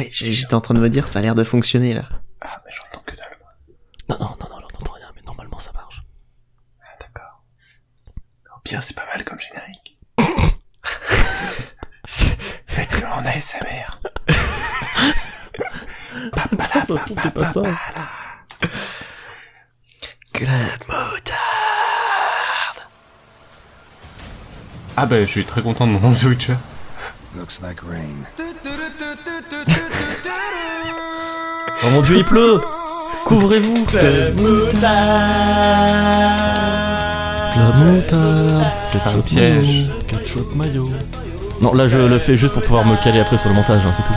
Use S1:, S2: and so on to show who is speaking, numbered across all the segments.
S1: Ouais, j'étais en train de me dire, ça a l'air de fonctionner là.
S2: Ah, mais j'entends que dalle.
S3: Non, non, non, non, on n'entend rien, mais normalement ça marche.
S2: Ah, d'accord. Au pire, c'est pas mal comme générique. Faites-le en ASMR.
S3: C'est pas ça.
S1: Club Motard.
S2: Ah bah, je suis très content de m'entendre The Witcher.
S4: Looks like rain.
S3: Oh mon dieu, il pleut Couvrez-vous Club Club Moutarde
S2: C'est un piège.
S3: Ketchup mayo Non, là je le fais juste pour pouvoir me caler après sur le montage, hein, c'est tout.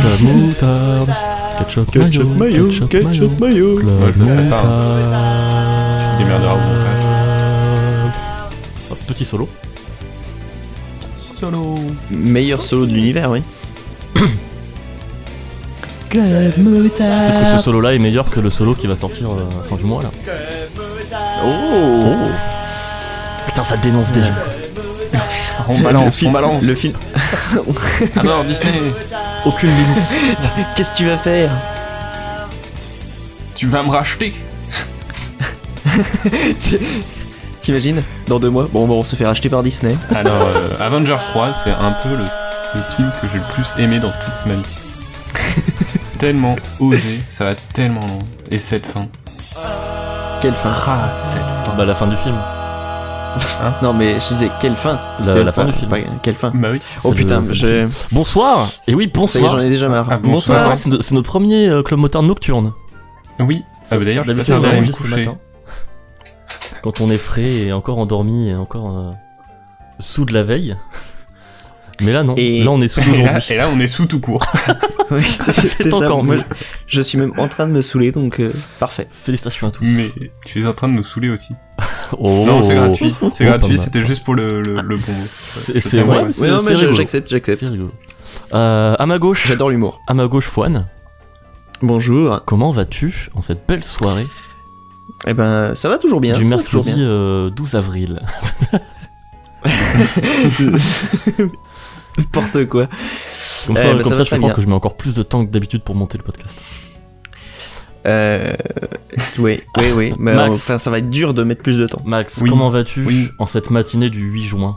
S3: Club Moutarde Ketchup, mayo, ketchup mayo, Club
S2: Moi, je le pas,
S3: Moutarde
S2: Tu te démerderas au montage.
S3: Hop, Petit solo.
S2: Solo.
S1: Meilleur solo de l'univers, oui.
S3: Peut-être que ce solo là est meilleur que le solo qui va sortir euh, fin du mois là.
S1: Oh,
S3: Putain, ça dénonce déjà.
S2: On balance, on balance.
S1: Le film.
S2: À mort, Disney.
S3: Aucune limite.
S1: Qu'est-ce que tu vas faire?
S2: Tu vas me racheter.
S1: T'imagines? Dans deux mois, bon, bon, on se fait racheter par Disney.
S2: Alors, euh, Avengers 3, c'est un peu le, le film que j'ai le plus aimé dans toute ma vie. Tellement osé, ça va tellement loin. Et cette fin.
S1: Quelle fin
S2: Ah, cette fin.
S3: Bah la fin du film.
S1: Non, mais je disais, quelle fin
S3: La,
S1: Quelle
S3: la fin du film.
S1: pas- Quelle fin
S2: Bah oui.
S1: Oh
S3: C'est
S1: putain,
S3: le-
S1: je...
S3: Bonsoir Et oui, bonsoir
S1: j'en ai déjà marre.
S2: Ah, bonsoir.
S3: Bonsoir, c'est no- c'est notre premier euh, Club Motard nocturne.
S2: Oui. Ah bah d'ailleurs, je
S3: on
S2: aller me coucher.
S3: matin. Quand on est frais et encore endormi et encore euh, sous de la veille. Mais là non,
S1: Et-
S3: là on est sous
S2: Et là,
S3: d'aujourd'hui.
S2: et là, on est sous tout court.
S1: Oui, c'est
S3: C'est
S1: c'est ça.
S3: encore
S1: Moi, je, je suis même en train de me saouler, donc euh, parfait.
S3: Félicitations à tous.
S2: Mais tu es en train de nous saouler aussi.
S3: Oh.
S2: Non, c'est gratuit. C'est
S3: Oh, pas
S2: gratuit, c'était juste pour le, le, le bon mot.
S3: C'est c'est ouais,
S2: ouais.
S3: c'est-
S1: Ouais, non,
S3: c'est
S1: mais j'accepte, j'accepte.
S3: C'est. Euh, à ma gauche,
S1: J'adore l'humour.
S3: à ma gauche, Fouane.
S1: Bonjour.
S3: Comment vas-tu en cette belle soirée
S1: Eh ben, ça va toujours bien.
S3: du mercredi euh, 12 avril
S1: bien. N'importe quoi.
S3: Comme
S1: Eh,
S3: ça,
S1: bah,
S3: comme
S1: ça
S3: ça,
S1: va
S3: je croire
S1: bien.
S3: que je mets encore plus de temps que d'habitude pour monter le podcast.
S1: Euh... Oui, oui, oui. Mais
S3: Max.
S1: enfin, ça va être dur de mettre plus de temps.
S3: Max,
S2: Oui.
S3: comment vas-tu
S2: Oui.
S3: en cette matinée du 8 juin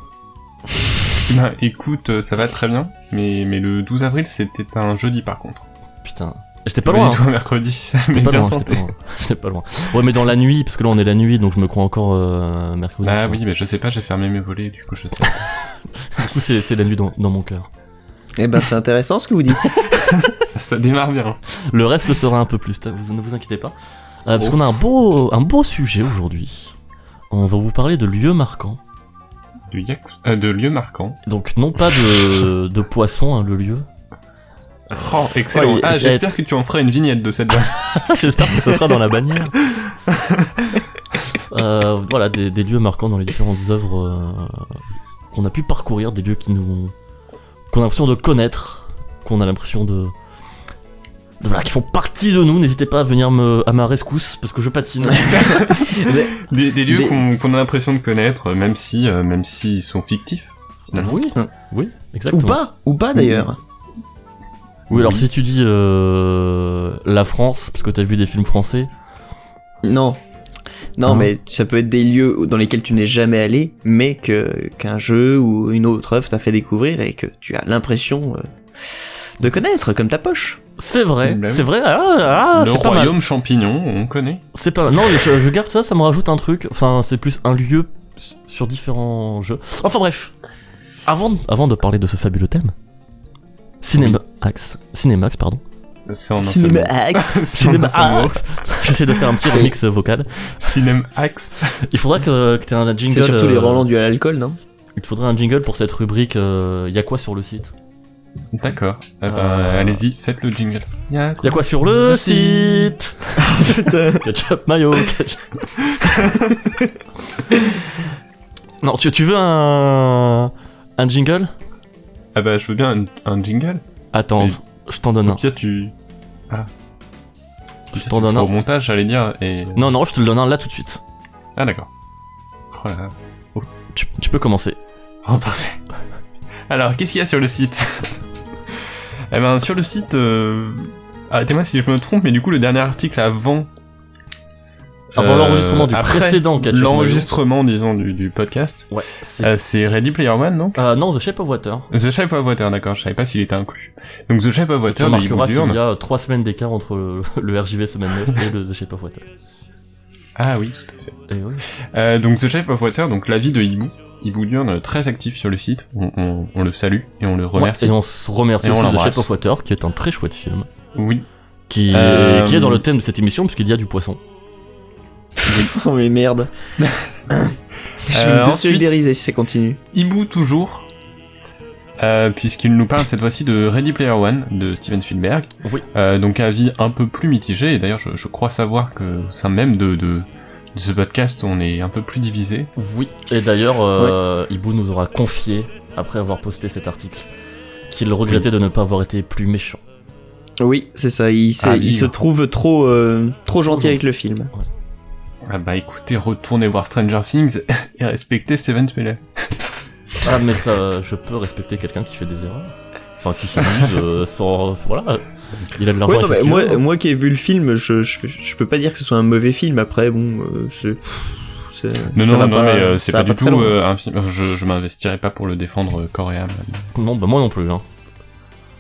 S2: Bah écoute, euh, ça va très bien. Mais, mais le 12 avril, c'était un jeudi par contre.
S3: Putain, j'étais pas
S2: Pas
S3: loin.
S2: du
S3: hein.
S2: mercredi.
S3: J'étais pas loin, j'étais pas loin. J'étais pas loin. Ouais, mais dans la nuit, parce que là on est la nuit, donc je me crois encore euh, mercredi.
S2: Bah
S3: vois.
S2: oui, mais je sais pas, j'ai fermé mes volets, du coup je sais.
S3: Du coup, c'est c'est la nuit dans, dans mon cœur.
S1: Eh ben, c'est intéressant ce que vous dites.
S2: ça, ça démarre bien.
S3: Le reste le sera un peu plus, vous, ne vous inquiétez pas. Euh, parce
S2: Oh.
S3: qu'on a un beau, un beau sujet aujourd'hui. On va vous parler de lieux marquants.
S2: De, yaku- euh, de lieux marquants.
S3: Donc non pas de, de poissons, hein, le lieu.
S2: Oh, excellent.
S3: Ouais,
S2: ah, j'espère que tu en feras une vignette de cette vanne.
S3: J'espère que ça sera dans la bannière. Euh, voilà, des, des lieux marquants dans les différentes œuvres euh, qu'on a pu parcourir, des lieux qui nous, qu'on a l'impression de connaître, qu'on a l'impression de, de- voilà, qui font partie de nous. N'hésitez pas à venir me, à ma rescousse parce que je patine.
S2: Des, des lieux
S1: Des-
S2: qu'on a l'impression de connaître, même si, euh, même s'ils sont fictifs. Finalement.
S3: oui, oui, exactement.
S1: Ou pas Ou pas d'ailleurs.
S3: Oui, alors
S2: Oui.
S3: si tu dis euh, la France, parce que t'as vu des films français,
S1: Non. Non,
S3: Hein
S1: mais ça peut être des lieux dans lesquels tu n'es jamais allé, mais que qu'un jeu ou une autre œuvre t'a fait découvrir et que tu as l'impression euh, de connaître, comme ta poche.
S3: c'est vrai,
S2: Bah
S3: c'est vrai. Ah, ah,
S2: le
S3: c'est pas mal.
S2: royaume champignon, on connaît.
S3: C'est pas mal. Non, je, je garde ça, ça me rajoute un truc. Enfin, c'est plus un lieu sur différents jeux. Enfin bref, avant, avant de parler de ce fabuleux thème, Cinemax, Cinemax, pardon.
S2: C'est en mot.
S1: Axe.
S3: J'essaie de faire un petit remix vocal.
S2: Cinemax.
S3: Il faudra que, que tu aies un jingle.
S1: C'est surtout les
S3: euh,
S1: relents du à l'alcool, non?
S3: Il te faudrait un jingle pour cette rubrique. euh, y a quoi sur le site?
S2: D'accord. Eh ben,
S3: Euh.
S2: allez-y, faites le jingle.
S3: Y a quoi sur le
S2: Le
S3: site?
S1: Putain.
S3: Ketchup mayo. ketchup. non, tu, tu veux un un jingle?
S2: Ah bah, je veux bien un, un jingle.
S3: Attends,
S2: Mais-
S3: je t'en donne un.
S2: pire, tu. Ah. Pire,
S3: t'en donne un.
S2: Au montage, j'allais dire. Et...
S3: Non, non, je te le donne un là tout de suite.
S2: Ah, d'accord. Oh là là.
S3: Tu, tu peux commencer.
S2: Oh, parfait. Alors, qu'est-ce qu'il y a sur le site? Eh ben, sur le site, euh... arrêtez-moi si je me trompe, mais du coup, le dernier article avant.
S3: Avant
S2: euh,
S3: l'enregistrement du précédent Catch
S2: L'enregistrement, disons, du, du podcast.
S3: Ouais, c'est.
S2: Euh, Ready Player One, non?
S3: Euh, non, The Shape of Water.
S2: The Shape of Water, d'accord, je savais pas s'il était inclus. Donc The Shape of Water de Durne.
S3: y a 3 semaines d'écart entre le, le RJV semaine 9 et le The Shape of Water.
S2: Ah oui, tout à fait.
S3: Et oui.
S2: Euh, donc The Shape of Water, donc l'avis de Ibu. Ibu Durne, très actif sur le site. On, on, on le salue et on le remercie.
S3: Et on se remercie
S2: Et
S3: aussi
S2: l'embrasse.
S3: Shape of Water, qui est un très chouette film.
S2: Oui.
S3: Qui,
S2: Euh,
S3: qui est dans le thème de cette émission, puisqu'il y a du poisson.
S1: Oh mais merde. je vais
S2: Euh,
S1: me
S2: ensuite-
S1: désolidariser si ça continue.
S2: Ibu toujours. Euh, puisqu'il nous parle cette fois-ci de Ready Player One de Steven Spielberg.
S3: Oui.
S2: Euh, donc avis un peu plus mitigé, et d'ailleurs je, je crois savoir que au sein même de, de, de ce podcast on est un peu plus divisé.
S3: Oui. Et d'ailleurs, euh, Ibu nous aura confié, après avoir posté cet article, qu'il regrettait de ne pas avoir été plus méchant.
S1: Oui, c'est ça. Il,
S2: Ah,
S1: se trouve trop, euh, trop gentil avec le film.
S2: Ah bah écoutez, retournez voir Stranger Things et respectez Steven Spielberg.
S3: Ah, mais ça, je peux respecter quelqu'un qui fait des erreurs. Enfin, qui s'amuse euh, sans. Voilà. Il a de l'argent.
S1: Ouais,
S3: qu'il
S1: moi, qui ai vu le film, je, je, je peux pas dire que ce soit un mauvais film. Après, bon, euh, c'est.
S2: Non, non, non, mais euh, c'est pas du tout euh, un film. Je, je m'investirais pas pour le défendre euh, corps et âme.
S3: Non, bah moi non plus. Hein.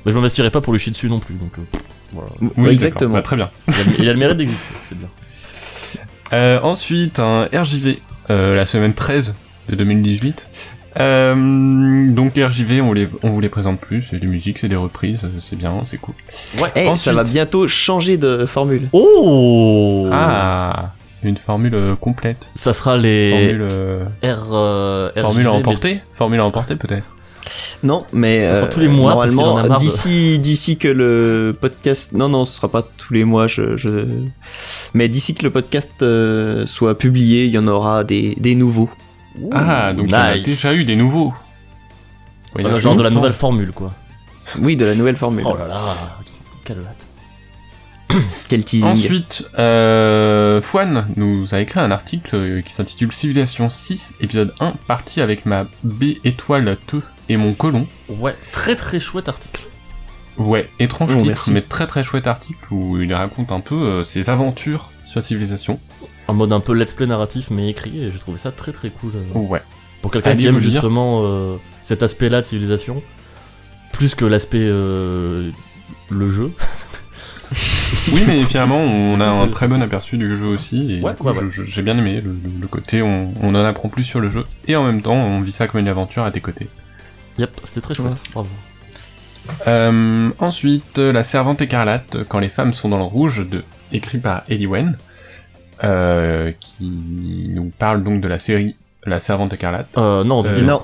S3: Mais je m'investirais pas pour lui chier dessus non plus. Donc euh, voilà.
S2: Oui,
S1: exactement.
S2: Bah, très bien.
S3: Il a, il a le mérite d'exister, c'est bien.
S2: Euh, ensuite, un RJV, euh, la semaine 13 de 2018. Euh, donc les RJV, on, les, on vous les présente plus, c'est des musiques, c'est des reprises, c'est bien, c'est cool.
S3: Ouais.
S1: Eh, ça va bientôt changer de formule.
S3: Oh
S2: Ah, une formule complète.
S3: Ça sera les
S2: Formule, euh,
S3: R. euh,
S2: formule à emporter Formule à emporter peut-être
S1: Non, mais
S3: Ça sera
S1: euh,
S3: tous les mois,
S1: normalement, d'ici, d'ici que le podcast, non, non, ce sera pas tous les mois, je, je... mais d'ici que le podcast euh, soit publié, il y en aura des, des nouveaux.
S2: Ah, donc il y en a déjà eu des nouveaux. Oui,
S3: genre de la nouvelle formule quoi.
S1: Oui, de la nouvelle formule.
S3: Oh là là, quelle.
S1: Quel teasing.
S2: Ensuite, euh, Fouane nous a écrit un article euh, qui s'intitule Civilisation 6, épisode 1, partie avec ma B étoile Te et mon colon.
S3: Ouais, très très chouette article.
S2: Ouais, étrange
S1: Oh,
S2: titre,
S1: merci.
S2: mais très très chouette article où il raconte un peu euh, ses aventures sur Civilisation.
S3: En mode un peu let's play narratif mais écrit et j'ai trouvé ça très très cool. euh.
S2: Ouais.
S3: Pour quelqu'un qui aime justement euh, cet aspect-là de civilisation, plus que l'aspect euh, le jeu.
S2: Oui, mais finalement, on a un très bon aperçu du jeu aussi, et
S3: Ouais, ouais, ouais.
S2: j'ai bien aimé le, le côté, on, on en apprend plus sur le jeu, et en même temps, on vit ça comme une aventure à tes côtés.
S3: Yep, c'était très chouette. Bravo.
S2: Euh, ensuite, euh, La Servante écarlate, euh, quand les femmes sont dans le rouge, de, écrit par Ellie Wen, euh, qui nous parle donc de la série La Servante écarlate.
S3: Euh, non,
S2: Euh,
S1: Non.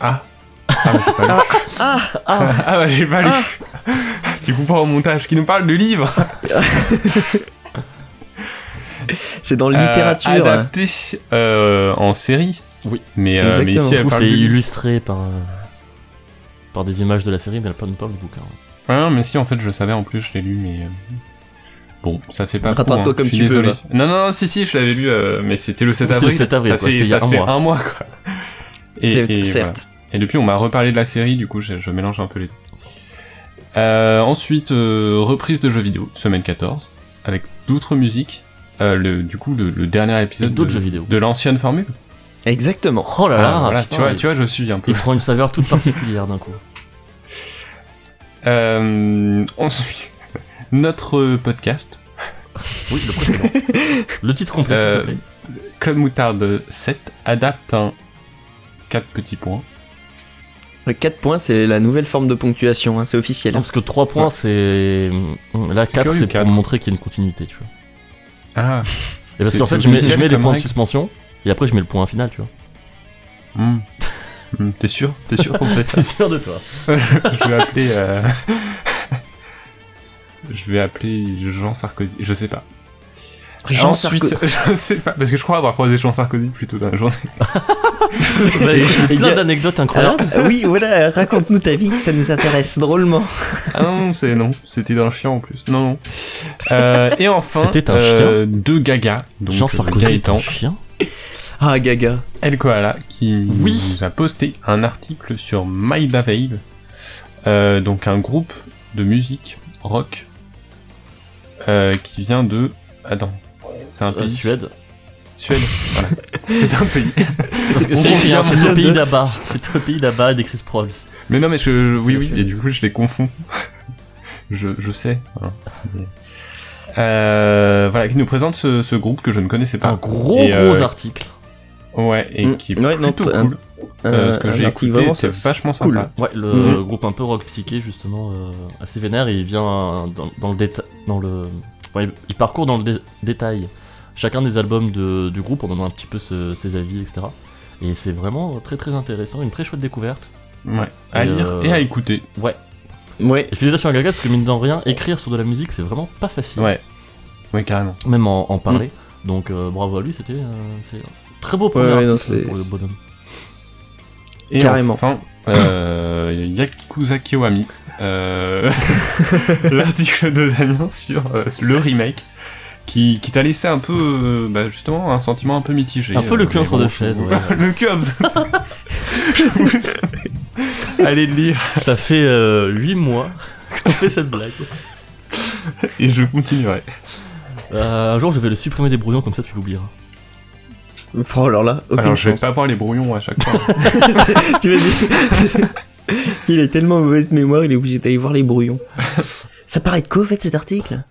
S2: Ah Ah, bah, j'ai pas lu.
S1: Ah,
S2: Ah, bah, j'ai pas lu. tu comprends au montage, qui nous parle du livre
S1: c'est dans
S2: Euh,
S1: littérature.
S2: adapté euh, en série.
S3: Oui.
S2: Mais, euh, mais ici, elle
S3: coup,
S2: parle
S3: c'est
S2: du
S3: illustré par, euh, par des images de la série, mais elle parle pas du bouquin. ouais.
S2: Ouais, non, mais si, en fait, je le savais en plus, je l'ai lu, mais. euh, Bon, ça fait pas.
S1: Rattrape-toi
S2: hein,
S1: comme
S2: je suis
S1: tu peux,
S2: désolé.
S1: là.
S2: Non, non, non, si, si, je l'avais lu, euh, mais c'était le 7
S3: C'était le
S2: avril.
S3: 7 avril,
S2: ça
S3: quoi,
S2: fait,
S3: c'était il y a
S2: ça
S3: un
S2: fait
S3: mois.
S2: un mois, quoi. Et,
S1: certes.
S2: voilà. Et depuis, on m'a reparlé de la série, du coup, je, je mélange un peu les deux. Euh, ensuite, euh, reprise de jeux vidéo, semaine 14, avec d'autres musiques. Euh, le, du coup, le, le dernier épisode de,
S3: jeux vidéo.
S2: de l'ancienne formule.
S1: Exactement.
S3: Oh là là,
S2: Ah, voilà,
S3: putain,
S2: tu vois,
S3: il-
S2: tu vois, je suis un peu.
S3: il prend une saveur toute particulière d'un coup.
S2: Euh, ensuite, notre podcast,
S3: Oui, le précédent. le titre complet, s'il
S2: Euh,
S3: te plaît.
S2: Club Moutarde 7, adapte un 4 petits points.
S1: Le 4 points, c'est la nouvelle forme de ponctuation, hein, c'est officiel.
S3: Non, parce que 3 points,
S2: Ouais.
S3: c'est. Là,
S2: C'est
S3: 4,
S2: curieux,
S3: c'est pour montrer qu'il y a une continuité, tu vois.
S2: Ah.
S3: Et parce qu'en fait, je mets, je mets les points de suspension, et après, je mets le point final, tu vois.
S2: Hmm. Hmm, T'es sûr? T'es sûr qu'on fait ça?
S3: T'es sûr de toi?
S2: Je vais appeler. euh, je vais appeler Jean Sarkozy. Je sais pas.
S1: Jean
S2: Ensuite,
S1: Sarkozy.
S2: je sais pas, parce que je crois avoir croisé Jean Sarkozy plutôt dans la journée.
S3: Bah, Plein d'anecdotes incroyables.
S1: oui, voilà, raconte-nous ta vie, ça nous intéresse drôlement.
S2: Ah non, non, c'est non, c'était d'un chien en plus. Non, non. Euh, et enfin,
S3: C'était un
S2: euh, deux gagas, donc
S3: Jean Sarkozy un chien.
S1: Ah, Gaga.
S2: El Koala, qui
S3: Oui.
S2: nous a posté un article sur Maida Vale, Euh, donc un groupe de musique rock euh, qui vient de... Attends, c'est un
S3: Euh,
S2: pays...
S3: Suède.
S2: Suède, voilà. C'est un pays.
S3: Parce que
S2: On
S3: c'est
S2: confirme.
S3: c'est le pays d'Abba. C'est le pays d'Abba et des Chris Prolls.
S2: Mais non, mais je, je- oui, oui,
S3: Suède.
S2: et du coup, je les confonds. je, je sais. hein. Euh, voilà, qui nous présente ce, ce groupe que je ne connaissais pas.
S3: Un gros
S2: Et,
S3: gros
S2: euh,
S3: article.
S2: Ouais, et
S1: Mm,
S2: qui est
S1: ouais, non,
S2: plutôt
S1: un-
S2: cool. Euh, ce que j'ai écouté
S1: c'est
S2: vachement
S1: cool.
S2: sympa.
S3: Ouais, le
S1: Mhm.
S3: groupe un peu rock psyché justement, euh, assez vénère, et il vient dans, dans le détail, dans le, enfin, il, il parcourt dans le dé- détail chacun des albums de- du groupe en donnant un petit peu ce- ses avis, etc. Et c'est vraiment très très intéressant, une très chouette découverte.
S2: Ouais, à
S3: Et,
S2: lire
S3: euh,
S2: et à écouter.
S3: Ouais.
S1: Ouais.
S3: Et félicitations à Gaga parce que mine de rien, écrire sur de la musique c'est vraiment pas facile,
S2: Ouais. Ouais, carrément.
S3: même en, en parler. Donc euh, bravo à lui, c'était euh, très beau premier
S1: Ouais, ouais, non,
S3: article pour le bonhomme.
S2: Et
S1: Carrément.
S2: enfin, euh, Yakuza Kiwami. Euh, L'article de Damien sur euh, le remake. Qui, qui t'a laissé un peu, euh, bah, justement, un sentiment un peu mitigé.
S3: Un peu le
S2: euh,
S3: cul entre deux chaises, ouais.
S2: le cul vous savez. Allez le lire.
S3: Ça fait 8 mois qu'on fait cette blague.
S2: Et je continuerai.
S3: Euh, un jour je vais le supprimer des brouillons comme ça tu l'oublieras.
S1: Oh, alors là, aucune
S2: Alors, je vais
S1: chance.
S2: pas voir les brouillons à chaque fois.
S1: Tu vas dire- il a tellement mauvaise mémoire, il est obligé d'aller voir les brouillons. Ça paraît de quoi, en fait, cet article?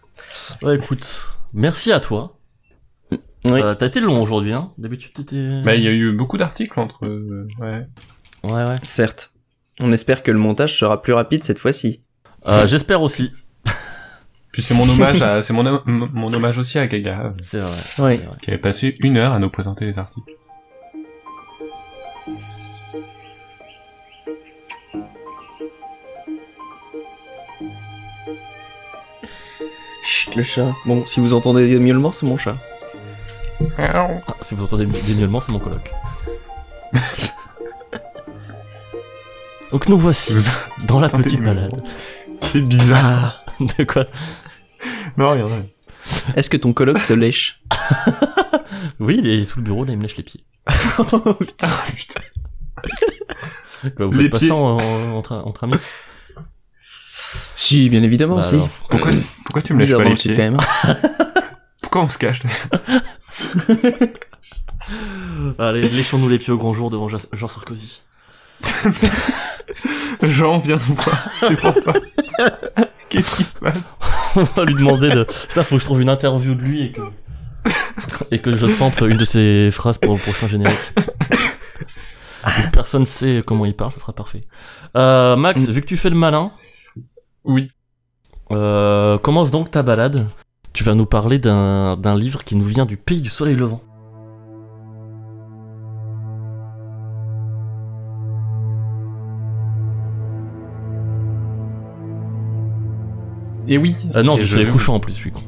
S3: Ouais, écoute, merci à toi.
S1: Oui.
S3: Euh, T'as été long aujourd'hui, hein D'habitude, t'étais.
S2: bah, il y a eu beaucoup d'articles entre. euh, ouais.
S3: Ouais, ouais.
S1: Certes. On espère que le montage sera plus rapide cette fois-ci.
S3: Euh, J'espère aussi.
S2: Puis c'est mon hommage à, c'est mon, mon hommage aussi à Gaga, euh,
S3: C'est vrai.
S2: Qui avait passé une heure à nous présenter les articles.
S1: Chut, le chat. Bon, si vous entendez des miaulements, c'est mon chat.
S3: Ah, si vous entendez des miaulements, c'est mon coloc. Donc nous voici
S2: Vous
S3: dans la petite balade.
S2: C'est bizarre.
S3: De quoi
S2: Non, rien. rien.
S1: Est-ce que ton coloc te lèche
S3: Oui, il est sous le bureau, là il me lèche les pieds.
S2: Putain, putain.
S3: Quoi, vous
S2: Les
S3: faites pas
S2: pieds.
S3: ça en- en- entre, entre amis
S1: Si, bien évidemment,
S3: Bah
S1: si.
S3: alors.
S2: Pourquoi, pourquoi tu me lèches
S1: Bizarre
S2: pas
S1: dans
S2: les
S1: le
S2: pieds
S1: quand même.
S2: Pourquoi on se cache
S3: Allez, léchons-nous les pieds au grand jour devant Jean Sarkozy.
S2: Jean, viens nous voir, c'est pour toi. Qu'est-ce qui se passe?
S3: On va lui demander de. Putain, faut que je trouve une interview de lui et que. et que je sample une de ses phrases pour le prochain générique. Personne sait comment il parle, ce sera parfait. Euh, Max, vu que tu fais le malin,
S2: Oui.
S3: euh, commence donc ta balade. Tu vas nous parler d'un d'un livre qui nous vient du pays du soleil levant.
S2: Et oui.
S3: Euh, non,
S2: je-
S3: soleil couchant en plus, je suis con.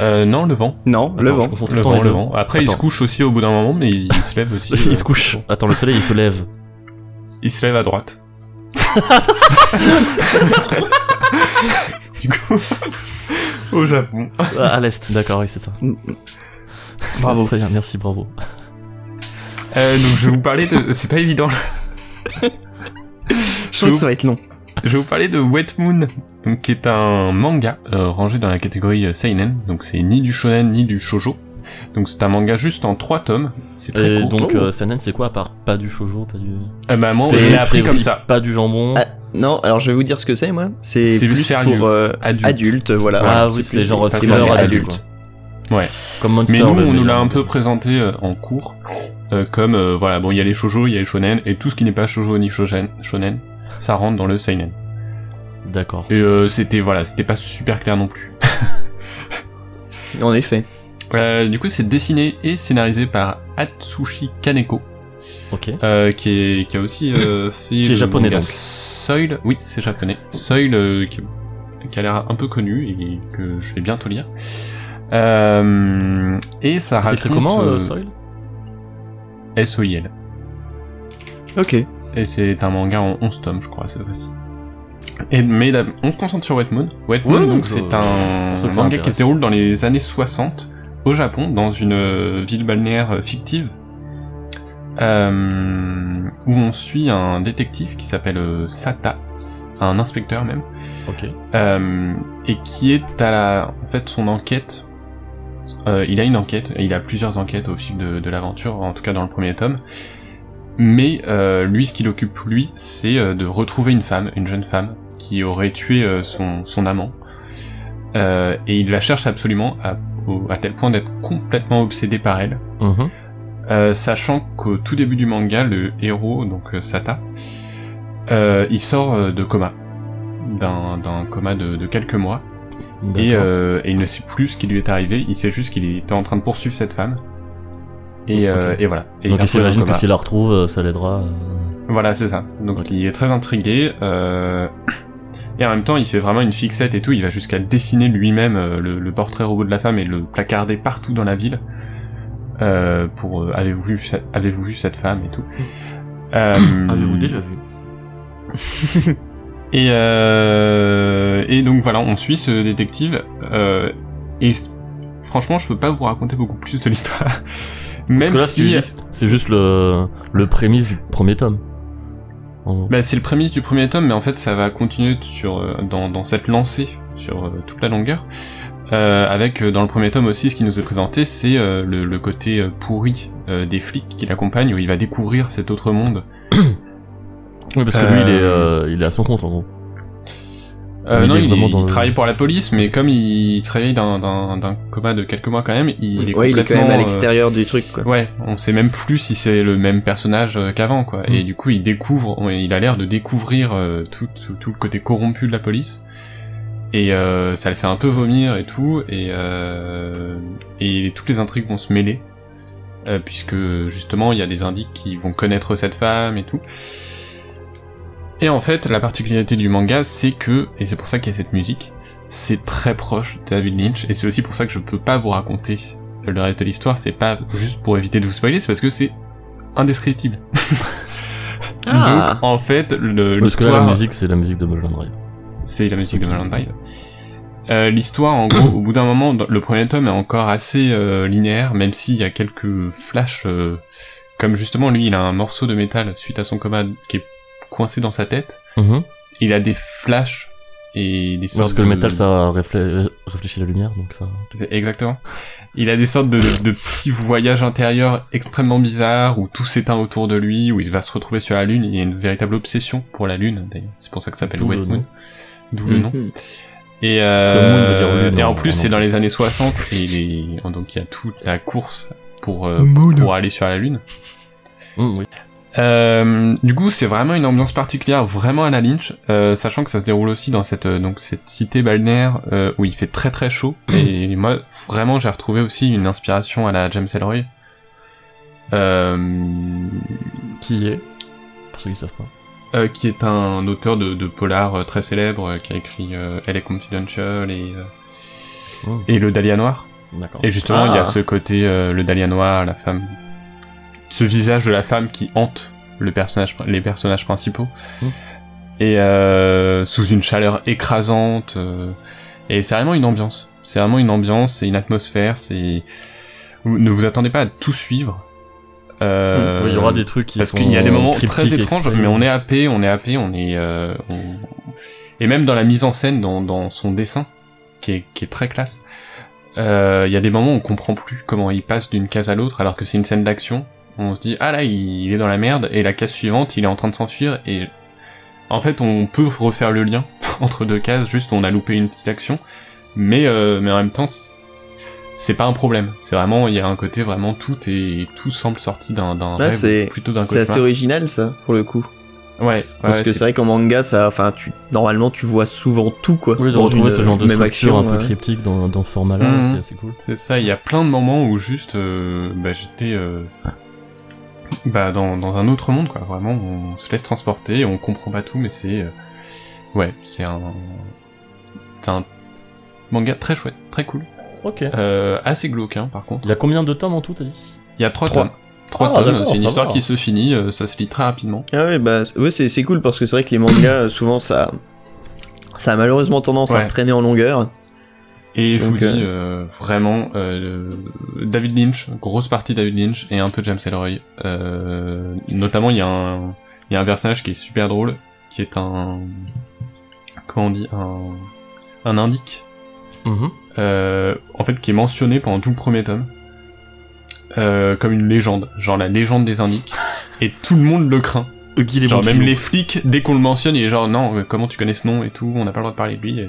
S2: Euh, non, le vent.
S1: Non, le vent.
S3: je tout
S2: Le
S3: le temps
S2: vent, le vent. Après, il se couche aussi au bout d'un moment, mais il se lève aussi.
S3: Il
S2: euh,
S3: se couche. Attends, le soleil il se lève.
S2: Il se lève à droite. du coup, au Japon.
S3: Ah, à l'est, d'accord, oui, c'est ça.
S1: Bravo.
S3: Très bien, merci, bravo.
S2: Euh, donc, je vais vous parler de. C'est pas évident.
S1: Je sens que ça va être long.
S2: Je vais vous parler de Wet Moon, donc, qui est un manga euh, rangé dans la catégorie euh, seinen. Donc, c'est ni du shonen ni du shojo. Donc, c'est un manga juste en trois tomes. C'est très
S3: Et
S2: court.
S3: donc,
S2: Oh.
S3: euh, Seinen, c'est quoi à part pas du shoujo, pas du.
S2: Euh, bah, moi,
S1: c'est-
S2: je l'ai appris comme ça.
S3: Pas du jambon.
S1: Ah, non, alors je vais vous dire ce que c'est, moi. C'est
S2: C'est
S1: plus
S2: sérieux.
S1: pour euh,
S2: Adulte.
S1: adultes, voilà.
S3: Ah
S1: C'est
S3: oui, c'est genre thriller adulte. quoi.
S2: Ouais.
S3: Comme Monster.
S2: Mais nous, on nous l'a un peu présenté euh, en cours, euh, comme euh, voilà, bon, il y a les shoujo, il y a les shonen, et tout ce qui n'est pas shoujo ni shonen, shonen, ça rentre dans le seinen.
S3: D'accord.
S2: Et euh, c'était voilà, c'était pas super clair non plus.
S1: En effet.
S2: Euh, du coup, c'est dessiné et scénarisé par Atsushi Kaneko,
S3: Ok.
S2: euh, qui est qui a aussi euh, fait
S3: Qui est
S2: le
S3: japonais,
S2: manga
S3: donc.
S2: Soil, oui, c'est japonais. Soil, euh, qui, qui a l'air un peu connu et que je vais bientôt lire. Euh, et ça
S3: C'est
S2: raconte
S3: écrit comment, euh,
S2: euh,
S3: Soil?
S2: S-O-I-L.
S1: Ok.
S2: Et c'est un manga en 11 tomes, je crois, cette fois-ci. Et, mais là, on se concentre sur Wet Moon. Wet Moon,
S3: Ouais,
S2: donc,
S3: je-
S2: c'est un manga qui se déroule dans les années 60 au Japon, dans une euh, ville balnéaire euh, fictive, euh, où on suit un détective qui s'appelle Sata, un inspecteur même, euh, et qui est à la, en fait, son enquête. euh, il a une enquête, il a plusieurs enquêtes au fil de, de l'aventure, en tout cas dans le premier tome. Mais lui, ce qu'il occupe lui, c'est de retrouver une femme, une jeune femme, qui aurait tué euh, son, son amant. Euh, et il la cherche absolument à, au- à tel point d'être complètement obsédé par elle.
S3: Mhm.
S2: Euh, sachant qu'au tout début du manga, le héros, donc Sata, euh, il sort de coma, d'un coma de, de quelques mois, et, il ne sait plus ce qui lui est arrivé, il sait juste qu'il était en train de poursuivre cette femme, et, voilà. Et
S3: Donc il s'imagine que s'il la retrouve, ça l'aidera.
S2: Voilà, c'est ça. Donc il est très intrigué, et en même temps il fait vraiment une fixette et tout, il va jusqu'à dessiner lui-même euh, le, le portrait robot de la femme et le placarder partout dans la ville, euh, pour euh, avez-vous vu, cette- avez-vous vu cette femme et tout. Euh,
S3: Avez-vous déjà vu?
S2: Et, et donc voilà, on suit ce détective. Et franchement, je peux pas vous raconter beaucoup plus de l'histoire.
S3: Parce
S2: Même
S3: que là,
S2: si
S3: c'est juste le, le prémisse du premier tome.
S2: Bah, c'est le prémisse du premier tome, mais en fait, ça va continuer sur euh, dans, dans cette lancée sur euh, toute la longueur. Euh, avec euh, dans le premier tome aussi, ce qui nous est présenté, c'est euh, le, le côté pourri euh, des flics qui l'accompagnent, où il va découvrir cet autre monde.
S3: Oui, parce que lui, il est, il est à son compte, en gros.
S2: Euh,
S3: Il
S2: non,
S3: est
S2: il,
S3: le-
S2: travaille pour la police, mais comme il se réveille d'un- d'un d'un coma de quelques mois quand même, il est
S1: ouais, il est quand
S2: complètement,
S1: même à
S2: euh,
S1: l'extérieur du truc, quoi.
S2: Ouais, on sait même plus si c'est le même personnage euh, qu'avant, quoi.
S3: Mm.
S2: Et du coup, il découvre, il a l'air de découvrir euh, tout, tout, tout le côté corrompu de la police. Et euh, ça le fait un peu vomir et tout, et, euh, et toutes les intrigues vont se mêler, euh, puisque justement, il y a des indices qui vont connaître cette femme et tout. Et en fait, la particularité du manga, c'est que, et c'est pour ça qu'il y a cette musique, c'est très proche de David Lynch, et c'est aussi pour ça que je peux pas vous raconter le reste de l'histoire, c'est pas juste pour éviter de vous spoiler, c'est parce que c'est indescriptible.
S1: Ah.
S2: Donc, en fait, le-
S3: Parce que là, la musique, c'est la musique de Mulholland Drive.
S2: c'est la musique de. Mulholland Drive. Euh, l'histoire, en gros, au bout d'un moment, le premier tome est encore assez euh, linéaire, même s'il y a quelques flashs, euh, comme justement lui, il a un morceau de métal suite à son coma qui est coincé dans sa tête.
S3: Mhm.
S2: Il a des flashs et des
S3: Ouais,
S2: sortes
S3: parce que le métal, ça réflé- réfléchit la lumière, donc ça.
S2: Exactement. Il a des sortes de, de petits voyages intérieurs extrêmement bizarres où tout s'éteint autour de lui, où il va se retrouver sur la Lune. Il y a une véritable obsession pour la Lune, d'ailleurs. C'est pour ça que ça s'appelle White Moon. D'où le nom.
S1: Mhm.
S2: Et, euh,
S3: Lune
S2: et en plus, c'est dans les années 60 et les... donc il y a toute la course pour, euh, pour aller sur la Lune.
S3: Oui.
S2: Euh, du coup, c'est vraiment une ambiance particulière, vraiment à la Lynch, euh, sachant que ça se déroule aussi dans cette euh, donc cette cité balnéaire euh, où il fait très très chaud. Et moi, vraiment, j'ai retrouvé aussi une inspiration à la James Ellroy. Euh,
S3: Qui est Pour ceux qui savent pas.
S2: euh, qui est un auteur de, de polar très célèbre, qui a écrit euh, Elle est Confidential et, euh,
S3: Mhm.
S2: et Le Dahlia Noir. Et justement, il y
S1: Ah.
S2: a ce côté, euh, le Dahlia noir, la femme, ce visage de la femme qui hante le personnage, les personnages principaux,
S3: Mm.
S2: et euh, sous une chaleur écrasante. euh, et c'est vraiment une ambiance. C'est vraiment une ambiance, c'est une atmosphère. C'est ne vous attendez pas à tout suivre. Euh,
S3: Oui, il y aura des trucs qui
S2: parce
S3: sont
S2: qu'il y a des moments très étranges, mais on est happé, on est happé, on est, euh, on- et même dans la mise en scène, dans, dans son dessin, qui est, qui est très classe. euh, Il y a des moments où on comprend plus comment il passe d'une case à l'autre, alors que c'est une scène d'action. On se dit ah là il, il est dans la merde, et la case suivante il est en train de s'enfuir, et en fait on peut refaire le lien entre deux cases, juste on a loupé une petite action, mais euh, mais en même temps c'est pas un problème. C'est vraiment il y a un côté vraiment tout et tout semble sorti d'un rêve
S1: c'est-
S2: plutôt d'un
S1: C'est assez original, ça, pour le coup.
S2: Ouais,
S1: Parce
S2: ouais,
S1: que c'est vrai qu'en manga, ça, enfin, tu, normalement, tu vois souvent tout, quoi.
S3: Oui, de
S1: dans
S3: retrouver
S1: une
S3: ce genre de
S1: même
S3: structure
S1: action,
S3: un peu
S1: ouais.
S3: cryptique dans, dans ce format-là,
S2: Mhm.
S3: c'est assez cool.
S2: C'est ça, il y a plein de moments où juste euh, bah, j'étais euh, bah, dans, dans un autre monde, quoi. Vraiment, on se laisse transporter, on comprend pas tout, mais c'est. euh, ouais, c'est un. C'est un manga très chouette, très cool.
S3: Ok.
S2: Euh, assez glauque, hein, par contre.
S3: Il y a combien de tomes en tout, t'as dit?
S2: Il y a trois,
S1: Trois.
S2: tomes. Trois
S3: Ah,
S2: tomes, c'est une histoire
S3: va.
S2: qui se finit, euh, ça se lit très rapidement.
S1: Ah ouais, bah, c'est- ouais, c'est c'est cool parce que c'est vrai que les mangas, souvent, ça, ça a malheureusement tendance
S2: Ouais.
S1: à traîner en longueur.
S2: Et je vous
S1: Donc,
S2: dis,
S1: euh,
S2: euh, vraiment, euh, David Lynch, grosse partie David Lynch, et un peu James Ellroy. Euh, notamment, il y, a un- il y a un personnage qui est super drôle, qui est un... comment on dit, un, un indique,
S3: Mhm.
S2: euh, en fait, qui est mentionné pendant tout le premier tome, euh, comme une légende, genre la légende des indiques, et tout le monde le craint. Genre même les flics, dès qu'on le mentionne, il est genre non, comment tu connais ce nom et tout, on n'a pas le droit de parler de lui. Et,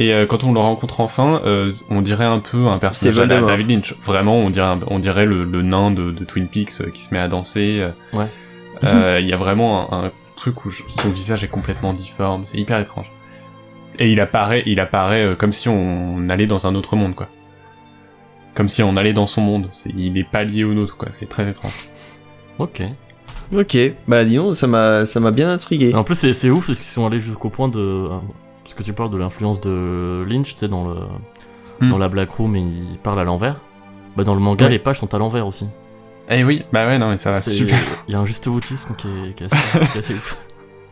S2: et, euh, quand on le rencontre enfin, euh, on dirait un peu un personnage
S1: C'est
S2: à la. David Lynch. Vraiment, on dirait, un- on dirait le, le nain de, de Twin Peaks euh, qui se met à danser. euh.
S3: Ouais.
S2: Euh, Il y a vraiment un, un truc où je- son visage est complètement difforme, c'est hyper étrange. Et il apparaît, il apparaît euh, comme si on allait dans un autre monde, quoi. Comme si on allait dans son monde. Il est pas lié au nôtre, quoi. C'est très étrange.
S3: Ok.
S1: Ok, bah dis donc, ça m'a ça m'a bien intrigué.
S3: En plus, c'est c'est ouf parce qu'ils sont allés jusqu'au point de. Parce que tu parles de l'influence de Lynch, tu sais, dans, le,
S2: Hmm.
S3: dans la Black Room, et il parle à l'envers. Bah, dans le manga,
S2: Ouais.
S3: les pages sont à l'envers aussi.
S2: Eh oui, bah ouais, non, mais ça va
S3: C'est-
S2: super.
S3: Il y a un juste autisme qui est, qui est assez, qui est assez ouf.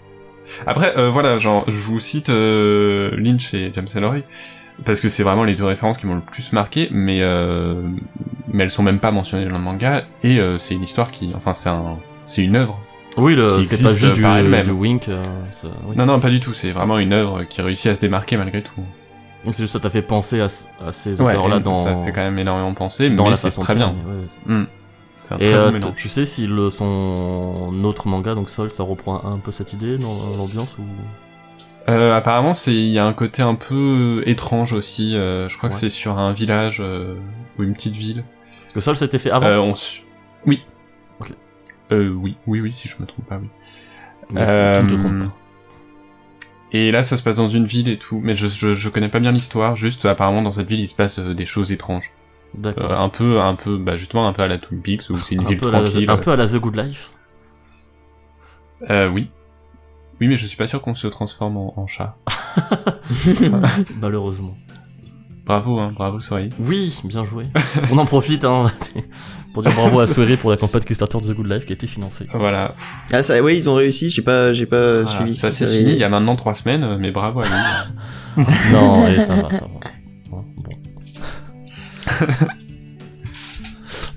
S2: Après, euh, voilà, genre, je vous cite euh, Lynch et James Ellroy, parce que c'est vraiment les deux références qui m'ont le plus marqué, mais euh, mais elles sont même pas mentionnées dans le manga, et euh, c'est une histoire qui, enfin, c'est un, c'est une œuvre.
S3: Oui, le- c'est pas juste du, du wink. euh, ça- oui.
S2: Non, non, pas du tout, c'est vraiment une œuvre qui réussit à se démarquer malgré tout.
S3: Donc c'est juste ça t'a fait penser à, à ces
S2: Ouais,
S3: auteurs-là dans,
S2: ça fait quand même énormément penser,
S3: dans
S2: mais c'est très bien.
S3: ouais,
S2: Hmm. Un
S3: Et euh, tu sais si le, son autre manga, donc Sol, ça reprend un peu cette idée dans l'ambiance ou?
S2: Euh, apparemment, c'est il y a un côté un peu étrange aussi. euh, je crois que c'est sur un village euh, ou une petite ville.
S3: Parce que Sol c'était fait avant?
S2: Euh, on Oui. Euh, oui, oui, oui, si je me trompe pas, oui.
S3: mais tu, te
S2: euh,
S3: trompes pas.
S2: Et là, ça se passe dans une ville et tout, mais je, je, je connais pas bien l'histoire. Juste, apparemment, dans cette ville, il se passe euh, des choses étranges.
S3: D'accord.
S2: Euh, un peu, un peu, bah justement, un peu à la Twin Peaks où c'est une
S3: un,
S2: ville
S3: la,
S2: tranquille.
S3: un peu à la The Good Life.
S2: Euh, oui. Oui, mais je suis pas sûr qu'on se transforme en, en chat.
S3: Malheureusement.
S2: Bravo, hein, bravo, Sorry.
S3: Oui, bien joué. On en profite hein, pour dire bravo à Soirée pour la campagne Kickstarter de The Good Life qui a été financée.
S2: Voilà.
S1: Ah ça, oui, ils ont réussi. J'ai pas, j'ai pas
S2: Voilà,
S1: suivi.
S2: ça c'est fini il y a maintenant trois semaines, mais bravo à lui.
S3: non, et ça va, ça va. Bon.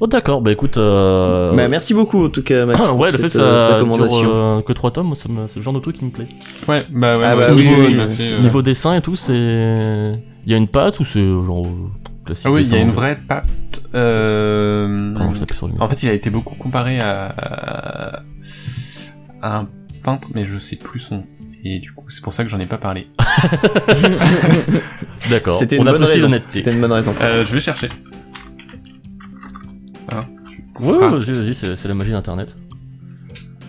S3: Oh d'accord, bah écoute, euh...
S1: Bah, merci beaucoup en tout cas, Max.
S3: ah, ouais, le fait
S1: euh,
S3: ça
S1: recommandation.
S3: dure euh, que 3 tomes, c'est le genre de truc qui me plaît.
S2: ouais, bah ouais,
S1: Ah, bah oui, oui,
S2: fait, euh.
S3: Niveau dessin et tout, c'est... Il y a une patte ou c'est genre euh, classique
S2: Ah oui, il y a une vraie patte. Euh...
S3: Pardon, je tapais sur le mur.
S2: En fait, il a été beaucoup comparé à, à un peintre, mais je sais plus son. nom. Et du coup, c'est pour ça que j'en ai pas parlé.
S3: D'accord,
S1: C'était
S3: on
S1: une
S3: apprécie l'honnêteté.
S1: C'était une bonne raison.
S2: Euh, je vais chercher. Hein,
S3: Ouais, vas-y, c'est c'est la magie d'internet.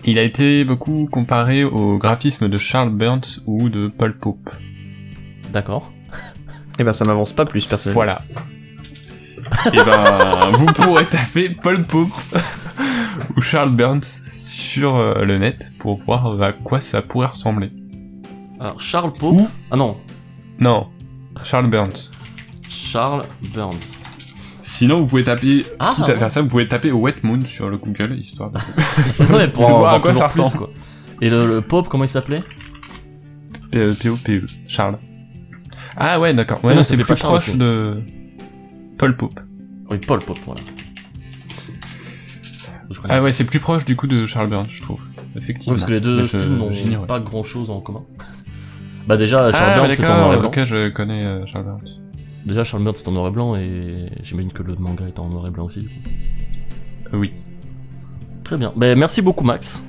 S2: Il a été beaucoup comparé au graphisme de Charles Burns ou de Paul Pope.
S3: D'accord.
S1: Et ben ça m'avance pas plus personnellement.
S2: Voilà. Et ben, vous pourrez taper Paul Pope ou Charles Burns sur euh, le net pour voir à quoi ça pourrait ressembler.
S3: Alors, Charles Pope...
S2: Ou-
S3: Ah non,
S2: Non, Charles Burns.
S3: Charles Burns.
S2: Sinon, vous pouvez taper,
S3: Ah,
S2: quitte à faire ça, vous pouvez taper Wet Moon sur le Google, histoire de...
S3: ouais, pour
S2: De voir à quoi ça ressemble.
S3: quoi. Et le, le Pope, comment il s'appelait?
S2: P-O-P-E, Charles. Ah ouais, d'accord. Ouais,
S3: Ouais,
S2: non,
S3: non,
S2: c'est plus
S3: pas
S2: proche de Paul Pope.
S3: Oui, Paul Pope, voilà.
S2: Ah ouais, c'est plus proche du coup de Charles Burns, je trouve. Effectivement.
S3: parce que les deux styles n'ont pas grand chose en commun. Bah déjà, Charles
S2: Ah,
S3: Burns c'est en noir et blanc.
S2: ok, je connais euh, Charles Burns.
S3: Déjà, Charles Burns c'est en noir et blanc et j'imagine que le manga est en noir et blanc aussi. du coup.
S2: Euh, oui.
S3: Très bien. Bah, merci beaucoup, Max.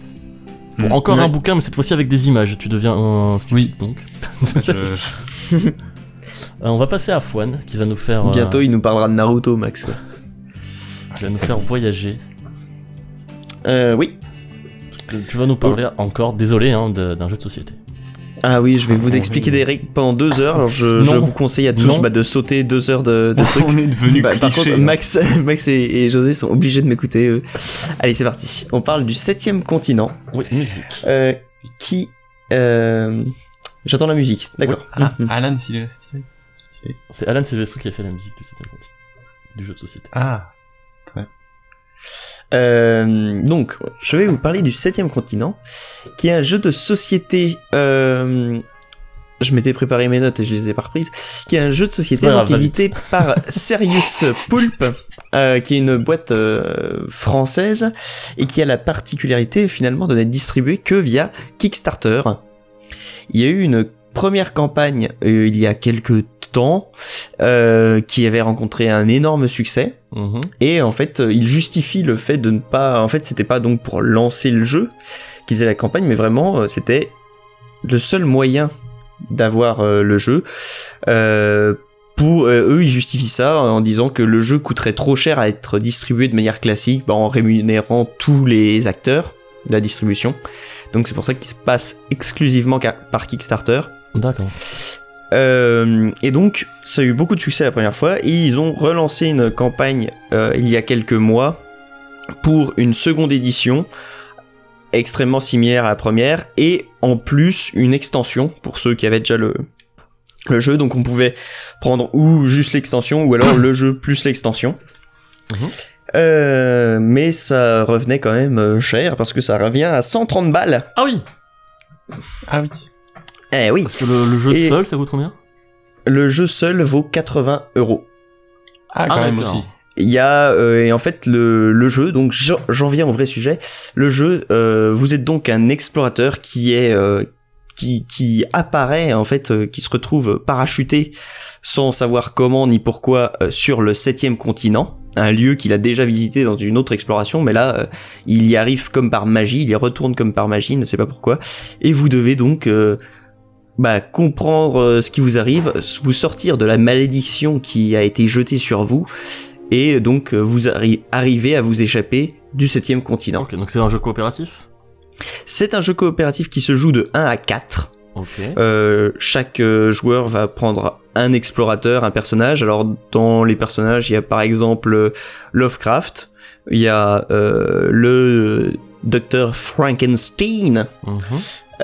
S3: Pour
S2: Mm.
S3: encore un bouquin, mais cette fois-ci avec des images. Tu deviens un stupide,
S2: Oui.
S3: donc.
S2: Je-
S3: Euh, on va passer à Fouane qui va nous faire. euh,
S1: Bientôt, il nous parlera de Naruto, Max. quoi.
S3: qui va nous faire voyager.
S1: Euh, oui.
S3: Tu, tu vas nous parler encore, désolé, hein, d'un jeu de société.
S1: Ah oui, je vais vous expliquer des règles pendant deux heures. Alors je, je vous conseille à tous bah, de sauter deux heures de, de trucs.
S2: On est devenu
S1: Bah, par
S2: cliché.
S1: contre. Max, Max et, et José sont obligés de m'écouter. eux. Allez, c'est parti. On parle du septième continent,
S3: Oui, musique.
S1: euh, qui. euh, J'attends la musique. D'accord.
S2: Ah,
S1: Mhm.
S2: Alan, s'il est stylé. Stylé.
S3: C'est Alan Silvestri qui a fait la musique du 7 continent. Du jeu de société.
S2: Ah.
S1: Euh, donc, je vais vous parler du septième continent, qui est un jeu de société. euh, je m'étais préparé mes notes et je les ai pas reprises. Qui est un jeu de société
S3: grave,
S1: édité par Serious Pulp, euh, qui est une boîte euh, française et qui a la particularité finalement de n'être distribué que via Kickstarter. Il y a eu une première campagne euh, il y a quelques temps euh, qui avait rencontré un énorme succès.
S3: Mhm.
S1: et en fait euh, il justifie le fait de ne pas en fait c'était pas donc pour lancer le jeu qu'ils faisaient la campagne mais vraiment c'était le seul moyen d'avoir euh, le jeu. Pour eux ils justifient ça en disant que le jeu coûterait trop cher à être distribué de manière classique bah, en rémunérant tous les acteurs de la distribution donc c'est pour ça qu'il se passe exclusivement par Kickstarter
S3: D'accord.
S1: euh, et donc, ça a eu beaucoup de succès la première fois, et ils ont relancé une campagne euh, il y a quelques mois pour une seconde édition extrêmement similaire à la première, et en plus une extension pour ceux qui avaient déjà le, le jeu, donc on pouvait prendre ou juste l'extension, ou alors le jeu plus l'extension.
S3: Mhm.
S1: Euh, mais ça revenait quand même euh, cher parce que ça revient à 130 balles.
S3: Ah oui
S2: Ah oui.
S1: Eh oui,
S3: Parce que le, le jeu
S1: Et-
S3: seul, ça coûte combien?
S1: le jeu seul vaut 80 euros.
S2: Ah, quand
S3: Ah,
S2: même
S3: d'accord.
S2: aussi.
S1: Il y a euh, et en fait le, le jeu, donc j'en j'en viens au vrai sujet. Le jeu, euh, vous êtes donc un explorateur qui est euh, qui, qui apparaît en fait, euh, qui se retrouve parachuté sans savoir comment ni pourquoi euh, sur le septième continent, un lieu qu'il a déjà visité dans une autre exploration, mais là euh, il y arrive comme par magie, il y retourne comme par magie, ne sait pas pourquoi, et vous devez donc euh, bah, comprendre euh, ce qui vous arrive, vous sortir de la malédiction qui a été jetée sur vous, et donc vous arri- arrivez à vous échapper du septième continent.
S3: Ok, donc c'est un jeu coopératif?
S1: C'est un jeu coopératif qui se joue de 1 à 4. Euh, chaque euh, joueur va prendre un explorateur, un personnage. Alors dans les personnages, il y a par exemple euh, Lovecraft, il y a euh, le docteur Frankenstein.
S3: Mhm.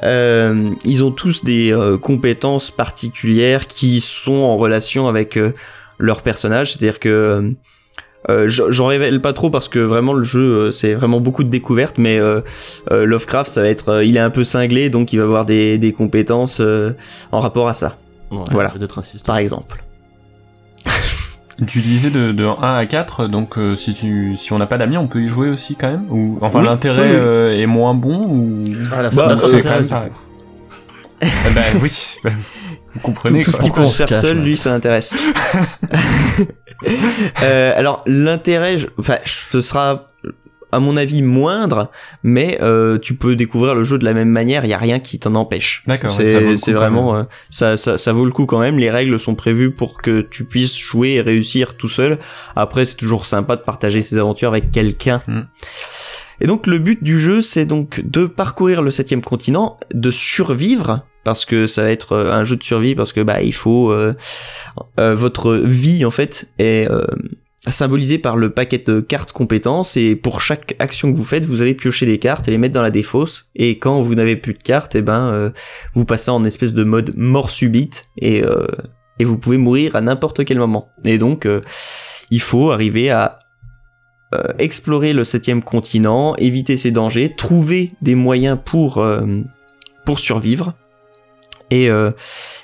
S1: Euh, ils ont tous des compétences particulières qui sont en relation avec leur personnage. C'est-à-dire que euh, j'en révèle pas trop parce que vraiment le jeu euh, c'est vraiment beaucoup de découvertes. Mais euh, euh, Lovecraft, ça va être, euh, il est un peu cinglé, donc il va avoir des, des compétences euh, en rapport à ça,
S3: Ouais,
S1: Voilà. Par exemple.
S2: Tu disais de, de 1 à 4, donc euh, si, tu, si on n'a pas d'amis, on peut y jouer aussi quand même ou, Enfin,
S1: Oui,
S2: l'intérêt
S1: oui,
S2: euh, est moins bon ou...
S3: Ah, la
S1: Bah,
S3: la
S1: c'est
S3: fin
S2: quand même pareil.
S3: coup.
S2: Eh ben oui, bah, vous
S1: Tout,
S2: comprenez
S1: tout ce
S2: quoi.
S1: qui peut se faire seul,
S3: ouais.
S1: lui, ça l'intéresse. Euh, alors l'intérêt, enfin, ce sera à mon avis moindre, mais euh, tu peux découvrir le jeu de la même manière. Il y a rien qui t'en empêche.
S2: D'accord, ouais, ça vaut le
S1: C'est
S2: coup
S1: c'est
S2: quand
S1: vraiment euh, ça, ça ça vaut le coup quand même. Les règles sont prévues pour que tu puisses jouer et réussir tout seul. Après, c'est toujours sympa de partager ses aventures avec quelqu'un.
S2: Mm.
S1: Et donc le but du jeu, c'est donc de parcourir le septième continent, de survivre parce que ça va être euh, un jeu de survie parce que bah il faut euh, euh, votre vie en fait est symbolisée par le paquet de cartes compétences et pour chaque action que vous faites, vous allez piocher des cartes et les mettre dans la défausse et quand vous n'avez plus de cartes, et ben euh, vous passez en espèce de mode mort subite et et vous pouvez mourir à n'importe quel moment. Et donc il faut arriver à explorer le septième continent, éviter ses dangers, trouver des moyens pour pour survivre. Et euh,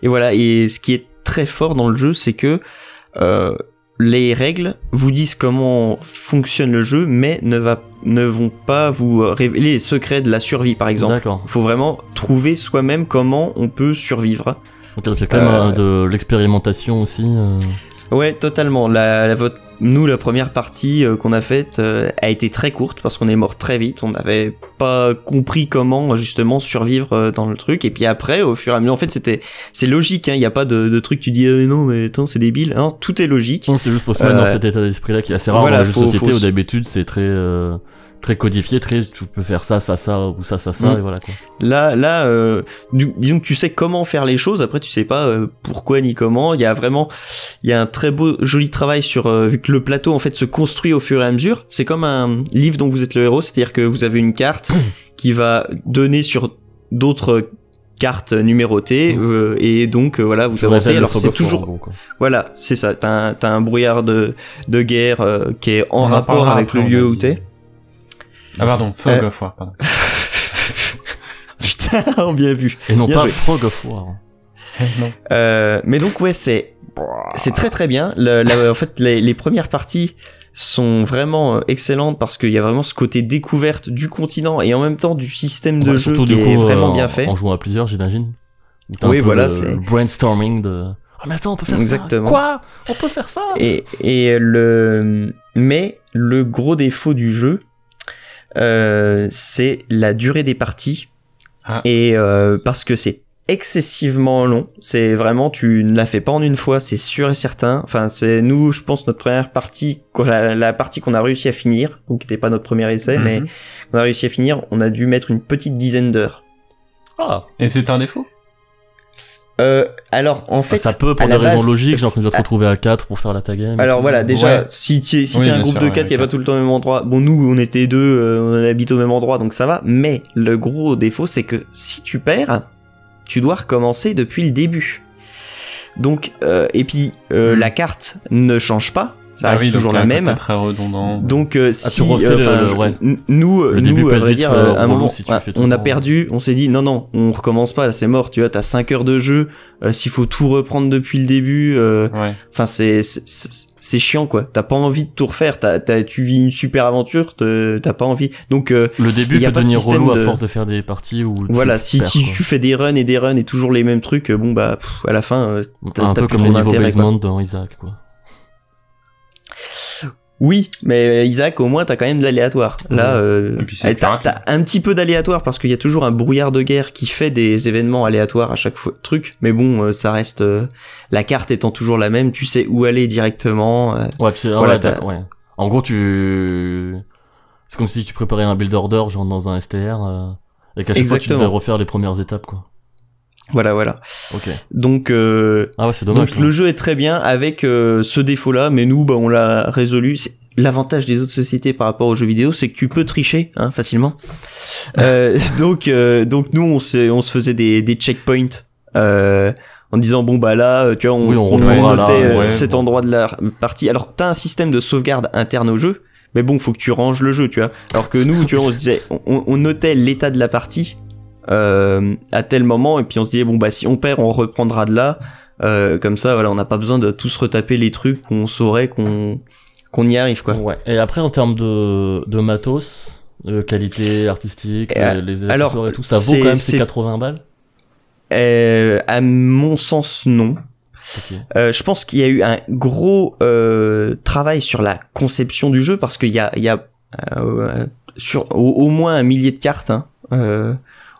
S1: et voilà. Et ce qui est très fort dans le jeu, c'est que euh, les règles vous disent comment fonctionne le jeu, mais ne va ne vont pas vous révéler les secrets de la survie, par exemple.
S3: D'accord.
S1: Il faut vraiment trouver soi-même comment on peut survivre.
S3: Ok, donc il y a quand même
S1: Euh,
S3: euh, de l'expérimentation aussi. euh.
S1: Ouais, totalement. La, la- votre- nous, la première partie euh, qu'on a faite euh, a été très courte parce qu'on est mort très vite. On n'avait pas compris comment justement survivre euh, dans le truc. Et puis après, au fur et à mesure, en fait, c'était c'est logique. hein. Il n'y a pas de, de truc. Tu dis euh, non, mais attends, c'est débile. Non, tout est logique.
S3: Non, c'est juste faut se mettre
S1: Euh,
S3: dans cet état d'esprit-là qui est assez rare
S1: voilà,
S3: dans
S1: faut-
S3: de société
S1: faut
S3: où d'habitude c'est très euh, très codifié, très tu peux faire ça, ça, ça ou ça, ça, ça
S1: Mm.
S3: et voilà quoi.
S1: Là, là, euh, du- disons que tu sais comment faire les choses. Après, tu sais pas euh, pourquoi ni comment. Il y a vraiment, il y a un très beau, joli travail sur euh, vu que le plateau en fait se construit au fur et à mesure. C'est comme un livre dont vous êtes le héros, c'est-à-dire que vous avez une carte qui va donner sur d'autres cartes numérotées
S3: Mm.
S1: euh, et donc euh, voilà vous avancez. Alors c'est toujours voilà, c'est ça. T'as un, t'as un brouillard de de guerre euh, qui est en
S2: On
S1: rapport avec le lieu où t'es.
S2: Ah pardon, Fog
S1: Euh,
S2: of War, pardon.
S1: Putain, bien vu.
S3: Et non
S1: Bien
S3: pas
S1: joué.
S3: Frog of War.
S2: non.
S1: Euh, mais donc ouais, c'est c'est très très bien. Le- la- en fait, les, les premières parties sont vraiment euh, excellentes parce qu'il y a vraiment ce côté découverte du continent et en même temps du système de
S3: Ouais,
S1: jeu qui est
S3: coup
S1: vraiment
S3: euh,
S1: bien fait.
S3: En jouant à plusieurs, j'imagine.
S1: Oui, voilà, c'est-
S3: brainstorming de. Ah mais attends, on peut faire
S1: Exactement.
S3: ça. Quoi? On peut faire ça?
S1: Et, et le, mais le gros défaut du jeu, euh, c'est la durée des parties.
S2: Ah.
S1: Et euh, parce que c'est excessivement long. C'est vraiment, tu ne la fais pas en une fois, c'est sûr et certain. Enfin, c'est nous, je pense, notre première partie, la, la partie qu'on a réussi à finir, donc qui n'était pas notre premier essai, mais
S2: Mhm.
S1: qu'on a réussi à finir, on a dû mettre une petite dizaine d'heures.
S3: Ah,
S2: Et c'est un défaut?
S1: Euh, alors, en fait,
S3: ça peut pour des raisons
S1: base,
S3: logiques, genre qu'on doit se retrouver à 4 pour faire la tagame.
S1: Alors voilà, déjà,
S2: Ouais.
S1: si tu si
S2: Oui,
S1: t'es un groupe
S2: sûr,
S1: de
S2: ouais,
S1: 4 qui est pas tout le temps au même endroit, bon nous on était deux, euh, on habite au même endroit donc ça va, mais le gros défaut c'est que si tu perds, tu dois recommencer depuis le début. Donc, euh, et puis euh,
S2: Hmm.
S1: la carte ne change pas, ça
S2: Ah
S1: reste
S2: oui,
S1: toujours la même.
S2: côté très redondant.
S1: Donc euh,
S3: Ah,
S1: si
S3: tu refais
S1: euh,
S3: le-
S1: je-
S3: ouais.
S1: nous
S3: Le
S1: nous à vrai dire
S3: euh,
S1: euh, un moment
S3: si
S1: on a perdu on s'est dit non non on recommence pas là c'est mort tu vois t'as 5 heures de jeu euh, s'il faut tout reprendre depuis le début euh,
S2: Ouais.
S1: Enfin, c'est c'est- chiant quoi. T'as pas envie de tout refaire. T'as t'as- tu vis une super aventure. T'as pas envie. Donc euh,
S3: Le début
S1: y a
S3: peut
S1: de
S3: devenir
S1: système
S3: relou
S1: de-
S3: à force de faire des parties où. tu-
S1: voilà, si,
S3: perds,
S1: si tu fais des runs et des runs et toujours les mêmes trucs, euh, bon bah pff, à la fin. euh, t'as-
S3: Un peu comme le niveau basement dans Isaac, quoi.
S1: Oui, mais Isaac, au moins t'as quand même de l'aléatoire. Là, euh, eh, t'as un petit peu d'aléatoire parce qu'il y a toujours un brouillard de guerre qui fait des événements aléatoires à chaque fois truc. Mais bon, euh, ça reste euh, la carte étant toujours la même. Tu sais où aller directement. euh,
S3: Ouais, tu sais, ah
S1: Voilà,
S3: ouais, ouais. En gros, tu. C'est comme si tu préparais un build order, genre dans un STR, euh, et qu'à chaque fois tu devais refaire les premières étapes, quoi.
S1: Voilà, voilà. Donc euh,
S3: Ah ouais, c'est dommage.
S1: Donc le jeu est très bien avec euh, ce défaut-là, mais nous, bah, on l'a résolu. L'avantage des autres sociétés par rapport aux jeux vidéo, c'est que tu peux tricher hein, facilement. Euh, donc, euh, donc nous, on, se faisait des, des checkpoints euh, en disant bon bah là, tu vois, on,
S3: Oui, on
S1: on
S3: reprendra
S1: notait
S3: là,
S2: ouais,
S1: cet endroit de la partie. Alors, t'as un système de sauvegarde interne au jeu, mais bon, faut que tu ranges le jeu, tu vois. Alors que nous, tu vois, on se disait, on, on notait l'état de la partie euh, à tel moment, et puis on se disait bon bah si on perd, on reprendra de là. Euh, comme ça, voilà, on n'a pas besoin de tous retaper les trucs qu'on saurait qu'on qu'on y arrive quoi.
S3: Ouais. Et après, en termes de, de matos, de qualité artistique,
S1: Et,
S3: les,
S1: alors,
S3: accessoires et tout, ça vaut quand même ces
S1: c'est-
S3: 80 balles?
S1: Euh, à mon sens, non. Euh, je pense qu'il y a eu un gros euh, travail sur la conception du jeu parce qu'il y a, il y a euh, sur au, au moins un millier de cartes. Hein,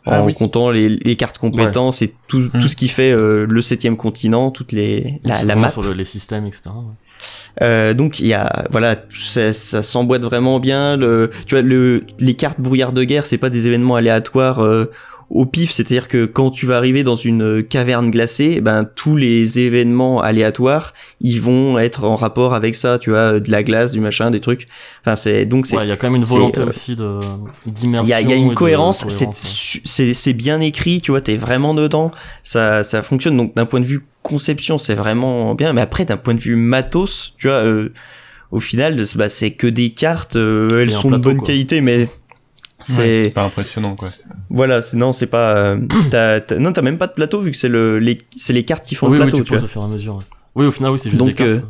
S2: Ah
S1: en
S2: oui.
S1: comptant les, les cartes compétences et tout,
S2: Hmm.
S1: tout ce qui fait euh, le septième continent, toutes les la, la map.
S3: sur le- les systèmes, etc. ouais.
S1: Euh, donc il y a voilà ça, ça s'emboîte vraiment bien le tu vois le les cartes brouillard de guerre c'est pas des événements aléatoires euh, au pif c'est-à-dire que quand tu vas arriver dans une caverne glacée ben tous les événements aléatoires ils vont être en rapport avec ça tu vois de la glace du machin des trucs enfin c'est donc c'est
S3: Ouais, il y a quand même une volonté
S1: euh,
S3: aussi de d'immersion.
S1: il y a, y a une cohérence, c'est
S3: ouais.
S1: c'est bien écrit, tu vois, t'es vraiment dedans, ça ça fonctionne. Donc d'un point de vue conception, c'est vraiment bien. Mais après, d'un point de vue matos, tu vois, euh, au final, bah, c'est que des cartes, euh, elles
S3: Et
S1: sont de bonne
S3: quoi.
S1: qualité, mais c'est
S2: c'est pas impressionnant, quoi.
S1: voilà, c'est non, c'est pas, euh, t'as, t'as- non, t'as même pas de plateau vu que c'est le les c'est les cartes qui font
S3: oui,
S1: le
S3: oui,
S1: plateau,
S3: tu
S1: tu vois.
S3: poses au fur et à mesure. ouais. Oui, au final, oui, c'est juste
S1: Donc,
S3: des cartes.
S1: euh.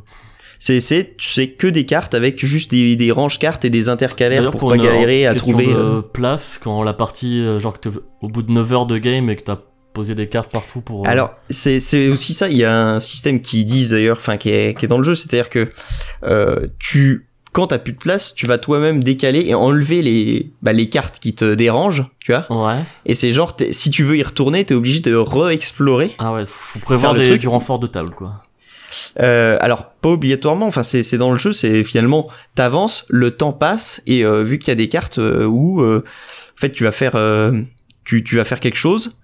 S1: C'est c'est c'est que des cartes avec juste des des ranges cartes et des intercalaires
S3: D'ailleurs,
S1: pour, pas
S3: une,
S1: galérer
S3: euh,
S1: à trouver.
S3: de
S1: euh,
S3: place quand la partie, genre que t'es au bout de 9 heures de game et que t'as posé des cartes partout pour.
S1: Alors, c'est c'est aussi ça. Il y a un système qui dit d'ailleurs, enfin qui est qui est dans le jeu, c'est-à-dire que euh, tu quand t'as plus de place, tu vas toi-même décaler et enlever les bah, les cartes qui te dérangent, tu vois.
S3: Ouais.
S1: Et c'est genre si tu veux y retourner, t'es obligé de re-explorer.
S3: Ah ouais, faut prévoir des, du renfort de table, quoi.
S1: Euh, alors pas obligatoirement. Enfin c'est c'est dans le jeu, c'est finalement t'avances, le temps passe et euh, vu qu'il y a des cartes euh, où euh, en fait tu vas faire euh, tu tu vas faire quelque chose,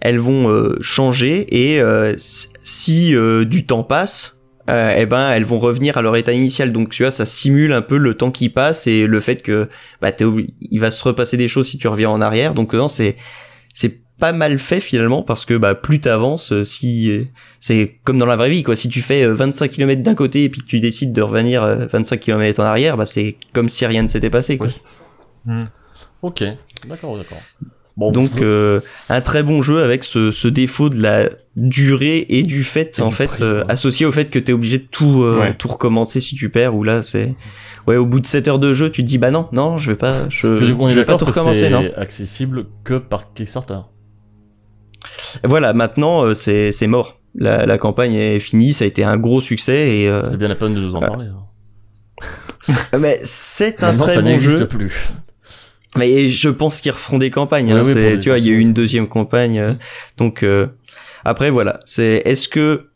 S1: elles vont euh, changer et euh, si euh, du temps passe, euh, eh ben elles vont revenir à leur état initial. Donc tu vois, ça simule un peu le temps qui passe et le fait que bah il va se repasser des choses si tu reviens en arrière. Donc non, c'est c'est pas mal fait finalement parce que bah plus t'avances, euh, si euh, c'est comme dans la vraie vie quoi. Si tu fais euh, 25 km d'un côté et puis que tu décides de revenir euh, 25 km en arrière, bah c'est comme si rien ne s'était passé quoi.
S3: Oui. Ok. D'accord, d'accord. Bon,
S1: Donc euh, un très bon jeu avec ce, ce défaut de la durée et du fait
S3: Et
S1: en
S3: du
S1: fait
S3: prix,
S1: euh,
S3: ouais.
S1: associé au fait que t'es obligé de tout euh,
S2: Ouais.
S1: tout recommencer si tu perds ou là c'est ouais au bout de 7 heures de jeu tu te dis bah non non je vais pas je, vais pas tout recommencer non
S3: accessible que par Kickstarter.
S1: voilà, maintenant c'est c'est mort. La, la campagne est finie, ça a été un gros succès et
S3: C'est bien la peine de nous en parler. hein.
S1: mais c'est un très
S3: ça
S1: bon jeu.
S3: plus.
S1: Mais je pense qu'ils refont des campagnes. Hein,
S3: oui,
S1: tu vois, il y a eu une deuxième campagne. euh, donc euh, après voilà, c'est est-ce que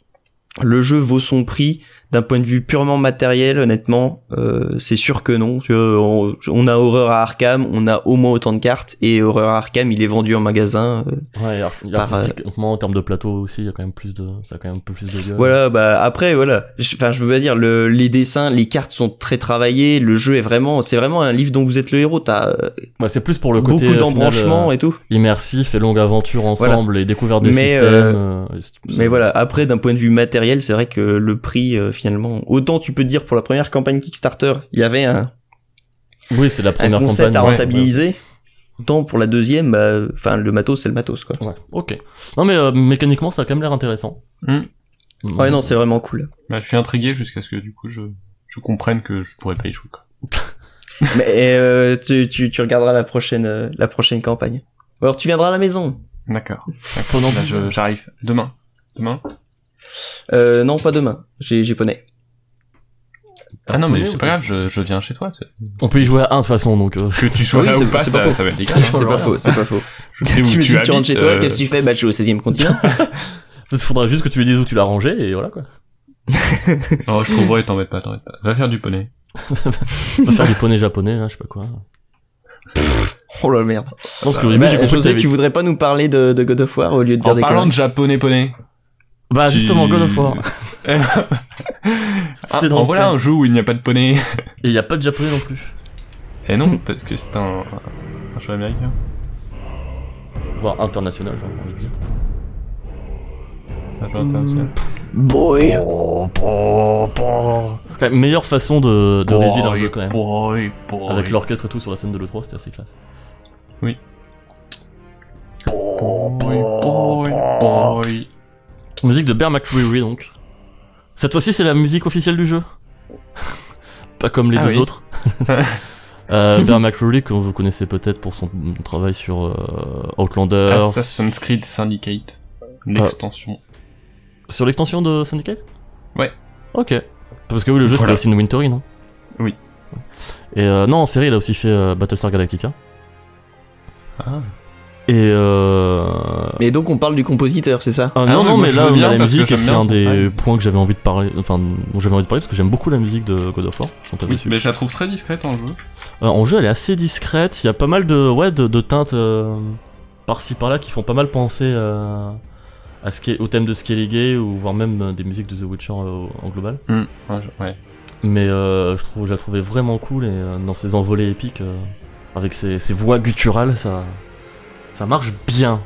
S1: le jeu vaut son prix d'un point de vue purement matériel Honnêtement, euh, c'est sûr que non. Tu vois, on, on a Horreur à Arkham, on a au moins autant de cartes et Horreur à Arkham, il est vendu en magasin. euh,
S3: Ouais,
S1: Par,
S3: artistiquement, en termes de plateau aussi, il y a quand même plus de, ça a quand même un peu plus de gueule.
S1: Voilà, bah après voilà. Enfin, je veux dire le, les dessins, les cartes sont très travaillées. Le jeu est vraiment, c'est vraiment un livre dont vous êtes le héros. T'as euh,
S3: Bah, c'est plus pour le côté
S1: beaucoup
S3: euh, euh,
S1: et tout.
S3: immersif et longue aventure ensemble et découverte des
S1: Mais,
S3: systèmes.
S1: euh,
S3: euh,
S1: Mais voilà, après d'un point de vue matériel, c'est vrai que le prix euh, finalement, autant tu peux te dire pour la première campagne Kickstarter, il y avait un,
S3: Oui, c'est la
S1: un
S3: première
S1: concept à
S3: campagne. ouais,
S1: rentabiliser. Autant pour la deuxième, bah, enfin le matos c'est le matos quoi.
S3: Ouais, ok. Non, mais euh, mécaniquement, ça a quand même l'air intéressant.
S2: Hmm.
S1: Ouais non, c'est vraiment cool.
S2: Bah, je suis intrigué jusqu'à ce que du coup je, je comprenne que je pourrais pas y jouer quoi.
S1: Mais euh, tu, tu, tu regarderas la prochaine euh, la prochaine campagne. Ou Alors tu viendras à la maison.
S2: D'accord.
S3: Pendant
S2: je- j'arrive demain. Demain?
S1: Euh, non, pas demain. J'ai poney.
S2: Ah non mais c'est pas grave, je, je viens chez toi. tu sais.
S3: On peut y jouer à un de toute façon, donc. euh,
S2: Que tu sois
S1: Oui,
S2: là
S1: c'est-
S2: ou pas,
S1: c'est pas
S2: ça,
S1: faux.
S2: ça va être égal.
S1: C'est pas faux, c'est pas faux.
S2: Je sais où
S1: tu
S2: tu
S1: que tu rentres chez toi,
S2: euh,
S1: qu'est-ce que tu fais? Bah je suis au 7ème continent.
S3: Il faudra juste que tu lui dises où tu l'as rangé et voilà quoi.
S2: Oh, je trouverai, t'embête pas, t'embête pas. Va faire du poney.
S3: On va faire du poney japonais, là, je sais pas quoi.
S1: oh la merde.
S3: Non, parce qu'au début,
S1: Bah,
S3: j'ai compris que t'avais-
S1: tu voudrais pas nous parler de, de God of War au lieu de dire
S2: En
S1: des
S2: parlant
S1: conneries
S2: de japonais poney.
S3: Bah,
S2: tu-
S3: justement, God of War.
S2: Ah,
S3: C'est dans
S2: en
S3: le
S2: voilà un jeu où il n'y a pas de poney.
S3: Et il y a pas de japonais non plus.
S2: Eh non, parce que c'est un, un jeu américain.
S3: Voire international, j'ai envie de dire.
S2: C'est un jeu international.
S1: Boy.
S3: Oh, oh, oh. Quand même, meilleure façon de, de révéler leur jeu quand même.
S2: Boy, boy.
S3: Avec l'orchestre et tout sur la scène de l'E3, c'était assez classe.
S2: Oui. Boy, boy, boy.
S3: Musique de Bear McCreary donc. Cette fois-ci, c'est la musique officielle du jeu. Pas comme les
S2: Ah
S3: deux
S2: oui.
S3: autres. euh, Bear McCreary, que vous connaissez peut-être pour son travail sur euh, Outlander,
S2: Assassin's Creed Syndicate. L'extension.
S3: sur l'extension de Syndicate?
S2: Ouais.
S3: Ok. Parce que oui, le jeu
S2: Voilà.
S3: c'était aussi une Wintery, non
S2: Oui.
S3: Et euh, non, en série, il a aussi fait euh, Battlestar Galactica.
S2: Ah.
S3: Et euh...
S1: Et donc on parle du compositeur, c'est ça
S3: Ah,
S2: Ah
S3: non, non, mais
S2: je
S3: là, on a la musique c'est un des points que j'avais envie de parler, enfin, dont j'avais envie de parler parce que j'aime beaucoup la musique de God of War.
S2: Oui, mais je la trouve très discrète en jeu.
S3: Euh, en jeu, elle est assez discrète. Il y a pas mal de, ouais, de, de teintes euh, par-ci par-là qui font pas mal penser euh, à ce qui est, au thème de Skellige ou voire même des musiques de The Witcher euh, en global.
S2: Ouais, je- ouais.
S3: Mais euh, je trouve, je la trouvais vraiment cool et euh, dans ses envolées épiques, euh, avec ses, ses voix gutturales, ça, ça marche bien.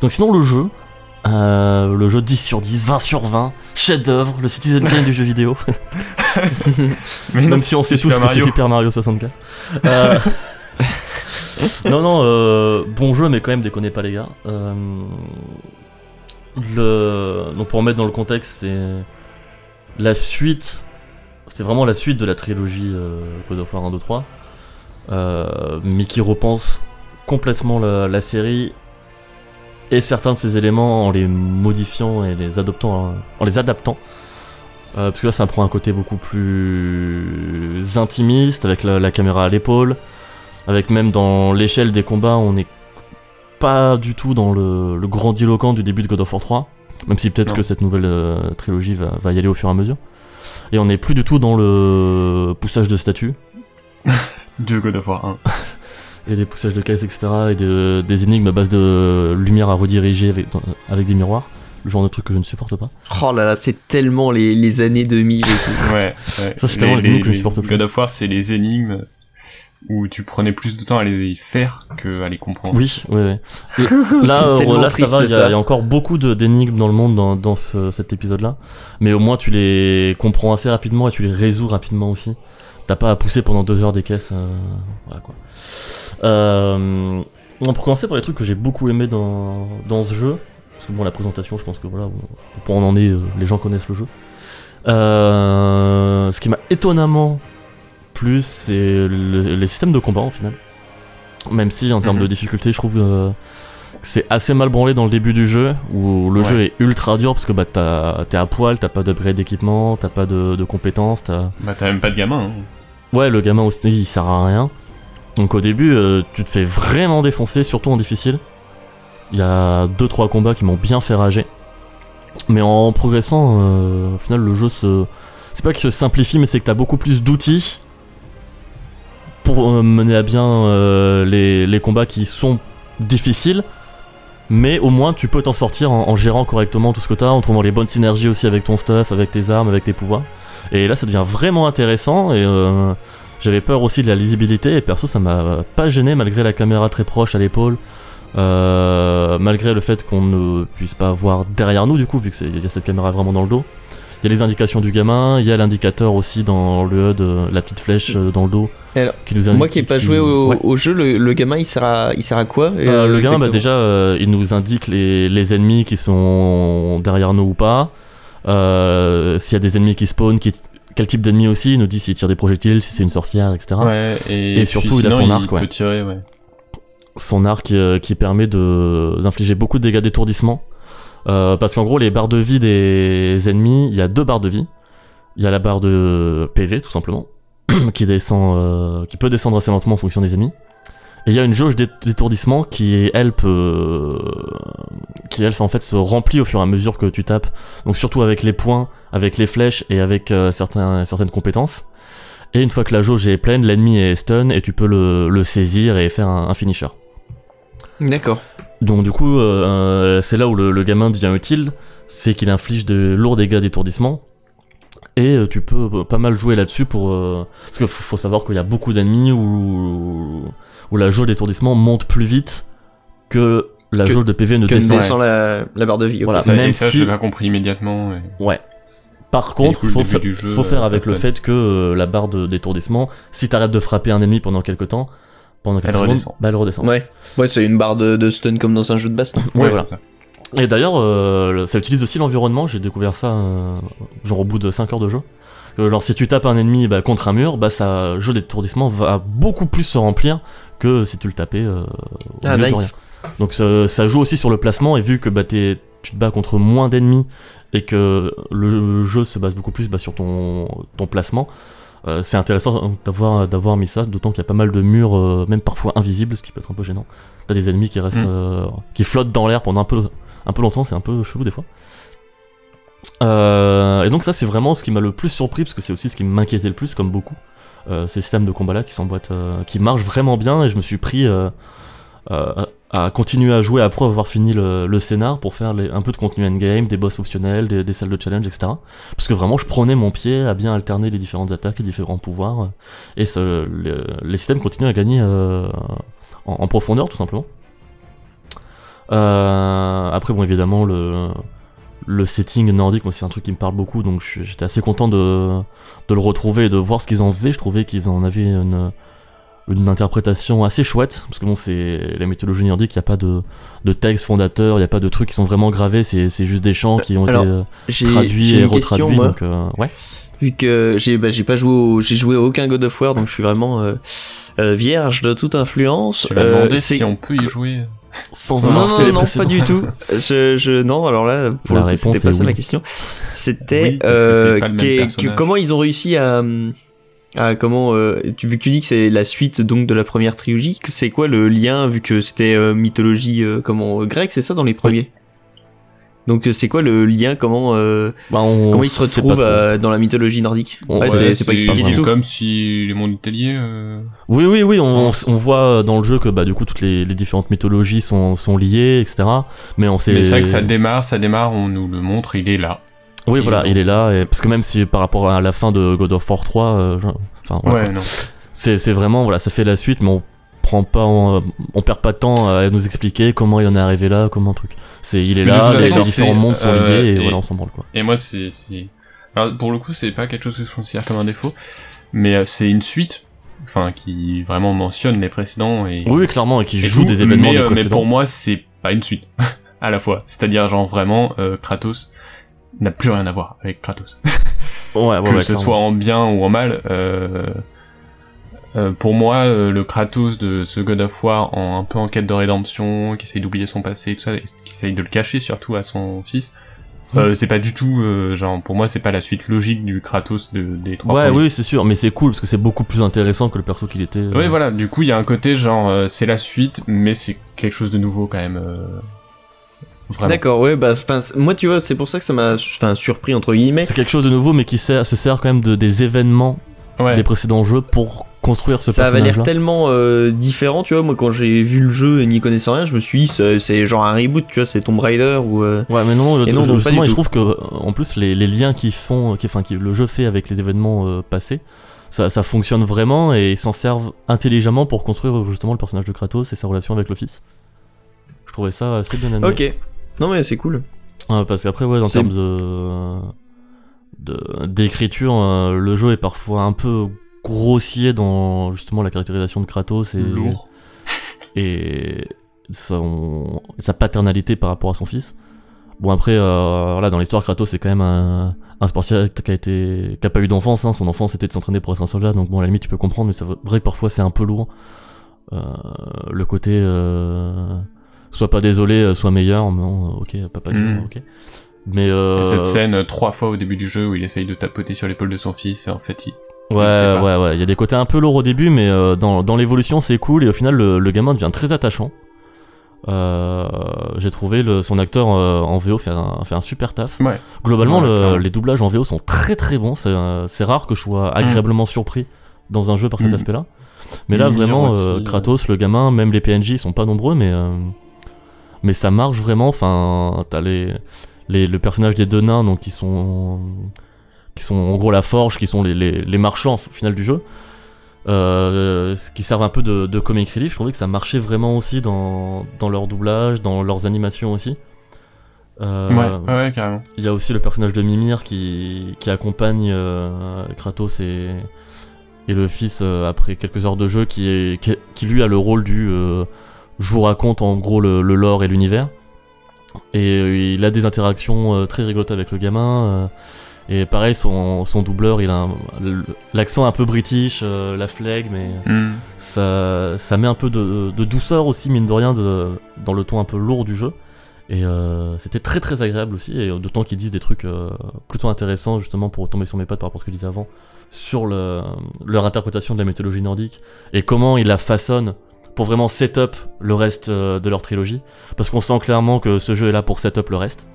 S3: Donc sinon le jeu, euh, le jeu 10 sur 10, 20 sur 20, chef-d'œuvre, le Citizen Kane du jeu vidéo.
S2: Mais non,
S3: Même si on sait tous que c'est. Super Mario 64. Euh, non, non, euh, bon jeu, mais quand même, déconnez pas, les gars. Le... Donc, pour remettre dans le contexte, c'est la suite. C'est vraiment la suite de la trilogie God of War 1, 2, 3. Euh, mais qui repense complètement la, la série et certains de ses éléments en les modifiant et les adoptant, hein, en les adaptant. Euh, parce que là, ça prend un côté beaucoup plus intimiste, avec la, la caméra à l'épaule, avec même dans l'échelle des combats, on n'est pas du tout dans le, le grandiloquent du début de God of War 3, même si peut-être que cette nouvelle euh, trilogie va, va y aller au fur et à mesure. Et on n'est plus du tout dans le poussage de statues,
S2: De God of War 1.
S3: et des poussages de caisses, etc., et de- des énigmes à base de lumière à rediriger avec, dans- avec des miroirs, le genre de truc que je ne supporte pas.
S1: Oh là là, c'est tellement les, les années 2000 et tout.
S2: Ouais, ouais.
S3: Ça, c'est tellement les énigmes que je supporte plus.
S2: God of War, c'est les énigmes où tu prenais plus de temps à les faire que à les comprendre.
S3: Oui, oui, oui. Là, euh, là ça
S1: triste,
S3: va, il y, a- y encore beaucoup d'énigmes dans le monde dans, dans ce- cet épisode-là. Mais au moins, tu les comprends assez rapidement et tu les résous rapidement aussi. T'as pas à pousser pendant deux heures des caisses. euh, voilà quoi. Euh, pour commencer par les trucs que j'ai beaucoup aimé dans, dans ce jeu. Parce que bon, la présentation, je pense que voilà, on, pour en en est, euh, les gens connaissent le jeu. Euh, ce qui m'a étonnamment plu, c'est le- les systèmes de combat en final. Même si en termes
S2: Mhm.
S3: de difficulté, je trouve euh, c'est assez mal branlé dans le début du jeu, où le
S2: Ouais.
S3: jeu est ultra dur parce que bah, t'es à poil, t'as pas d'upgrade d'équipement, t'as pas de, de compétences, t'as...
S2: Bah t'as même pas de gamin. Hein.
S3: Ouais, le gamin aussi, il sert à rien. Donc au début, euh, tu te fais vraiment défoncer, surtout en difficile. Il y a 2-3 combats qui m'ont bien fait rager. Mais en progressant, euh, au final, le jeu se. C'est pas qu'il se simplifie, mais c'est que t'as beaucoup plus d'outils pour euh, mener à bien les, combats qui sont difficiles. Mais au moins, tu peux t'en sortir en, en gérant correctement tout ce que t'as, en trouvant les bonnes synergies aussi avec ton stuff, avec tes armes, avec tes pouvoirs. Et là, ça devient vraiment intéressant. Et j'avais peur aussi de la lisibilité. Et perso, ça m'a pas gêné malgré la caméra très proche à l'épaule. Euh, malgré le fait qu'on ne puisse pas voir derrière nous, du coup, vu qu'il y a cette caméra vraiment dans le dos. Il y a les indications du gamin, il y a l'indicateur aussi dans le HUD, la petite flèche euh, dans le dos.
S1: Alors,
S3: qui nous indique
S1: Moi qui ai pas joué au,
S3: Ouais.
S1: au jeu, le, le gamin il sert à, il sert à quoi
S3: Euh, le gamin, bah déjà, euh, il nous indique les, les ennemis qui sont derrière nous ou pas. Euh, S'il y a des ennemis qui spawnent, qui, quel type d'ennemis aussi. Il nous dit s'il tire des projectiles, si c'est une sorcière, etc.
S2: Ouais, et,
S3: Et surtout, il a son arc, ouais.
S2: tirer, ouais.
S3: Son arc euh, qui permet de d'infliger beaucoup de dégâts d'étourdissement. Euh, parce qu'en gros, les barres de vie des ennemis, il y a deux barres de vie. Il y a la barre de PV, tout simplement, qui descend, euh, qui peut descendre assez lentement en fonction des ennemis. Et il y a une jauge d'é- d'étourdissement qui, elle, peut, qui, elle, en fait, se remplit au fur et à mesure que tu tapes. Donc surtout avec les points, avec les flèches et avec euh, certains, certaines compétences. Et une fois que la jauge est pleine, l'ennemi est stun et tu peux le, le saisir et faire un, un finisher.
S1: D'accord.
S3: Donc du coup, euh, euh, c'est là où le, le gamin devient utile, c'est qu'il inflige de lourds dégâts d'étourdissement. Et euh, tu peux euh, pas mal jouer là-dessus pour... euh, Parce qu'il faut, faut savoir qu'il y a beaucoup d'ennemis où, où la jauge d'étourdissement monte plus vite que la
S1: Que-
S3: jauge de PV ne
S1: Que
S3: descend.
S1: descend la, la barre de vie.
S3: Voilà.
S2: ça,
S3: même
S2: et ça,
S3: si-
S2: je l'ai compris immédiatement. et-
S3: Ouais. Par contre,
S2: coup, le
S3: faut,
S2: début
S3: fa-
S2: du jeu,
S3: faut faire
S2: euh,
S3: avec le fait que euh, la barre de- d'étourdissement, si t'arrêtes de frapper un ennemi pendant quelques temps, pendant quelques
S2: Elle
S3: secondes,
S2: redescend.
S3: bah elle redescend.
S1: Ouais. Ouais, c'est une barre de, de stun comme dans un jeu de baston.
S3: Ouais, voilà.
S2: ça.
S3: Et d'ailleurs, euh, ça utilise aussi l'environnement. J'ai découvert ça euh, genre au bout de 5 heures de jeu. Genre si tu tapes un ennemi bah, contre un mur, bah sa jeu d'étourdissement va beaucoup plus se remplir que si tu le tapais euh, au
S1: Ah,
S3: milieu de
S1: nice.
S3: rien. Donc ça, ça joue aussi sur le placement et vu que bah, t'es- tu te bats contre moins d'ennemis et que le jeu se base beaucoup plus bah, sur ton, ton placement, euh, c'est intéressant d'avoir d'avoir mis ça, d'autant qu'il y a pas mal de murs, euh, même parfois invisibles, ce qui peut être un peu gênant. T'as des ennemis qui restent,
S2: Mm.
S3: euh, qui flottent dans l'air pendant un peu, un peu longtemps, c'est un peu chelou des fois. Euh, et donc ça c'est vraiment ce qui m'a le plus surpris parce que c'est aussi ce qui m'inquiétait le plus comme beaucoup. Euh, ces systèmes de combat là qui s'emboîtent, euh, qui marchent vraiment bien et je me suis pris euh, à continuer à jouer après avoir fini le, le scénar pour faire les- un peu de contenu endgame, des boss optionnels, des, des salles de challenge, etc. Parce que vraiment je prenais mon pied à bien alterner les différentes attaques, les différents pouvoirs et ce- le- les systèmes continuent à gagner euh, en, en profondeur tout simplement. Euh, après bon évidemment le le setting nordique, moi c'est un truc qui me parle beaucoup, donc j'étais assez content de, de le retrouver et de voir ce qu'ils en faisaient. Je trouvais qu'ils en avaient une, une interprétation assez chouette, parce que bon, c'est la mythologie nordique, il n'y a pas de, de texte fondateur, il n'y a pas de trucs qui sont vraiment gravés, c'est c'est juste des chants qui ont
S1: Alors,
S3: été euh, traduits et retraduits.
S1: moi.
S3: donc, euh, ouais.
S1: Vu que j'ai bah, j'ai pas joué au, j'ai joué à aucun God of War, donc je suis vraiment euh, euh, vierge de toute influence.
S2: Tu m'as
S1: Euh,
S2: demandé si on peut y jouer.
S3: Sans
S1: Non,
S3: avoir
S1: non,
S3: fait les
S1: non, pas du tout. Je, je, non, alors là, pour
S3: La
S1: le c'était pas ça
S3: oui.
S1: ma question. C'était
S2: Oui, que
S1: euh, que- comment ils ont réussi à, à comment, euh, tu, vu que tu dis que c'est la suite donc de la première trilogie, c'est quoi le lien vu que c'était euh, mythologie euh, comment euh, grecque, c'est ça dans les premiers? Donc euh, c'est quoi le lien? Comment euh,
S3: Bah, on
S1: comment ils se
S3: trop.
S1: euh, dans la mythologie nordique?
S3: On-
S1: Ouais,
S3: ouais,
S1: c'est- pas expliqué du tout.
S2: Comme si les mondes étaient liés. euh,
S3: Oui, oui, oui, on, on voit dans le jeu que bah, du coup toutes les, les différentes mythologies sont, sont liées, etc. Mais on sait.
S2: C'est vrai que ça démarre, ça démarre, on nous le montre, il est là.
S3: Oui,
S2: Et
S3: voilà, il est là, et... parce que même si par rapport à la fin de God of War 3, euh, je- enfin, voilà,
S2: Ouais,
S3: quoi.
S2: non.
S3: c'est c'est vraiment, voilà, ça fait la suite, mais on prend pas, en- on perd pas de temps à nous expliquer comment il en est arrivé là, comment un truc. C'est, il est
S2: Mais
S3: là, les,
S2: façon,
S3: différents mondes sont
S2: euh,
S3: liés, et,
S2: et-
S3: voilà, on s'en branle, quoi.
S2: Et moi, c'est. Alors, pour le coup, c'est pas quelque chose que je considère comme un défaut, mais euh, c'est une suite, enfin, qui vraiment mentionne les précédents et...
S3: Oui, clairement, et qui joue
S2: tout,
S3: des événements
S2: mais,
S3: des
S2: euh, mais pour moi, c'est pas une suite, à la fois. C'est-à-dire, genre, vraiment, euh, Kratos n'a plus rien à voir avec Kratos.
S3: Ouais, ouais,
S2: que
S3: ouais,
S2: ce
S3: clairement.
S2: soit en bien ou en mal, euh, Euh, pour moi, euh, le Kratos de ce God of War, en un peu en quête de rédemption, qui essaye d'oublier son passé et tout ça, et qui essaye de le cacher surtout à son fils, euh, c'est pas du tout, euh, genre, pour moi, c'est pas la suite logique du Kratos de, des trois
S3: Ouais,
S2: premiers.
S3: oui, c'est sûr, mais c'est cool parce que c'est beaucoup plus intéressant que le perso qu'il était. euh.
S2: Ouais, voilà, du coup, il y a un côté, genre, euh, c'est la suite, mais c'est quelque chose de nouveau quand même. euh, Vraiment.
S1: D'accord, ouais, bah, moi, tu vois, c'est pour ça que ça m'a, surpris entre guillemets.
S3: C'est quelque chose de nouveau, mais qui sert- se sert quand même de, des événements
S2: Ouais.
S3: des précédents jeux pour construire ce
S1: ça avait
S3: personnage-là.
S1: l'air tellement euh, différent, tu vois. Moi, quand j'ai vu le jeu et n'y connaissant rien, je me suis dit, c'est genre un reboot, tu vois, c'est Tomb Raider ou. euh,
S3: Ouais, mais non, le-
S1: Et non,
S3: je- justement, je trouve que euh, en plus les, les liens qu'ils font, qui, enfin, qui, le jeu fait avec les événements euh, passés, ça, ça fonctionne vraiment et ils s'en servent intelligemment pour construire justement le personnage de Kratos et sa relation avec le fils. Je trouvais ça assez bien amené.
S1: Ok. Non, mais c'est cool.
S3: Parce qu'après, ouais, en termes de de- d'écriture, euh, le jeu est parfois un peu grossier dans justement la caractérisation de Kratos et
S2: Lourd.
S3: et son, sa paternalité par rapport à son fils. Bon après, euh, voilà, dans l'histoire, Kratos c'est quand même un, un sportif qui a été, qui a pas eu d'enfance. Hein. Son enfance c'était de s'entraîner pour être un soldat, donc bon à la limite tu peux comprendre, mais c'est vrai que parfois c'est un peu lourd. Euh, le côté, euh, sois pas désolé, sois meilleur. Non, ok, papa Dieu,
S2: Mm.
S3: ok. Mais
S2: Et Cette scène trois fois au début du jeu où il essaye de tapoter sur l'épaule de son fils en fait il...
S3: Ouais, ouais, ouais. Il y a des côtés un peu lourds au début, mais euh, dans, dans l'évolution, c'est cool. Et au final, le, le gamin devient très attachant. Euh, J'ai trouvé le, son acteur euh, en VO fait un, fait un super taf.
S2: Ouais.
S3: Globalement,
S2: Ouais,
S3: le-
S2: clairement.
S3: les doublages en VO sont très très bons. C'est rare que je sois agréablement surpris dans un jeu par cet
S2: Mm.
S3: aspect-là. Mais là, vraiment. Kratos, le gamin, même les PNJ ils sont pas nombreux, mais mais ça marche vraiment. Enfin, t'as les, les le personnage des deux nains, donc qui sont qui sont en gros la forge, qui sont les, les, les marchands au final du jeu, euh, qui servent un peu de, de comic relief. Je trouvais que ça marchait vraiment aussi dans, dans leur doublage, dans leurs animations aussi. Euh,
S2: Ouais, ouais, carrément.
S3: il y a aussi le personnage de Mimir qui, qui accompagne euh, Kratos et, et le fils euh, après quelques heures de jeu qui, est, qui, qui lui a le rôle du euh, je vous raconte en gros le, le lore et l'univers. Et euh, il a des interactions euh, très rigolotes avec le gamin. Et pareil, son, son doubleur, il a l'accent un peu british, euh, la flegme, mais
S2: Hmm.
S3: ça, ça met un peu de, de douceur aussi, mine de rien, de, dans le ton un peu lourd du jeu. Et euh, c'était très très agréable aussi, et d'autant qu'ils disent des trucs euh, plutôt intéressants justement pour tomber sur mes pattes par rapport à ce que je disais avant, sur le, leur interprétation de la mythologie nordique, et comment ils la façonnent pour vraiment set-up le reste de leur trilogie, parce qu'on sent clairement que ce jeu est là pour set-up le reste.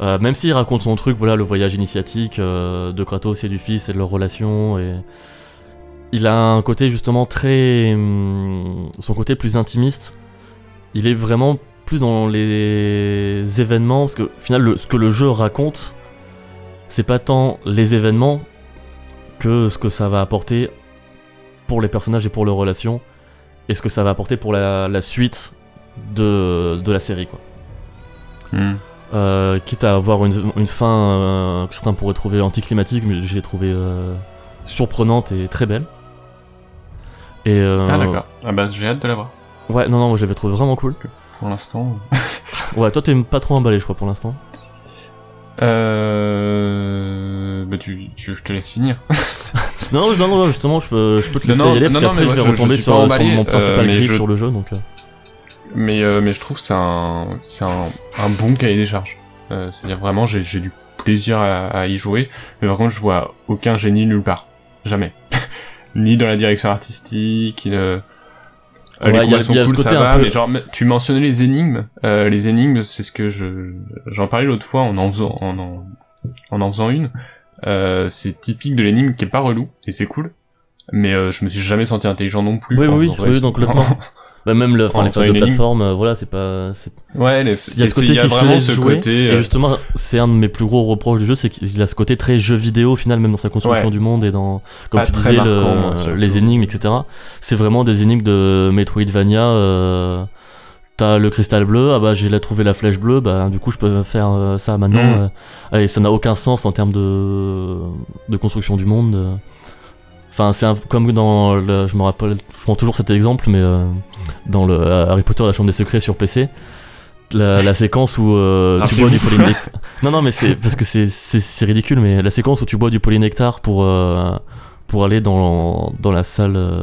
S3: Euh, même s'il raconte son truc, voilà, le voyage initiatique euh, de Kratos et du fils et de leur relation, et il a un côté justement très. hum, son côté plus intimiste. Il est vraiment plus dans les événements, parce que au final, le- ce que le jeu raconte, c'est pas tant les événements que ce que ça va apporter pour les personnages et pour leurs relations, et ce que ça va apporter pour la, la suite de, de la série, quoi.
S2: Hmm.
S3: Euh, quitte à avoir une, une fin euh, que certains pourraient trouver anticlimatique, mais j'ai trouvé euh, surprenante et très belle. Et
S2: Ah d'accord. Ah bah j'ai hâte de la voir.
S3: Ouais, non, non, moi je l'avais trouvé vraiment cool.
S2: Pour l'instant.
S3: Ouais, toi t'es pas trop emballé, je crois, pour l'instant.
S2: Euh... Bah tu, tu, je te laisse finir.
S3: Non, non, non, justement, je peux, je peux te laisser
S2: non,
S3: y aller, parce
S2: non,
S3: qu'après je vais
S2: je-
S3: retomber sur, mon principal
S2: je-
S3: sur le jeu, donc...
S2: Mais, euh, mais je trouve que c'est un, c'est un, un bon cahier des charges. Euh, C'est-à-dire vraiment, j'ai j'ai du plaisir à, à y jouer, mais par contre, je vois aucun génie nulle part. Jamais. ni dans la direction artistique, ni... euh,
S3: Ouais,
S2: les
S3: il y a-
S2: combats sont cool,
S3: côté
S2: ça va,
S3: peu-
S2: mais genre, tu mentionnais les énigmes. Euh, les énigmes, c'est ce que je, j'en parlais l'autre fois en en faisant, en en, en, en faisant une. Euh, c'est typique de l'énigme qui est pas relou, et c'est cool. Mais euh, je me suis jamais senti intelligent non plus.
S3: Oui, oui, oui. Bah, même le, enfin,
S2: En
S3: les phases de plateforme, euh, voilà, c'est pas... c'est
S2: Ouais, les,
S3: Il y a ce
S2: et
S3: côté
S2: c'est- il y a
S3: qui se laisse
S2: ce
S3: jouer,
S2: côté.
S3: Et
S2: euh,
S3: justement, c'est un de mes plus gros reproches du jeu, c'est qu'il a ce côté très jeu vidéo au final, même dans sa construction
S2: Ouais.
S3: du monde et dans, comme
S2: Pas
S3: tu disais, le-
S2: marquant, moi, surtout.
S3: les énigmes, etc. C'est vraiment des énigmes de Metroidvania. Euh, T'as le cristal bleu, ah bah j'ai là trouvé la flèche bleue, bah du coup je peux faire euh, ça maintenant.
S2: Mm.
S3: euh, et ça n'a aucun sens en termes de, de construction du monde. Enfin, c'est un- comme dans le, je me rappelle, je prends toujours cet exemple, mais euh, dans le euh, Harry Potter, la chambre des secrets sur PC, la, la séquence où euh,
S2: Ah,
S3: tu bois du polynectar. non, non, mais c'est parce que c'est ridicule, mais la séquence où tu bois du polynectar pour euh, pour aller dans, dans la salle, euh,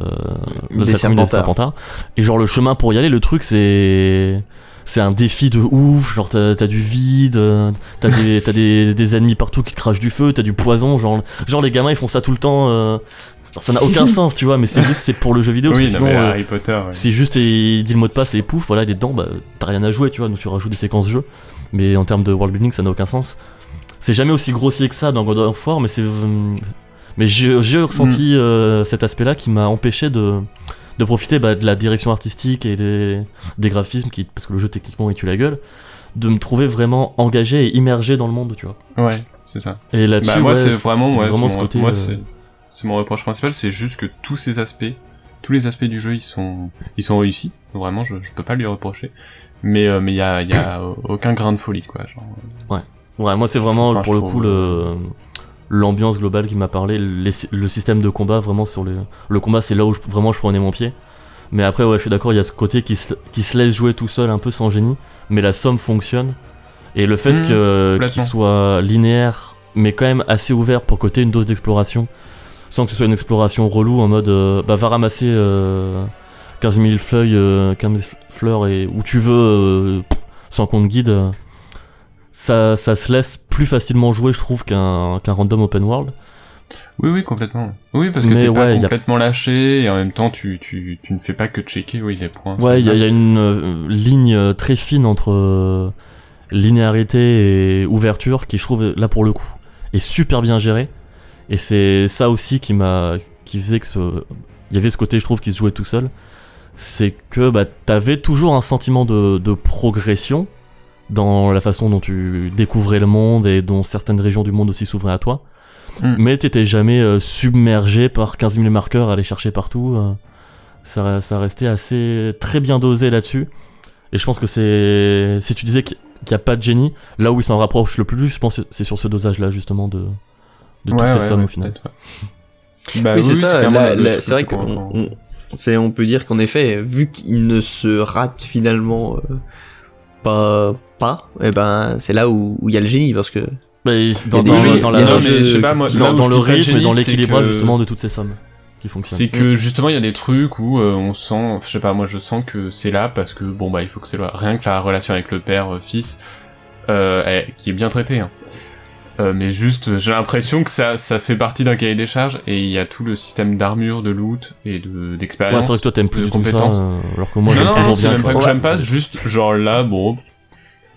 S3: la
S1: Des
S3: salle commune des
S1: Serpentards.
S3: Et genre le chemin pour y aller, le truc c'est c'est un défi de ouf. Genre t'as t'as du vide, t'as des t'as des, des ennemis partout qui te crachent du feu, t'as du poison. Genre genre les gamins ils font ça tout le temps. euh, genre ça n'a aucun sens, tu vois. Mais c'est juste c'est pour le jeu vidéo.
S2: Oui, non,
S3: sinon, euh,
S2: Harry Potter. ouais.
S3: si juste il dit le mot de passe et pouf, voilà, il est dedans, bah t'as rien à jouer, tu vois, donc tu rajoutes des séquences jeu. Mais en termes de world building, ça n'a aucun sens. C'est jamais aussi grossier que ça dans God of War, mais c'est. euh, Mais j'ai ressenti euh, cet aspect-là qui m'a empêché de, de profiter bah, de la direction artistique et des, des graphismes, qui, parce que le jeu techniquement il tue la gueule, de me trouver vraiment engagé et immergé dans le monde, tu vois.
S2: Ouais, c'est ça.
S3: Et là-dessus,
S2: Bah, moi,
S3: ouais,
S2: c'est vraiment, ouais,
S3: vraiment
S2: c'est
S3: ce côté.
S2: moi,
S3: euh,
S2: c'est, mon reproche principal, c'est juste que tous ces aspects, tous les aspects du jeu, ils sont, ils sont réussis. Vraiment, je, je peux pas lui reprocher. Mais, euh, mais il y a, il y a aucun grain de folie, quoi. Genre,
S3: Ouais, moi c'est vraiment
S2: Enfin,
S3: pour le coup le l'ambiance globale qui m'a parlé, les- le système de combat vraiment sur le le combat c'est là où je- vraiment je prenais mon pied. Mais après ouais, je suis d'accord, il y a ce côté qui se, qui se laisse jouer tout seul un peu sans génie, mais la somme fonctionne et le fait
S2: Mmh,
S3: que qu'il soit linéaire mais quand même assez ouvert pour côté une dose d'exploration sans que ce soit une exploration relou en mode euh, bah va ramasser euh, 15 000 feuilles, euh, 15 000 fleurs et où tu veux euh, sans qu'on te guide. euh, ça, ça se laisse plus facilement jouer, je trouve, qu'un random open world.
S2: Oui, oui, complètement. Oui, parce que t'es pas
S3: ouais, a-
S2: complètement lâché, et en même temps, tu, tu, tu ne fais pas que checker, oui, les points.
S3: Ouais, il y, a- y une euh, ligne euh, très fine entre euh, linéarité et ouverture qui, je trouve, là pour le coup, est super bien gérée. Et c'est ça aussi qui m'a, qui faisait que ce, il y avait ce côté, je trouve, qui se jouait tout seul. C'est que bah, t'avais toujours un sentiment de, de progression dans la façon dont tu découvrais le monde et dont certaines régions du monde aussi s'ouvraient à toi.
S2: Mm.
S3: Mais t'étais jamais euh, submergé par 15 000 marqueurs à aller chercher partout. euh. ça, ça restait assez très bien dosé là-dessus. Et je pense que c'est. Si tu disais qu'il n'y a pas de génie, là où il s'en rapproche le plus, je pense que c'est sur ce dosage-là, justement, de, de toutes
S2: Ouais,
S3: ces
S2: ouais,
S3: sommes
S2: ouais,
S3: au final.
S2: Bah
S1: oui, c'est ça. c'est vrai qu'on on, on peut dire qu'en effet, vu qu'il ne se rate finalement euh, pas, pas, et ben c'est là où il y a le génie parce que
S3: dans, dans-
S1: jeux-
S3: dans
S1: il y a
S3: la-
S1: des jeux-
S2: mais je sais pas, moi, là
S3: dans,
S2: où
S3: dans
S2: je
S3: le rythme et dans l'équilibrage
S2: que-
S3: justement de toutes ces sommes qui fonctionnent.
S2: C'est que justement il y a des trucs où euh, on sent, je sais pas, moi je sens que c'est là parce que bon bah il faut que c'est là. Rien que la relation avec le père euh, fils, euh, qui est bien traitée. Hein. Euh, mais juste, j'ai l'impression que ça, ça fait partie d'un cahier des charges et il y a tout le système d'armure, de loot et de
S3: Ouais,
S2: d'expérience.
S3: c'est vrai que toi t'aimes plus
S2: de
S3: du tout ça,
S2: compétences.
S3: euh, alors que moi j'aime toujours
S2: non, c'est
S3: bien.
S2: même pas que
S1: Ouais.
S2: j'aime pas, juste genre là, bon,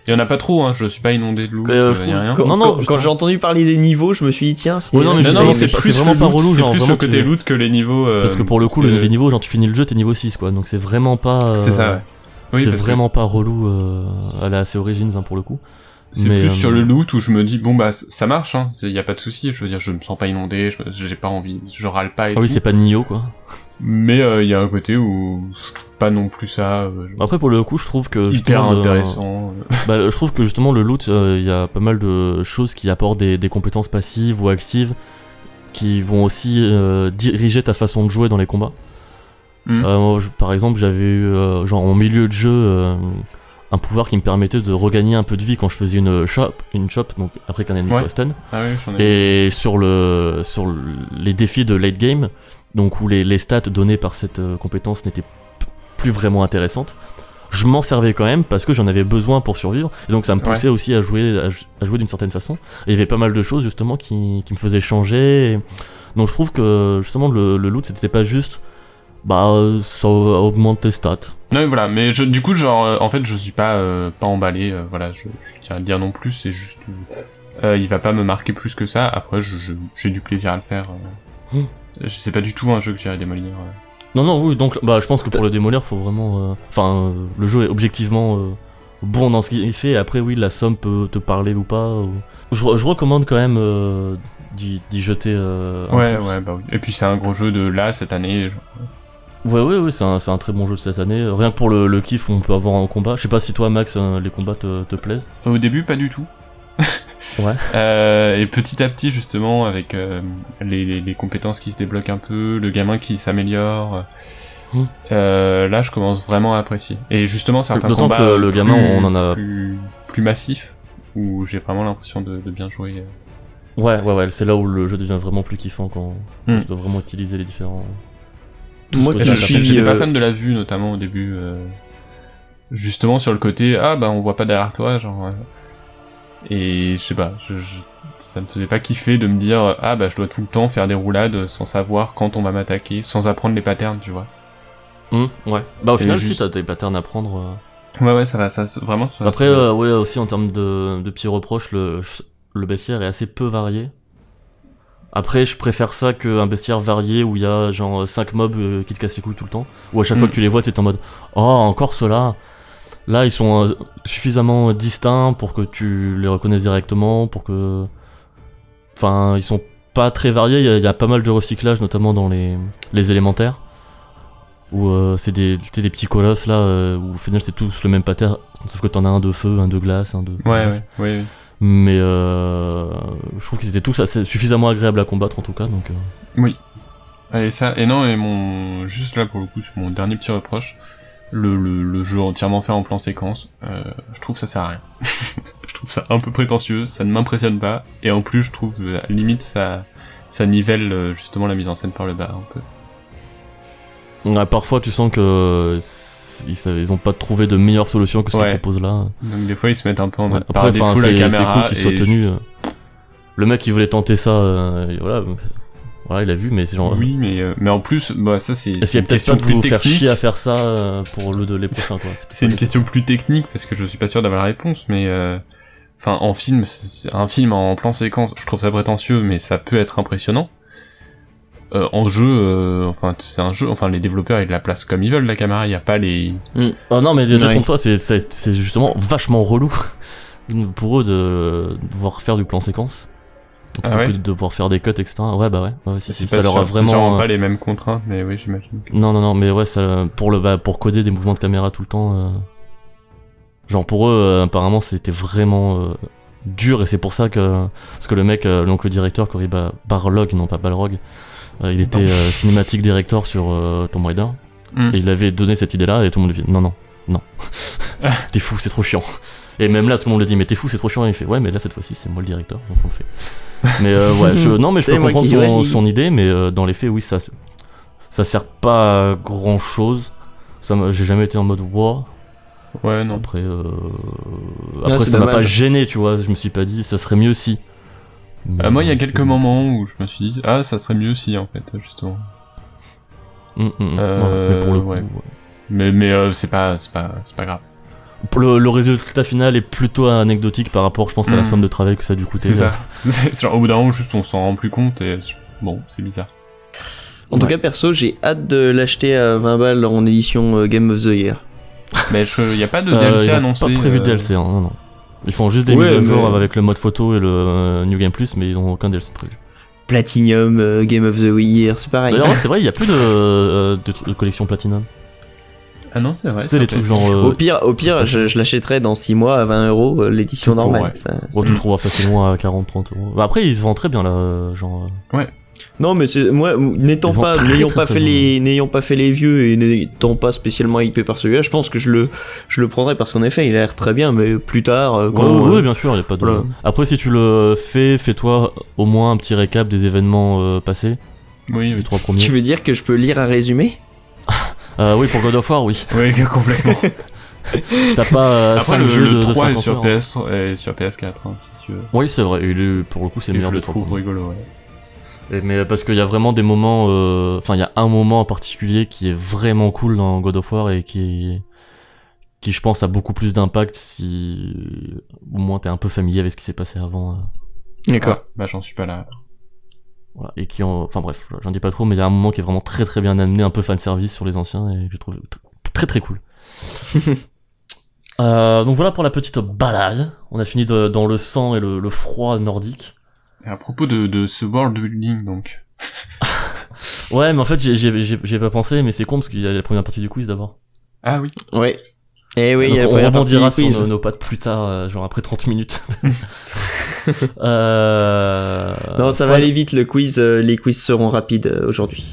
S2: il y en a pas trop, hein. Je suis pas inondé de loot,
S3: Euh,
S2: euh,
S3: je
S2: y a
S3: trouve
S2: rien.
S1: quand,
S3: Non, non,
S1: quand- j'ai entendu parler des niveaux, je me suis dit tiens, c'est
S3: Ouais, non, mais
S2: Non, non,
S3: c'est
S2: c'est
S3: c'est vraiment
S2: le
S3: pas relou,
S2: c'est
S3: genre,
S2: plus
S3: vraiment,
S2: le côté
S3: tu-
S2: loot que les niveaux. euh,
S3: Parce que pour le coup,
S2: que-
S3: les niveaux, genre tu finis le jeu, t'es niveau 6 quoi, donc c'est vraiment pas. euh,
S2: C'est ça, ouais. Oui,
S3: c'est
S2: que-
S3: vraiment pas relou euh, à la assez Origins hein, pour le coup.
S2: C'est plus
S3: euh,
S2: sur le loot où je me dis bon bah ça marche hein, il y a pas de souci, je veux dire je me sens pas inondé, j'ai pas envie, je râle pas et
S3: Ah oui, c'est pas Nioh quoi.
S2: Mais il y a un côté où je trouve pas non plus ça euh,
S3: Après pour le coup, je trouve que
S2: hyper intéressant. euh.
S3: Bah, je trouve que justement le loot, euh, il y a pas mal de choses qui apportent des, des compétences passives ou actives qui vont aussi euh, diriger ta façon de jouer dans les combats.
S2: Mm.
S3: Euh, moi, je- par exemple, j'avais eu euh, genre en milieu de jeu euh, un pouvoir qui me permettait de regagner un peu de vie quand je faisais une chop, une chop, donc après qu'un ennemi
S2: Ouais.
S3: soit stun.
S2: Ah oui, ai.
S3: Et sur le sur le- les défis de late game, donc où les, les stats données par cette euh, compétence n'étaient plus vraiment intéressantes, je m'en servais quand même parce que j'en avais besoin pour survivre. Et donc ça me poussait aussi à jouer à, jou- à jouer d'une certaine façon. Et il y avait pas mal de choses justement qui, qui me faisaient changer. Et donc je trouve que justement le, le loot c'était pas juste bah ça augmente tes stats.
S2: Non mais voilà, mais je, du coup genre euh, en fait je suis pas euh, pas emballé, euh, voilà, je, je tiens à le dire non plus, c'est juste euh, il va pas me marquer plus que ça. Après je je- j'ai du plaisir à le faire. euh.
S3: Mm.
S2: Je sais pas du tout un jeu que j'irai démolir.
S3: Non, non, oui, donc bah, je pense que pour le démolir, faut vraiment. Enfin, le jeu est objectivement bon dans ce qu'il fait. Après, oui, la somme peut te parler ou pas. ou- Je, je recommande quand même d'y jeter.
S2: Ouais ouais bah oui. Et puis c'est un gros jeu de là cette année. genre.
S3: Ouais, ouais, ouais, c'est un, c'est un très bon jeu de cette année. Rien que pour le, le kiff qu'on peut avoir en combat. Je sais pas si toi, Max, euh, les combats te, te plaisent.
S2: Au début pas du tout.
S3: Ouais.
S2: Euh, et petit à petit justement avec euh, les, les, les compétences qui se débloquent un peu, le gamin qui s'améliore.
S3: Hmm.
S2: euh, là je commence vraiment à apprécier. Et justement certains
S3: D'autant que
S2: combats
S3: le-
S2: plus-
S3: gamin, on en a-
S2: plus, plus massifs où j'ai vraiment l'impression de, de bien jouer.
S3: Ouais, ouais, ouais, c'est là où le jeu devient vraiment plus kiffant quand
S2: Hmm.
S3: tu dois vraiment utiliser les différents.
S1: Moi,
S2: J'étais
S3: tu-
S1: suis,
S2: j'étais pas
S1: euh,
S2: fan de la vue, notamment au début. euh, justement sur le côté, ah bah on voit pas derrière toi, genre. euh, et je sais pas, je, je- ça me faisait pas kiffer de me dire, ah bah je dois tout le temps faire des roulades sans savoir quand on va m'attaquer, sans apprendre les patterns, tu vois.
S3: Hmm, ouais. Bah, au
S2: Et
S3: final,
S2: juste-
S3: si t'as des patterns à prendre. euh.
S2: Ouais, ouais, ça va, ça, ça- vraiment. Ça,
S3: Après,
S2: ça-
S3: euh, ouais, aussi en termes de, de petits reproches, le, le bestiaire est assez peu varié. Après, je préfère ça qu'un bestiaire varié où il y a genre 5 mobs euh, qui te cassent les couilles tout le temps. Ou à chaque
S2: Mm.
S3: fois que tu les vois, t'es en mode Oh, encore ceux-là Là, ils sont euh, suffisamment distincts pour que tu les reconnaisses directement, pour que. Enfin, ils sont pas très variés, il y, a- il y a pas mal de recyclage, notamment dans les, les élémentaires. Où euh, c'est des, des petits colosses là, euh, où au final c'est tous le même pattern, sauf que t'en as un de feu, un de glace, un de.
S2: Ouais, ouais, ouais.
S3: Mais euh, je trouve qu'ils étaient tous assez, suffisamment agréables à combattre en tout cas, donc. euh,
S2: Allez, ça, et non, et mon, juste là pour le coup, c'est mon dernier petit reproche. Le, le, le jeu entièrement fait en plan séquence, euh, je trouve ça sert à rien. je trouve ça un peu prétentieux, ça ne m'impressionne pas, et en plus je trouve, à la limite, ça, ça nivelle euh, justement la mise en scène par le bas un peu.
S3: ouais, parfois tu sens que ils, savent- ils ont pas trouvé de meilleure solution que ce
S2: Ouais.
S3: qu'ils proposent là.
S2: Donc des fois ils se mettent un peu en
S3: Ouais,
S2: mode
S3: Après,
S2: par
S3: enfin,
S2: la
S3: c'est c'est
S2: caméra.
S3: cool qu'il soit
S2: et
S3: tenu.
S2: je-
S3: euh. Le mec il voulait tenter ça, euh, voilà, voilà, il a vu, mais c'est genre.
S2: Oui, mais, euh, mais en plus, bah, ça c'est
S3: Est-ce qu'il y a
S2: une
S3: peut-être
S2: question
S3: pas
S2: plus
S3: vous faire
S2: technique.
S3: chier à faire ça euh, pour le de les prochains quoi
S2: C'est une question plus technique parce que je suis pas sûr d'avoir la réponse, mais enfin en film, un film en plan séquence, je trouve ça prétentieux, mais ça peut être impressionnant. Euh, en jeu, euh, enfin c'est un jeu, enfin les développeurs ils la placent comme ils veulent la caméra, il y a pas les.
S3: Oh non, mais
S1: Ouais.
S3: détrompe-toi, c'est- c'est c'est justement vachement relou pour eux de devoir faire du plan séquence.
S2: Ah
S3: Plutôt
S2: ouais
S3: que de devoir faire des cuts, etc. Ouais, bah ouais. ouais si, si,
S2: C'est
S3: ça leur a vraiment. euh,
S2: pas les mêmes contraintes, mais oui j'imagine. que-
S3: Non, non, non, mais ouais, ça, pour, le, bah, pour coder des mouvements de caméra tout le temps. euh, Genre pour eux, euh, apparemment, c'était vraiment euh, dur et c'est pour ça que. Parce que le mec, donc le directeur, Cory Ba- Barlog, non pas Balrog, il était euh, cinématique director sur euh, Tomb Raider.
S2: Hmm.
S3: Et il avait donné cette idée-là et tout le monde lui dit non, non, non. t'es fou, c'est trop chiant. Et même là, tout le monde le dit, mais t'es fou, c'est trop chiant. Et il fait, ouais, mais là, cette fois-ci, c'est moi le directeur, donc on le fait. mais euh, ouais, je, non, mais je peux comprendre son, son idée, mais euh, dans les faits, oui, ça, ça sert pas à grand chose. Ça, j'ai jamais été en mode wow.
S2: Ouais non.
S3: Après, euh, après ça m'a pas gêné, tu vois. Je me suis pas dit, ça serait mieux si.
S2: Euh, moi il y a quelques moments où je me suis dit ah ça serait mieux si en fait justement.
S3: hum, hum.
S2: Euh,
S3: mais pour le coup,
S2: ouais. Mais mais euh, c'est pas c'est pas c'est pas grave.
S3: Le, le résultat final est plutôt anecdotique par rapport, je pense, à la
S2: Mm.
S3: somme de travail que ça a dû coûter.
S2: C'est ça. Genre, au bout d'un moment juste on s'en rend plus compte et bon c'est bizarre.
S1: En tout cas, perso, j'ai hâte de l'acheter à 20 balles en édition Game of the Year.
S2: Mais il y a pas de DLC annoncé.
S3: Pas prévu de DLC, hein, non, non. Ils font juste des
S1: Ouais,
S3: mises à jour
S1: mais-
S3: avec le mode photo et le euh, New Game Plus, mais ils ont aucun DLC prévu.
S1: Platinum, euh, Game of the Year, c'est pareil.
S3: D'ailleurs, c'est vrai, il y a plus de, euh, de, collection Platinum.
S2: Ah non c'est vrai.
S3: Sais, les trucs genre.
S1: Au pire, au pire, je, je l'achèterai dans 6 mois à 20 euros l'édition normale.
S2: ouais.
S1: Ça-
S3: bon, tu le trouveras facilement à 40-30 euros. Bah, après, ils se vendent très bien là, genre. euh,
S1: Non, mais c'est moi, n'étant pas,
S3: très,
S1: n'ayant
S3: très,
S1: pas
S3: très
S1: fait les, n'ayant pas fait les vieux et n'étant pas spécialement hypé par celui-là, je pense que je le, je le prendrai parce qu'en effet, il a l'air très bien, mais plus tard, euh, quand,
S3: ouais,
S1: euh,
S3: ouais, bien sûr, il y a pas de.
S1: voilà.
S3: Après, si tu le fais, fais-toi au moins un petit récap des événements euh, passés,
S2: Oui
S3: les trois premiers.
S1: tu veux dire que je peux lire un résumé?
S3: Euh, oui, pour God of War, oui.
S2: Oui complètement.
S3: T'as pas euh,
S2: Après le,
S3: jeux
S2: le
S3: de, de
S2: 3 est
S3: 50
S2: sur
S3: hein.
S2: PS et sur PS4 hein, si tu veux.
S3: Oui, c'est vrai. Il est, pour le coup, c'est le
S2: Et
S3: meilleur
S2: je le trouve rigolo ouais.
S3: Et- Mais parce qu'il y a vraiment des moments, euh, enfin il y a un moment en particulier qui est vraiment cool dans God of War et qui, qui je pense a beaucoup plus d'impact si au moins t'es un peu familier avec ce qui s'est passé avant. euh,
S1: D'accord.
S2: Bah j'en suis pas là.
S3: voilà. Et qui, en... enfin bref, j'en dis pas trop, mais il y a un moment qui est vraiment très très bien amené, un peu fan service sur les anciens et que je trouve très très cool. Euh, donc voilà pour la petite balade. On a fini de- dans le sang et le, le froid nordique.
S2: Et à propos de, de ce world building donc.
S3: Ouais, mais en fait, j'ai- pas pensé, mais c'est con parce qu'il y a la première partie du quiz d'abord.
S2: Ah oui.
S1: Ouais. Eh oui, il y a la
S3: Donc, on
S1: première partie
S3: rebondira
S1: du
S3: sur nos, nos pattes plus tard, euh, genre après 30 minutes. euh...
S1: Non, ça va aller vite le quiz. euh, les quiz seront rapides euh, aujourd'hui.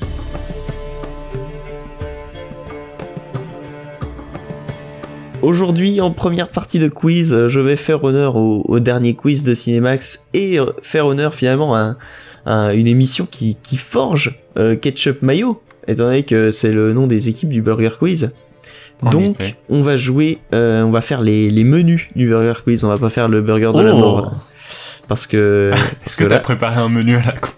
S1: Aujourd'hui, en première partie de quiz, euh, je vais faire honneur au, au dernier quiz de Cinemax et euh, faire honneur finalement à, à une émission qui, qui forge euh, Ketchup Mayo, étant donné que c'est le nom des équipes du Burger Quiz.
S2: En
S1: Donc,
S2: effet.
S1: on va jouer, euh, on va faire les, les menus du Burger Quiz, on va pas faire le burger de la
S3: Oh.
S1: mort. Parce que.
S2: Est-ce que
S1: que
S2: t'as préparé un menu à la con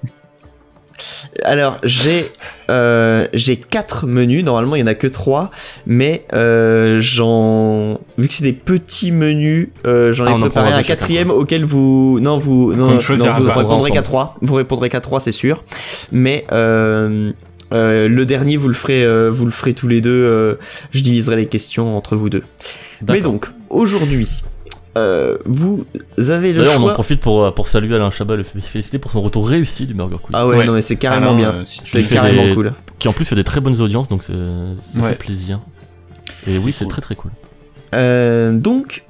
S1: Alors j'ai euh, j'ai quatre menus. Normalement il y en a que trois, mais euh, j'en vu que c'est des petits menus, euh, j'en
S3: Ah,
S1: ai
S3: en
S1: préparé un quatrième auquel vous non vous non, non vous répondrez qu'à trois. Vous répondrez qu'à trois c'est sûr, mais le dernier vous le ferez vous le ferez tous les deux. je diviserai les questions entre vous deux. Mais donc aujourd'hui. Euh, vous avez le
S3: D'ailleurs, on en
S1: choix.
S3: profite pour, euh, pour saluer Alain Chabat, le fé- féliciter pour son retour réussi du Burger Quiz.
S1: Ah ouais,
S2: Ouais.
S1: non mais c'est carrément
S2: Alors,
S1: bien.
S2: euh, si
S1: C'est carrément
S3: des-
S1: cool.
S3: Qui en plus fait des très bonnes audiences, donc ça
S2: Ouais.
S3: fait plaisir. Et oui, c'est
S2: cool.
S3: très très cool.
S1: Euh, donc,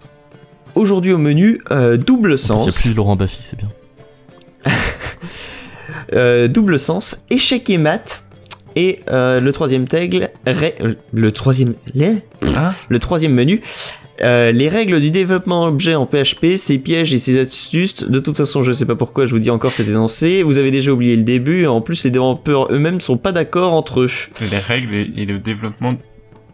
S1: aujourd'hui au menu, euh, double
S3: En plus, Il
S1: sens.
S3: y a plus Laurent Baffy, c'est bien.
S1: Euh, double sens, échec et maths. Et euh, le troisième tag, ré- le troisième, les-
S2: Hein
S1: le troisième menu, euh, les règles du développement objet en PHP, ses pièges et ses astuces. De toute façon, je sais pas pourquoi je vous dis encore c'est énoncé. Vous avez déjà oublié le début. En plus, les développeurs eux-mêmes sont pas d'accord entre eux.
S2: Les règles et, le développement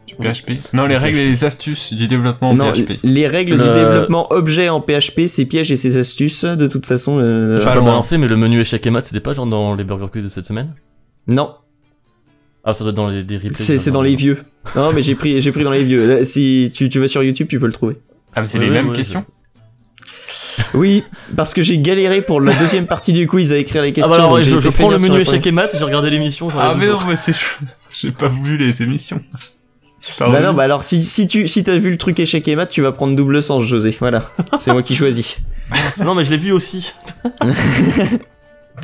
S2: du PHP Non, les règles et les astuces du développement en
S1: non,
S2: PHP.
S1: les règles
S3: Le-
S1: du développement objet en PHP, ses pièges et ses astuces. De toute façon, euh,
S3: Je vais pas
S2: loin.
S3: balancer, mais le menu échec et maths, c'était pas genre dans les Burger Quiz de cette semaine?
S1: Non.
S3: Ah, ça doit être dans les des replays.
S1: C'est c'est dans les vieux. Non, mais j'ai pris, j'ai pris dans les vieux. Là, si tu, tu vas sur YouTube, tu peux le trouver.
S2: Ah, mais c'est
S3: Ouais,
S2: les mêmes
S3: ouais,
S2: questions
S1: Oui, parce que j'ai galéré pour la deuxième partie du quiz à écrire les
S3: Ah
S1: questions.
S3: bah alors, ouais, je, prends le menu échec et maths, j'ai regardé l'émission.
S2: Ah, mais non,
S3: voir.
S2: mais c'est. J'ai pas vu les émissions.
S1: Bah non, bah alors si, si tu si t'as vu le truc échec et maths, tu vas prendre double sens, José. Voilà, c'est moi qui choisis.
S3: Non, mais je l'ai vu aussi.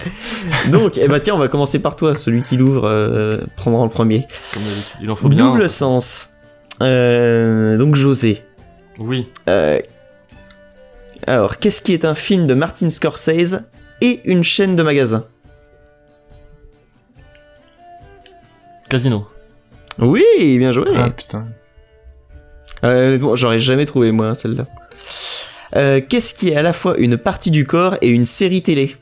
S1: Donc, eh bah tiens, on va commencer par toi. Celui qui l'ouvre euh, prendra le premier.
S3: Comme il en faut bien.
S1: Double sens. Euh, donc José.
S3: Oui.
S1: Euh, alors, qu'est-ce qui est un film de Martin Scorsese et une chaîne de magasins?
S3: Casino.
S1: Oui, bien joué.
S2: Ah, putain.
S1: Euh, j'aurais jamais trouvé moi celle-là. Euh, Qu'est-ce qui est à la fois une partie du corps et une série télé?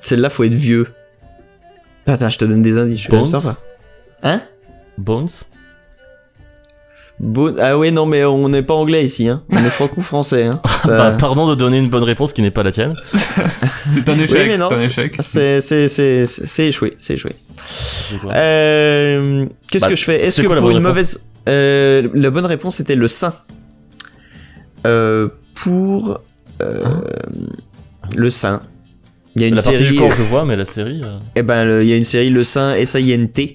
S1: Celle-là, faut être vieux. Attends, je te donne des indices, je
S3: Bones.
S1: sympa. Hein?
S3: Bones?
S1: Bon, ah ouais, non, mais on n'est pas anglais ici, hein. On est franco-français, hein. Ça-
S3: Bah, pardon de donner une bonne réponse qui n'est pas la tienne.
S2: C'est un échec, c'est
S1: non,
S2: un
S1: c'est-
S2: échec.
S1: c'est, c'est, c'est, c'est c'est échoué, c'est échoué.
S3: C'est quoi
S1: Euh, qu'est-ce
S3: Bah,
S1: que je fais? Est-ce
S3: c'est
S1: que
S3: quoi la
S1: pour
S3: bonne
S1: une
S3: réponse
S1: mauvaise, euh, la bonne réponse c'était le sein? Euh, pour euh, le sein. Il y a une
S3: La partie
S1: série.
S3: du corps, je vois, mais la série. euh,
S1: Eh ben, le- il y a une série Le Sein S-I-N-T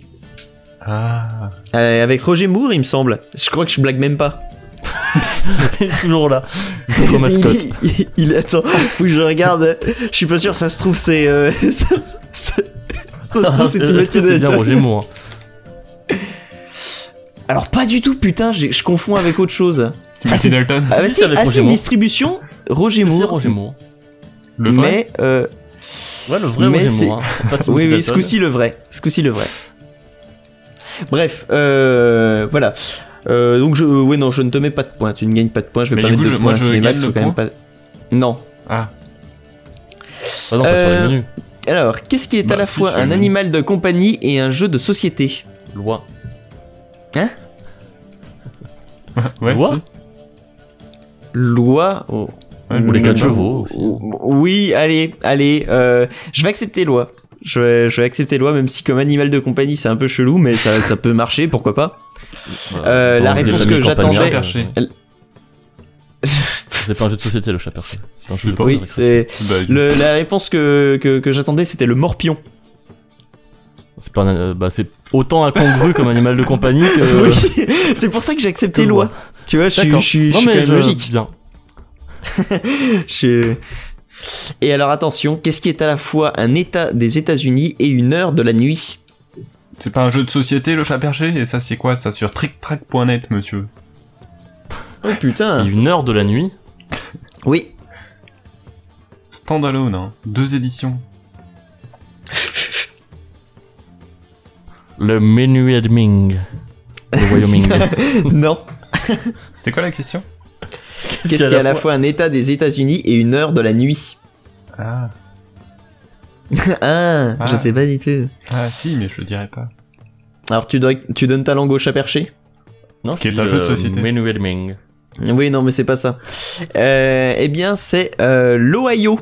S2: Ah.
S1: euh, avec Roger Moore, il me semble. Je crois que je blague même pas.
S3: il est toujours là. Notre mascotte.
S1: Il, il- il- attends, faut que je regarde. Je suis pas sûr. Ça se trouve c'est. euh, ça, ça- ça se trouve c'est Timothy
S3: c'est bien
S1: Dalton.
S3: Roger Moore.
S1: Alors pas du tout, putain. Je confonds avec autre chose.
S2: Timothy Dalton.
S1: Ah, bah
S3: Si,
S1: ah,
S3: Roger
S1: si,
S3: Moore.
S1: distribution Roger
S3: C'est
S1: Moore.
S3: Roger Moore.
S2: Le vrai
S1: Mais euh,
S3: Ouais, le vrai
S1: Mais
S3: hein.
S1: Oui, oui, ce coup-ci le vrai. Ce coup-ci le vrai. Bref, euh, voilà. Euh, donc je, ouais non, je ne te mets pas de points. Tu ne gagnes pas de points. Je vais
S2: Mais
S1: pas mettre
S2: coup,
S1: de
S2: je- moi,
S1: points.
S2: je
S1: Cinémax,
S2: gagne
S1: faut
S2: le
S1: quand même pas. Non.
S2: Ah.
S3: Ah non,
S1: Euh,
S3: les.
S1: Alors, qu'est-ce qui est
S2: Bah,
S1: à la
S2: si,
S1: fois un animal de compagnie et un jeu de société?
S3: Loi.
S2: Ouais,
S3: Loi?
S1: Loi. oh.
S3: Ou
S2: le
S3: les quatre chevaux aussi.
S1: Oui, allez, allez. euh, je vais accepter loi. Je vais, je vais accepter loi, même si comme animal de compagnie c'est un peu chelou, mais ça, ça peut marcher, pourquoi pas. Euh, la réponse que j'attendais-
S3: C'est pas un jeu de société, le chat perché. C'est un jeu de
S1: Oui, c'est
S2: Bah,
S1: le, la réponse que, que, que j'attendais, c'était le morpion.
S3: C'est pas un- euh, bah, c'est autant incongru comme animal de compagnie que.
S1: Oui, c'est pour ça que j'ai accepté loi. Tu vois, je suis, je suis, je
S3: Non,
S1: suis quand
S3: mais
S1: même
S3: je-
S1: logique.
S3: Bien.
S1: Je Et alors attention, qu'est-ce qui est à la fois un état des États-Unis et une heure de la nuit
S2: C'est pas un jeu de société, le chat perché Et ça, c'est quoi Ça sur tricktrack.net, monsieur.
S1: Oh putain.
S3: Et une heure de la nuit.
S1: Oui.
S2: Standalone, hein. Deux éditions.
S3: Le menu Ming. Le Wyoming.
S1: non.
S2: C'était quoi la question?
S1: Qu'est-ce qui est à la fois un état des États-Unis et une heure de la nuit
S2: Ah.
S1: ah,
S2: Ah.
S1: je sais pas du tout.
S2: Ah si, mais je le dirais pas.
S1: Alors tu, dois- tu donnes ta langue au chat perché?
S3: Non,
S2: Qui est un jeu de société.
S3: Ming.
S1: Oui, non, mais c'est pas ça. Euh, eh bien, c'est euh, l'Ohio.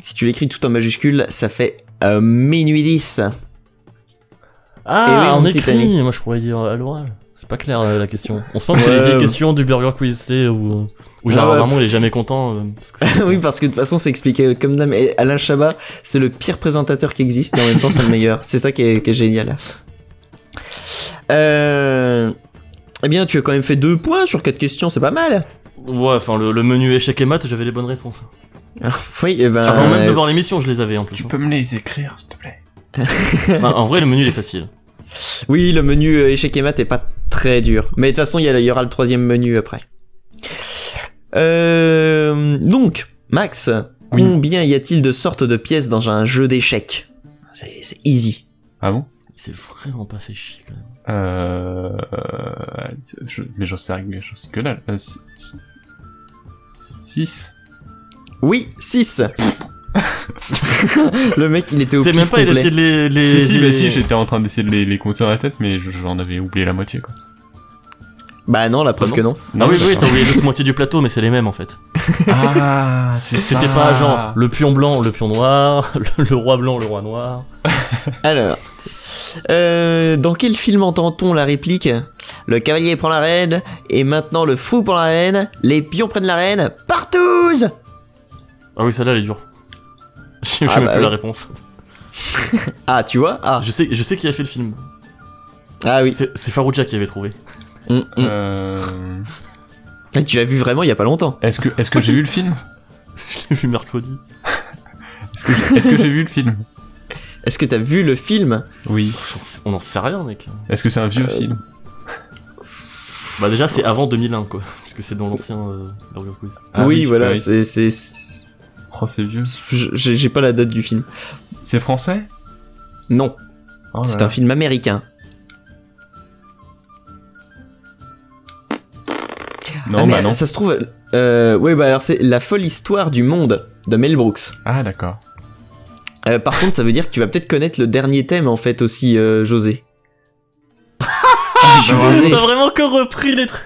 S1: Si tu l'écris tout en majuscule, ça fait euh, minuit 10.
S3: Ah,
S1: Eh oui,
S3: on écrit. Moi, je pourrais dire à l'oral. C'est pas clair euh, la question. On sent que c'est
S1: Ouais,
S3: les vieilles questions du Burger Quiz, tu sais, où, où
S1: Ah
S3: genre,
S1: ouais,
S3: vraiment, il est jamais content. euh, parce que c'est-
S1: oui, parce que de toute façon, c'est expliqué comme dame. Et Alain Chabat, c'est le pire présentateur qui existe, et en même temps, c'est le meilleur. C'est ça qui est, qui est génial. Euh... Eh bien, tu as quand même fait deux points sur quatre questions, c'est pas mal.
S3: Ouais, enfin, le, le menu échec et maths, j'avais les bonnes réponses.
S1: oui, et ben.
S3: Avant même
S1: euh,
S3: de voir l'émission, je les avais en plus.
S2: Tu peux me les écrire, s'il te plaît
S3: en vrai, le menu, il est facile.
S1: Oui, le menu euh, échec et maths est pas très dur. Mais de toute façon, il y, aura le troisième menu après. Euh, donc, Max,
S2: Oui.
S1: combien y a-t-il de sortes de pièces dans un jeu d'échecs? C'est c'est easy.
S2: Ah bon?
S3: Il s'est vraiment pas fait chier quand même.
S2: Euh... je- Mais j'en sais sais que. Euh, 6
S1: Oui, 6 Le mec, il était au pif
S3: même pas, il a
S1: complet.
S3: essayé de les. les
S2: Si, si,
S3: les-
S2: bah si, j'étais en train d'essayer de les, les compter dans la tête, mais je- j'en avais oublié la moitié, quoi.
S1: Bah non, la preuve
S3: non.
S1: que non.
S3: Ah oui, oui, t'as oublié l'autre moitié du plateau, mais c'est les mêmes en fait.
S2: Ah,
S3: C'était pas genre le pion blanc, le pion noir, le, le roi blanc, le roi noir.
S1: Alors, euh, dans quel film entend-on la réplique Le cavalier prend la reine, et maintenant le fou prend la reine, les pions prennent la reine, partouze
S3: Ah oui, celle-là elle est dure. Je sais
S1: Ah
S3: même
S1: bah
S3: plus
S1: oui.
S3: la réponse.
S1: Ah, tu vois Ah,
S3: Je sais, je sais qui a fait le film.
S1: ah oui.
S3: C'est Farouja qui avait trouvé.
S1: Mm, mm.
S2: Euh...
S1: Ah, Tu l'as vu vraiment il y a pas longtemps.
S2: Est-ce que, est-ce que j'ai vu le film?
S3: Je l'ai vu mercredi.
S2: Est-ce que, j'ai- est-ce que j'ai vu le film?
S1: Est-ce que t'as vu le film?
S2: Oui.
S3: On en sait rien, mec.
S2: Est-ce que c'est un vieux
S1: Euh,
S2: film?
S3: Bah déjà c'est avant 2001 quoi, parce que c'est dans l'ancien euh, Burger Quiz.
S2: Ah
S1: Oui, voilà,
S2: bah oui.
S1: c'est-
S2: Oh, c'est vieux.
S1: J'ai pas la date du film.
S2: C'est français?
S1: Non,
S2: Oh
S1: c'est un film américain.
S2: Non,
S1: Ah, mais
S2: bah non.
S1: Ça se trouve... Euh, oui, bah alors c'est La folle histoire du monde de Mel Brooks.
S2: Ah, d'accord.
S1: Euh, par contre, ça veut dire que tu vas peut-être connaître le dernier thème en fait aussi, euh, José. Je suis désolé.
S3: T'as vraiment que repris les trucs.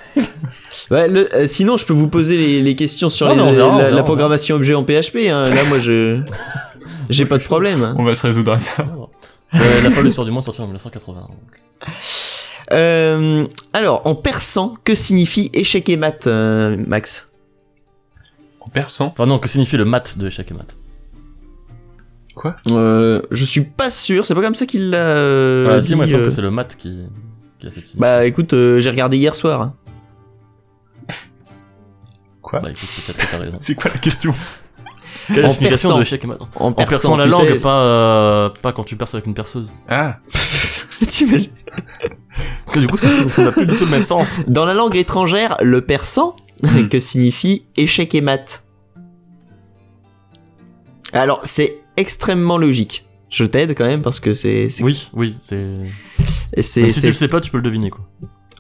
S1: Ouais, le- euh, sinon, je peux vous poser les, les questions sur
S3: Non,
S1: les- la, programmation objet en PHP. hein. Là, moi, je j'ai pas de problème.
S2: On va se résoudre à ça.
S3: Euh, la folle histoire du monde sortie en 1980. donc.
S1: Euh, alors, en persan, que signifie échec et mat, euh, Max?
S2: En persan?
S3: Enfin non, que signifie le mat de échec et mat?
S2: Quoi?
S1: Euh, Je suis pas sûr. C'est pas comme ça qu'il l'a euh,
S3: Ah,
S1: dit.
S3: Dis-moi
S1: euh.
S3: que c'est le mat qui, qui a cette signification.
S1: Bah, écoute, euh, j'ai regardé hier soir.
S2: Quoi
S3: Bah écoute, peut-être que t'as raison.
S2: C'est quoi la question
S3: Quelle
S1: En persan.
S3: de échec et mat
S1: En
S3: En perçant la langue,
S1: sais-
S3: pas, euh, pas quand tu perces avec une perceuse.
S2: Ah
S1: T'imagines
S3: Parce que du coup, ça n'a plus du tout le même sens.
S1: Dans la langue étrangère, le persan,
S2: Hmm.
S1: que signifie échec et mat Alors, c'est extrêmement logique. Je t'aide quand même parce que c'est. c'est-
S3: Oui, oui, c'est.
S1: c'est-
S3: Même si tu le sais pas, tu peux le deviner quoi.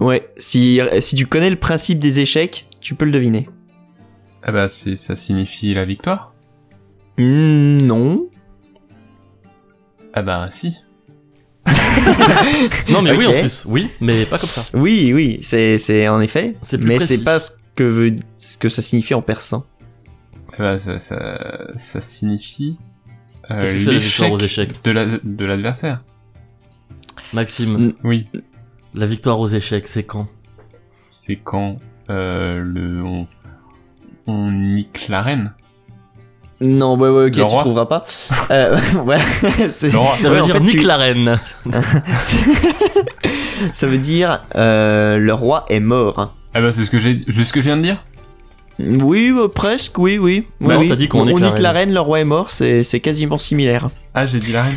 S1: Ouais, si, si tu connais le principe des échecs, tu peux le deviner.
S2: Ah bah, c'est, ça signifie la victoire?
S1: Hmm, non.
S2: Ah bah, si.
S3: Non, mais oui, en plus, oui, mais pas comme ça.
S1: Oui, oui, c'est c'est en effet.
S3: C'est plus
S1: mais
S3: précis.
S1: c'est pas ce que veut ce que ça signifie en persan.
S2: Ah bah, ça, ça, ça signifie... euh,
S3: que victoire aux
S2: l'échec
S3: échecs?
S2: de, la, de l'adversaire.
S3: Maxime.
S2: Oui.
S3: la victoire aux échecs, c'est quand?
S2: C'est quand euh, le, on, on nique la reine.
S1: Non, ouais, ouais, ok,
S2: Le
S1: tu
S2: roi.
S1: trouveras pas. Euh, ouais, c'est-
S2: Le roi.
S3: Ça
S1: Ouais,
S3: veut
S1: en
S3: dire
S1: fait,
S3: nique
S1: tu-
S3: la reine.
S1: ça veut dire euh, le roi est mort.
S2: Ah bah, c'est ce que j'ai, c'est ce que je viens de dire
S1: Oui, bah, presque, oui, oui.
S3: Bah
S1: oui,
S3: non,
S1: oui.
S3: t'as dit qu'on
S1: on,
S3: nique
S1: on
S3: la
S1: nique la reine, le roi est mort, c'est c'est quasiment similaire.
S2: Ah, j'ai dit la reine.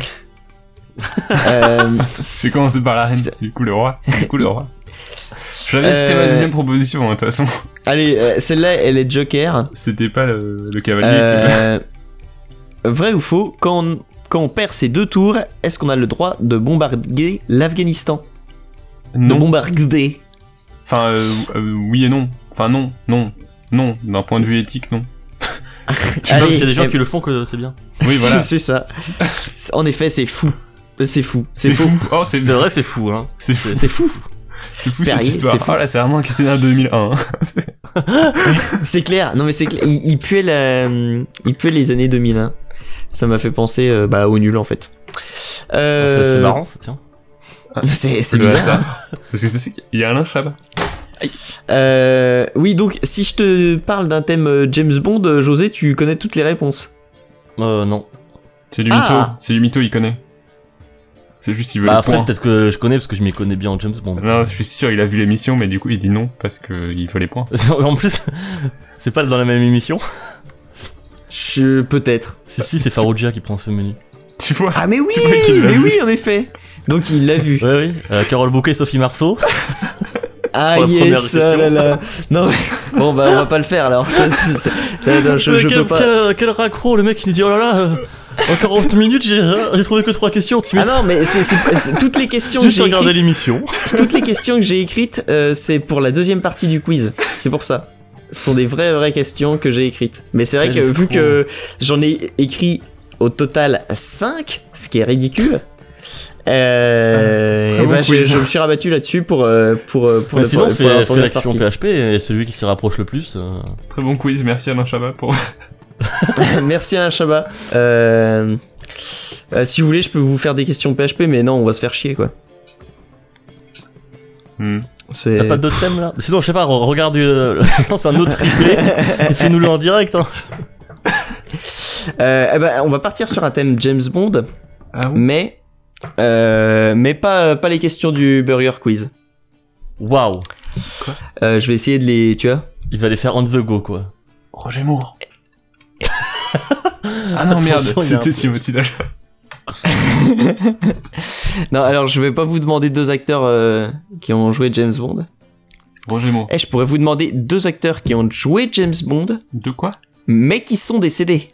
S1: Euh,
S2: J'ai commencé par la reine, du coup le roi. Du coup le roi. Je savais que c'était ma
S1: Euh,
S2: deuxième proposition, hein, de toute façon.
S1: Allez, euh, celle-là, elle est joker.
S2: C'était pas le, le cavalier.
S1: Euh, vrai ou faux, quand on, quand on perd ces deux tours, est-ce qu'on a le droit de bombarder l'Afghanistan? De
S2: Non.
S1: bombarder.
S2: Enfin, euh, euh, oui et non. Enfin, non, non, non. D'un point de vue éthique, non.
S3: Tu vois,
S1: Allez,
S3: qu'il y a des gens
S1: eh-
S3: qui le font que c'est bien?
S2: Oui, voilà.
S1: c'est ça. C'est- En effet, c'est fou. C'est fou.
S2: C'est fou. Oh, c'est
S3: C'est vrai, c'est fou, hein.
S2: C'est fou.
S1: C'est fou.
S2: C'est fou cette
S1: Perrier,
S2: histoire.
S1: c'est fou.
S2: Oh là, c'est vraiment un questionnaire 2001. hein.
S1: C'est clair. Non mais c'est clair. Il, il puait la, il puait les années 2001. Ça m'a fait penser euh, bah, au nul en fait.
S3: C'est
S1: Euh,
S3: c'est marrant, ça tient.
S1: C'est bizarre.
S2: hasard. Parce que tu sais qu'il y a Alain Chabat.
S1: Euh, oui donc si je te parle d'un thème James Bond, José, tu connais toutes les réponses?
S3: Euh, non.
S2: C'est du
S1: Ah.
S2: mytho. C'est du mytho, il connaît. C'est juste, il veut
S3: Bah,
S2: le
S3: après,
S2: point.
S3: peut-être que je connais parce que je m'y connais bien en James Bond.
S2: Non, je suis sûr, il a vu l'émission, mais du coup, il dit non parce qu'il faut les points.
S3: en plus, c'est pas dans la même émission.
S1: Je peut-être.
S3: Si, si, c'est Farouja qui prend ce menu.
S2: Tu vois
S1: Ah mais oui, mais
S2: vu.
S1: oui en effet. Donc il l'a vu.
S3: Ouais, oui. Euh, Carole Bouquet, Sophie Marceau.
S1: Ah yes, oh là là. Non mais bon bah on va pas le faire alors. Ça, c'est- c'est- ça, non, je,
S3: Euh,
S1: je
S3: quel,
S1: peux pas.
S3: quel, quel raccro, le mec qui nous dit Oh là là, euh, en 40 minutes, j'ai j'ai trouvé que 3 questions.
S1: Ah non mais c'est toutes les questions que j'ai
S3: l'émission.
S1: toutes les questions que j'ai écrites euh, c'est pour la deuxième partie du quiz. C'est pour ça. Ce sont des vraies vraies questions que j'ai écrites. Mais c'est vrai
S3: Quel
S1: que vu que j'en ai écrit au total 5, ce qui est ridicule. Euh, et
S2: bon
S1: bah, je,
S2: quiz.
S1: je me suis rabattu là-dessus pour euh, pour euh, pour,
S3: Mais
S1: le-
S3: sinon,
S1: pour partie.
S3: PHP et celui qui s'y rapproche le plus. euh,
S2: Très bon quiz, merci Alain Chabat pour.
S1: Merci Alain Chabat. Euh, euh, si vous voulez, je peux vous faire des questions PHP, mais non, on va se faire chier quoi.
S2: Hmm.
S3: T'as pas d'autres thèmes là? Sinon, je sais pas, re- regarde. euh, c'est un autre triplé. et Fais-nous-le en direct. Hein.
S1: Euh, eh ben, on va partir sur un thème James Bond,
S2: Ah
S1: mais euh, mais pas pas les questions du Burger Quiz.
S3: Waouh.
S1: Euh, je vais essayer de les, tu vois.
S3: Il va les faire on the go quoi.
S2: Roger Moore. ah non, merde, c'était Timothy Dalton.
S1: Non, alors je vais pas vous demander deux acteurs euh, qui ont joué James Bond.
S2: Roger Moore.
S1: Eh, je pourrais vous demander deux acteurs qui ont joué James Bond,
S2: De quoi?
S1: Mais qui sont décédés.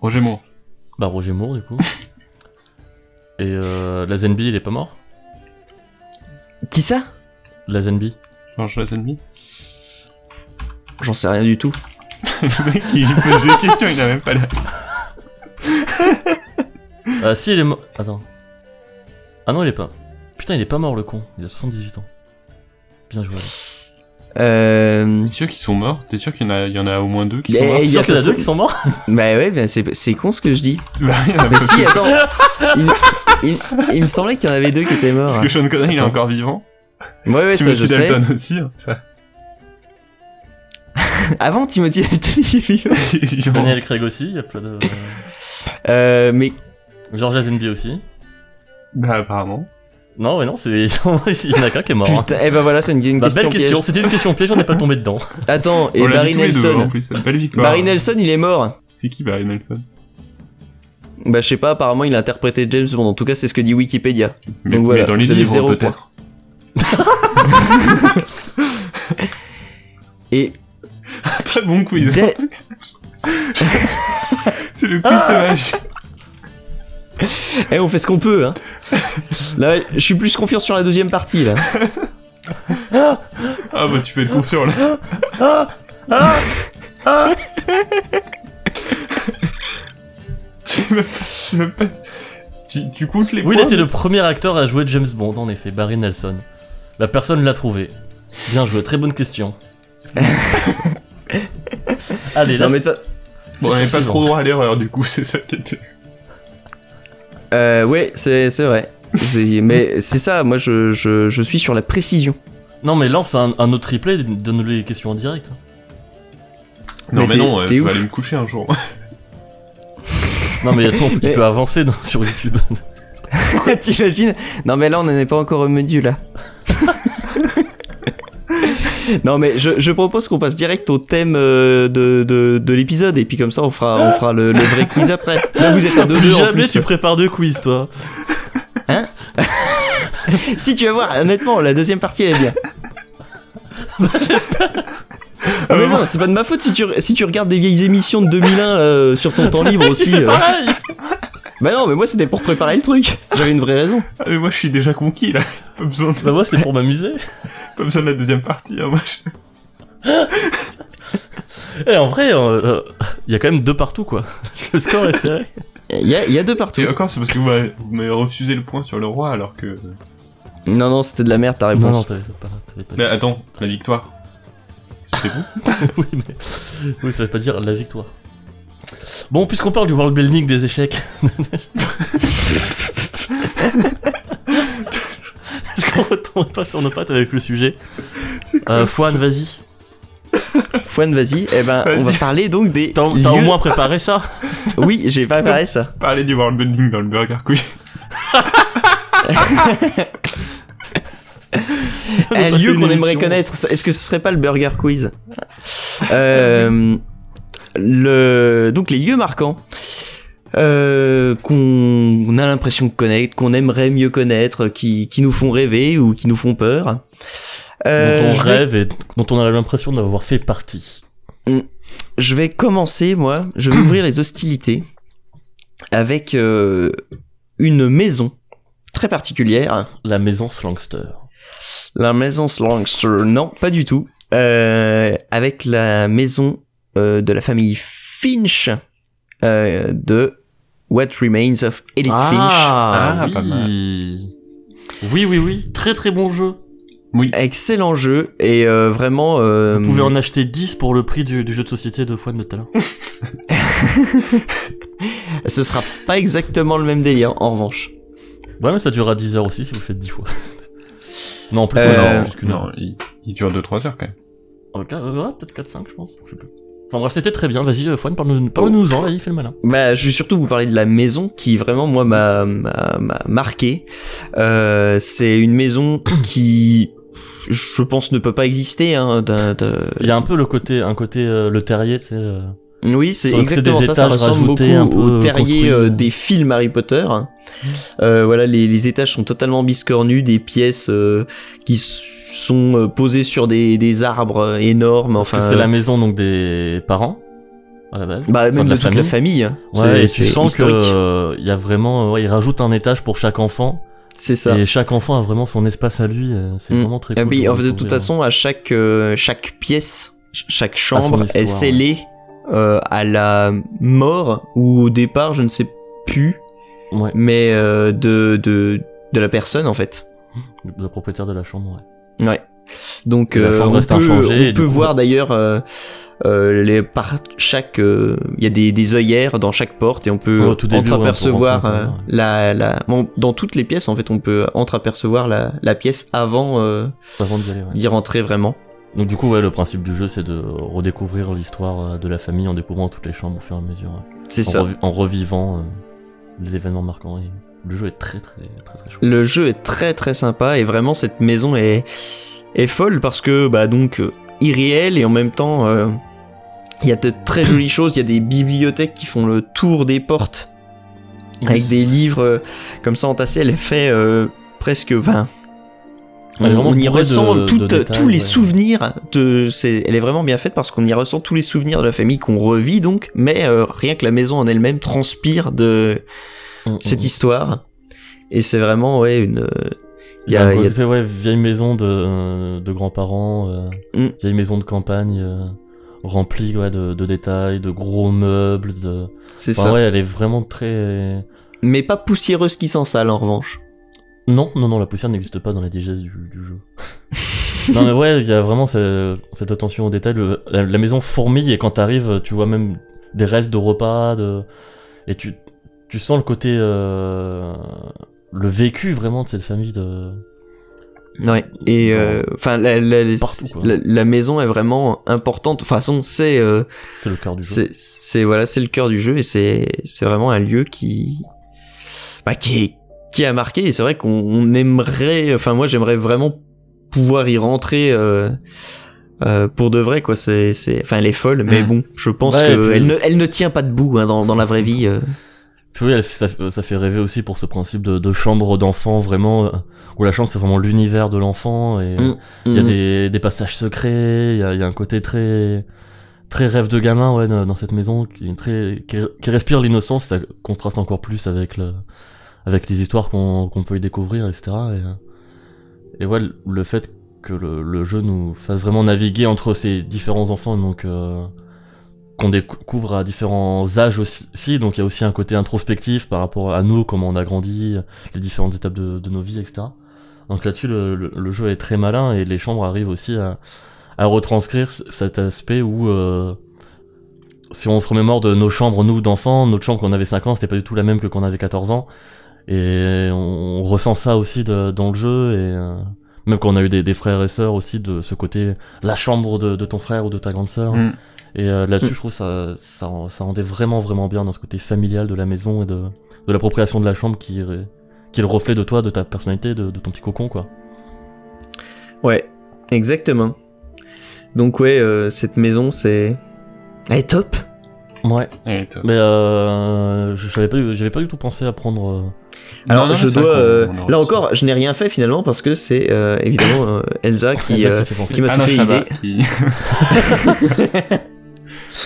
S2: Roger Moore.
S3: Bah, Roger Moore du coup. Et euh, Lazenby, il est pas mort
S1: Qui ça?
S3: Lazenby.
S2: George Lazenby.
S1: J'en sais rien du tout.
S2: Le mec qui pose des questions, il a même pas l'air.
S3: Ah, si, il est mort. Attends. Ah non, il est pas. Putain, il est pas mort le con. Il a 78 ans. Bien joué.
S1: Euh...
S2: T'es sûr qu'ils sont morts? T'es sûr qu'il y en a, il y en a au moins deux qui sont morts?
S1: eh,
S3: Il
S1: y
S3: y
S1: a
S3: a qu'il y en a deux
S1: se
S3: qui sont morts?
S1: Bah ouais, bah c'est c'est con ce que je dis.
S2: Bah, il y en a
S1: Mais
S2: pas
S1: si,
S2: beaucoup.
S1: attends. Il, il- il me semblait qu'il y en avait deux qui étaient morts.
S2: Parce que Sean Connery, il est encore vivant.
S1: Ouais, ouais, ça je
S2: Timothy
S1: sais.
S2: Dalton aussi. hein, Ça.
S1: Avant, Timothy était vivant.
S2: Genre-
S3: Daniel Craig aussi, il y a plein de.
S1: Euh, mais
S3: George Lazenby aussi.
S2: Bah, apparemment.
S3: Non, mais non, c'est. il y en a qu'un qui est mort. hein.
S1: putain, eh ben voilà, c'est une, une
S3: Bah,
S1: question
S3: belle
S1: piège.
S3: question, c'était une question piège, on n'est pas tombé dedans.
S1: Attends, et Barry
S2: deux, en
S1: Nelson.
S2: plus. Belle victoire.
S1: Barry Nelson, il est mort.
S2: C'est qui Barry Nelson?
S1: Bah je sais pas, apparemment il a interprété James Bond. En tout cas, c'est ce que dit Wikipédia.
S2: mais,
S1: Donc voilà,
S2: mais dans les
S1: vous avez
S2: livres,
S1: zéro
S2: peut-être.
S1: Et
S2: Très bon quiz.
S1: Dès-
S2: C'est le quiz de
S1: eh, on fait ce qu'on peut, hein. Là, je suis plus confiant sur la deuxième partie là.
S2: Ah bah tu peux être confiant là. Je sais même pas. je sais même pas- Tu, tu comptes les
S3: Oui, il
S2: points
S3: était le premier acteur à jouer James Bond, en effet, Barry Nelson. La personne l'a trouvé. Bien joué, très bonne question. Allez, là,
S1: Non mais
S2: Bon, on n'avait pas trop droit à l'erreur du coup, c'est ça qui était.
S1: euh, ouais, c'est vrai. Mais c'est ça, moi je, je, je suis sur la précision.
S3: Non, mais lance un, un autre replay, donne-nous les questions en direct.
S2: Non
S1: Mais
S2: mais non, euh, je vais aller me coucher un jour.
S3: Non, mais attends, il peut avancer dans- sur YouTube.
S1: T'imagines? Non mais là on n'en est pas encore au menu là. non mais je, je propose qu'on passe direct au thème euh, de, de, de l'épisode et puis comme ça on fera, on fera le, le vrai quiz après. Là vous êtes à deux en
S3: jamais
S1: plus.
S3: tu prépares deux quiz, toi.
S1: Si tu vas voir, honnêtement la deuxième partie elle est bien. Ah mais non, c'est pas de ma faute si tu, si tu regardes des vieilles émissions de 2001 euh, sur ton temps libre aussi.
S3: C'est
S1: euh.
S3: pareil
S1: Bah non, mais moi c'était pour préparer le truc. J'avais une vraie raison.
S2: Ah, mais moi je suis déjà conquis là. Pas besoin de,
S3: Bah moi c'est pour m'amuser.
S2: pas besoin de la deuxième partie. hein, moi, je-
S3: Et en vrai, euh, il y a quand même deux partout quoi. Le score est serré.
S1: Il y a, il y a deux partout.
S2: Et encore, c'est parce que vous m'avez vous m'avez refusé le point sur le roi alors que.
S1: Non, non, c'était de la merde ta
S3: Non, non,
S1: réponse.
S3: t'avais pas. t'avais pas
S2: Mais attends, la victoire. C'était vous
S3: oui, mais. Oui, ça veut pas dire la victoire. Bon, puisqu'on parle du world building des échecs. Est-ce qu'on retombe pas sur nos pattes avec le sujet euh, Fouane, vas-y.
S1: Fouane, vas-y. Eh ben, on va parler donc des.
S3: T'as au moins préparé ça
S1: Oui, j'ai préparé ça.
S2: Parler du world building dans le Burger Quiz.
S1: Un lieu qu'on aimerait connaître. Est-ce que ce serait pas le Burger Quiz euh, le... Donc les lieux marquants euh, qu'on a l'impression de connaître, qu'on aimerait mieux connaître, qui, qui nous font rêver ou qui nous font peur. Euh,
S3: Dont on
S1: vais,
S3: rêve et dont on a l'impression d'avoir fait partie.
S1: je vais commencer, moi. Je vais ouvrir les hostilités avec euh, une maison très particulière.
S3: La maison Slangster.
S1: La maison Slangster, non, pas du tout. Euh, avec la maison euh, de la famille Finch euh, de What Remains of Edith
S3: Ah,
S2: Ah,
S3: oui.
S2: pas mal.
S3: Oui, oui, oui. Très très bon jeu.
S1: Finch. Excellent jeu et euh, vraiment. euh,
S3: Vous pouvez en acheter 10 pour le prix du, du jeu de société de Fouane de tout à l'heure.
S1: Ce sera pas exactement le même délire en revanche.
S3: Ouais, mais ça durera 10 heures aussi si vous le faites 10 fois. Non, en plus,
S1: Euh,
S2: non,
S3: plus heure.
S2: non, il, il dure 2-3 heures quand même.
S3: Euh, euh, ouais, peut-être 4-5, je pense. Je sais plus. Enfin bref, c'était très bien. Vas-y, euh, Fouane, parle-nous parle en vas-y, fais le malin.
S1: Bah, je vais surtout vous parler de la maison qui vraiment moi m'a m'a m'a marqué. Euh, c'est une maison qui, je pense, ne peut pas exister. Hein,
S3: Il y a un peu le côté, un côté, euh, le terrier, tu sais. euh,
S1: Oui, c'est exactement
S3: des
S1: ça. Ça
S3: étages
S1: ressemble beaucoup au terrier
S3: construits,
S1: euh,
S3: euh.
S1: des films Harry Potter. Euh, voilà, les, les étages sont totalement biscornus, des pièces euh, qui sont euh, posées sur des, des arbres euh, énormes. Enfin,
S3: c'est la maison donc des parents à la base.
S1: bah,
S3: Enfin,
S1: même de, toute la famille.
S3: Ouais, et
S1: C'est-
S3: tu sens que euh, il y a vraiment, ouais, ils rajoutent un étage pour chaque enfant.
S1: C'est ça.
S3: Et chaque enfant a vraiment son espace à lui. euh, C'est
S1: Mm.
S3: vraiment très
S1: Ah
S3: cool.
S1: oui,
S3: je
S1: en fait, de toute
S3: euh,
S1: façon, à chaque euh, chaque pièce, ch- chaque chambre est scellée euh, à la mort ou au départ, je ne sais plus,
S3: Ouais,
S1: mais euh, de de de la personne en fait.
S3: le propriétaire de la chambre, ouais.
S1: Ouais. Donc
S3: la
S1: euh,
S3: chambre
S1: on
S3: reste
S1: peut,
S3: inchangée,
S1: on peut
S3: coup-
S1: voir d'ailleurs euh, euh, les par chaque euh, il y a des, des œillères dans chaque porte et on peut
S3: Ouais, ouais,
S1: entreapercevoir
S3: l'intérieur,
S1: la la bon, dans toutes les pièces en fait on peut entreapercevoir la la pièce avant euh,
S3: Avant ouais.
S1: d'y rentrer vraiment.
S3: Donc du coup, ouais, le principe du jeu, c'est de redécouvrir l'histoire euh, de la famille en découvrant toutes les chambres au fur et à mesure, ouais.
S1: C'est ça.
S3: revi- en revivant euh, les événements marquants. Et le jeu est très très très très chouette.
S1: Le jeu est très très sympa et vraiment cette maison est, est folle parce que bah donc euh, irréelle et en même temps euh, il y a de très jolies choses, il y a des bibliothèques qui font le tour des portes avec des livres euh, comme ça entassés, elle est fait euh, presque 20. On,
S3: est
S1: y ressent
S3: de-
S1: toutes-
S3: de détails,
S1: tous les
S3: ouais.
S1: souvenirs de c'est elle est vraiment bien faite parce qu'on y ressent tous les souvenirs de la famille qu'on revit donc mais euh, rien que la maison en elle-même transpire de
S3: Mm, mm,
S1: cette
S3: mm.
S1: histoire et c'est vraiment ouais une
S3: Il y a,
S1: il y a-
S3: côté, ouais, vieille maison de, euh, de grands-parents, euh, vieille maison de campagne euh, remplie ouais, de, de détails, de gros meubles. De...
S1: c'est
S3: Enfin,
S1: ça
S3: ouais, elle est vraiment très.
S1: mais pas poussiéreuse qui sent sale en revanche.
S3: Non, non, non, la poussière n'existe pas dans la digeste du, du jeu. non, mais ouais, il y a vraiment ce- cette attention au détail. Le- la, la maison fourmille et quand t'arrives, tu vois même des restes de repas, de... et tu, tu sens le côté. euh, le vécu vraiment de cette famille de.
S1: Ouais. Et euh, enfin la, la, la- maison est vraiment importante. De toute façon, c'est euh,
S3: C'est le cœur du jeu.
S1: c'est c'est voilà, c'est le cœur du jeu et c'est c'est vraiment un lieu qui bah, qui est qui a marqué et c'est vrai qu'on on aimerait enfin moi j'aimerais vraiment pouvoir y rentrer euh, euh, pour de vrai quoi c'est c'est enfin elle est folle mais
S2: Mm.
S1: bon je pense
S3: Ouais,
S1: que elle ne elle ne tient pas debout hein, dans dans la vraie vie euh.
S3: Puis oui, elle- ça, ça fait rêver aussi pour ce principe de, de chambre d'enfant, vraiment, euh, où la chambre c'est vraiment l'univers de l'enfant, et euh,
S1: Mm.
S3: il y a
S1: Mm.
S3: des, des passages secrets, il y a, y a un côté très très rêve de gamin ouais dans dans cette maison qui est très qui, qui respire l'innocence ça contraste encore plus avec le avec les histoires qu'on qu'on peut y découvrir etc et, et ouais le- fait que le, le jeu nous fasse vraiment naviguer entre ces différents enfants donc euh, qu'on découvre à différents âges aussi donc il y a aussi un côté introspectif par rapport à nous comment on a grandi les différentes étapes de, de nos vies etc donc là-dessus le, le, le jeu est très malin et les chambres arrivent aussi à à retranscrire cet aspect où euh, si on se remémore de nos chambres, nous d'enfants, notre chambre quand on avait 5 ans, c'était pas du tout la même que quand on avait 14 ans. Et on, on ressent ça aussi de- dans le jeu. Et euh, même quand on a eu des, des frères et sœurs aussi, de ce côté, la chambre de, de ton frère ou de ta grande sœur.
S2: Mm.
S3: Et euh, là-dessus,
S1: Mm.
S3: je trouve ça, ça, ça rendait vraiment, vraiment bien dans ce côté familial de la maison et de, de l'appropriation de la chambre qui, est- qui est le reflet de toi, de ta personnalité, de, de ton petit cocon, quoi.
S1: Ouais, exactement. Donc ouais, euh, cette maison, c'est... Elle est top
S3: Ouais.
S2: Top.
S3: Mais euh, je j'avais pas, du- j'avais pas du tout pensé à prendre. euh,
S1: Alors
S2: Non, non,
S1: je dois... euh, là encore, je n'ai rien fait finalement parce que c'est euh, évidemment euh, Elsa qui, euh,
S3: fait
S1: m'a
S2: Alain
S1: soufflé
S2: Chabat
S1: l'idée.
S2: qui...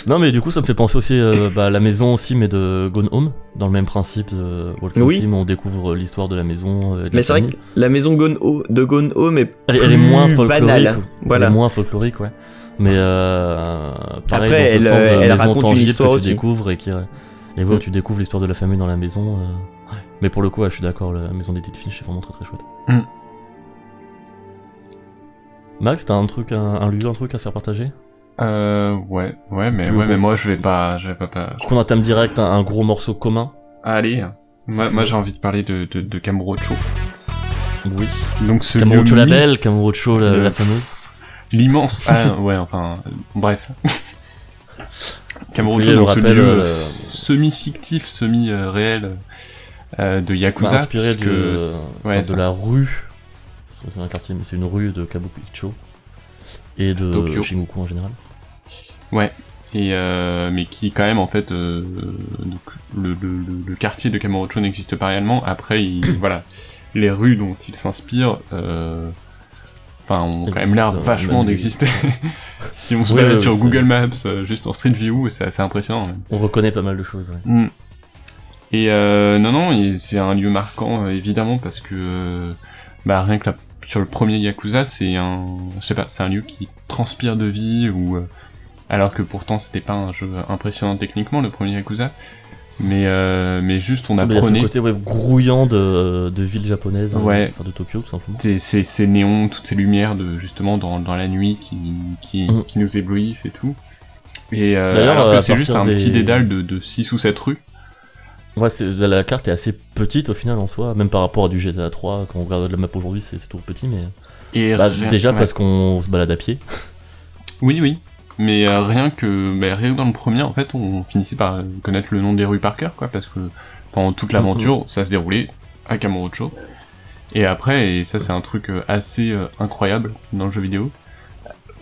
S3: Non, mais du coup, ça me fait penser aussi euh, bah, à la maison aussi, mais de Gone Home, dans le même principe de Walking
S1: Oui.
S3: Sim, on découvre l'histoire de la maison. euh,
S1: Mais
S3: la
S1: c'est vrai que la maison Gone Ho- de Gone Home est
S3: elle, elle est
S1: plus
S3: moins folklorique.
S1: banale. Voilà.
S3: Elle est moins folklorique, ouais. Mais euh, pareil,
S1: Après,
S3: dans ce
S1: elle,
S3: sens de
S1: euh, elle
S3: maison
S1: raconte une histoire
S3: que
S1: aussi.
S3: tu découvres et qui et ouais,
S1: Mm.
S3: tu découvres l'histoire de la famille dans la maison. euh, ouais. Mais pour le coup, ouais, je suis d'accord, la maison d'Edith Finch est vraiment très très chouette.
S2: Mm.
S3: Max, t'as un truc, un, un lieu, un truc à faire partager?
S2: Euh, ouais, ouais, mais, ouais, mais moi je vais pas, je vais pas, pas...
S3: Qu'on entame direct un, un gros morceau commun
S2: Allez, moi, j'ai envie de parler de, de, de Kamurocho.
S3: Oui.
S2: Donc ce
S3: Kamurocho
S2: lieu
S3: la
S2: mythique-
S3: belle, Kamurocho la, la fameuse.
S2: L'immense. Ah ouais, enfin, euh, bref. Donc
S3: le
S2: ce lieu
S3: euh,
S2: semi-fictif, semi-réel euh, de
S3: Bah,
S2: Yakuza.
S3: inspiré
S2: puisque-
S3: de,
S2: ouais,
S3: enfin,
S2: ça-
S3: de la rue. C'est un quartier, mais c'est une rue de Kabukicho. Et de
S2: Tokyo.
S3: Shinjuku en général.
S2: Ouais. Et euh, mais qui quand même en fait euh, donc, le, le, le, le quartier de Kamurocho n'existe pas réellement. Après, il, voilà, les rues dont il s'inspire, euh, enfin, ont quand même l'air vachement d'exister. si on se balade
S3: oui,
S2: sur
S3: oui,
S2: Google
S3: c'est-
S2: Maps, euh, juste en Street View, c'est assez impressionnant. même.
S3: On reconnaît pas mal de choses. ouais.
S2: Mm. Et euh, non, non, c'est un lieu marquant euh, évidemment parce que euh, bah rien que sur le premier Yakuza, c'est un, je sais pas, c'est un lieu qui transpire de vie ou alors que pourtant c'était pas un jeu impressionnant techniquement le premier Yakuza, mais euh, mais juste on
S3: Mais il y a ce
S2: apprenait
S3: côté ouais, grouillant de, de ville japonaise, hein,
S2: Ouais.
S3: enfin de Tokyo tout simplement.
S2: ces, néons, toutes ces lumières de justement dans, dans la nuit qui qui,
S3: Mm.
S2: qui nous éblouissent et tout. Et euh,
S3: D'ailleurs,
S2: alors que c'est juste un petit dédale de, de 6 ou 7 rues.
S3: Ouais, c'est- la carte est assez petite au final en soi, même par rapport à du GTA 3. Quand on regarde la map aujourd'hui, c'est tout petit, mais
S2: Et
S3: Bah, déjà
S2: ouais.
S3: parce qu'on se balade à pied.
S2: Oui, oui. Mais euh, rien que bah, rien que dans le premier, en fait, on finissait par connaître le nom des rues par cœur, quoi, parce que pendant toute l'aventure, ça se déroulait à Kamurocho. Et après, et ça c'est un truc euh, assez euh, incroyable dans le jeu vidéo,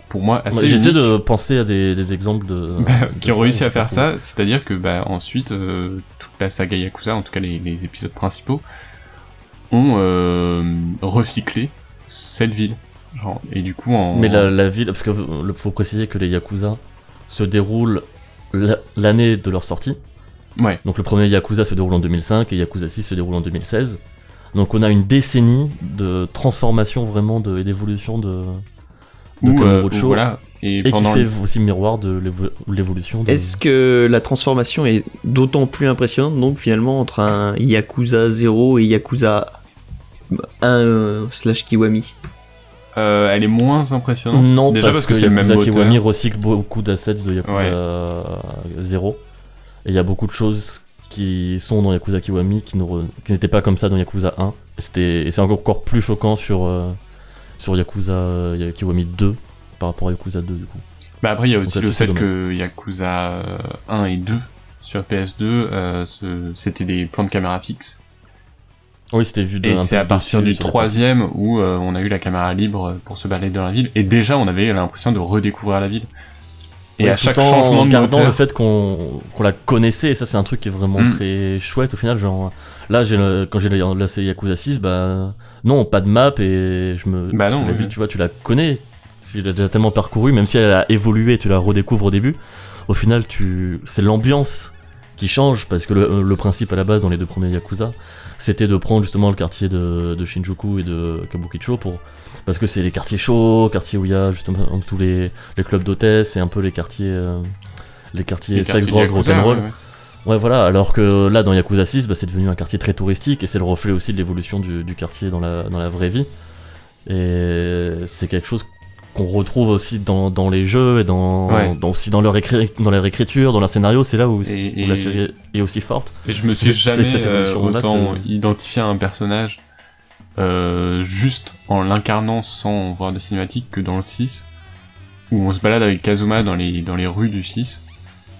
S2: pour moi assez
S3: J'essaie de penser à des, des exemples de.
S2: bah,
S3: de
S2: qui ont réussi à faire ça, c'est-à-dire que bah, ensuite, euh, toute la saga Yakuza, en tout cas les, les épisodes principaux, ont recyclé cette ville. Genre, et du coup, en...
S3: Mais la, la ville, parce que le- faut préciser que les Yakuza se déroulent la- l'année de leur sortie.
S2: Ouais.
S3: Donc le premier Yakuza se déroule en 2005 et Yakuza 6 se déroule en 2016. Donc on a une décennie de transformation vraiment de, et d'évolution de, de
S2: où, euh, voilà, et,
S3: Et qui fait aussi miroir de l'évo- l'évolution de...
S1: Est-ce que la transformation est d'autant plus impressionnante donc finalement entre un Yakuza 0 et Yakuza 1 euh, slash Kiwami?
S2: Euh, elle est moins impressionnante.
S3: Non,
S2: Déjà parce, que, c'est le même
S3: Yakuza
S2: moteur.
S3: Kiwami recycle beaucoup d'assets de Yakuza
S2: Ouais.
S3: euh, 0. Et il y a beaucoup de choses qui sont dans Yakuza Kiwami qui n'étaient pas comme ça dans Yakuza 1. Et c'est encore, plus choquant sur, euh, sur Yakuza euh, Kiwami 2 par rapport à Yakuza 2 du coup.
S2: Bah après, il y a aussi le fait que Yakuza euh, 1 et 2 sur PS2, euh, c'était des plans de caméra fixes.
S3: Oui, c'était vu de
S2: Et c'est à partir
S3: dessus,
S2: du troisième où euh, on a eu la caméra libre pour se balader dans la ville. Et déjà, on avait l'impression de redécouvrir la ville. Et
S3: Ouais,
S2: à chaque
S3: en
S2: changement de
S3: gardant
S2: moteur...
S3: le fait qu'on qu'on la connaissait, et ça c'est un truc qui est vraiment
S2: Mm.
S3: très chouette au final. Genre, là, j'ai le- quand j'ai lancé Yakuza 6, bah non, pas de map et je me.
S2: Bah non,
S3: que la
S2: oui.
S3: ville, tu vois, tu la connais. il a déjà tellement parcouru, même si elle a évolué, tu la redécouvres au début. Au final, tu, c'est l'ambiance qui change parce que le, le principe à la base dans les deux premiers Yakuza, c'était de prendre justement le quartier de, de Shinjuku et de Kabukicho pour parce que c'est les quartiers chauds, quartiers où il y a justement tous les, les clubs d'hôtesse et un peu les quartiers euh, les quartiers
S2: Les
S3: sex drogue rock'n'roll.
S2: ouais, ouais.
S3: Ouais, voilà, alors que là, dans Yakuza 6, bah, c'est devenu un quartier très touristique et c'est le reflet aussi de l'évolution du, du quartier dans la, dans la vraie vie. Et c'est quelque chose qu'on retrouve aussi dans, dans les jeux et dans,
S2: Ouais.
S3: dans- aussi dans leur, écri- dans leur écriture, dans leur scénario. C'est là où,
S2: Et-
S3: où la série est aussi forte.
S2: Et je me suis jamais euh, autant identifié à un personnage euh, juste en l'incarnant sans voir de cinématique que dans le 6, où on se balade avec Kazuma dans les, dans les rues du 6,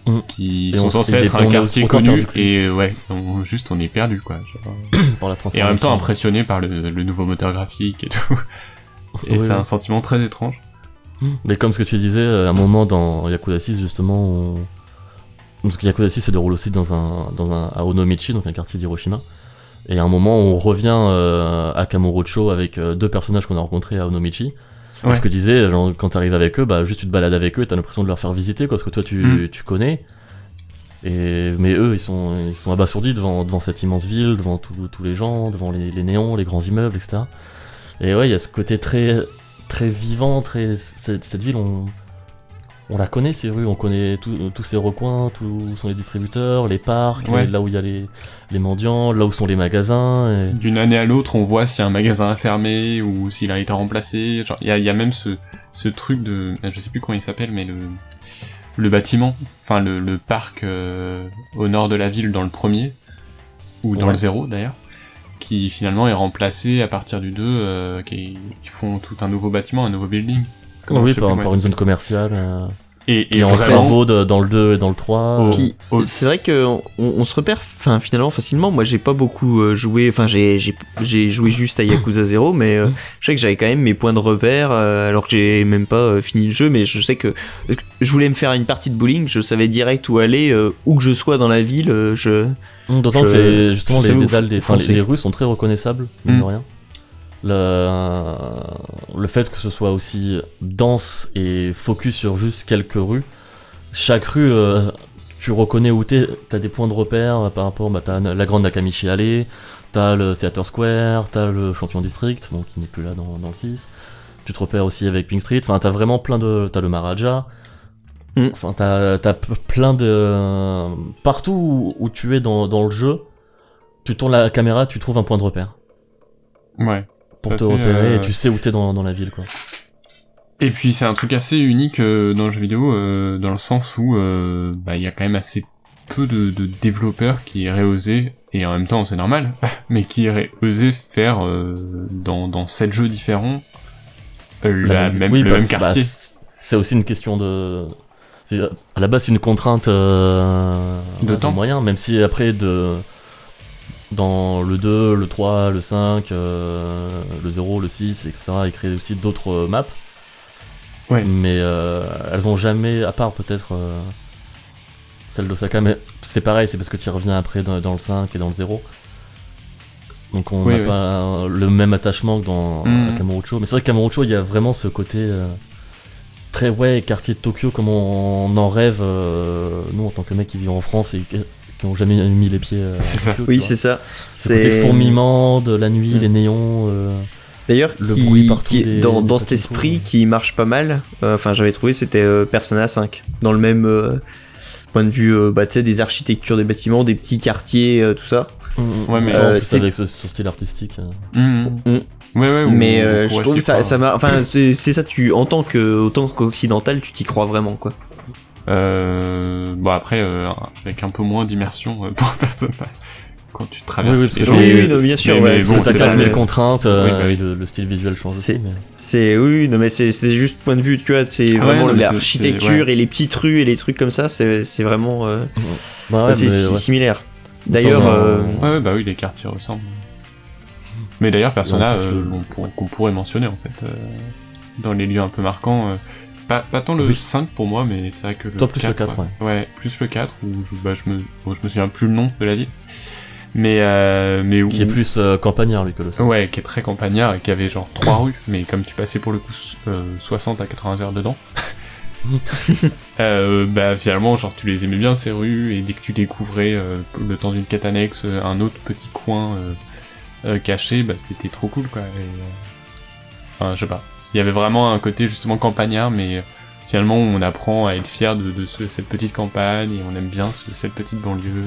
S3: Mm.
S2: qui
S3: Et
S2: sont
S3: on-
S2: censés être un quartier connu, et ouais, on- juste on est perdu quoi. genre. Et en même temps impressionné par le, le nouveau moteur graphique et tout. Et
S3: Oui,
S2: c'est
S3: oui.
S2: un sentiment très étrange.
S3: Mais comme ce que tu disais, à un moment dans Yakuza 6, justement, on... parce que Yakuza 6 se déroule aussi dans un, dans un, à Onomichi, donc un quartier d'Hiroshima. Et à un moment, on revient euh, à Kamurocho avec euh, deux personnages qu'on a rencontrés à Onomichi.
S2: Ouais.
S3: Ce que disait, genre, quand t'arrives avec eux, bah, juste tu te balades avec eux, t'as l'impression de leur faire visiter, quoi, parce que toi, tu,
S2: Mm.
S3: tu connais. Et, mais eux, ils sont, ils sont abasourdis devant, devant cette immense ville, devant tous tous les gens, devant les, les néons, les grands immeubles, etc. Et ouais, il y a ce côté très, très vivant, très, cette, cette ville, on, on la connaît, ces rues, on connaît tout- tous ces recoins, tous sont les distributeurs, les parcs,
S2: Ouais.
S3: là où il y a les, les mendiants, là où sont les magasins. et-
S2: D'une année à l'autre, on voit si un magasin a fermé ou s'il a été remplacé. Il y a, il y a même ce, ce truc de, je sais plus comment il s'appelle, mais le, le bâtiment, enfin le, le parc euh, au nord de la ville dans le premier ou dans
S3: Ouais.
S2: le zéro d'ailleurs, qui finalement est remplacé à partir du 2, euh, qui, qui font tout un nouveau bâtiment, un nouveau building. Comment-
S3: oui, par, une zone commerciale. euh,
S2: Et,
S3: qui
S2: et
S3: est en
S2: vraiment,
S3: travaux de- dans le 2 et dans le 3.
S2: Oh.
S3: euh,
S1: Qui-
S2: Oh.
S1: C'est vrai que on, se repère, enfin finalement facilement. Moi, j'ai pas beaucoup euh, joué. Enfin, j'ai joué juste à Yakuza 0, mais euh, je sais que j'avais quand même mes points de repère, euh, alors que j'ai même pas euh, fini le jeu. Mais je sais que euh, je voulais me faire une partie de bowling. Je savais direct où aller, euh, où que je sois dans la ville. euh, je
S3: D'autant
S1: Je-
S3: que les, justement les, des, enfin, rues sont très reconnaissables, mine
S2: Mm.
S3: de rien. Le, le fait que ce soit aussi dense et focus sur juste quelques rues, chaque rue, euh, tu reconnais où t'es, t'as des points de repère euh, par rapport, bah, t'as la grande Nakamichi Alley, t'as le Theater Square, t'as le Champion District, bon, qui n'est plus là dans, dans le 6. Tu te repères aussi avec Pink Street, enfin, t'as vraiment plein de, t'as le Maharaja.
S1: Mm.
S3: Enfin, t'as, plein de, partout où, où tu es dans, dans le jeu, tu tournes la caméra, tu trouves un point de repère
S2: ouais.
S3: pour te repérer
S2: euh,
S3: et tu sais où t'es dans, dans la ville, quoi.
S2: Et puis c'est un truc assez unique euh, dans le jeu vidéo, euh, dans le sens où euh, bah, il y a quand même assez peu de, de développeurs qui auraient osé, et en même temps c'est normal, mais qui auraient osé faire euh, dans, dans sept jeux différents euh, la même,
S3: oui,
S2: le même
S3: bah,
S2: quartier.
S3: c'est aussi une question de. À la base, c'est une contrainte euh,
S2: De temps.
S3: moyens, même si après, de, dans le 2, le 3, le 5, euh, le 0, le 6, etc., ils créent aussi d'autres euh, maps.
S2: Ouais.
S3: Mais euh, elles ont jamais, à part peut-être euh, celle d'Osaka, mais c'est pareil, c'est parce que tu reviens après dans, dans le 5 et dans le 0. Donc on n'a
S2: oui.
S3: pas le même attachement que dans à Kamurocho. Mais c'est vrai que Kamurocho, il y a vraiment ce côté euh, très ouais quartier de Tokyo comme on, on en rêve euh, nous en tant que mecs qui vivent en France et qui, ont jamais mis les pieds euh,
S2: C'est
S3: à
S2: ça.
S3: Tokyo,
S1: oui, c'est ça. C'est
S3: fourmillement de la nuit,
S1: Mm.
S3: les néons. euh,
S1: D'ailleurs,
S3: le
S1: qui,
S3: bruit partout
S1: qui est
S3: des-
S1: dans,
S3: des
S1: dans cet esprit
S3: ouais.
S1: qui marche pas mal. euh, Enfin, j'avais trouvé c'était euh, Persona 5 dans le même euh, point de vue, euh, bah, tu sais, des architectures des bâtiments, des petits quartiers, euh, tout ça.
S2: Ouais, mais-
S3: en
S1: Euh,
S3: plus
S1: c'est-
S3: avec ce, ce style artistique. euh.
S2: Mhm. Ouais, ouais, ou-
S1: Mais
S2: ou
S1: euh, je trouve que ça, ça m'a. Enfin, c'est c'est ça. Tu en tant que autant qu'occidental, tu t'y crois vraiment, quoi.
S2: Euh, bon après, euh, avec un peu moins d'immersion euh, pour personne. Quand tu traverses
S3: Oui, oui,
S2: les
S1: Oui, non, bien sûr.
S2: mais-
S1: ouais,
S2: mais
S1: c'est
S2: bon,
S3: 15 000
S2: le-
S3: contraintes, euh,
S2: Oui, bah oui.
S3: le, le style visuel change
S1: C'est-
S3: aussi. Mais...
S1: C'est oui, non mais c'est c'est juste point de vue, tu vois, c'est
S2: Ah
S1: vraiment
S2: ouais, non, mais c'est-
S1: l'architecture et les petites rues et les trucs comme ça, c'est c'est vraiment euh,
S3: Bah
S1: c'est
S3: mais
S1: si-
S3: ouais.
S1: similaire. D'ailleurs, euh,
S2: ouais, bah oui, les quartiers ressemblent. Mais d'ailleurs, Persona, euh, pour- qu'on pourrait mentionner en fait, euh, dans les lieux un peu marquants. euh, pas, pas tant le
S3: Oui.
S2: 5 pour moi, mais c'est vrai que le
S3: Toi, plus le
S2: 4,
S3: 4,
S2: ouais. Ouais, plus le 4, où je, bah, je, me, bon, je me souviens plus le nom de la ville. Mais, euh, mais où...
S3: Qui est plus euh, campagnard, lui, que le centre.
S2: Ouais, qui est très campagnard et qui avait genre trois rues, mais comme tu passais pour le coup euh, 60 à 80 heures dedans, bah finalement genre tu les aimais bien ces rues et dès que tu découvrais le temps d'une quête annexe un autre petit coin euh, caché, bah c'était trop cool quoi. Et, euh, Enfin je sais pas, il y avait vraiment un côté justement campagnard, mais euh, finalement on apprend à être fier de, de ce- cette petite campagne et on aime bien ce- cette petite banlieue.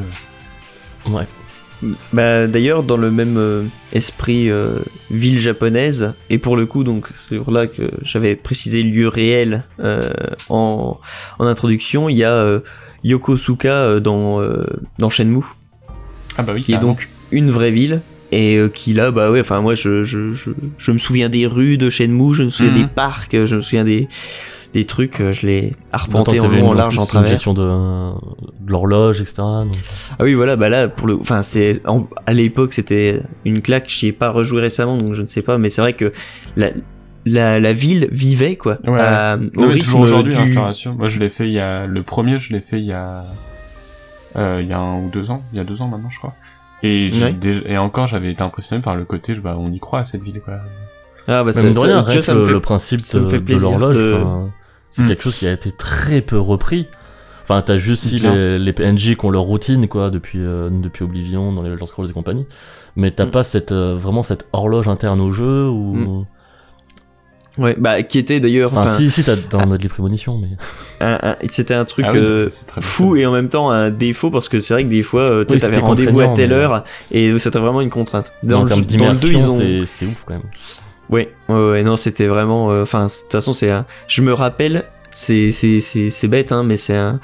S3: Ouais.
S1: Bah d'ailleurs dans le même euh, esprit euh, ville japonaise et pour le coup donc c'est pour là que j'avais précisé lieu réel euh, en, en introduction il y a euh, Yokosuka euh, dans euh, dans Shenmue
S2: Ah bah oui.
S1: qui est donc une vraie ville et euh, qui là bah ouais enfin moi je, je, je, je me souviens des rues de Shenmue je me souviens
S2: Mhm.
S1: des parcs je me souviens des des trucs euh, je l'ai arpenté en long en large en
S3: une
S1: travers
S3: gestion de, de l'horloge, etc. donc-
S1: Ah oui, voilà, bah là, pour le, enfin, c'est, en- à l'époque, c'était une claque, j'y ai pas rejoué récemment, donc je ne sais pas, mais c'est vrai que la, la, la ville vivait, quoi.
S2: Ouais.
S1: à-
S2: Non,
S1: au
S2: mais
S1: rythme
S2: toujours aujourd'hui, hein,
S1: du-
S2: je te rassure. Moi, je l'ai fait il y a... Le premier, je l'ai fait il y a... Euh, il y a un ou deux ans. Il y a deux ans maintenant, je crois. Et, j'ai
S1: Ouais.
S2: déjà- et encore, j'avais été impressionné par le côté, bah, on y croit à cette ville, quoi.
S1: Ah, bah, ça-
S3: rien, rien que le, principe
S1: ça me
S3: de,
S1: fait
S3: de
S1: plaisir
S3: l'horloge,
S1: de-
S3: c'est
S2: Hmm.
S3: quelque chose qui a été très peu repris. Enfin, t'as juste si les, les PNJ qui ont leur routine, quoi, depuis, euh, depuis Oblivion, dans les Elder Scrolls et compagnie. Mais t'as
S1: Mm.
S3: pas cette, euh, vraiment cette horloge interne au jeu ou...
S1: Mm. Ouais, bah, qui était d'ailleurs,
S3: Enfin, si, si, t'as dans notre prémonition, mais...
S1: c'était un truc
S2: Ah oui,
S1: euh,
S2: bien
S1: fou et en même temps un défaut parce que c'est vrai que des fois, euh, tu
S3: Oui,
S1: t'avais rendez-vous à telle
S3: mais-
S1: heure et c'était vraiment une contrainte. Dans,
S3: en
S1: le, dans le 2, ils ont,
S3: c'est ouf quand même.
S1: Ouais, ouais, ouais, non, c'était vraiment. euh, Enfin, de toute façon, c'est un. Je me rappelle, c'est c'est c'est c'est bête, hein, mais c'est un.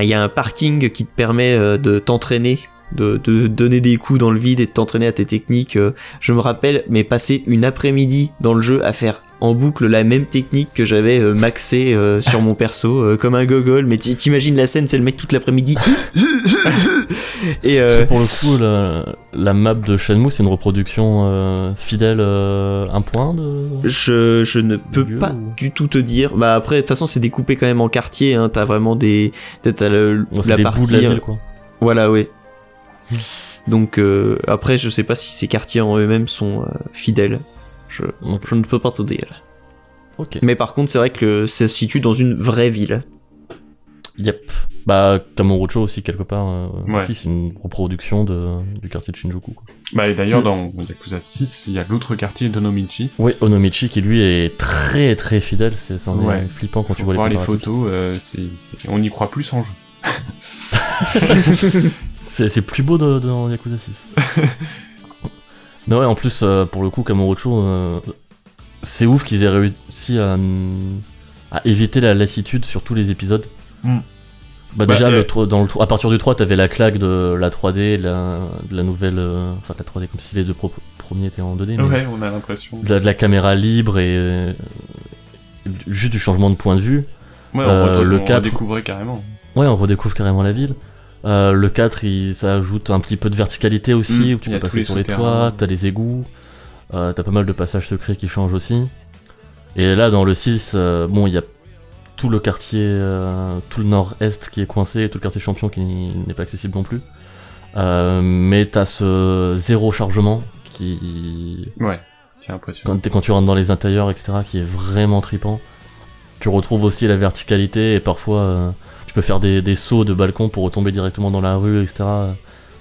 S1: Il y a un parking qui te permet euh, de t'entraîner. De, de donner des coups dans le vide et de t'entraîner à tes techniques. euh, Je me rappelle, mais passer une après-midi dans le jeu à faire en boucle la même technique que j'avais euh, maxé euh, sur mon perso, euh, comme un gogol. Mais t'imagines la scène, c'est le mec toute l'après-midi. et
S3: Parce
S1: euh,
S3: que pour le coup, la, la map de Shenmue, c'est une reproduction euh, fidèle un point de...
S1: Je, je ne peux
S3: Lieu
S1: pas
S3: ou-
S1: du tout te dire. Bah après, de toute façon, c'est découpé quand même en quartier. Hein. T'as vraiment des, t'as le,
S3: Bon, c'est
S1: la
S3: des
S1: partie.
S3: bouts de la ville, quoi.
S1: Voilà, oui.
S3: Hmm.
S1: Donc après, je sais pas si ces quartiers en eux-mêmes sont fidèles. Je,
S3: Ok.
S1: je ne peux pas te dire.
S3: Ok.
S1: Mais par contre, c'est vrai que ça se situe dans une vraie ville.
S3: Yep. Bah, Kamurocho aussi, quelque part. euh,
S2: Ouais.
S3: Si, c'est une reproduction de, du quartier de Shinjuku. Quoi.
S2: Bah, et d'ailleurs,
S1: Mm.
S2: dans Yakuza 6, il y a l'autre quartier d'Onomichi.
S3: Oui, Onomichi, qui lui est très très fidèle. C'est c'en est
S2: Ouais.
S3: flippant quand
S2: Faut
S3: tu vois
S2: voir
S3: les
S2: photos, euh, on y croit plus en jeu.
S3: C'est plus beau dans Yakuza 6. Mais ouais, en plus, euh, pour le coup, Kamurocho, euh, c'est ouf qu'ils aient réussi à, à éviter la lassitude sur tous les épisodes.
S2: Mm.
S3: Bah,
S2: Bah,
S3: déjà,
S2: euh,
S3: le, dans à partir du 3, t'avais la claque de la 3D, de la, de la nouvelle... euh, Enfin, de la 3D comme si les deux pro- premiers étaient en 2D, mais
S2: Ouais, on a l'impression.
S3: de, la, de la caméra libre et... euh, juste du changement de point de vue.
S2: Ouais, on,
S3: euh,
S2: re-
S3: le
S2: on
S3: 4.
S2: redécouvrait carrément.
S3: Ouais, on redécouvre carrément la ville. Euh, le 4, il, ça ajoute un petit peu de verticalité aussi,
S2: Mm,
S3: où tu peux passer
S2: les
S3: sur les toits, t'as les égouts, euh, t'as pas mal de passages secrets qui changent aussi. Et là, dans le 6, euh, bon, il y a tout le quartier, euh, tout le nord-est qui est coincé, et tout le quartier champion qui n'est pas accessible non plus. Euh, mais t'as ce zéro chargement qui,
S2: Ouais, j'ai l'impression.
S3: quand, t'es- quand tu rentres dans les intérieurs, etc., qui est vraiment tripant. Tu retrouves aussi la verticalité et parfois euh, peux faire des, des sauts de balcon pour retomber directement dans la rue, etc.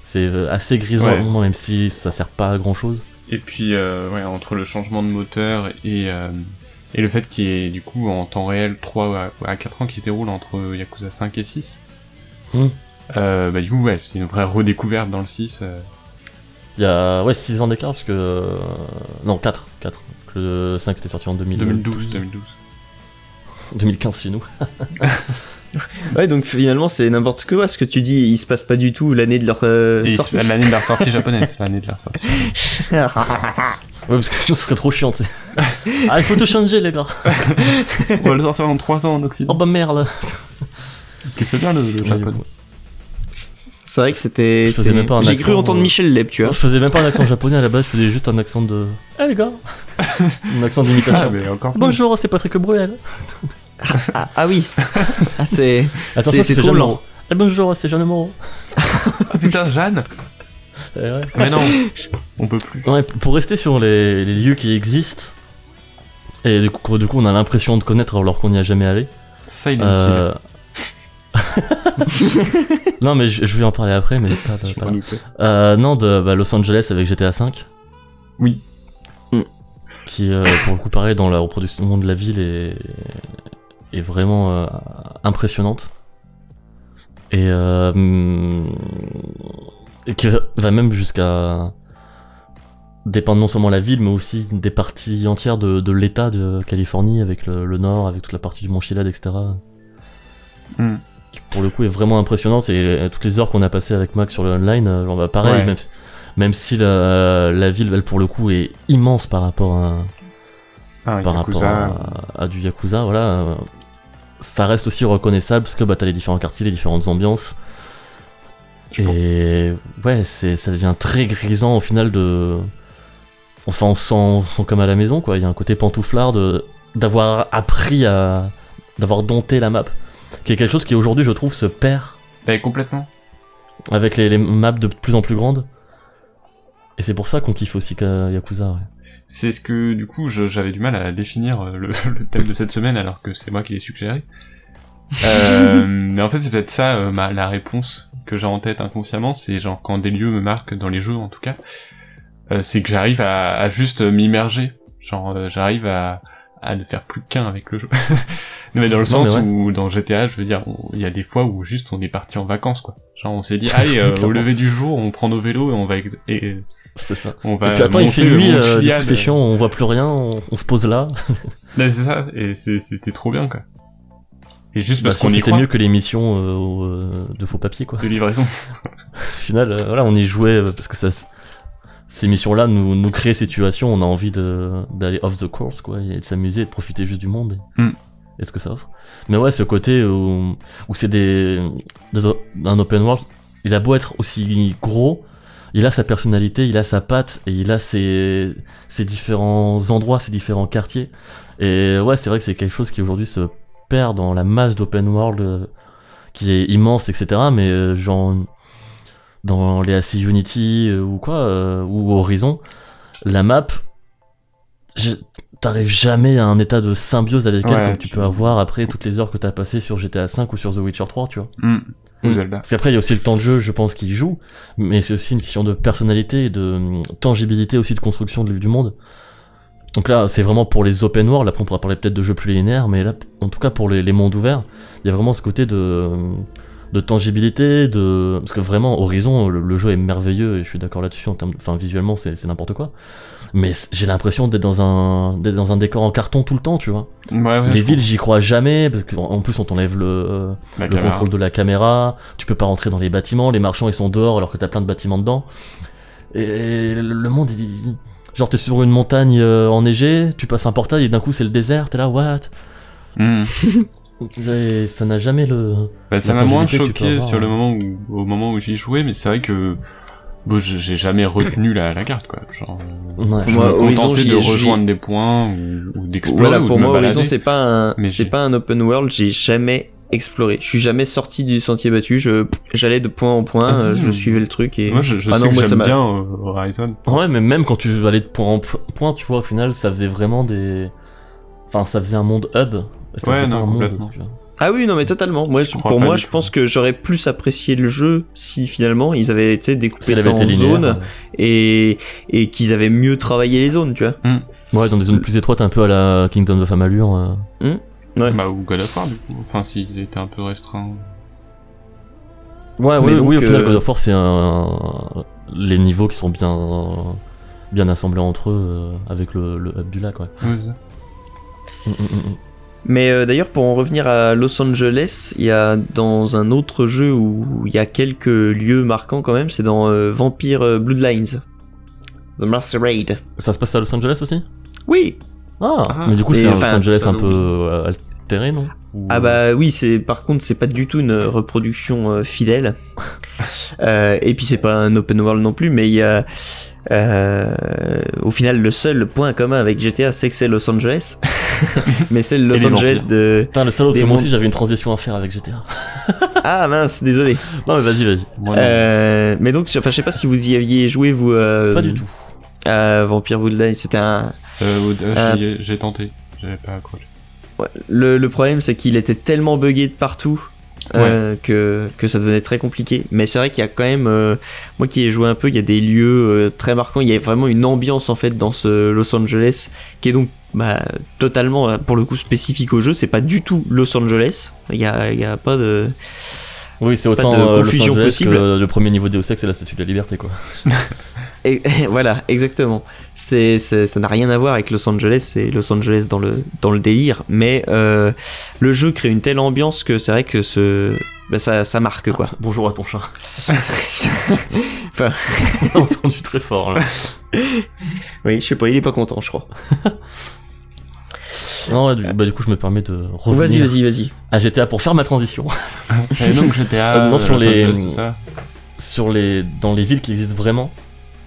S3: C'est euh, assez grisant,
S2: Ouais.
S3: même si ça sert pas à grand chose.
S2: Et puis, euh, ouais, entre le changement de moteur et, euh, et le fait qu'il y ait, du coup, en temps réel, 3 à, à 4 ans qui se déroulent entre Yakuza 5 et 6,
S3: Hmm.
S2: euh, bah, du coup, ouais, c'est une vraie redécouverte dans le 6. euh.
S3: Il y a ouais, 6 ans d'écart parce que. non, 4. 4. Le 5 était sorti en 2000,
S2: 2012, 2012.
S3: 2015 chez nous.
S1: Ouais, donc finalement, c'est n'importe quoi. Ce que tu dis, il se passe pas du tout l'année de leur euh, sortie.
S2: c'est l'année de la sortie japonaise, l'année de la sortie.
S3: Ouais, parce que sinon ce serait trop chiant, tu sais. ah, il faut tout changer, les gars.
S2: On va le sortir dans 3 ans en Occident.
S3: Oh bah merde.
S2: Tu fais bien le, le
S3: Ouais,
S2: japonais.
S1: C'est vrai que c'était. J'ai cru
S3: accent,
S1: entendre
S3: euh,
S1: Michel Leb, tu vois.
S3: Je faisais même pas un accent japonais à la base, je faisais juste un accent de. Eh les gars C'est un accent
S2: Ah,
S3: d'imitation.
S2: mais encore plus.
S3: Bonjour, c'est Patrick Bruel.
S1: Ah, ah oui. Ah, c'est.
S3: Moreau. Eh bonjour, c'est Jeanne Moreau.
S2: Ah, putain, Jeanne
S3: ouais.
S2: Mais non, on peut plus.
S3: Ouais, pour rester sur les, les lieux qui existent, et du coup, du coup on a l'impression de connaître alors qu'on n'y a jamais allé.
S2: Silent
S3: Euh... non mais je, je vais en parler après, mais pas, pas. Euh, non, de bah, Los Angeles avec GTA V.
S2: Oui.
S3: Qui, euh, pour le coup, pareil, dans la reproduction de la ville est, est vraiment euh, impressionnante. Et, euh, et qui va- même jusqu'à dépendre non seulement la ville, mais aussi des parties entières de, de l'État de Californie, avec le, le nord, avec toute la partie du Mont Chiliad, etc.
S2: Hmm.
S3: Qui, pour le coup, est vraiment impressionnante. Et euh, toutes les heures qu'on a passées avec Max sur le online, on va pareil,
S2: Ouais.
S3: même, si- même si la, la ville, elle, pour le coup, est immense par rapport à,
S2: Ah,
S3: par
S2: Yakuza.
S3: rapport à, à du Yakuza, voilà. Euh, ça reste aussi reconnaissable parce que bah, t'as les différents quartiers, les différentes ambiances.
S2: Je pense-
S3: Et ouais, c'est, ça devient très grisant au final de. Enfin, on se sent, on se sent comme à la maison, quoi. Il y a un côté pantouflard de, d'avoir appris à. d'avoir dompté la map. Qui est quelque chose qui aujourd'hui, je trouve, se perd
S2: Bah, complètement.
S3: avec les, les maps de plus en plus grandes. Et c'est pour ça qu'on kiffe aussi Yakuza, ouais.
S2: C'est ce que, du coup, j'avais du mal à définir euh, le, le thème de cette semaine alors que c'est moi qui l'ai suggéré. Euh, mais en fait, c'est peut-être ça, euh, ma, la réponse que j'ai en tête inconsciemment, c'est genre quand des lieux me marquent dans les jeux en tout cas, euh, c'est que j'arrive à, à juste m'immerger. Genre, euh, j'arrive à, à ne faire plus qu'un avec le jeu. Non, mais dans le
S3: Non,
S2: sens
S3: ouais.
S2: où dans GTA, je veux dire, il y a des fois où juste on est parti en vacances quoi. Genre on s'est dit, allez, euh, au lever du jour, on prend nos vélos et on va ex- et
S3: C'est ça.
S2: on va
S3: Et puis attends, il fait nuit, euh, c'est chiant, on voit plus rien, on, on se pose là.
S2: Là, c'est ça, et c'était trop bien, quoi. Et juste parce
S3: Bah,
S2: qu'on y
S3: c'était mieux que l'émission euh, euh, de faux papier, quoi.
S2: de livraison.
S3: Au final, euh, voilà, on y jouait euh, parce que ça, ces missions-là nous, nous créent situations, on a envie d'aller off the course, quoi, et de s'amuser, et de profiter juste du monde. Et,
S2: Mm.
S3: et ce que ça offre. Mais ouais, ce côté où, où c'est des, un open world, il a beau être aussi gros, il a sa personnalité, il a sa patte, et il a ses, ses différents endroits, ses différents quartiers. Et ouais, c'est vrai que c'est quelque chose qui aujourd'hui se perd dans la masse d'open world euh, qui est immense, etc. Mais euh, genre dans les AC Unity euh, ou quoi, ou Horizon, la map, t'arrives jamais à un état de symbiose avec elle comme tu peux avoir après toutes les heures que t'as passées sur GTA V ou sur The Witcher 3, tu vois.
S2: Hmm. Ou
S3: Mm.
S2: Zelda.
S3: Parce qu'après, il y a aussi le temps de jeu, je pense, qui joue, mais c'est aussi une question de personnalité et de hum, tangibilité aussi de construction de- du monde. Donc là, c'est vraiment pour les open world, après on pourra parler peut-être de jeux plus linéaires, mais là, en tout cas pour les, les mondes ouverts, il y a vraiment ce côté de, de tangibilité, de... Parce que vraiment, Horizon, le, le jeu est merveilleux, et je suis d'accord là-dessus, en termes de- enfin, visuellement, c'est n'importe quoi. Mais j'ai l'impression d'être dans un, d'être dans un décor en carton tout le temps, tu vois.
S2: Ouais, ouais,
S3: les villes, j'y crois jamais, parce qu'en en plus, on t'enlève le, le
S2: caméra.
S3: contrôle de la caméra, tu peux pas rentrer dans les bâtiments, les marchands ils sont dehors alors que t'as plein de bâtiments dedans. Et le monde, il... genre t'es sur une montagne euh, enneigée, tu passes un portail et d'un coup c'est le désert, t'es là, what?
S2: Hmm.
S3: Ça n'a jamais le...
S2: Bah, ça m'a moins choqué sur le
S3: hein.
S2: moment où, au moment où j'y jouais, mais c'est vrai que, bon, j'ai jamais retenu la, la carte, quoi. Genre, euh,
S3: Ouais.
S2: je
S1: Moi,
S2: me
S1: Horizon,
S2: contentais
S1: j'y
S2: de rejoindre des points ou, ou d'explorer
S1: Voilà,
S2: ou
S1: pour
S2: de
S1: moi, Horizon, c'est pas un,
S2: Mais
S1: c'est pas un open world. J'ai jamais exploré. Je suis jamais sorti du sentier battu. Je, j'allais de point en point.
S2: Ah, si,
S1: euh, je suivais le truc et.
S2: Moi, je, je
S1: Ah
S2: sais
S1: non,
S2: que j'aime bien euh, Horizon.
S3: Ouais, mais même quand tu allais de point en po- point, tu vois, au final, ça faisait vraiment des... Enfin, ça faisait un monde hub. Ça
S2: Ouais, non,
S3: un monde,
S2: complètement.
S3: tu vois.
S1: Ah oui, non, mais totalement. Moi,
S2: Je
S1: pour moi, je pense que j'aurais plus apprécié le jeu si finalement ils avaient, sais, découpé ça en
S3: été
S1: zones et, et qu'ils avaient mieux travaillé les zones, tu vois.
S3: Ouais, dans des zones plus étroites, un peu à la Kingdom of Amalur. euh.
S1: Ouais.
S2: Bah, ou God of War, du coup. Enfin, s'ils étaient un peu restreints.
S3: Ouais,
S1: Mais
S3: oui,
S1: donc,
S3: oui, au final,
S1: euh,
S3: God of War, c'est un... les niveaux qui sont bien, bien assemblés entre eux euh, avec le, le hub du lac, ouais.
S2: Ça.
S3: Mm, mm, mm.
S1: Mais euh, d'ailleurs, pour en revenir à Los Angeles, il y a dans un autre jeu où il y a quelques lieux marquants quand même, c'est dans euh, Vampire euh, Bloodlines. The Masquerade.
S3: Ça se passe à Los Angeles aussi?
S1: Oui.
S3: ah,
S2: Ah.
S3: mais du coup, c'est un Los Angeles un peu euh, altéré, non? Ou-
S1: Ah bah oui, c'est par contre c'est pas du tout une reproduction euh, fidèle. Euh, et puis c'est pas un open world non plus, mais il y a euh, au final le seul point commun avec GTA c'est que c'est Los Angeles, mais c'est le Los
S2: les
S1: Angeles de
S3: Putain, le
S1: Des
S3: c'est moi aussi, j'avais une transition à faire avec GTA.
S1: Ah mince, désolé.
S3: Non, mais vas-y, vas-y.
S2: Moi.
S1: Euh, mais donc, enfin, je sais pas si vous y aviez joué vous. euh,
S3: Pas du tout.
S1: À Vampire Bloodline, c'était un.
S2: J'ai tenté, j'avais pas accroché.
S1: ouais, le, le problème, c'est qu'il était tellement buggé de partout. Euh, que, que ça devenait très compliqué. Mais c'est vrai qu'il y a quand même euh, moi qui ai joué un peu il y a des lieux euh, très marquants. Il y a vraiment une ambiance en fait dans ce Los Angeles qui est donc bah, totalement pour le coup spécifique au jeu. C'est pas du tout Los Angeles. Il y a, il y a pas de
S3: Oui, c'est autant
S1: de
S3: Los
S1: confusion
S3: Angeles
S1: possible.
S3: que le premier niveau Deus Ex c'est la Statue de la Liberté, quoi.
S1: Et, voilà, exactement. C'est, c'est- ça n'a rien à voir avec Los Angeles, c'est Los Angeles dans le, dans le délire, mais euh, le jeu crée une telle ambiance que c'est vrai que ce, bah, ça, ça marque quoi.
S3: Bonjour à ton chat.
S1: Enfin,
S3: On a entendu très fort, là.
S1: oui, je sais pas, il est pas content, je crois.
S3: Non, du, bah, du coup, je me permets de revenir
S1: Vas-y, vas-y, vas-y.
S3: à GTA pour faire ma transition.
S2: Et donc GTA,
S3: Euh, non, sur les- sur les dans les villes qui existent vraiment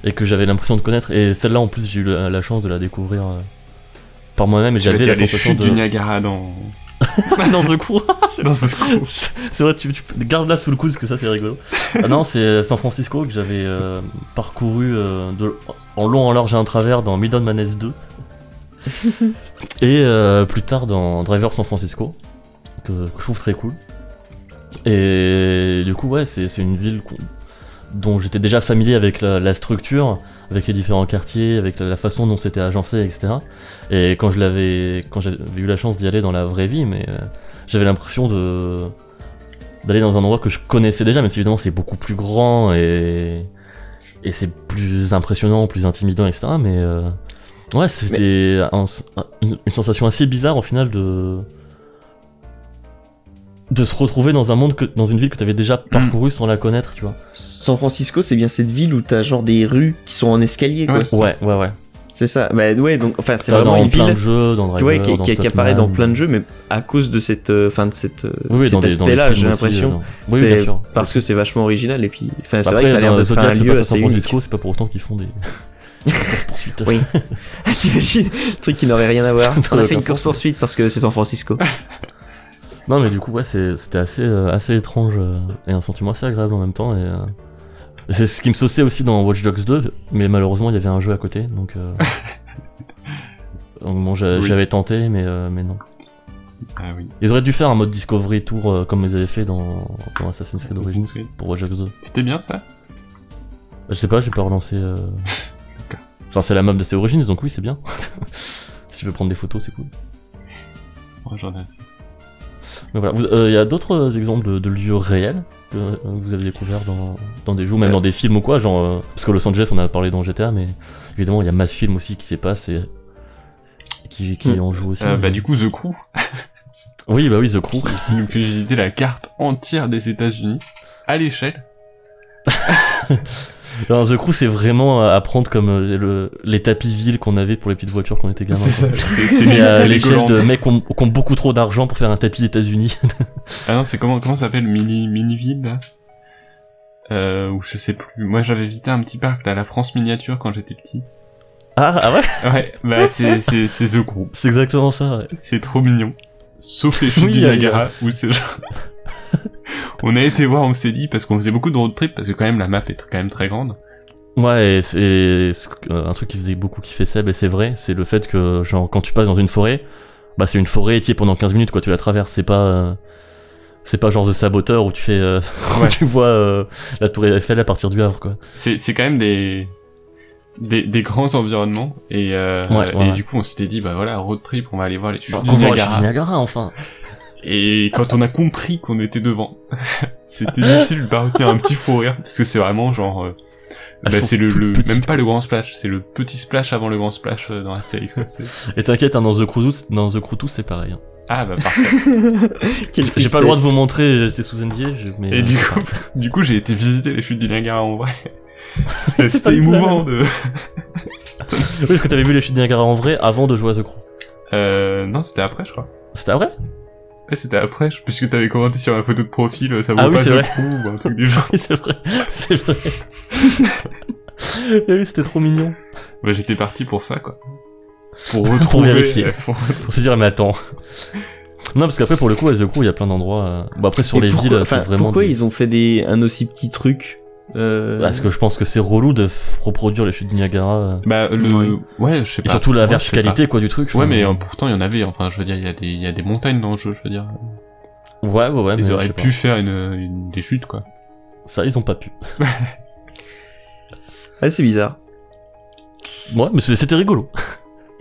S3: et que j'avais l'impression de connaître. Et celle-là en plus j'ai eu la, la chance de la découvrir euh, par moi-même et j'avais la sensation de
S2: du Niagara dans...
S3: dans The Crew.
S2: Dans ce coup.
S3: c'est c'est vrai tu, tu garde là sous le coude parce que ça c'est rigolo. Ah non c'est San Francisco que j'avais euh, parcouru euh, de, en long en large et en travers dans Midon Madness 2 et euh, plus tard dans Driver San Francisco que, que je trouve très cool. Et du coup ouais c'est c'est une ville qu'on- dont j'étais déjà familier avec la, la structure avec les différents quartiers avec la, la façon dont c'était agencé etc et quand je l'avais quand j'avais eu la chance d'y aller dans la vraie vie mais euh, j'avais l'impression de d'aller dans un endroit que je connaissais déjà même si évidemment c'est beaucoup plus grand et et c'est plus impressionnant plus intimidant etc mais euh, ouais c'était un- une, une sensation assez bizarre au final de de se retrouver dans un monde que dans une ville que tu avais déjà parcouru sans la connaître tu vois
S1: San Francisco, c'est bien cette ville où t'as genre des rues qui sont en escalier, quoi.
S2: Ouais.
S3: ouais ouais ouais
S1: C'est ça. Bah ouais, donc, enfin, c'est vraiment
S3: dans
S1: une
S3: plein
S1: ville.
S3: de jeux dans Driver,
S1: Ouais, qui,
S3: dans
S1: qui- qui apparaît dans plein de jeux, mais à cause de cette, euh, fin de cette, euh,
S3: oui, oui,
S1: cet aspect-là, j'ai l'impression.
S3: euh, oui, bien sûr
S1: Parce que c'est vachement original et puis, enfin, c'est vrai que ça a l'air d'être un lieu assez
S3: San
S1: unique.
S3: Francisco, c'est pas pour autant qu'ils font des courses poursuites.
S1: Oui. T'imagines le truc qui n'aurait rien à voir. On a fait une course poursuite parce que c'est San Francisco.
S3: Non, mais du coup, ouais, c'était assez, euh, assez étrange euh, et un sentiment assez agréable en même temps. Et, euh, et c'est ce qui me sauçait aussi dans Watch Dogs 2, mais malheureusement, il y avait un jeu à côté, donc. Euh... donc bon,
S2: Oui.
S3: j'avais tenté, mais, mais non.
S2: Ah oui.
S3: Ils auraient dû faire un mode Discovery Tour comme ils avaient fait dans, dans Assassin's Creed Origins pour Watch Dogs 2.
S2: C'était bien ça?
S3: Je sais pas, j'ai pas relancé. euh, Enfin, c'est la map de ses Origins, donc oui, c'est bien. si tu veux prendre des photos, c'est cool.
S2: Ouais, J'en ai assez.
S3: Mais voilà, Vous- euh, il y a d'autres euh, exemples de, de lieux réels que euh, vous avez découverts dans, dans des jeux, même dans des films ou quoi, genre euh, parce que Los Angeles, on a parlé dans GTA, mais évidemment il y a masse film aussi qui s'y passe et qui, qui
S1: Hmm.
S3: en joue aussi.
S2: Bah du coup, The Crew,
S3: Oui, bah oui, The Crew.
S2: qui nous fait visiter la carte entière des États-Unis à l'échelle.
S3: Alors, The Crew, c'est vraiment à prendre comme euh, le, les tapis villes qu'on avait pour les petites voitures quand on était gamin.
S2: C'est
S3: à
S2: c'est les
S3: l'échelle de
S2: Golandes.
S3: mecs qui ont, qui ont beaucoup trop d'argent pour faire un tapis États-Unis.
S2: Ah non, c'est comment comment ça s'appelle mini mini ville là? Euh, ou je sais plus. Moi, j'avais visité un petit parc là, la France miniature quand j'étais petit.
S3: ah, ah ouais?
S2: Ouais, bah c'est c'est c'est The Crew.
S3: C'est exactement ça, ouais.
S2: C'est trop mignon. Sauf les chutes
S3: Oui,
S2: du
S3: y a-
S2: Niagara, où c'est genre... on a été voir, on s'est dit, parce qu'on faisait beaucoup de road trip, parce que quand même la map est quand même très grande.
S3: Ouais, et c'est c'est un truc qui faisait beaucoup kiffer Seb, et c'est vrai, c'est le fait que, genre, quand tu passes dans une forêt, bah c'est une forêt étiée pendant 15 minutes, quoi, tu la traverses, c'est pas... euh, c'est pas genre The Saboteur où tu fais... euh, où tu vois euh, la tour Eiffel à partir du Havre, quoi.
S2: C'est c'est quand même des... Des, des grands environnements et, euh,
S3: Ouais, ouais,
S2: et
S3: ouais.
S2: du coup on s'était dit bah voilà road trip on va aller voir les chutes
S3: Bah,
S2: du Niagara,
S3: enfin
S2: et quand on a compris qu'on était devant c'était difficile de pas retenir un petit fou rire parce que c'est vraiment genre euh,
S3: Elles
S2: bah, c'est le, le même pas le grand splash c'est le petit splash avant le grand splash euh, dans la série
S3: Et t'inquiète, hein, dans The Crew, dans The Crew c'est pareil. hein.
S2: ah bah parfait
S3: J'ai pas le droit de vous montrer, j'étais sous NDA, je- mais...
S2: Et
S3: euh,
S2: du coup, du coup, j'ai été visiter les chutes du Niagara en vrai. C'était émouvant de.
S3: Oui, parce que t'avais vu les chutes du Niagara en vrai avant de jouer à The Crew.
S2: Euh, non, c'était après, je crois.
S3: C'était
S2: Ouais, c'était après, puisque t'avais commenté sur ma photo de profil, ça vaut
S3: Ah oui,
S2: pas
S3: vrai.
S2: Crew ou un truc du genre.
S3: Oui, c'est vrai, c'est vrai. Et oui, c'était trop mignon.
S2: Bah, j'étais parti pour ça, quoi. Pour retrouver.
S3: vérifier.
S2: euh, pour-
S3: Pour se dire, mais attends. Non, parce qu'après, pour le coup, à The Crew, il y a plein d'endroits. euh, Bon, après, sur
S1: Et
S3: les
S1: pourquoi,
S3: villes,
S1: enfin,
S3: c'est vraiment.
S1: pourquoi
S3: des-
S1: ils ont fait des, un aussi petit truc euh,
S3: Parce que je pense que c'est relou de reproduire les chutes de Niagara.
S2: Bah, le...
S1: Oui.
S2: Ouais, je sais
S3: Et
S2: pas.
S3: surtout la verticalité, quoi, du truc.
S2: Ouais, mais euh, pourtant, il y en avait. Enfin, je veux dire, il y, a des- il y a des montagnes dans le jeu, je veux dire.
S3: Ouais, ouais, ouais. mais
S2: Ils
S3: je
S2: auraient pu
S3: pas.
S2: faire une, une- des chutes, quoi.
S3: Ça, ils ont pas pu.
S1: Ah, c'est bizarre.
S3: Ouais, mais c'était rigolo.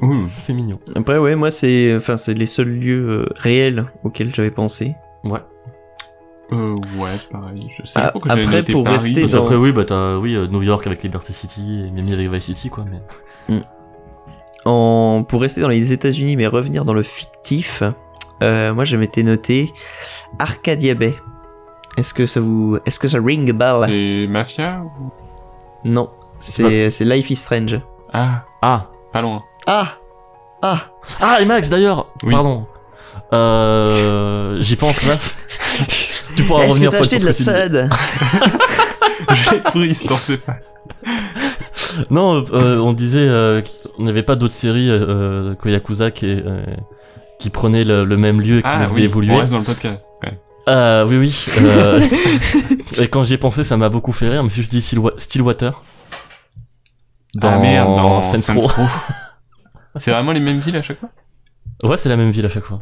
S2: Ouh.
S3: C'est mignon.
S1: Après, ouais, moi, c'est, enfin, c'est les seuls lieux euh, réels auxquels j'avais pensé.
S3: Ouais.
S2: Euh, ouais, pareil. Je sais
S1: Ah,
S2: pas pourquoi j'avais
S1: après,
S2: noté
S1: pour
S2: Paris.
S1: rester
S3: Parce
S1: dans-
S3: qu'après, oui, bah, t'as, oui, euh, New York avec Liberty City et Miami avec Vice City, quoi, mais.
S1: En, pour rester dans les États-Unis, mais revenir dans le fictif, euh, moi, je m'étais noté Arcadia Bay. Est-ce que ça vous, est-ce que ça ring a bell?
S2: C'est Mafia ou...
S1: Non, c'est, Life is Strange.
S2: Ah,
S3: Ah!
S2: pas loin.
S1: Ah, ah.
S3: Ah, et Max, d'ailleurs!
S2: Oui.
S3: Pardon. Euh. J'y pense là. tu pourras
S1: Est-ce que
S3: revenir
S1: t'as
S3: Paul,
S1: acheté de la
S3: que
S1: salade
S2: J'ai pris, t'en fais pas.
S3: Non, euh, on disait euh, qu'on n'avait pas d'autres séries euh, que Yakuza qui, euh, qui prenaient le, le même lieu et qui
S2: Ah
S3: faisaient
S2: oui,
S3: évoluer.
S2: on reste dans le podcast. Ouais.
S3: Ah oui, oui. euh, et quand j'y ai pensé, ça m'a beaucoup fait rire. Mais si je dis Stillwa- Stillwater. Dans
S2: ah merde, dans
S3: Saints. Row.
S2: C'est vraiment les mêmes villes à chaque fois?
S3: Ouais, c'est la même ville à chaque fois.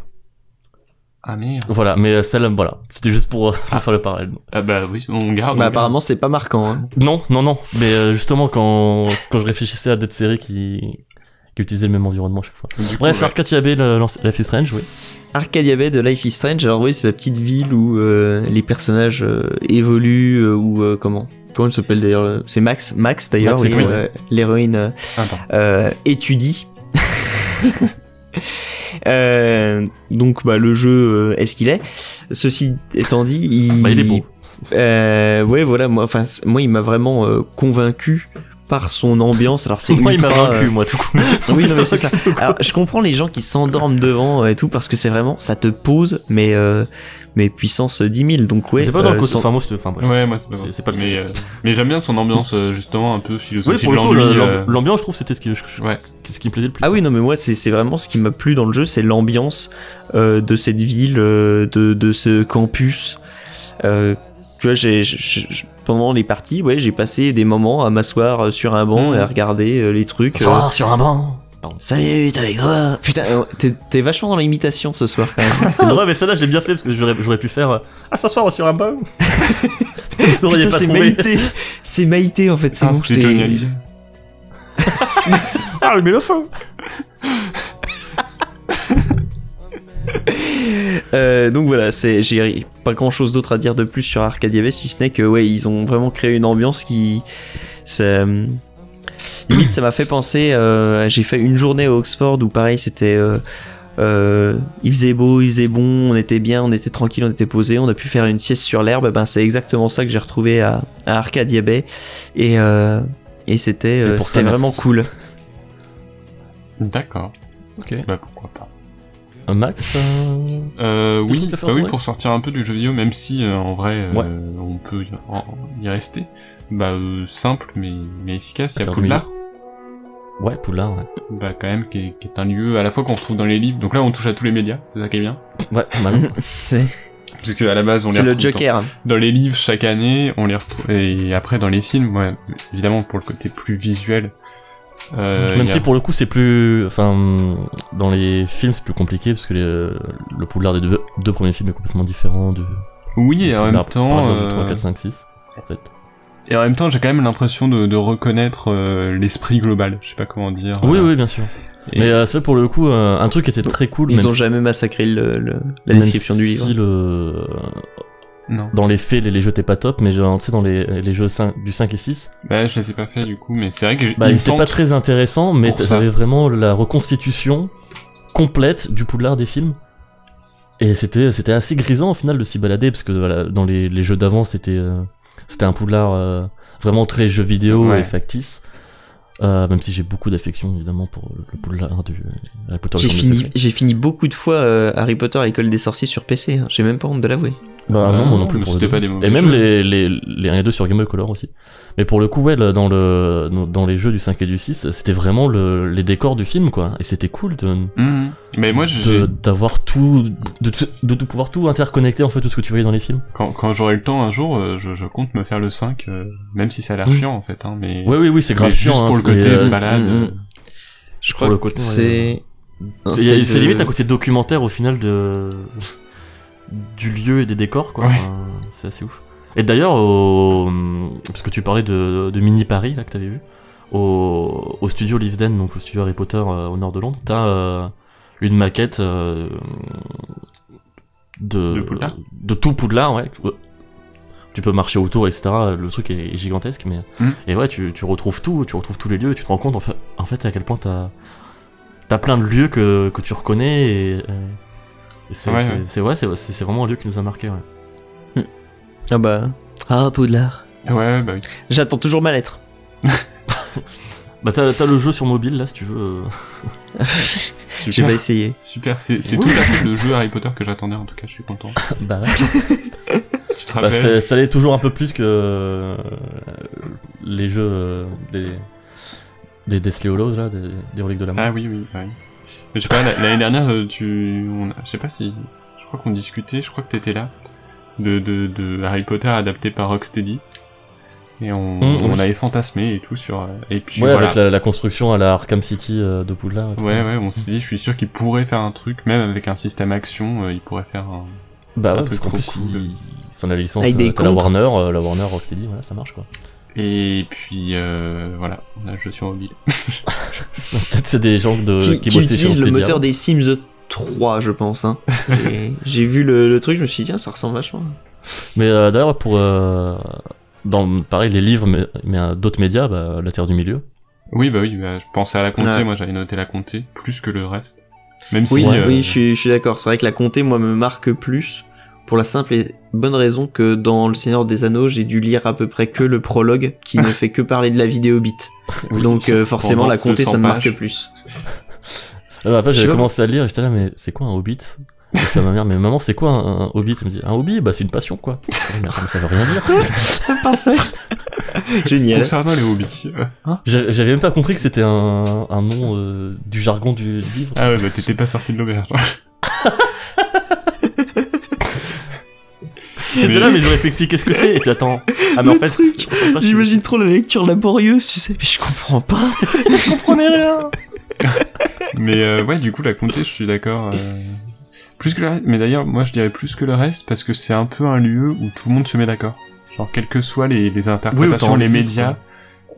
S2: Ah merde.
S3: Voilà, mais euh, celle voilà. C'était juste pour, pour faire le parallèle.
S2: Ah bah oui, on garde.
S1: Bah apparemment c'est pas marquant. Hein.
S3: Non, non, non. Mais euh, justement, quand, quand je réfléchissais à d'autres séries qui, qui utilisaient le même environnement à chaque fois.
S2: Du coup,
S3: Bref,
S2: ouais.
S3: Arcadia Bay, le- Life is Strange, oui.
S1: Arcadia Bay de Life is Strange. Alors oui, c'est la petite ville où euh, les personnages euh, évoluent euh, ou euh, comment? Comment elle s'appelle d'ailleurs C'est Max, Max d'ailleurs, euh, l'héroïne
S2: Ah,
S1: euh, étudie. Euh, donc bah le jeu euh, est ce qu'il est? Ceci étant dit, il,
S3: Bah, il est beau.
S1: Euh, ouais voilà moi enfin moi il m'a vraiment euh, convaincu par son ambiance. Alors c'est
S3: Moi, il m'a
S1: ultra,
S3: vaincu,
S1: euh,
S3: moi, tout coup.
S1: oui, non, mais c'est ça. Alors, je comprends les gens qui s'endorment devant et tout parce que c'est vraiment, ça te pose, mais, euh, mais puissance 10 000. Donc, ouais.
S3: c'est pas dans le
S1: euh,
S3: côté.
S1: sans-
S3: Enfin, moi, c'était. Enfin.
S2: Ouais, moi c'est pas
S3: C'est- c'est pas le
S2: mais, euh, mais j'aime bien son ambiance justement un peu
S3: Oui, le le-
S2: euh,
S3: l'amb- l'ambiance, je trouve, c'était ce qui, je-
S2: Ouais.
S3: ce qui me plaisait le plus.
S1: Ah oui, non, mais moi, c'est c'est vraiment ce qui m'a plu dans le jeu, c'est l'ambiance euh, de cette ville, euh, de, de ce campus. Euh, tu vois, j'ai, j'ai- j'ai- pendant les parties, ouais, j'ai passé des moments à m'asseoir euh, sur un banc et à regarder euh, les trucs. euh,
S3: Sur, sur un banc.
S1: Salut, t'es avec toi Putain, t'es, t'es vachement dans l'imitation ce soir quand même.
S3: C'est vrai, mais celle-là, je l'ai bien fait parce que j'aurais, j'aurais pu faire. Ah, s'asseoir sur un banc.
S1: Putain, c'est. Maïté C'est Maïté en fait, c'est
S2: Ah,
S1: bon, je.
S3: Ah, mais le feu.
S1: Euh, donc voilà, c'est j'ai pas grand chose d'autre à dire de plus sur Arcadia Bay si ce n'est que ouais, ils ont vraiment créé une ambiance qui ça limite ça m'a fait penser euh, j'ai fait une journée à Oxford où pareil c'était euh, euh, il faisait beau, il faisait bon, on était bien, on était tranquille, on était posé, on a pu faire une sieste sur l'herbe. Ben c'est exactement ça que j'ai retrouvé à, à Arcadia Bay et euh, et c'était euh, c'était vraiment cool.
S2: D'accord.
S3: Ok.
S2: Bah pourquoi pas.
S3: Un Max. euh,
S2: Euh, oui, bah oui, pour sortir un peu du jeu vidéo, même si euh, en vrai euh,
S3: Ouais.
S2: on peut y, en- y rester. Bah euh, simple mais, mais efficace. Il y a Poudlard,
S3: Ouais, Poulard, ouais.
S2: bah quand même qui est, qui est un lieu à la fois qu'on retrouve dans les livres. Donc là on touche à tous les médias, c'est ça qui est bien.
S3: Ouais, pas mal.
S1: C'est
S2: Puisque à la base on les
S1: c'est le
S2: retrouve dans-
S1: Joker.
S2: dans les livres chaque année, on les retrouve et après dans les films, ouais, évidemment pour le côté plus visuel. Euh,
S3: Même
S2: a-
S3: si pour le coup c'est plus, enfin, dans les films c'est plus compliqué parce que les- le Poulard des deux, deux premiers films est complètement différent de.
S2: oui et en même temps,
S3: par exemple,
S2: euh,
S3: 3, 4, 5, 6, 7.
S2: et en même temps j'ai quand même l'impression de, de reconnaître euh, l'esprit global. Je sais pas comment dire.
S3: Oui, oui, bien sûr.
S2: Et-
S3: Mais euh, ça pour le coup, euh, un truc qui était très cool.
S1: Ils ont
S3: si-
S1: jamais massacré le, le- la
S3: même
S1: description du livre.
S3: le-
S2: non.
S3: dans les faits, les, les jeux étaient pas top, mais genre, tu sais, dans les, les jeux 5, du 5 et 6,
S2: Bah je les ai pas fait du coup, mais c'est vrai que j'ai-
S3: bah,
S2: il
S3: ils étaient pas très intéressants, mais t'avais vraiment la reconstitution complète du Poudlard des films. Et c'était, c'était assez grisant au final de s'y balader, parce que voilà, dans les, les jeux d'avant, c'était, euh, c'était un Poudlard euh, vraiment très jeu vidéo
S2: Ouais.
S3: et factice. Euh, même si j'ai beaucoup d'affection évidemment pour le Poudlard du Harry Potter. le
S1: J'ai fini, j'ai fini beaucoup de fois euh, Harry Potter à l'école des sorciers sur PC. hein. J'ai même pas honte de l'avouer.
S3: Bah non, moi non plus.
S2: c'était
S3: deux.
S2: pas des mauvais
S3: Et même
S2: jeux.
S3: les, les, les 1 et 2 sur Game Boy Color aussi. Mais pour le coup, ouais, là, dans, le, dans- les jeux du 5 et du 6, c'était vraiment le, les décors du film, quoi. Et c'était cool de.
S2: Mais moi, j'ai-
S3: de- d'avoir tout, de, de, pouvoir tout interconnecter, en fait, tout ce que tu voyais dans les films.
S2: quand, quand j'aurai le temps un jour, euh, je, je compte me faire le 5, euh, même si ça a l'air chiant en fait. Hein, mais
S3: Ouais, oui, oui, c'est grave
S2: juste
S3: chiant,
S2: pour
S3: hein,
S2: le côté
S3: c'est, euh,
S2: balade.
S1: mm, mm.
S2: euh,
S1: Je
S3: Pour
S1: crois
S3: le
S1: que c'est.
S3: C'est limite un côté documentaire au final de du lieu et des décors quoi.
S2: Ouais.
S3: Enfin, c'est assez ouf. Et d'ailleurs, au... parce que tu parlais de, de Mini Paris là que t'avais vu, au, au studio Liveden, donc au studio Harry Potter euh, au nord de Londres, t'as euh, une maquette euh, de
S2: De
S3: de tout Poudlard, ouais. Tu peux marcher autour, etc. Le truc est gigantesque, mais
S2: Mm.
S3: et ouais, tu, tu retrouves tout, tu retrouves tous les lieux, et tu te rends compte en fait, en fait à quel point t'as t'as plein de lieux que, que tu reconnais et c'est
S2: Ouais,
S3: c'est-
S2: ouais.
S3: c'est ouais, vraiment un lieu qui nous a marqué. Ouais.
S1: Ah bah. Ah, Poudlard.
S2: Ouais, bah oui.
S1: J'attends toujours ma lettre.
S3: Bah t'as t'as le jeu sur mobile là si tu veux. euh.
S1: J'ai pas essayé.
S2: Super, c'est c'est
S3: Oui.
S2: tout à fait le jeu Harry Potter que j'attendais en tout cas, je suis content.
S3: bah,
S2: Tu te
S3: bah, ça l'est toujours un peu plus que euh, les jeux euh, des des Deathly là, des, des reliques de la mort.
S2: Ah oui, oui, ouais. Mais je sais pas, la- l'année dernière, euh, tu... on a- Je sais pas si... Je crois qu'on discutait, je crois que t'étais là, de, de, de Harry Potter adapté par Rocksteady. Et on,
S3: Mmh,
S2: on
S3: oui.
S2: avait fantasmé et tout sur... euh, Et puis
S3: ouais,
S2: voilà.
S3: avec la, la construction à la Arkham City euh, de Poudlard.
S2: Ouais, ouais, on s'est dit, je suis sûr qu'il pourrait faire un truc, même avec un système action, euh, il pourrait faire un...
S3: Bah
S2: Un
S3: ouais,
S2: truc trop
S3: plus,
S2: cool.
S3: il- Enfin, la licence,
S1: Avec des
S3: euh, t'as la. Warner, euh, la Warner Rocksteady, voilà, ça marche quoi.
S2: Et puis, euh, voilà, on a le jeu sur mobile.
S3: Peut-être c'est des gens de,
S1: qui,
S3: qui,
S1: qui
S3: bossaient chez
S1: utilise le moteur des Sims 3, je pense. Hein. J'ai vu le, le truc, je me suis dit, tiens, ça ressemble vachement.
S3: Mais euh, d'ailleurs, pour. euh, dans, pareil, les livres, mais, mais euh, d'autres médias, bah, La Terre du Milieu.
S2: Oui, bah oui, bah, je pensais à la comté,
S1: Ouais.
S2: moi j'avais noté la comté, plus que le reste. Même
S1: Oui,
S2: si... euh,
S1: oui, je suis, je suis d'accord. C'est vrai que la comté, moi, me marque plus. Pour la simple et bonne raison que dans Le Seigneur des Anneaux, j'ai dû lire à peu près que le prologue qui ne fait que parler de la vie des hobbits.
S2: oui,
S1: Donc euh, forcément, la comté,
S2: 200
S1: ça me marque
S2: pages.
S1: plus.
S3: Alors après, j'avais commencé à le lire et j'étais là, mais c'est quoi un hobbit? À ma mère, mais maman, c'est quoi un, un hobbit? Elle me dit, un hobby, bah c'est une passion quoi. Mais ça veut rien dire. ça.
S1: Parfait. Génial.
S2: Concernant les hobbits, euh, hein?
S3: J'a- J'avais même pas compris que c'était un, un nom euh, du jargon du livre.
S2: Ah ouais, bah t'étais pas sorti de l'auberge.
S3: J'étais là, mais j'aurais pu expliquer ce que c'est. Et puis attends, ah mais en fait,
S1: J'imagine trop la lecture laborieuse, tu sais, mais je comprends pas.
S3: je comprenais rien.
S2: Mais euh, ouais, du coup, la comté, je suis d'accord. euh, Plus que le reste. Mais d'ailleurs, moi, je dirais plus que le reste parce que c'est un peu un lieu où tout le monde se met d'accord. Genre, quelles que soient les, les interprétations, les médias,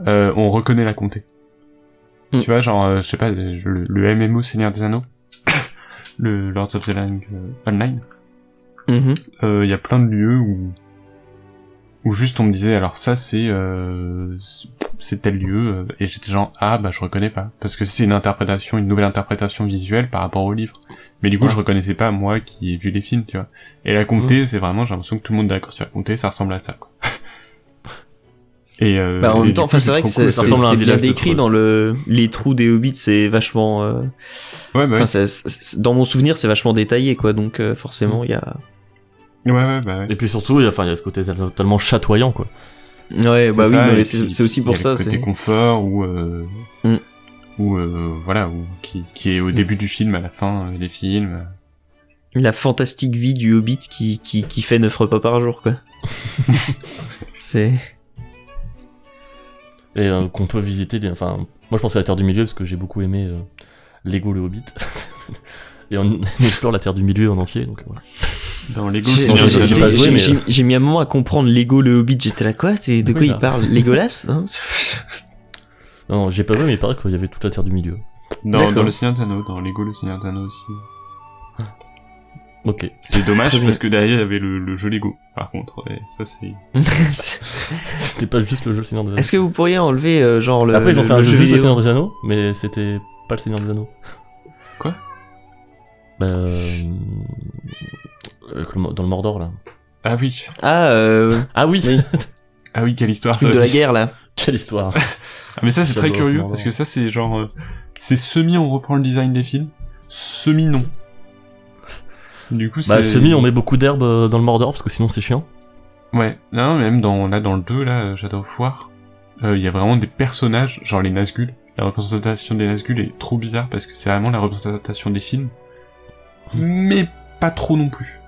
S2: euh, on reconnaît la comté.
S1: Mm.
S2: Tu vois, genre, euh, je sais pas, le, le MMO Seigneur des Anneaux, le Lords of the Ring euh, Online,
S1: Mhm.
S2: il y a plein de lieux où où juste on me disait alors ça c'est euh, c'est tel lieu euh, et j'étais genre ah bah je reconnais pas parce que c'est une interprétation une nouvelle interprétation visuelle par rapport au livre mais du coup
S3: Ouais.
S2: je reconnaissais pas moi qui ai vu les films tu vois et la comté c'est vraiment j'ai l'impression que tout le monde est d'accord sur la comté ça ressemble à ça quoi et euh,
S1: Bah, en même temps, c'est vrai que
S2: cool.
S1: c'est
S3: ça ressemble à un
S1: c'est bien décrit dans le les trous des hobbits, c'est vachement. euh,
S2: ouais bah
S1: c'est- dans mon souvenir, c'est vachement détaillé, quoi. Donc euh, forcément, il y a.
S2: ouais ouais bah ouais
S3: Et puis surtout, il y a, enfin, il y a ce côté tellement chatoyant quoi.
S1: Ouais,
S2: C'est
S1: bah oui,
S2: ça,
S1: c'est aussi
S2: il y
S1: pour
S2: a
S1: ça.
S2: le côté
S1: c'est-
S2: confort ou euh,
S1: Mm.
S2: ou euh, voilà ou qui qui est au début du film à la fin euh, des films
S1: La fantastique vie du hobbit qui qui qui fait 9 repas par jour, quoi. c'est.
S3: Et euh, qu'on peut visiter. Enfin, moi je pensais à la Terre du Milieu parce que j'ai beaucoup aimé euh, Lego le Hobbit. Et on, on explore la Terre du Milieu en entier. Donc, voilà.
S2: Dans Lego
S1: J'ai mis un moment à comprendre Lego le hobbit. J'étais là, quoi C'est de quoi
S3: Oui,
S1: il
S3: bah.
S1: parle? Legolas hein?
S3: Non, non, j'ai pas joué, mais il paraît qu'il y avait toute la Terre du Milieu.
S2: Dans, le Seigneur des Anneaux, dans Lego le Seigneur des Anneaux aussi.
S3: Ok.
S2: C'est dommage parce que derrière il y avait le, le jeu Lego. Par contre, et ça c'est.
S3: C'était pas juste le jeu Seigneur des Anneaux.
S1: Est-ce que vous pourriez enlever euh, genre le.
S3: Après, ils ont
S1: le-
S3: fait un
S1: le
S3: jeu juste le Seigneur des Anneaux, mais c'était pas le Seigneur des Anneaux. Bah. euh, euh, Dans le Mordor là.
S2: Ah oui.
S1: Ah, euh,
S3: Ah oui,
S1: Oui.
S2: Ah oui, quelle histoire ça
S1: de la guerre là.
S3: Quelle histoire
S2: Ah, mais ça c'est très
S3: J'adore
S2: curieux
S3: ce
S2: parce que ça c'est genre. euh, c'est semi on reprend le design des films, semi non. Du coup,
S3: Bah,
S2: c'est...
S3: semi, on met beaucoup d'herbe euh, dans le Mordor parce que sinon c'est chiant.
S2: Ouais, non, mais même dans, là, dans le 2, là, Shadow of War, euh, il y a vraiment des personnages, genre les Nazgûl. La représentation des Nazgûl est trop bizarre parce que c'est vraiment la représentation des films. Mais pas trop non plus.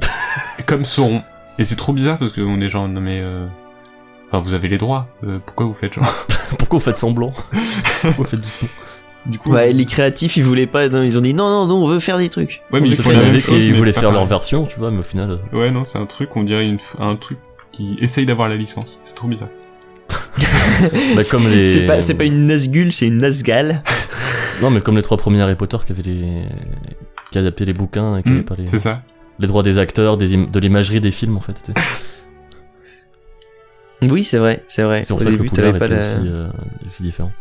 S2: Comme Sauron. Et c'est trop bizarre parce qu'on est genre, non mais, euh... Enfin, vous avez les droits, euh, pourquoi vous faites genre...
S3: Pourquoi vous faites semblant Pourquoi vous faites doucement
S2: Du coup,
S1: Ouais, les créatifs, ils voulaient pas, non, ils ont dit non, non, non, on veut faire des trucs.
S2: Ouais, mais
S1: On
S2: il
S1: veut
S2: faut
S1: faire
S2: la
S1: des
S2: même
S3: qui
S1: trucs.
S2: chose, mais
S3: voulaient faire leur version, tu vois, mais au final. euh,
S2: Ouais, non, c'est un truc, on dirait une, un truc qui essaye d'avoir la licence. C'est trop bizarre.
S3: bah, comme les.
S1: C'est pas, c'est pas une Nazgûl, c'est une Nazgal.
S3: Non, mais comme les trois premiers Harry Potter qui avaient les. Qui adaptaient les bouquins et qui avaient pas les.
S2: C'est ça.
S3: les droits des acteurs, des im- de l'imagerie des films en fait.
S1: Oui, c'est vrai, c'est vrai.
S3: C'est pour
S1: Au
S3: ça que
S1: début,
S3: le couleur
S1: t'avais
S3: était
S1: pas la...
S3: aussi, euh, aussi différent.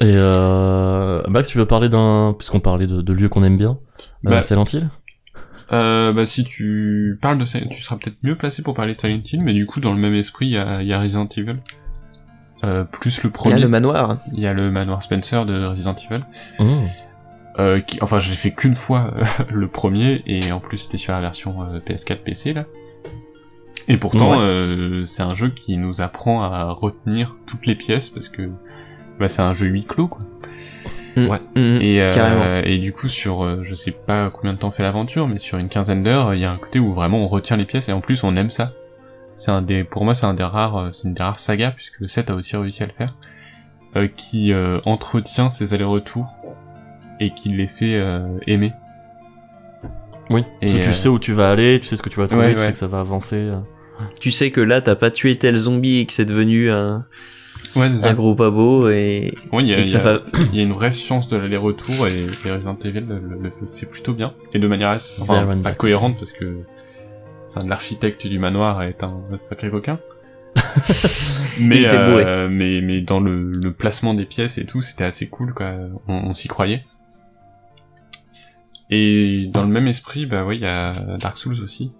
S3: Et euh, Max, tu veux parler d'un, puisqu'on parlait de, de lieux qu'on aime bien, euh,
S2: Bah,
S3: Silent Hill?
S2: Euh, bah si tu parles de Silent tu seras peut-être mieux placé pour parler de Silent Hill, mais du coup dans le même esprit il y a, il y a Resident Evil. Euh, plus le
S1: Il y
S2: premier,
S1: a le manoir.
S2: il y a le manoir Spencer de Resident Evil.
S3: Mmh.
S2: Euh, qui, enfin j'ai fait qu'une fois euh, le premier et en plus c'était sur la version euh, PS4 PC là. Et pourtant
S3: Ouais.
S2: euh, c'est un jeu qui nous apprend à retenir toutes les pièces parce que bah, c'est un jeu huis clos quoi.
S3: Ouais.
S1: Mm,
S2: Et, euh,
S1: carrément.
S2: et du coup, sur, euh, je sais pas combien de temps fait l'aventure, mais sur une quinzaine d'heures, il y a un côté où vraiment on retient les pièces et en plus on aime ça. C'est un des, pour moi, c'est un des rares, c'est une des rares sagas puisque le 7 a aussi réussi à le faire, euh, qui euh, entretient ses allers-retours et qui les fait euh, aimer.
S3: Oui.
S2: Et,
S3: tu, tu
S2: euh,
S3: sais où tu vas aller, tu sais ce que tu vas trouver,
S2: Ouais,
S3: tu
S2: ouais.
S3: sais que ça va avancer. euh.
S1: Tu sais que là, t'as pas tué tel zombie et que c'est devenu un,
S2: Ouais,
S1: un gros et,
S2: y a,
S1: et que
S2: il y
S1: ça
S2: a-
S1: va...
S2: il y a une vraie science de l'aller-retour et, et Resident Evil le, le- le fait plutôt bien et de manière assez, enfin, pas cohérente parce que enfin l'architecte du manoir est un, un sacré coquin mais,
S1: Il était bourré.
S2: euh, mais mais dans le, le placement des pièces et tout c'était assez cool quoi on, on s'y croyait et dans le même esprit bah oui il y a Dark Souls aussi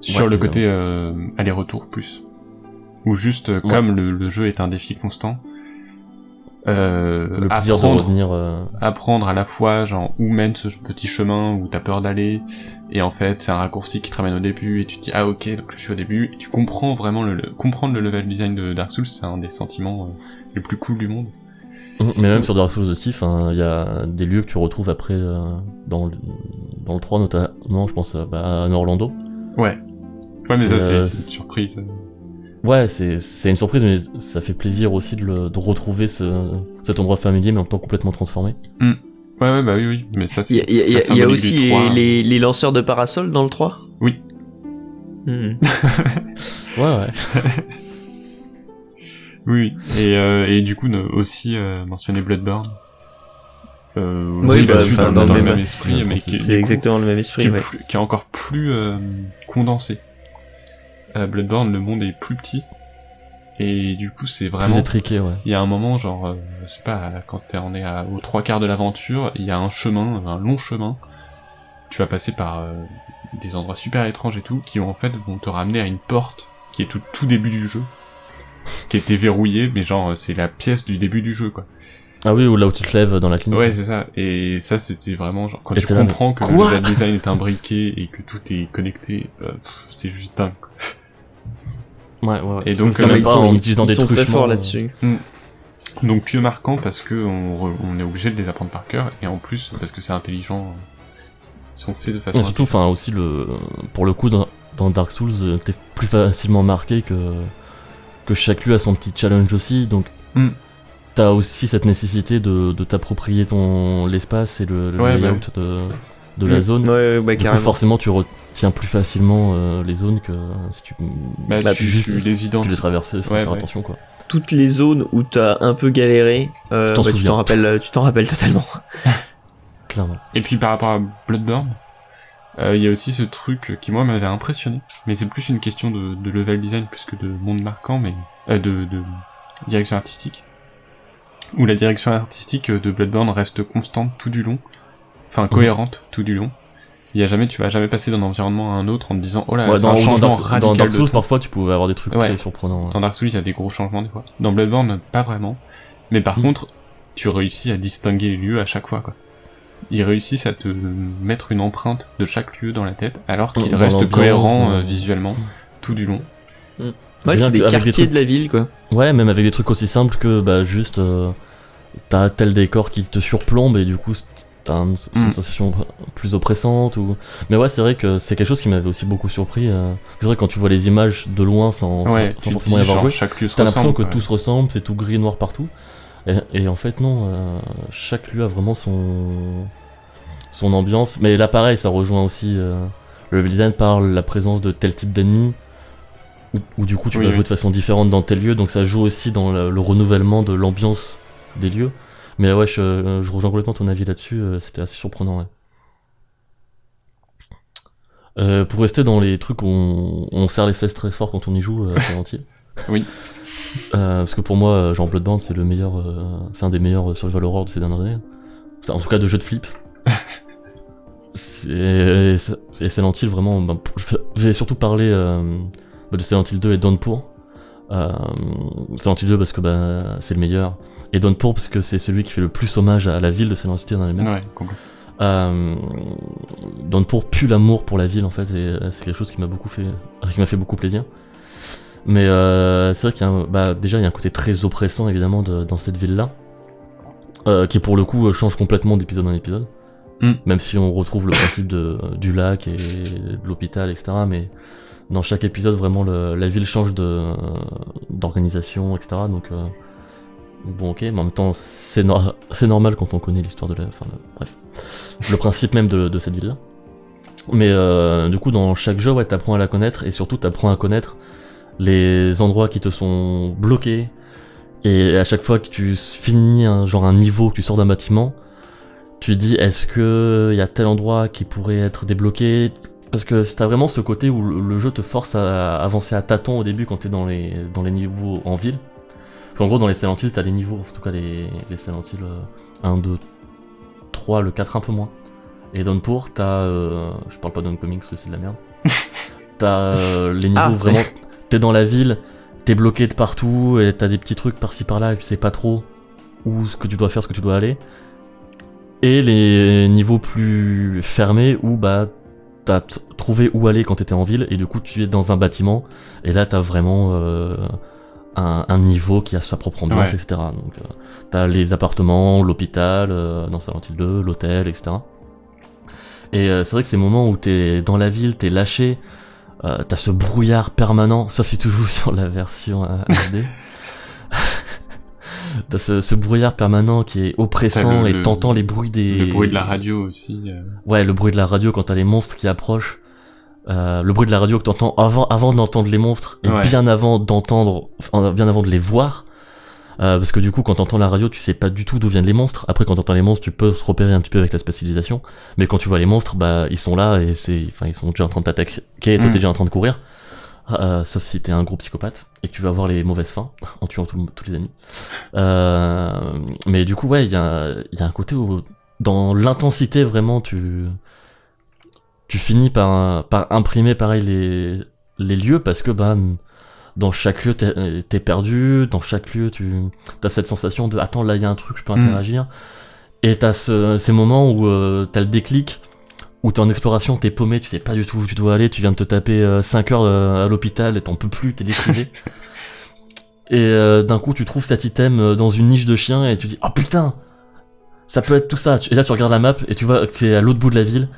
S2: sur
S3: Ouais,
S2: le côté euh, aller-retour plus ou juste euh,
S3: Ouais.
S2: comme le, le jeu est un défi constant euh,
S3: Le plaisir
S2: apprendre,
S3: de revenir. euh,
S2: apprendre à la fois genre où mène ce petit chemin où t'as peur d'aller et en fait c'est un raccourci qui te ramène au début et tu te dis ah ok donc là, je suis au début et tu comprends vraiment le, le- comprendre le level design de Dark Souls c'est un des sentiments les plus cool du monde
S3: Mais même sur Dark Souls aussi, il y a des lieux que tu retrouves après euh, dans, le, dans le 3 notamment, je pense euh, bah, à Orlando.
S2: ouais ouais mais ça
S3: Euh,
S2: c'est c'est une surprise
S3: Ouais, c'est c'est une surprise, mais ça fait plaisir aussi de, le, de retrouver ce, cet endroit familier, mais en même temps complètement transformé.
S2: ouais ouais bah oui oui mais ça c'est
S1: il y a- il y a- y aussi
S2: les
S1: les,
S2: trois.
S1: les, les lanceurs de parasols dans le 3
S2: Oui.
S1: Hmm.
S3: Ouais, ouais.
S2: oui oui. et euh, et du coup ne- aussi euh, mentionner Bloodborne euh,
S1: Oui, bah,
S2: dans,
S1: dans
S2: dans
S1: le même-
S2: même esprit mais qui est,
S1: C'est
S2: coup,
S1: exactement le même
S2: qui
S1: esprit,
S2: est,
S1: ouais.
S2: plus- qui est encore plus euh, condensé. À Bloodborne, le monde est plus petit. Et du coup, c'est
S3: Plus
S2: vraiment...
S3: étriqué, ouais.
S2: Il y a un moment, genre, euh, je sais pas, quand t'es- on est à, aux trois quarts de l'aventure, il y a un chemin, un long chemin. Tu vas passer par euh, des endroits super étranges et tout, qui en fait vont te ramener à une porte qui est tout, tout début du jeu. Qui était verrouillée, mais genre, c'est la pièce du début du jeu, quoi.
S3: Ah oui, ou là où tu te lèves dans la clinique.
S2: Ouais, c'est ça. Et ça, c'était vraiment genre quand
S3: Et
S2: tu comprends que
S3: quoi
S2: le level design est imbriqué et que tout est connecté, euh, c'est juste dingue. quoi.
S3: ouais, ouais. ouais.
S2: Et donc, euh,
S3: même
S1: ils
S3: pas
S1: sont,
S3: en utilisant
S1: ils
S3: des
S1: sont très forts
S3: euh,
S1: là-dessus.
S2: Donc tu es marquant parce que on, re- on est obligé de les apprendre par cœur et en plus parce que c'est intelligent. euh, Ils sont faits de façon.
S3: Et surtout, enfin, aussi le, pour le coup, dans, dans Dark Souls, euh, t'es plus facilement marqué que que chaque lieu a son petit challenge aussi, donc
S2: Hmm.
S3: t'as aussi cette nécessité de, de t'approprier ton l'espace et le, le
S2: Ouais, bah
S3: layout de, de la
S2: Hmm.
S3: zone.
S1: Ouais, ouais, bah,
S3: Du coup, forcément, tu retiens plus facilement euh, les zones que si tu,
S2: Bah,
S3: si
S1: bah,
S2: tu,
S3: juste
S2: tu les
S3: tu les
S2: identifies.
S3: traverses sans
S2: Ouais,
S3: faire
S2: ouais.
S3: attention, quoi.
S1: Toutes les zones où t'as un peu galéré, euh,
S3: Tu t'en
S1: bah, tu
S3: souviens.
S1: t'en rappelles, tu t'en rappelles totalement.
S3: Clairement.
S2: Et puis par rapport à Bloodborne, euh, il y a aussi ce truc qui moi m'avait impressionné, mais c'est plus une question de, de level design plus que de monde marquant, mais euh, de, de direction artistique. Où la direction artistique de Bloodborne reste constante tout du long, enfin cohérente tout du long. Il y a jamais, tu vas jamais passer d'un environnement à un autre en te disant oh là,
S3: Ouais,
S2: c'est
S3: dans,
S2: un
S3: dans
S2: changement
S3: Dark,
S2: radical
S3: dans Dark Souls, parfois, tu pouvais avoir des trucs
S2: Ouais.
S3: très surprenants.
S2: Dans Dark Souls, il y a des gros changements des fois. Dans Bloodborne, pas vraiment. Mais par
S3: Mm.
S2: contre, tu réussis à distinguer les lieux à chaque fois, quoi. Ils réussissent à te mettre une empreinte de chaque lieu dans la tête, alors cohérents
S3: dans-
S2: euh, visuellement tout du long.
S1: Ouais,
S3: Bien
S1: c'est des
S3: avec des
S1: quartiers
S3: trucs-
S1: de la ville, quoi.
S3: Ouais, même avec des trucs aussi simples que bah juste euh, t'as tel décor qui te surplombe et du coup t'as un- une
S2: Mm.
S3: sensation plus oppressante ou. Mais ouais, c'est vrai que c'est quelque chose qui m'avait aussi beaucoup surpris. euh. C'est vrai que quand tu vois les images de loin sans, sans-
S2: Ouais,
S3: sans
S2: tu te
S3: forcément y
S2: dis,
S3: avoir joué,
S2: chaque lieu se
S3: t'as l'impression que tout se ressemble, c'est tout gris noir partout. Et, et en fait non, euh, chaque lieu a vraiment son son ambiance. Mais là pareil, ça rejoint aussi euh, le level design par la présence de tel type d'ennemis. Où, où du coup tu
S2: Oui,
S3: vas
S2: oui.
S3: jouer de façon différente dans tel lieu, donc ça joue aussi dans le, le renouvellement de l'ambiance des lieux. Mais ouais, je, je rejoins complètement ton avis là-dessus, euh, c'était assez surprenant. Ouais. Euh, pour rester dans les trucs où on, on serre les fesses très fort quand on y joue, euh, Silent Hill.
S2: Oui.
S3: Euh, parce que pour moi, euh, genre Bloodborne, c'est le meilleur, euh, c'est un des meilleurs survival horror de ces dernières années. En tout cas, de jeux de flip. c'est et Silent Hill vraiment. ben, je vais surtout parler euh, de Silent Hill 2 et Downpour. Euh, Silent Hill 2 parce que bah, c'est le meilleur. Et Downpour parce que c'est celui qui fait le plus hommage à la ville de Silent Hill dans les mêmes.
S2: Ouais.
S3: Euh, Downpour pue l'amour pour la ville en fait et c'est quelque chose qui m'a beaucoup fait qui m'a fait beaucoup plaisir mais euh, c'est vrai qu'il y a un- bah, déjà il y a un côté très oppressant évidemment de- dans cette ville là qui pour le coup euh, change complètement d'épisode en épisode.
S2: Mm.
S3: même si on retrouve le principe de, du lac et de l'hôpital etc mais dans chaque épisode vraiment le- la ville change de d'organisation etc donc euh, bon ok mais en même temps c'est c'est normal quand on connaît l'histoire de la enfin le- bref le principe même de, de cette ville là mais euh, du coup dans chaque jeu ouais t'apprends à la connaître et surtout t'apprends à connaître les endroits qui te sont bloqués et à chaque fois que tu finis un genre un niveau que tu sors d'un bâtiment tu dis est-ce que il y a tel endroit qui pourrait être débloqué? Parce que t'as vraiment ce côté où le jeu te force à avancer à tâtons au début quand t'es dans les dans les niveaux en ville. Qu'en gros dans les Silent Hill t'as les niveaux en tout cas les, les Silent Hill euh, 1, 2, 3, le 4 un peu moins. Et Downpour t'as euh, je parle pas d'Oncoming parce que c'est de la merde. T'as euh, les niveaux
S1: Ah,
S3: vraiment t'es dans la ville t'es bloqué de partout et t'as des petits trucs par-ci par-là et tu sais pas trop où ce que tu dois faire ce que tu dois aller. Et les niveaux plus fermés où bah t'as trouvé où aller quand t'étais en ville et du coup tu es dans un bâtiment et là t'as vraiment euh, un, un niveau qui a sa propre ambiance
S2: Ouais.
S3: etc donc euh, t'as les appartements l'hôpital euh, dans Silent Hill 2 l'hôtel etc et euh, c'est vrai que ces moments où t'es dans la ville t'es lâché euh, t'as ce brouillard permanent sauf si tu joues sur la version euh, HD T'as ce, ce brouillard permanent qui est oppressant
S2: le-
S3: et
S2: le-
S3: t'entends les bruits des
S2: Le bruit de la radio aussi. euh,
S3: Ouais, le bruit de la radio quand t'as les monstres qui approchent. Euh, le bruit de la radio que t'entends avant, avant d'entendre les monstres et
S2: Ouais.
S3: bien avant d'entendre, bien avant de les voir. Euh, parce que du coup, quand t'entends la radio, tu sais pas du tout d'où viennent les monstres. Après, quand t'entends les monstres, tu peux te repérer un petit peu avec la spécialisation. Mais quand tu vois les monstres, bah, ils sont là et c'est, enfin, ils sont déjà en train de t'attaquer et toi
S2: Mm.
S3: t'es déjà en train de courir. Euh, sauf si t'es un gros psychopathe et que tu vas avoir les mauvaises fins en tuant tous les ennemis. Euh, mais du coup, ouais, il y a, y a un côté où, dans l'intensité, vraiment, tu, tu finis par, par imprimer pareil les, les lieux parce que, bah, dans chaque lieu, t'es t'es perdu, dans chaque lieu, tu as cette sensation de attends, là, il y a un truc, je peux
S2: Mm.
S3: interagir. Et t'as ce, ces moments où euh, t'as le déclic, où t'es en exploration, t'es paumé, tu sais pas du tout où tu dois aller, tu viens de te taper 5 heures euh, à l'hôpital et t'en peux plus, t'es décrivé. et euh, d'un coup, tu trouves cet item euh, dans une niche de chien et tu dis, oh putain, ça peut être tout ça. Et là, tu regardes la map et tu vois que c'est à l'autre bout de la ville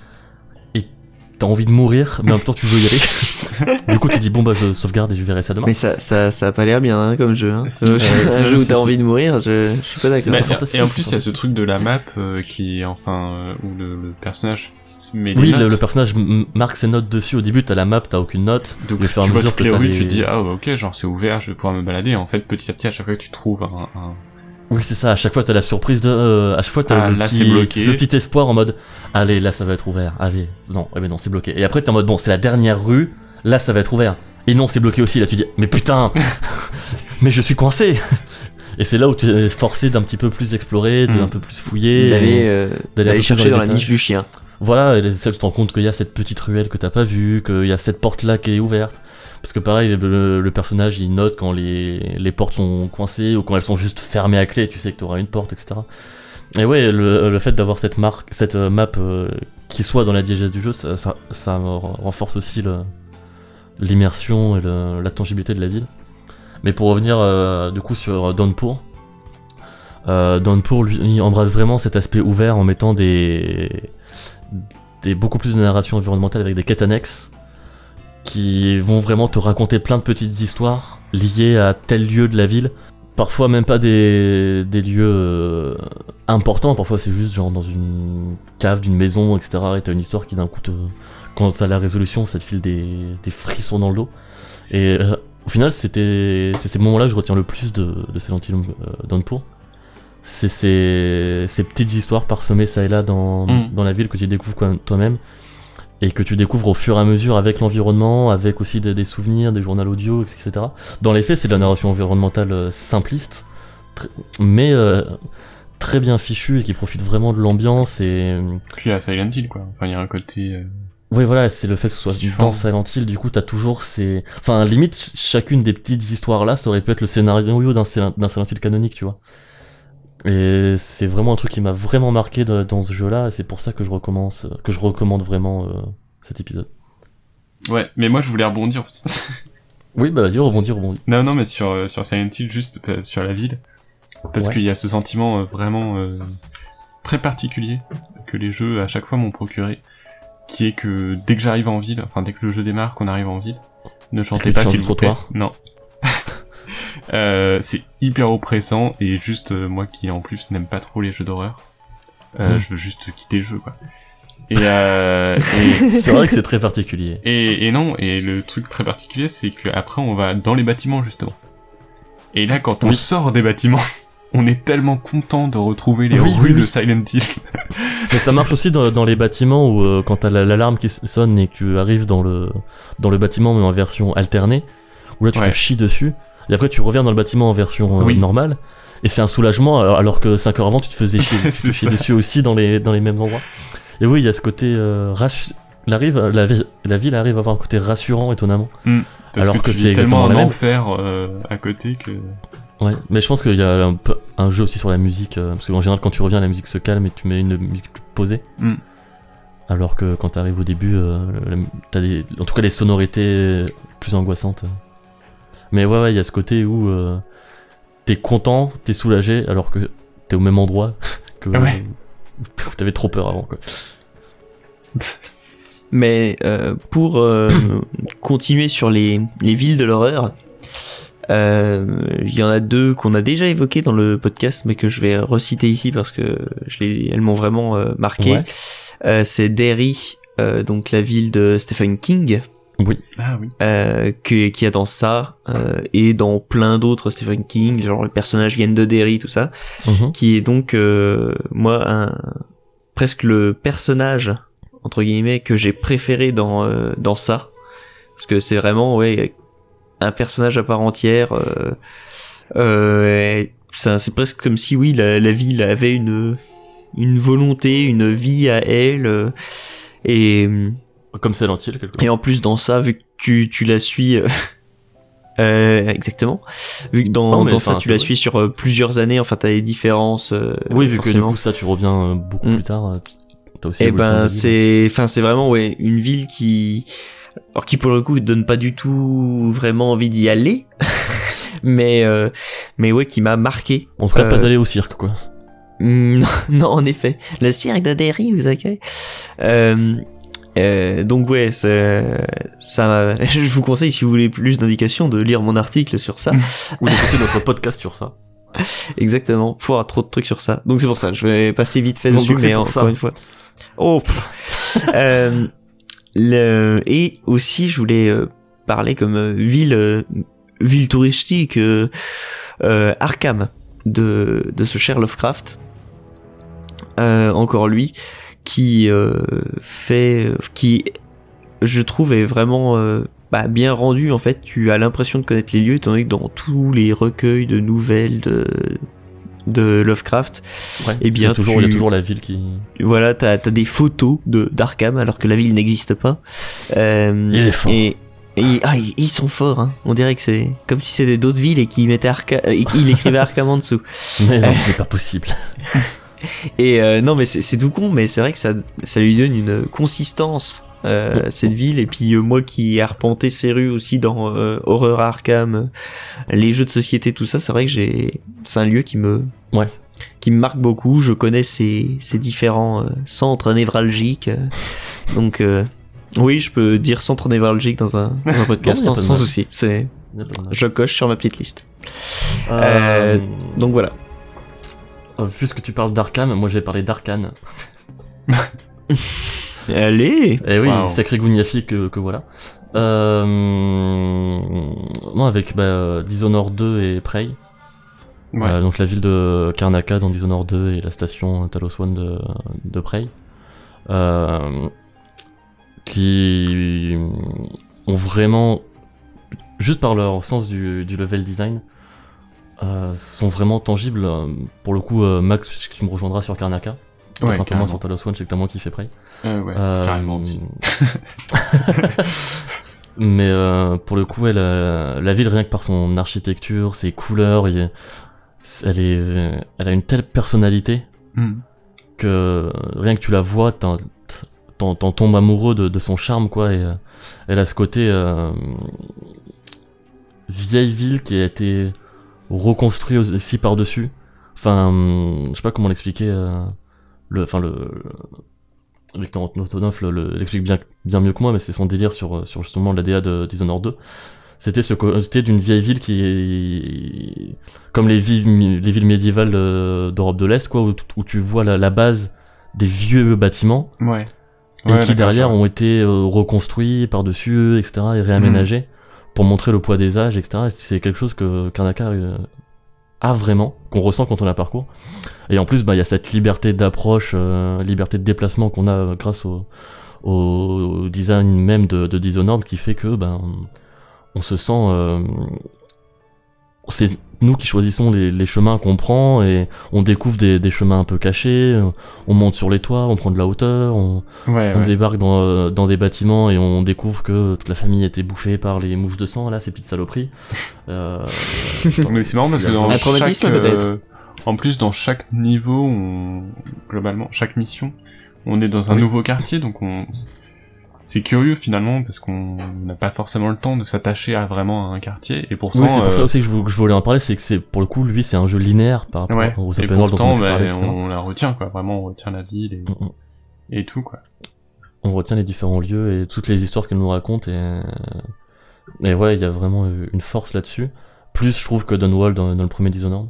S3: t'as envie de mourir, mais en même temps, tu veux y aller. du coup, tu dis, bon, bah, je sauvegarde et je verrai ça demain.
S1: Mais ça, ça, ça a pas l'air bien hein, comme jeu. Hein.
S2: Si,
S1: Euh, un jeu où t'as envie de mourir, je, je suis pas
S3: Mais-
S1: d'accord.
S2: Mais-
S3: fantastique,
S2: et en plus, il y a ce truc de la map euh, qui, enfin, euh, où le, le personnage met des
S3: Oui, le, le personnage marque ses notes dessus. Au début, t'as la map, t'as aucune note.
S2: Donc tu vois toutes les rues,
S3: les-
S2: tu te dis ah ok genre c'est ouvert, je vais pouvoir me balader. En fait petit à petit à chaque fois que tu trouves un, un-
S3: Oui, c'est ça. À chaque fois, t'as la surprise de. euh, à chaque fois, t'as
S2: Ah,
S3: le,
S2: là,
S3: petit,
S2: bloqué.
S3: le petit espoir en mode. Allez, là, ça va être ouvert. Allez, non, eh ben non, c'est bloqué. Et après, t'es en mode bon, c'est la dernière rue. Là, ça va être ouvert. Et non, c'est bloqué aussi. Là, tu dis, mais putain, mais je suis coincé. Et c'est là où tu es forcé d'un petit peu plus explorer, de
S2: Mm.
S3: un peu plus fouiller,
S1: D'aller euh, chercher dans la niche du chien.
S3: Voilà, et que tu te rends compte qu'il y a cette petite ruelle que t'as pas vue, qu'il y a cette porte là qui est ouverte. Parce que pareil, le, personnage il note quand les, portes sont coincées ou quand elles sont juste fermées à clé, tu sais que tu auras une porte, etc. Et ouais, le, fait d'avoir cette marque, cette euh, map euh, qui soit dans la diégèse du jeu, ça, ça, ça renforce aussi l'immersion et la tangibilité de la ville. Mais pour revenir euh, du coup sur Downpour, euh, Downpour lui embrasse vraiment cet aspect ouvert en mettant des, beaucoup plus de narration environnementale avec des quêtes annexes qui vont vraiment te raconter plein de petites histoires liées à tel lieu de la ville. Parfois même pas des, des lieux euh, importants, parfois c'est juste genre dans une cave d'une maison, etc. Et t'as une histoire qui d'un coup te... Quand t'as la résolution, ça te file des, des frissons dans le dos. Et euh, au final, c'était c'est ces moments-là que je retiens le plus de, de Silent Hill euh. C'est ces, ces petites histoires parsemées ça et là dans,
S2: Mm.
S3: dans la ville que tu découvres toi-même et que tu découvres au fur et à mesure avec l'environnement, avec aussi des, des souvenirs, des journaux audio, etc. Dans les faits, c'est de la narration environnementale euh, simpliste, mais euh, très bien fichue et qui profite vraiment de l'ambiance et
S2: Puis à Silent Hill, quoi. Enfin, il y a un côté... euh,
S3: oui, voilà, c'est le fait que ce soit
S2: Différent.
S3: dans Silent Hill, du coup, t'as toujours ces. Enfin, limite, ch- chacune des petites histoires là, ça aurait pu être le scénario d'un Silent Hill canonique, tu vois. Et c'est vraiment un truc qui m'a vraiment marqué de- dans ce jeu-là, et c'est pour ça que je recommence, que je recommande vraiment euh, cet épisode.
S2: Ouais, mais moi je voulais rebondir.
S3: Oui, bah vas-y, rebondis, rebondis.
S2: non, non, mais sur, euh, sur Silent Hill, juste euh, sur la ville. Parce
S3: Ouais.
S2: qu'il y a ce sentiment euh, vraiment euh, très particulier que les jeux à chaque fois m'ont procuré. Qui est que dès que j'arrive en ville, enfin dès que le jeu démarre, qu'on arrive en ville, ne chantez pas s'il
S3: le
S2: vous plaît.
S3: trottoir
S2: Non. Euh, c'est hyper oppressant et juste euh, moi qui en plus n'aime pas trop les jeux d'horreur, euh,
S3: Mm.
S2: je veux juste quitter le jeu quoi. Et, et,
S3: C'est vrai que c'est très particulier.
S2: et, et non, et le truc très particulier, c'est qu'après on va dans les bâtiments justement. Et là, quand on
S3: Oui.
S2: sort des bâtiments, on est tellement content de retrouver les
S3: Oui,
S2: rues
S3: oui,
S2: de. Silent Hill.
S3: Mais ça marche aussi dans, dans les bâtiments où quand t'as la- l'alarme qui sonne et que tu arrives dans le, dans le bâtiment mais en version alternée, où là tu
S2: Ouais.
S3: te chies dessus, et après tu reviens dans le bâtiment en version euh,
S2: Oui.
S3: normale, et c'est un soulagement alors, alors que 5 heures avant tu te faisais chier, tu dessus aussi dans les, dans les mêmes endroits. Et oui, il y a ce côté euh, la, rive- la, vi- la ville arrive à avoir un côté rassurant étonnamment.
S2: Parce
S3: Alors
S2: que,
S3: que
S2: tu
S3: c'est
S2: tellement un
S3: la
S2: enfer euh, à côté que...
S3: Ouais, mais je pense qu'il y a un, peu, un jeu aussi sur la musique, euh, parce qu'en général quand tu reviens la musique se calme et tu mets une musique plus posée.
S2: Mm.
S3: Alors que quand t'arrives au début, euh, t'as des, en tout cas les sonorités plus angoissantes. Mais ouais, ouais, il y a ce côté où euh, t'es content, t'es soulagé, alors que t'es au même endroit que
S2: ouais.
S3: t'avais trop peur avant. Quoi.
S1: Mais euh, pour euh, continuer sur les, les villes de l'horreur, euh, il y en a deux qu'on a déjà évoquées dans le podcast, mais que je vais reciter ici parce que je les, elles m'ont vraiment euh, marqué.
S3: Ouais.
S1: Euh, c'est Derry, euh, donc la ville de Stephen King,
S3: Oui,
S2: Ah oui.
S1: euh, que- qui a dans ça euh, et dans plein d'autres Stephen King, genre les personnages viennent de Derry, tout ça
S3: Mhm.
S1: qui est donc euh, moi un presque le personnage entre guillemets que j'ai préféré dans euh, dans ça parce que c'est vraiment ouais un personnage à part entière euh, euh, ça c'est presque comme si oui la, la ville avait une une volonté une vie à elle euh, et
S3: comme Silent Hill, quelque
S1: et en plus dans ça, vu que tu, tu la suis... euh, euh, exactement. Vu que dans,
S3: Non,
S1: dans ça, tu la suis sur euh, plusieurs années, enfin t'as des différences. euh,
S3: Oui, vu que du coup ça, tu reviens beaucoup
S1: Mm.
S3: plus tard. T'as aussi
S1: Eh
S3: de la
S1: ben c'est, enfin c'est vraiment ouais une ville qui, alors qui pour le coup donne pas du tout vraiment envie d'y aller, mais mais ouais qui m'a marqué.
S3: En tout cas, pas d'aller au cirque, quoi.
S1: Non, non, en effet. Le cirque d'Adéry, vous accueille. Euh, euh, donc ouais, ça, m'a- je vous conseille si vous voulez plus d'indications de lire mon article sur ça.
S3: Ou d'écouter notre podcast sur ça.
S1: Exactement. Pour trop de trucs sur ça. Donc c'est pour ça. Je vais passer vite fait dessus, mais encore
S3: ça.
S1: une fois. Oh. Euh, le et aussi je voulais euh, parler comme euh, ville euh, ville touristique Arkham de de ce cher Lovecraft. Euh, encore lui qui euh, fait qui je trouve est vraiment euh, bah, bien rendu en fait tu as l'impression de connaître les lieux étant donné que dans tous les recueils de nouvelles de de Lovecraft
S3: Ouais,
S1: Eh bien,
S3: c'est toujours, il y a toujours la ville qui.
S1: voilà t'as as des photos de d'Arkham alors que la ville n'existe pas euh,
S3: Il est fort.
S1: et et ah, ils, ils sont forts, hein. On dirait que c'est comme si c'était d'autres villes et qu'ils mettaient Arca... et qu'ils écrivaient Arkham en dessous.
S3: Mais non, ce n'est pas possible.
S1: Et euh, non, mais c'est tout con, mais c'est vrai que ça, ça lui donne une consistance. Euh, cette ville. Et puis euh, moi qui ai arpenté ces rues aussi dans Horror Arkham les jeux de société tout ça c'est vrai que j'ai c'est un lieu qui me
S3: Ouais.
S1: qui me marque beaucoup. Je connais ces, ces différents centres névralgiques donc oui je peux dire centre névralgique dans un, dans un podcast
S3: Non,
S1: sans, souci. C'est je coche sur ma petite liste. Donc voilà
S3: puisque tu parles d'Arkham, moi je vais parler d'Arkane.
S1: allez
S3: Eh oui,
S2: Wow.
S3: sacré Gougnafi que, que voilà. Euh, non, avec bah, Dishonored 2 et Prey.
S2: Ouais.
S3: Euh, donc la ville de Karnaka dans Dishonored 2 et la station Talos One de, de Prey. Euh, qui ont vraiment, juste par leur sens du, du level design, euh, sont vraiment tangibles. Euh, Pour le coup, euh, Max, tu me rejoindras sur Karnaka.
S2: Ouais,
S3: un peu moins sur Talos One, je sais que t'as moins kiffé Prey.
S2: Euh, ouais, carrément aussi.
S3: Mais euh, pour le coup, elle, euh, la ville, rien que par son architecture, ses couleurs, il elle, est, elle a une telle personnalité
S2: Hmm.
S3: que rien que tu la vois, t'en tombes amoureux de, de son charme, quoi. Et elle a ce côté euh, vieille ville qui a été reconstruit aussi par-dessus. Enfin, hum, je sais pas comment l'expliquer. euh, le, enfin le, Victor le- l'explique bien, bien mieux que moi, mais c'est son délire sur, sur justement l'ADA de Dishonored 2. C'était ce côté d'une vieille ville qui est comme les villes, les villes médiévales euh, d'Europe de l'Est, quoi, où, où tu vois la, la base des vieux bâtiments
S2: Ouais.
S3: et
S2: Ouais,
S3: qui derrière ont été euh, reconstruits par-dessus, etc., et réaménagés pour montrer le poids des âges, etc. Et c'est quelque chose que Karnaka euh, a vraiment, qu'on ressent quand on la parcourt. Et en plus, bah, il y a cette liberté d'approche, euh, liberté de déplacement qu'on a euh, grâce au, au design même de, de Dishonored qui fait que, ben, on se sent, euh, c'est nous qui choisissons les, les chemins qu'on prend et on découvre des, des chemins un peu cachés, on monte sur les toits, on prend de la hauteur, on,
S2: Ouais,
S3: on
S2: ouais.
S3: débarque dans, dans des bâtiments et on découvre que toute la famille a été bouffée par les mouches de sang, là, ces petites saloperies. Euh,
S2: Mais c'est marrant parce que dans
S1: un
S2: chaque, euh, en plus dans chaque niveau, on, globalement, chaque mission, on est dans un
S3: Oui.
S2: nouveau quartier, donc on, c'est curieux finalement parce qu'on n'a pas forcément le temps de s'attacher à vraiment un quartier et pourtant,
S3: oui, c'est pour ça
S2: euh,
S3: aussi que je, vou- que je voulais en parler, c'est que c'est, pour le coup, lui, c'est un jeu linéaire par rapport
S2: ouais,
S3: aux
S2: et
S3: open world dont on
S2: bah,
S3: parler,
S2: on la retient quoi, vraiment on retient la ville et,
S3: Mm, mm.
S2: et tout quoi.
S3: on retient les différents lieux et toutes les histoires qu'elle nous raconte et, et ouais, il y a vraiment une force là-dessus. Plus, je trouve que Dunwall dans, dans le premier Dishonored.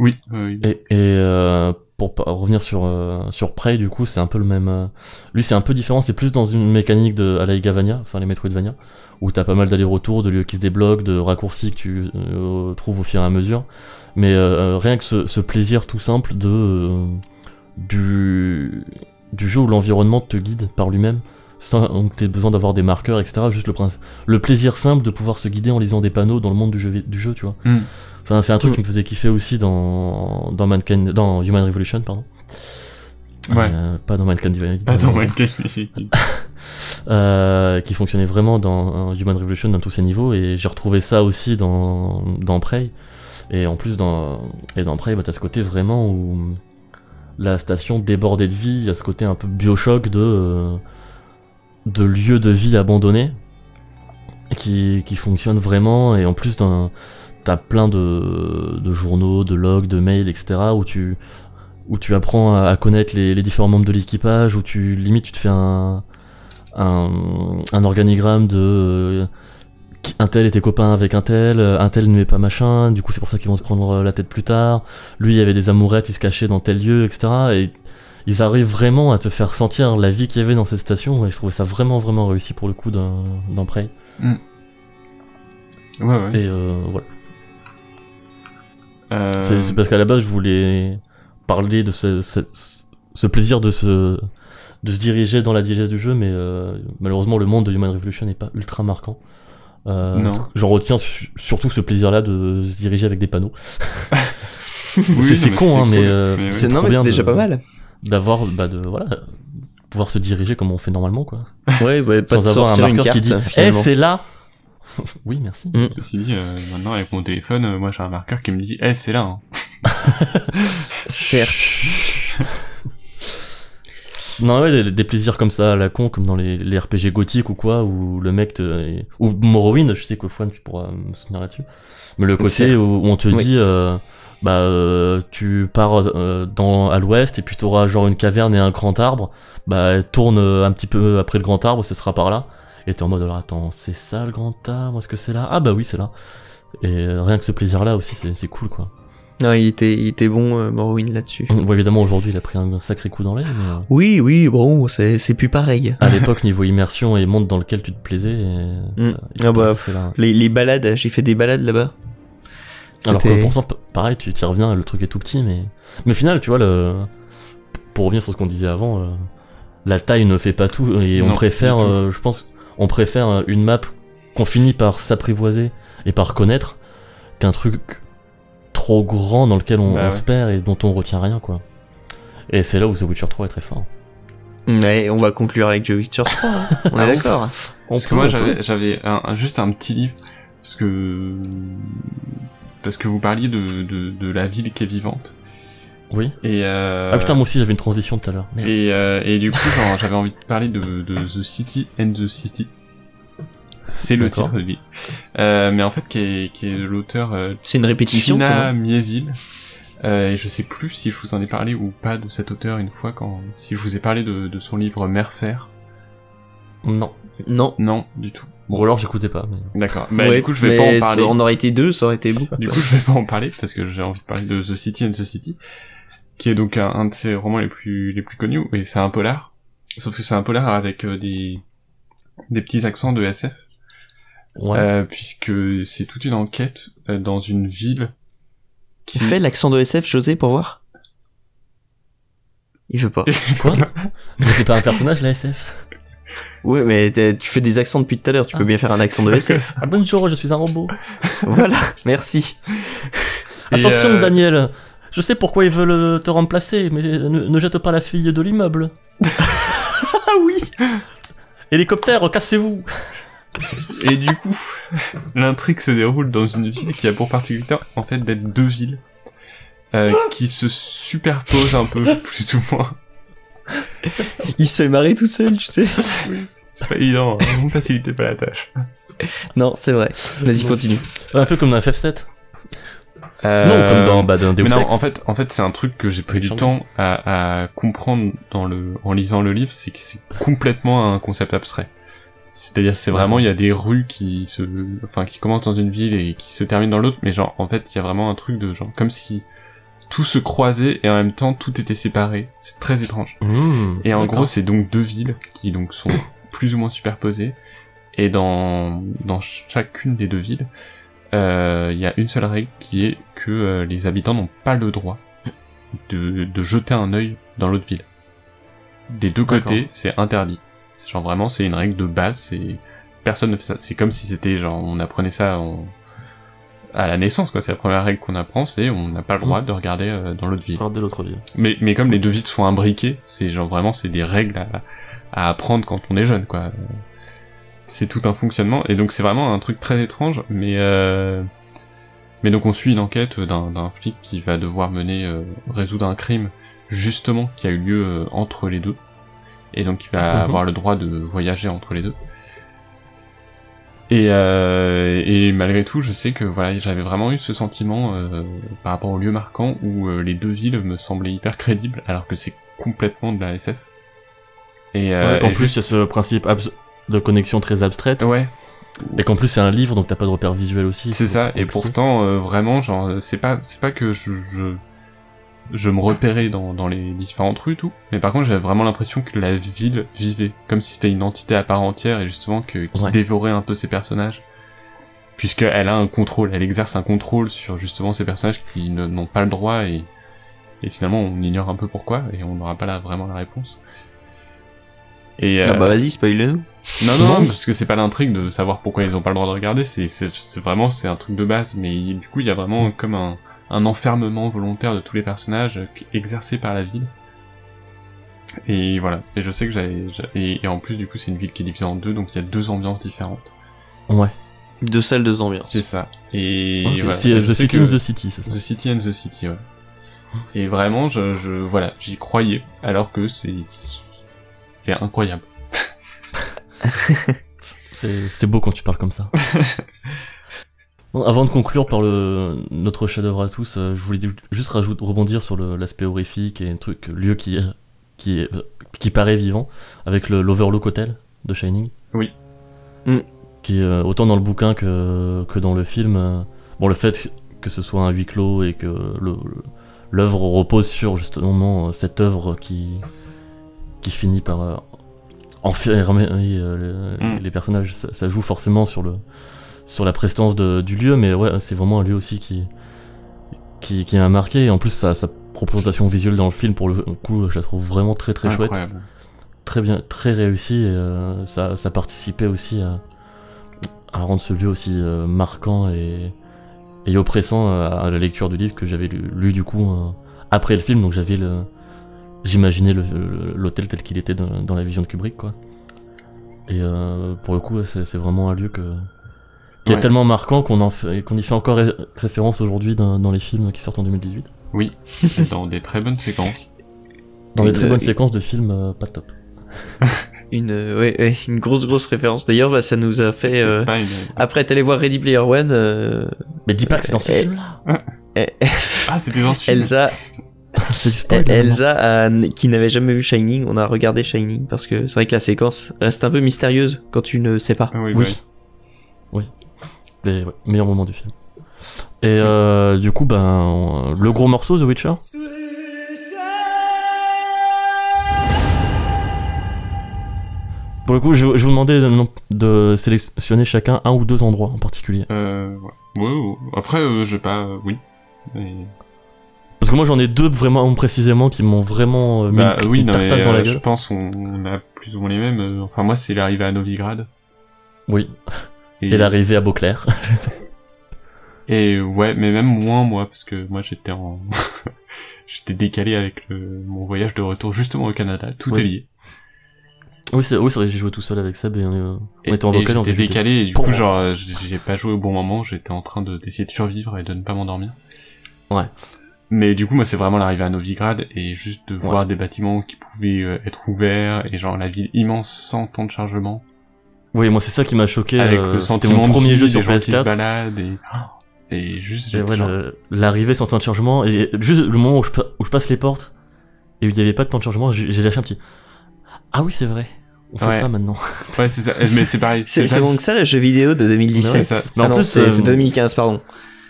S2: Oui, oui, oui.
S3: Et, et euh, pour revenir sur euh, sur Prey, du coup, c'est un peu le même. euh, lui, c'est un peu différent. C'est plus dans une mécanique de à la enfin les Metroidvania, où t'as pas mal d'allers-retours, de lieux qui se débloquent, de raccourcis que tu euh, trouves au fur et à mesure. Mais euh, rien que ce, plaisir tout simple de du du jeu où l'environnement te guide par lui-même, sans donc t'aies besoin d'avoir des marqueurs, etc. Juste le prince, le plaisir simple de pouvoir se guider en lisant des panneaux dans le monde du jeu, du jeu, tu vois.
S2: Mm.
S3: Enfin, c'est un truc
S1: Mm.
S3: qui me faisait kiffer aussi dans dans Mankind, dans Human Revolution, pardon.
S2: Ouais.
S3: Euh, pas dans Mankind Divided.
S2: Pas dans Minecraft.
S3: euh, qui fonctionnait vraiment dans Human Revolution dans tous ses niveaux et j'ai retrouvé ça aussi dans dans Prey et en plus dans et dans Prey bah, t'as ce côté vraiment où la station débordée de vie il y a ce côté un peu Bioshock de euh, de lieu de vie abandonné qui qui fonctionne vraiment et en plus dans t'as plein de de journaux de logs de mails etc où tu où tu apprends à, à connaître les, les différents membres de l'équipage où tu limite tu te fais un un, un organigramme de euh, un tel était copain avec un tel, euh, un tel n'aimait pas machin, du coup c'est pour ça qu'ils vont se prendre la tête plus tard. Lui il y avait des amourettes, il se cachait dans tel lieu, etc. Et ils arrivent vraiment à te faire sentir la vie qu'il y avait dans cette station et je trouvais ça vraiment vraiment réussi pour le coup dans Prey.
S2: Ouais, ouais.
S3: Et euh, voilà.
S2: Euh,
S3: C'est c'est parce qu'à la base je voulais parler de ce, ce, ce plaisir de se de se diriger dans la digeste du jeu, mais euh, malheureusement le monde de Human Revolution n'est pas ultra marquant. Euh,
S2: Non.
S3: J'en retiens su- surtout ce plaisir-là de se diriger avec des panneaux.
S2: oui,
S3: c'est- con, hein, mais, euh,
S2: oui.
S1: c'est
S3: trop
S1: non mais
S3: bien
S1: c'est déjà
S3: de-
S1: pas mal
S3: D'avoir, bah de voilà, pouvoir se diriger comme on fait normalement, quoi.
S1: ouais bah, pas
S3: Sans
S1: de
S3: avoir un
S1: sortir une
S3: marqueur
S1: carte
S3: qui dit, eh c'est là. Oui, merci.
S1: Mm.
S2: Ceci dit, euh, maintenant avec mon téléphone, euh, moi j'ai un marqueur qui me dit, eh c'est là. Hein.
S1: certes
S3: Non, ouais, des, des plaisirs comme ça à la con, comme dans les, les RPG gothiques ou quoi, où le mec te. est- Ou Morrowind, je sais que Fouane, tu pourras me souvenir là-dessus. Mais le côté où, où on te
S1: Oui.
S3: dit, euh, bah, euh, tu pars euh, dans, à l'ouest et puis t'auras genre une caverne et un grand arbre, bah, tourne un petit peu après le grand arbre, ce sera par là. Et t'es en mode, alors attends, c'est ça le grand arbre Est-ce que c'est là? Ah bah oui, c'est là. Et euh, rien que ce plaisir-là aussi, c'est cool quoi.
S1: Non, il était, il était bon, euh, Morrowind là-dessus.
S3: Bon, évidemment, aujourd'hui, il a pris un sacré coup dans l'aile, mais. euh,
S1: Oui, oui, bon, c'est, c'est plus pareil.
S3: à l'époque niveau immersion et monde dans lequel tu te plaisais et
S1: Mm.
S3: ça- il
S1: Ah bah,
S3: là.
S1: Les, les balades, j'ai fait des balades là-bas.
S3: alors que pourtant pareil tu t'y reviens le truc est tout petit mais mais au final tu vois le pour revenir sur ce qu'on disait avant euh, la taille ne fait pas tout et on
S2: Non,
S3: préfère euh, je pense on préfère une map qu'on finit par s'apprivoiser et par connaître qu'un truc trop grand dans lequel on,
S2: Bah
S3: on se perd et dont on retient rien quoi et c'est là où The Witcher 3 est très fort
S1: Ouais, on va conclure avec The Witcher 3. hein. On
S2: Ah
S1: est
S2: bon
S1: d'accord.
S2: Parce que moi j'avais juste un petit livre parce que parce que vous parliez de, de, de la ville qui est vivante
S3: oui.
S2: Et euh,
S3: ah putain moi aussi j'avais une transition tout à l'heure.
S2: Et, euh, et du coup genre, j'avais envie de parler de, de The City and the City. C'est le
S3: D'accord.
S2: titre de vie. Euh, mais en fait qui est, qui est de l'auteur euh,
S1: C'est une répétition, non
S2: Mieville. Euh, et je sais plus si je vous en ai parlé ou pas de cet auteur une fois quand si je vous ai parlé de, de son livre Merfer
S3: non.
S1: Non.
S2: non du tout.
S3: Bon alors j'écoutais pas mais
S2: d'accord. Bah
S1: Ouais,
S2: du coup je vais
S1: mais
S2: pas en parler.
S1: on aurait été deux, ça aurait été beaucoup.
S2: Du coup, je vais pas en parler parce que j'ai envie de parler de The City and the City, qui est donc un, un de ses romans les plus les plus connus. Et c'est un polar, sauf que c'est un polar avec euh, des des petits accents de SF,
S3: ouais
S2: euh, puisque c'est toute une enquête euh, dans une ville qui
S1: Fais l'accent de SF, José, pour voir? Il veut pas.
S3: quoi? Mais c'est pas un personnage la SF
S1: Ouais, mais tu fais des accents depuis tout à l'heure, tu peux
S3: Ah.
S1: bien faire un accent de SF.
S3: ah bonjour je suis un robot
S1: voilà, merci.
S2: Et,
S3: Attention,
S2: euh,
S3: Daniel. Je sais pourquoi ils veulent euh, te remplacer, mais ne, ne jette pas la fille de l'immeuble.
S1: Ah oui
S3: Hélicoptère, cassez-vous.
S2: et du coup, l'intrigue se déroule dans une ville qui a pour particularité en fait d'être deux villes euh, qui se superposent un peu, plus ou moins.
S1: Il se fait marrer tout seul, tu sais.
S2: C'est pas évident, hein. vous me facilitez pas la tâche.
S1: Non, c'est vrai. Vas-y, continue.
S3: Un peu comme dans FF7.
S2: Euh,
S3: Non, comme dans, bah, dans
S2: Mais non, en fait, en fait, c'est un truc que j'ai pris du temps à, à comprendre dans le, en lisant le livre, c'est que c'est complètement un concept abstrait. C'est-à-dire, c'est vraiment, il y a des rues qui se, enfin, qui commencent dans une ville et qui se terminent dans l'autre, mais genre, en fait, il y a vraiment un truc de genre, comme si tout se croisait et en même temps tout était séparé. C'est très étrange.
S3: Mmh,
S2: Et en gros, c'est donc deux villes qui donc sont plus ou moins superposées. Et dans, dans chacune des deux villes, euh, il y a une seule règle qui est que euh, les habitants n'ont pas le droit de, de jeter un œil dans l'autre ville. Des deux côtés, c'est interdit. C'est genre vraiment, c'est une règle de base. C'est personne ne fait ça. C'est comme si c'était genre on apprenait ça en- à la naissance, quoi. C'est la première règle qu'on apprend, c'est on n'a pas le droit de regarder euh, dans l'autre ville.
S3: Regardez l'autre ville.
S2: Mais, mais comme les deux vides sont imbriqués, c'est genre vraiment c'est des règles à, à apprendre quand on est jeune quoi. C'est tout un fonctionnement et donc c'est vraiment un truc très étrange, mais euh, mais donc on suit une enquête d'un d'un flic qui va devoir mener euh, résoudre un crime justement qui a eu lieu euh, entre les deux et donc il va
S3: Mhm.
S2: avoir le droit de voyager entre les deux. Et, euh, et malgré tout, je sais que voilà, j'avais vraiment eu ce sentiment euh, par rapport au lieu marquant où les deux villes me semblaient hyper crédibles, alors que c'est complètement de la SF. Et, euh,
S3: Ouais, en
S2: et
S3: plus, il y a ce principe abs- de connexion très abstraite.
S2: ouais,
S3: Et qu'en plus, c'est un livre, donc t'as pas de repère visuel aussi.
S2: c'est ça. Et pourtant, euh, vraiment, genre, c'est pas, c'est pas que je, je, je me repérais dans, dans les différentes rues, tout. Mais par contre, j'avais vraiment l'impression que la ville vivait, comme si c'était une entité à part entière et justement que qui
S3: Ouais.
S2: dévorait un peu ses personnages. Puisqu'elle a un contrôle, elle exerce un contrôle sur justement ces personnages qui ne- n'ont pas le droit et, et finalement on ignore un peu pourquoi et on n'aura pas la, vraiment la réponse. Et,
S1: Ah
S2: euh,
S1: bah vas-y, spoil-le-nous.
S2: Non, non, non, parce que c'est pas l'intrigue de savoir pourquoi ils ont pas le droit de regarder, c'est, c'est, c'est vraiment, c'est un truc de base, mais il- du coup, il y a vraiment comme un, un enfermement volontaire de tous les personnages euh, exercé par la ville. Et voilà. Et je sais que j'avais, j'a- et, et en plus, du coup, c'est une ville qui est divisée en deux, donc il y a deux ambiances différentes.
S3: Ouais.
S1: Deux salles, deux ambiances.
S2: C'est ça. Et
S3: Ok,
S2: voilà.
S3: c'est euh, The City in the City, c'est ça.
S2: The City and the City, ouais. Et vraiment, je, je voilà, j'y croyais, alors que c'est, c'est incroyable.
S3: C'est beau quand tu parles comme ça. Bon, avant de conclure par le, notre chef-d'œuvre à tous, euh, je voulais juste rebondir sur l'aspect horrifique et un truc, lieu qui, qui, est- qui paraît vivant, avec l'Overlook Hotel de Shining.
S2: Oui.
S1: Mm.
S3: Qui est euh, autant dans le bouquin que, que dans le film. euh, bon, le fait que ce soit un huis clos et que l'œuvre repose sur justement euh, cette œuvre qui, qui finit par euh, enfermer euh, les,
S2: Mm.
S3: les personnages, ça, ça joue forcément sur le sur la prestance de- du lieu, mais ouais, c'est vraiment un lieu aussi qui qui, qui a marqué. Et en plus, sa, sa représentation visuelle dans le film, pour le coup, je la trouve vraiment très très chouette, très bien, très réussi. Et euh, ça, ça participait aussi à, à rendre ce lieu aussi euh, marquant et, et oppressant à, à la lecture du livre que j'avais lu, lu, du coup euh, après le film. Donc j'avais le, j'imaginais l'hôtel tel qu'il était dans, dans la vision de Kubrick, quoi. Et euh, pour le coup, c'est vraiment un lieu que qui
S2: Ouais.
S3: est tellement marquant qu'on en fait, qu'on y fait encore ré- référence aujourd'hui dans, dans les films qui sortent en 2018.
S2: Oui, dans des très bonnes séquences.
S3: Dans des très bonnes séquences de films euh, pas top.
S1: Une, euh, ouais, ouais, une grosse grosse référence. D'ailleurs, bah, ça nous a fait. Euh,
S2: une-
S1: Après, t'es allé voir Ready Player One. Euh...
S3: Mais dis pas que c'est dans ce
S1: Eh,
S3: film-là.
S1: eh,
S2: Ah, c'était dans le film.
S1: Elsa,
S3: spoil.
S1: Elsa a- qui n'avait jamais vu Shining, on a regardé Shining parce que c'est vrai que la séquence reste un peu mystérieuse quand tu ne sais pas.
S2: Ah oui,
S3: Oui.
S2: bah
S3: Oui. Mais ouais, meilleur moment du film. Et euh, du coup, ben, on- le gros morceau, The Witcher. Pour le coup, je, je vous demandais de, de sélectionner chacun un ou deux endroits en particulier.
S2: Euh, ouais. Ouais, ouais. Après, euh, j'ai pas... euh, oui. Mais...
S3: Parce que moi, j'en ai deux vraiment précisément qui m'ont vraiment euh, mis
S2: Bah
S3: une,
S2: oui,
S3: une
S2: non, mais
S3: dans la
S2: euh, je
S3: gueule.
S2: pense on, on a plus ou moins les mêmes. Enfin, moi, c'est l'arrivée à Novigrad.
S3: Oui. Et l'arrivée à Beauclair.
S2: Et ouais, mais même moins moi, parce que moi j'étais en... j'étais décalé avec le... mon voyage de retour justement au Canada, tout
S3: Oui.
S2: est lié.
S3: oui, c'est oui, vrai, j'ai joué tout seul avec Seb et euh, on était en vocal.
S2: j'étais décalé et du coup genre j'ai pas joué au bon moment, j'étais en train de d'essayer de survivre et de ne pas m'endormir.
S3: Ouais.
S2: Mais du coup moi c'est vraiment l'arrivée à Novigrad et juste de
S3: Ouais.
S2: voir des bâtiments qui pouvaient euh, être ouverts et genre la ville immense sans temps de chargement.
S3: Oui, moi c'est ça qui m'a choqué.
S2: avec
S3: euh,
S2: le
S3: C'était
S2: sentiment
S3: mon premier
S2: de vie,
S3: jeu sur
S2: gens qui se
S3: PS4.
S2: baladent et... Et juste
S3: ouais,
S2: genre...
S3: l'arrivée sans temps de chargement, et juste le moment où je, pa- où je passe les portes, et où il n'y avait pas de temps de chargement, j'ai lâché un petit. Ah oui, c'est vrai. On fait
S2: Ouais.
S3: ça maintenant.
S2: Ouais c'est ça, mais c'est pareil.
S1: C'est donc ça le jeu vidéo de 2017.
S2: C'est ça.
S3: Mais
S1: Ah
S3: en
S1: non,
S3: plus,
S1: c'est
S3: euh,
S1: c'est 2015, pardon.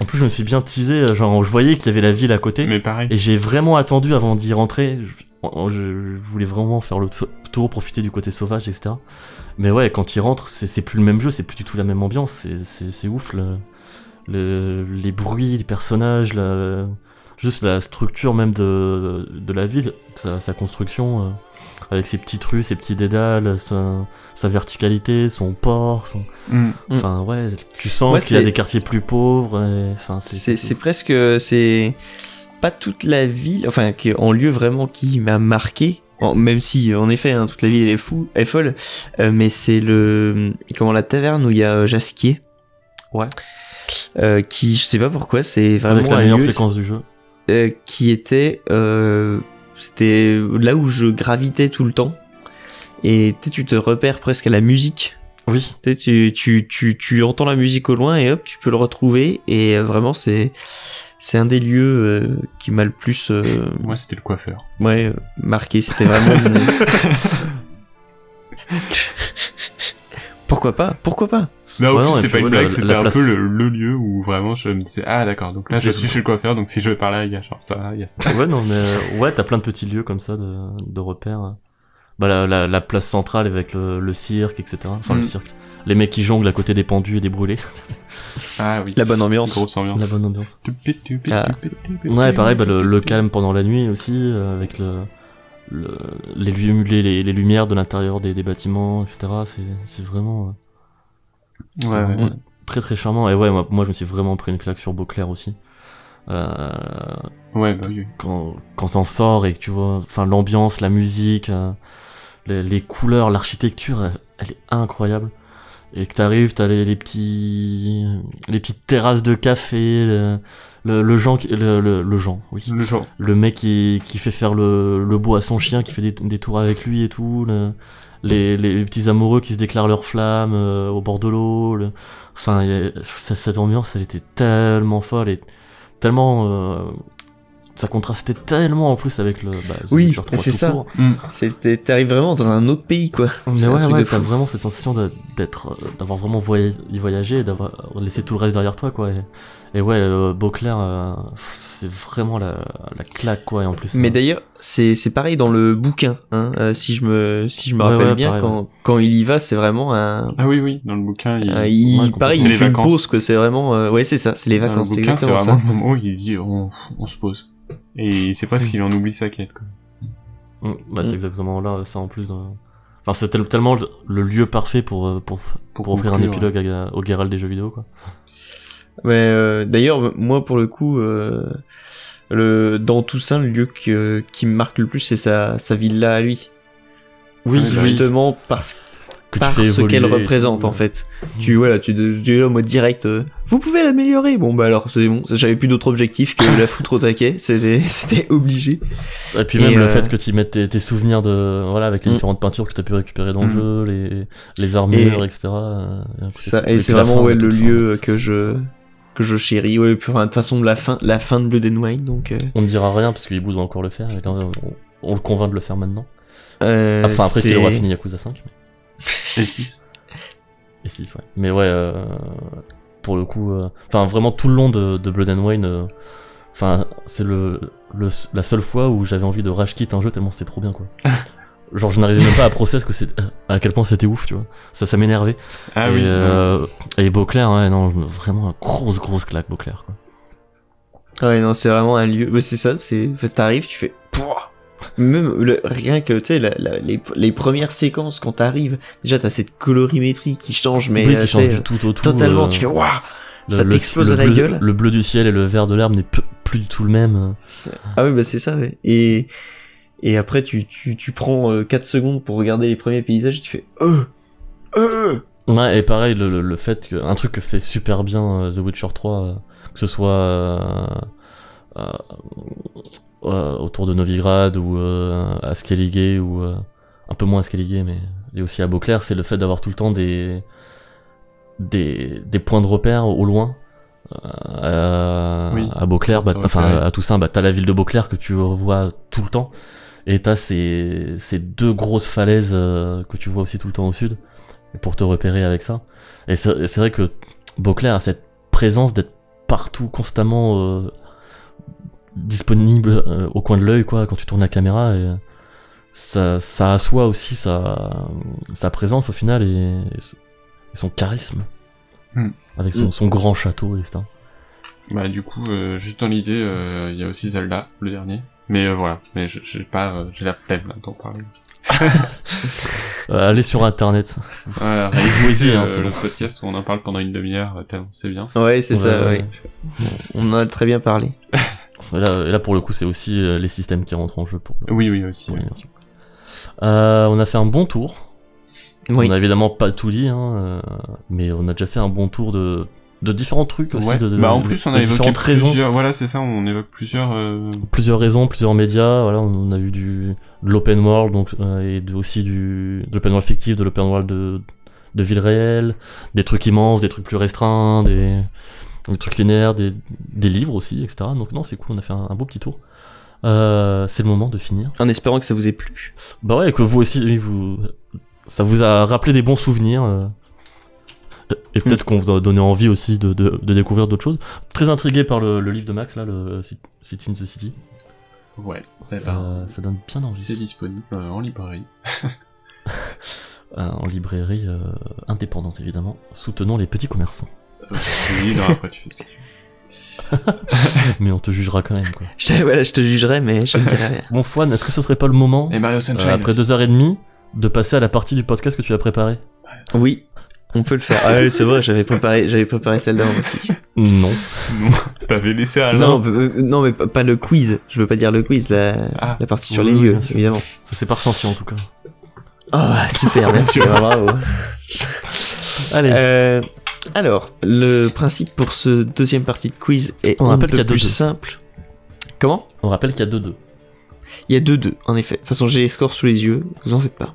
S3: En plus, je me suis bien teasé, euh, genre, je voyais qu'il y avait la ville à côté,
S2: Mais pareil.
S3: et j'ai vraiment attendu avant d'y rentrer. Je, voulais vraiment faire le tour, profiter du côté sauvage, etc. Mais ouais, quand il rentre, c'est plus le même jeu, c'est plus du tout la même ambiance, c'est- ouf, le, le- les bruits, les personnages, la, juste la structure même de, de la ville, sa, sa construction, euh, avec ses petites rues, ses petits dédales, sa, sa verticalité, son port, son...
S2: Mm.
S3: Enfin ouais, tu sens
S1: Ouais,
S3: qu'il y a des quartiers plus pauvres, et, enfin
S1: C'est presque c'est pas toute la ville, enfin en lieu vraiment qui m'a marqué. Même si en effet hein, toute la ville est fou, est folle, euh, mais c'est le comment la taverne où il y a euh, Jasquier.
S3: Ouais.
S1: Euh, qui je sais pas pourquoi c'est vraiment
S3: avec la meilleure
S1: lieu
S3: séquence du jeu.
S1: euh, qui était euh, c'était là où je gravitais tout le temps et tu te repères presque à la musique
S3: Oui,
S1: tu, tu, tu, tu, tu entends la musique au loin et hop, tu peux le retrouver. Et euh, vraiment, c'est, c'est un des lieux euh, qui m'a le plus euh,
S2: Moi c'était le coiffeur.
S1: ouais, euh, marqué. C'était vraiment. Pourquoi pas? Pourquoi pas?
S2: Non,
S3: Ouais,
S2: en plus, c'est pas une blague,
S3: la-
S2: c'était un
S3: place-
S2: peu le, le lieu où vraiment je me disais, ah d'accord, donc là je suis chez le coiffeur, donc si je vais par là, il y a genre ça, il y a ça.
S3: ouais, non, mais euh, ouais, t'as plein de petits lieux comme ça de, de repères. Bah, la, la, la place centrale avec le, le cirque, etc. Enfin, le
S2: Mm.
S3: cirque. Les mecs qui jonglent à côté des pendus et des brûlés.
S2: Ah oui.
S1: La bonne ambiance.
S2: Grosse ambiance.
S3: La bonne ambiance.
S1: Ah.
S3: Ouais, pareil, bah, le, le calme pendant la nuit aussi, euh, avec le, le, les, lu- les, les, les lumières de l'intérieur des, des bâtiments, etc. C'est, c'est vraiment,
S2: Ouais, ouais.
S3: vraiment très très charmant. Et ouais, moi, moi, je me suis vraiment pris une claque sur Beauclair aussi. Euh,
S2: Ouais, bah oui.
S3: quand, quand t'en sors et que tu vois, enfin, l'ambiance, la musique, euh, les, les couleurs, l'architecture, elle, elle est incroyable. et que t'arrives, t'as les, les petits, les petites terrasses de café, le, le, le Jean, qui- le, le, le Jean, oui.
S2: Le genre.
S3: Le mec qui, qui fait faire le, le beau à son chien, qui fait des, des tours avec lui et tout, le- les, les petits amoureux qui se déclarent leurs flammes euh, au bord de l'eau, le- enfin, a- cette ambiance, elle était tellement folle et tellement, euh, ça contrastait tellement en plus avec le, bah, The
S1: Oui,
S3: Witcher 3
S1: c'est ça.
S3: court.
S1: C'était, t'arrives vraiment dans un autre pays, quoi.
S3: Mais ouais, ouais, t'as vraiment cette sensation d'être, euh, d'avoir vraiment voyagé, voyagé, et d'avoir laissé tout le reste derrière toi, quoi. Et, et ouais, euh, Beauclerc, euh, c'est vraiment la, la claque, quoi. Et en plus,
S1: Mais
S3: euh,
S1: d'ailleurs, c'est c'est pareil dans le bouquin, hein, euh, si je me si je me
S3: Ouais,
S1: rappelle
S3: ouais,
S1: bien,
S3: pareil,
S1: quand quand il y va, c'est vraiment un,
S2: Ah oui, oui, dans le bouquin, il,
S1: il
S2: ouais,
S1: pareil, il fait une pause, que c'est vraiment, euh, ouais, c'est ça, c'est les
S2: Dans
S1: vacances,
S2: le
S1: c'est
S2: bouquin, c'est
S1: exactement
S2: vraiment
S1: ça.
S2: le moment où il dit on, on se pose. Et c'est presque qu'il en oublie sa quête, quoi.
S3: Mm, bah, c'est
S1: Mm.
S3: exactement là, ça en plus. Enfin, c'est tel- tellement le, le lieu parfait pour, pour, pour,
S2: Pour
S3: offrir un épilogue à- au Geralt des jeux vidéo, quoi.
S1: Mais euh, d'ailleurs, moi pour le coup, euh, le dans Toussaint, le lieu que, qui me marque le plus, c'est sa sa villa à lui.
S3: Oui,
S2: oui,
S1: justement parce
S3: que tu
S1: par
S3: fais
S1: ce
S3: évoluer
S1: qu'elle représente en
S3: euh.
S1: fait. Tu voilà, tu, tu es en mode direct. euh, vous pouvez l'améliorer. Bon bah alors c'est bon. J'avais plus d'autre objectif que la foutre au taquet. C'était c'était obligé.
S3: Et puis
S1: Et,
S3: même le
S1: euh,
S3: fait que tu mettes tes, tes souvenirs de, voilà, avec les
S1: Mm.
S3: différentes peintures que tu as pu récupérer dans
S2: Mm.
S3: le jeu, les, les armures, etc. euh, et
S1: ça.
S3: et
S1: c'est vraiment ouais le lieu que je que je chéris. Ouais. Puis enfin, de toute façon la fin la fin de Blood and Wine donc. euh,
S3: On ne dira rien parce que Hibou doit encore le faire, et là, on, on le convainc de le faire maintenant.
S1: euh,
S3: Enfin, après qu'il aura fini Yakuza 5. mais-
S2: Et 6.
S3: Et 6, ouais. Mais ouais, euh, pour le coup, euh, enfin vraiment tout le long de, de Blood and Wine, euh, enfin c'est le, le la seule fois où j'avais envie de rage quit un jeu tellement c'était trop bien quoi. Genre je n'arrivais même pas à process que c'est à quel point c'était ouf, tu vois. Ça ça m'énervait.
S2: Ah
S3: et,
S2: oui.
S3: euh, et Beauclerc, ouais, non, vraiment grosse grosse claque Beauclerc quoi.
S1: Ouais non c'est vraiment un lieu. C'est ça. C'est en fait, t'arrives tu fais. Pouah même le, rien que tu sais la- la- les, les premières séquences quand t'arrives déjà t'as cette colorimétrie qui change mais
S3: oui,
S1: euh,
S3: qui
S1: tu
S3: change du tout au tout.
S1: totalement
S3: euh,
S1: tu fais waouh ça t'explose à la
S3: bleu-
S1: gueule
S3: Le bleu du ciel et le vert de l'herbe n'est plus du tout le même.
S1: Ah oui, bah c'est ça, ouais. Et, et après, tu, tu, tu prends euh, 4 secondes pour regarder les premiers paysages et tu fais Euh Euh.
S3: Ouais, et pareil, le, le, le fait que un truc que fait super bien euh, The Witcher 3, euh, que ce soit euh, euh, euh, autour de Novigrad ou euh, à Skellige ou euh, un peu moins à Skellige, mais et aussi à Beauclerc, c'est le fait d'avoir tout le temps des des, des points de repère au loin. Euh,
S2: Oui,
S3: à Beauclerc, bah, enfin à Toussaint, bah, t'as la ville de Beauclerc que tu vois tout le temps, et t'as ces, ces deux grosses falaises euh, que tu vois aussi tout le temps au sud, et pour te repérer avec ça. Et c'est vrai que Beauclerc a cette présence d'être partout, constamment euh, disponible euh, au coin de l'œil, quoi, quand tu tournes la caméra, et ça, ça assoit aussi sa, sa présence au final et, et s- et son charisme.
S2: Hmm.
S3: Avec son,
S1: Hmm.
S3: son grand château, etc.
S2: Bah du coup, euh, juste dans l'idée, euh, il y a aussi Zelda, le dernier. Mais euh, voilà, mais j'ai pas, euh, j'ai la flemme là d'en parler.
S3: Euh, allez sur internet.
S2: Voilà, réécoutez,
S3: hein,
S2: euh,
S3: c'est
S2: le podcast où on en parle pendant une demi-heure, euh, tellement c'est bien.
S1: Ouais, c'est
S3: Ouais,
S1: ça,
S3: ouais.
S1: On en a très bien parlé.
S3: Et là, et là, pour le coup, c'est aussi euh, les systèmes qui rentrent en jeu pour, le-
S2: Oui, oui aussi.
S3: Euh, on a fait un bon tour.
S1: Oui.
S3: On a évidemment pas tout dit, hein, euh, mais on a déjà fait un bon tour de, de différents trucs aussi.
S2: Ouais.
S3: De, de-
S2: bah en plus on a évoqué
S3: différentes raisons.
S2: plusieurs. Voilà, c'est ça, on évoque plusieurs. euh,
S3: plusieurs raisons, plusieurs médias. Voilà, on a eu du de l'open world donc euh, et de- aussi du de l'open world fictif, de l'open world de de ville réelle, des trucs immenses, des trucs plus restreints, des, des trucs linéaires, des, des livres aussi, etc. Donc non, c'est cool, on a fait un, un beau petit tour. Euh, c'est le moment de finir.
S1: En espérant que ça vous ait plu.
S3: Bah ouais, et que vous aussi, oui, vous, ça vous a rappelé des bons souvenirs. Et peut-être qu'on vous a donné envie aussi de, de, de découvrir d'autres choses. Très intrigué par le, le livre de Max, là, le City in the City.
S2: Ouais.
S3: Ça,
S2: ben,
S3: ça donne bien envie.
S2: c'est disponible euh, en librairie.
S3: Euh, en librairie euh, indépendante évidemment. Soutenons les petits commerçants.
S2: Oui, non, après tu fais ce que tu veux.
S3: Mais on te jugera quand même quoi.
S1: Je, voilà, je te jugerai, mais je ne dirai rien.
S3: Bon Fouane, est-ce que ce serait pas le moment,
S2: Et Mario
S3: euh, après
S2: aussi.
S3: deux heures et demie, de passer à la partie du podcast que tu as préparé
S1: Oui, on peut le faire. Ah ouais, c'est vrai, j'avais préparé, j'avais préparé celle-là aussi.
S3: Non.
S2: Non, t'avais laissé à
S1: Non, euh, non, mais pas, pas le quiz. Je veux pas dire le quiz, la,
S2: Ah.
S1: la partie sur
S3: Oui,
S1: les
S3: oui,
S1: lieux, évidemment.
S3: Ça s'est pas ressenti en tout cas.
S1: Ah, super, merci, bravo.
S3: Allez,
S1: Euh, alors, le principe pour ce deuxième partie de quiz est
S3: On
S1: un
S3: rappelle
S1: peu
S3: qu'il y a
S1: plus
S3: deux-deux.
S1: simple. Comment?
S3: On rappelle qu'il y a 2-2.
S1: Il y a 2-2, en effet. De toute façon, j'ai les scores sous les yeux, vous en faites pas.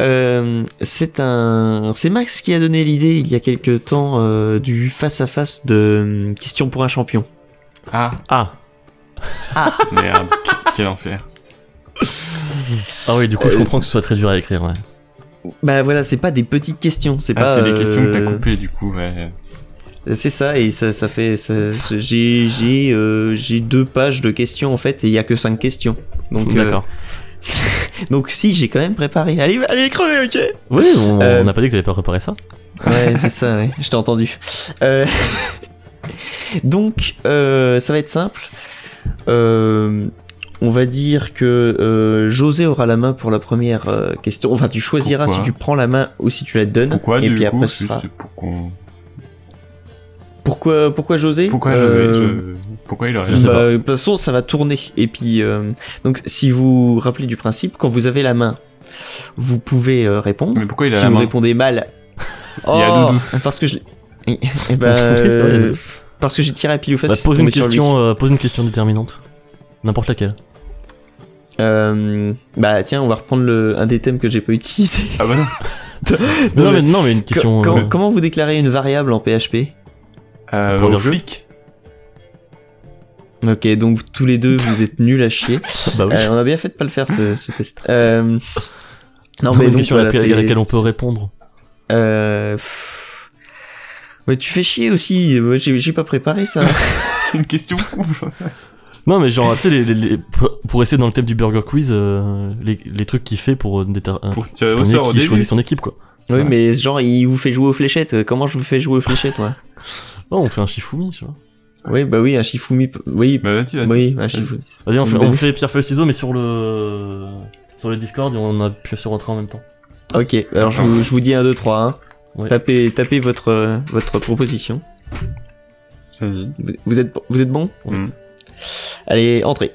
S1: Euh, c'est un, c'est Max qui a donné l'idée il y a quelques temps euh, du face à face de euh, question pour un champion.
S2: Ah,
S3: Ah
S2: merde, que- quel enfer.
S3: Ah oui, du coup, je comprends que ce soit très dur à écrire, ouais.
S1: Bah voilà, c'est pas des petites questions, c'est
S2: Ah,
S1: pas.
S2: c'est des questions que t'as coupées, du coup, ouais.
S1: C'est ça et ça, ça fait, j'ai, j'ai, euh, j'ai deux pages de questions en fait et il y a que cinq questions. Donc, euh,
S3: D'accord.
S1: donc si j'ai quand même préparé. Allez, allez crever, ok.
S3: Oui, on
S1: euh,
S3: n'a pas dit que t'avais pas préparé ça.
S1: Ouais, c'est ça, ouais. je t'ai entendu. Euh, Donc, euh, ça va être simple. Euh, on va dire que euh, José aura la main pour la première euh, question. Enfin, tu choisiras
S2: Pourquoi
S1: si tu prends la main ou si tu la donnes.
S2: Pourquoi,
S1: et
S2: du
S1: puis
S2: coup,
S1: après,
S2: juste
S1: sera-
S2: pour qu'on...
S1: pourquoi, pourquoi José
S2: Pourquoi
S1: Euh,
S2: José je- Pourquoi il aurait...
S3: Je sais
S1: bah,
S3: pas.
S1: De toute façon, ça va tourner. Et puis, euh, donc, si vous vous rappelez du principe, quand vous avez la main, vous pouvez euh, répondre.
S2: Mais pourquoi il a
S1: si
S2: la
S1: vous
S2: main
S1: répondez mal,
S2: Il y a
S1: Oh,
S2: Doudou.
S1: parce que je. euh,
S3: Doudou.
S1: parce que j'ai tiré à pile ou face.
S3: Bah, pose une question, euh, pose une question déterminante. N'importe laquelle.
S1: Euh, bah tiens, on va reprendre le, un des thèmes que j'ai pas utilisé.
S2: Ah bah non.
S3: Non,
S1: mais-
S3: mais, non, mais une question.
S1: Co-
S3: euh,
S1: com- Comment vous déclarez une variable en PHP
S2: Euh,
S3: Pour
S2: au flic.
S1: Ok, donc tous les deux vous êtes nuls à chier.
S3: Bah oui.
S1: Euh, on a bien fait de pas le faire ce, ce test. Euh, non
S3: Trouve
S1: mais
S3: une
S1: donc
S3: question
S1: voilà,
S3: à laquelle,
S1: c'est-
S3: à laquelle on peut répondre.
S1: Euh, pff. Ouais, tu fais chier aussi. J'ai pas préparé ça.
S2: Une question
S3: Non, mais genre, tu sais, les, les- les- pour- rester dans le thème du Burger Quiz, euh, les, les trucs qu'il fait pour, déter-
S2: Pour tirer au sort
S3: qui choisit son équipe, quoi.
S1: oui,
S3: Ouais.
S1: mais genre il vous fait jouer aux fléchettes. Comment je vous fais jouer aux fléchettes, moi?
S3: Oh, on fait un Shifumi, tu vois.
S1: Oui, bah oui, un Shifumi. Oui,
S2: Bah vas-y, vas-y.
S1: oui, un Shifumi.
S3: Vas-y, on fait, on fait pierre feuille ciseaux, mais sur le sur le Discord et on a pu se rentrer en même temps.
S1: Ok, alors je vous, je vous dis un, deux, trois. Hein.
S3: Ouais.
S1: Tapez, tapez votre votre proposition.
S2: Vas-y.
S1: Vous- êtes vous êtes bon?
S2: Mm.
S1: Allez, entrez.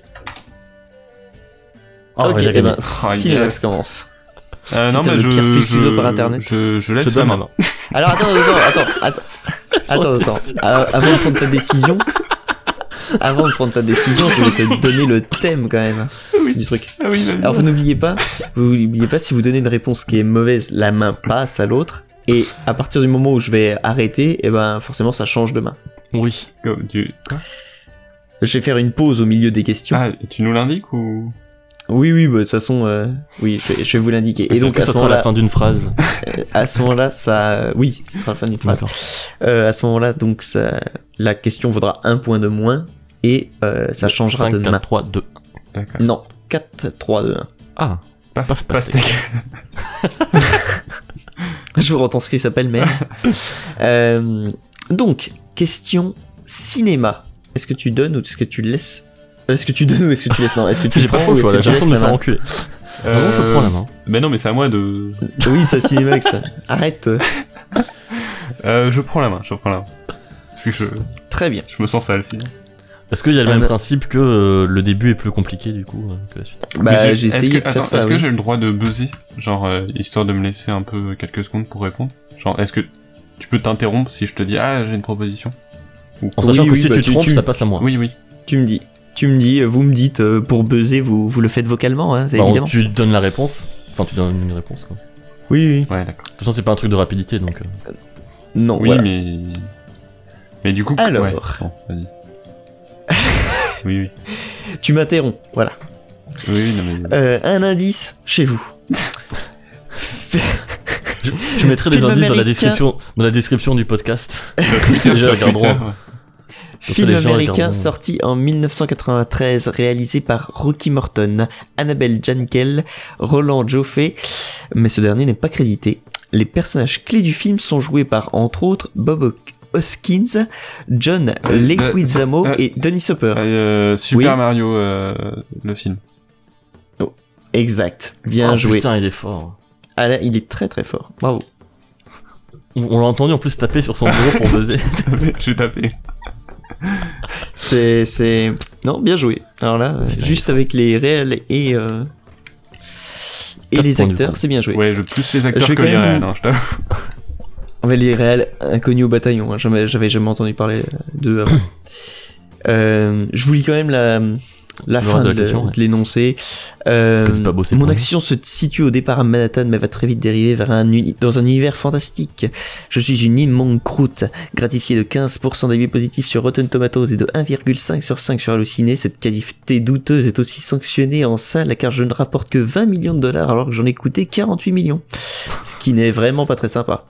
S3: Ah,
S1: ok,
S3: a
S1: eh ben,
S2: Oh,
S1: Cinémax
S2: yes.
S1: commence.
S2: Euh, non, mais
S1: le
S2: je, je-
S1: par Internet.
S2: Je, je
S3: Je
S2: laisse
S3: te
S2: la main.
S3: main.
S1: Alors attends, attends, attends, attends, attends, attends. Euh, Avant de prendre ta décision, avant de prendre ta décision, je vais te donner le thème quand même du truc.
S2: Ah oui.
S1: Alors vous n'oubliez pas, vous n'oubliez pas si vous donnez une réponse qui est mauvaise, la main passe à l'autre. Et à partir du moment où je vais arrêter, et ben forcément ça change de main.
S3: Oui.
S2: Comme du- Quoi
S1: Je vais faire une pause au milieu des questions.
S2: Ah, tu nous l'indiques ou?
S1: Oui, oui, bah, de toute façon, euh, oui, je vais, je vais vous l'indiquer. Et donc
S3: que
S1: à
S3: ça sera la fin d'une phrase
S1: euh, à ce moment-là, ça, oui, ce sera la fin d'une phrase. Euh, à ce moment-là, donc ça, la question vaudra un point de moins et euh, ça changera
S3: 5,
S1: de
S3: 4,
S1: main.
S3: 3, 2.
S2: D'accord.
S1: Non, 4, 3, 2, 1.
S3: Ah,
S2: Paf,
S3: Paf,
S2: pastèque.
S1: Je vous retranscris ça pêle-mêle. euh, donc, question cinéma. Est-ce que tu donnes ou est-ce que tu laisses Est-ce que tu donnes ou est-ce que tu laisses? Non, est-ce que tu
S3: j'ai pas
S1: prends
S3: trop
S1: ou
S3: le
S1: est-ce
S3: choix
S1: que
S3: là,
S1: tu
S3: j'ai l'impression de me
S1: la
S3: faire
S1: main
S3: enculer. Non, je prends la main.
S2: Mais non, mais c'est à moi de.
S1: Oui, c'est cinéma ça. Arrête.
S2: Euh, je prends la main, je prends la main. Parce que je,
S1: Très bien.
S2: je me sens sale sinon.
S3: Est-ce qu'il y a le même principe que euh, le début est plus compliqué du coup euh, que la suite?
S1: Bah, j'ai
S2: est-ce
S1: essayé
S2: que-
S1: de faire
S2: attends,
S1: ça.
S2: Est-ce que j'ai le droit de buzzer Genre, euh, histoire de me laisser un peu quelques secondes pour répondre? Genre, est-ce que tu peux t'interrompre si je te dis Ah, j'ai une proposition? Ou-
S3: En sachant
S1: Oui,
S3: que
S1: oui,
S3: si
S1: bah,
S3: tu
S1: tu-
S3: trompes,
S1: tu-
S3: ça passe à moi.
S2: Oui, oui.
S1: Tu me dis. Tu me dis, vous me dites, euh, pour buzzer, vous, vous le faites vocalement, hein, c'est
S3: Bah,
S1: évidemment.
S3: tu donnes la réponse. Enfin, tu donnes une réponse. Quoi. De
S1: Oui, oui.
S2: Ouais, d'accord.
S3: toute façon, c'est pas un truc de rapidité donc. euh,
S1: Non,
S2: Oui,
S1: voilà.
S2: mais. Mais du coup.
S1: Alors.
S2: ouais, bon, vas-y. oui, oui.
S1: Tu m'interromps, voilà.
S2: Oui, oui, non, mais.
S1: Euh, un indice chez vous.
S3: Je, je mettrai des indices dans la description, dans la description du podcast.
S2: Sur Twitter,
S3: Les gens
S2: sur
S3: regarderont.
S1: Film américain sorti en 1993, réalisé par Rocky Morton, Annabelle Jankel, Roland Joffé, mais ce dernier n'est pas crédité. Les personnages clés du film sont joués par, entre autres, Bob Hoskins, John
S2: Euh,
S1: Leguizamo
S2: euh,
S1: et Dennis Hopper.
S2: Euh, Super
S1: Oui.
S2: Mario, euh, le film.
S1: Exact, bien
S3: Oh,
S1: joué.
S3: Putain, il est fort.
S1: Ah là, il est très très fort. Bravo.
S3: On, on l'a entendu en plus taper sur son bureau pour buzzer.
S2: je vais taper.
S1: C'est, c'est, non, bien joué. Alors là, euh,
S3: Putain,
S1: juste avec les réels et euh, et les acteurs, c'est bien joué.
S2: Ouais, je plus les acteurs
S1: Je
S2: que les réels,
S1: vous-
S2: hein, je t'avoue.
S1: On va les réels inconnus au bataillon. hein. J'avais jamais entendu parler d'eux avant. Euh, je vous lis quand même la, la fin de,
S3: question, ouais.
S1: l'énoncé. Euh, mon action se situe au départ à Manhattan, mais va très vite dériver vers un uni- dans un univers fantastique. Je suis une immonde croûte, gratifiée de 15% d'avis positifs sur Rotten Tomatoes et de 1,5 sur 5 sur Allociné. Cette qualité douteuse est aussi sanctionnée en salle car je ne rapporte que 20 millions de dollars alors que j'en ai coûté 48 millions. Ce qui n'est vraiment pas très sympa.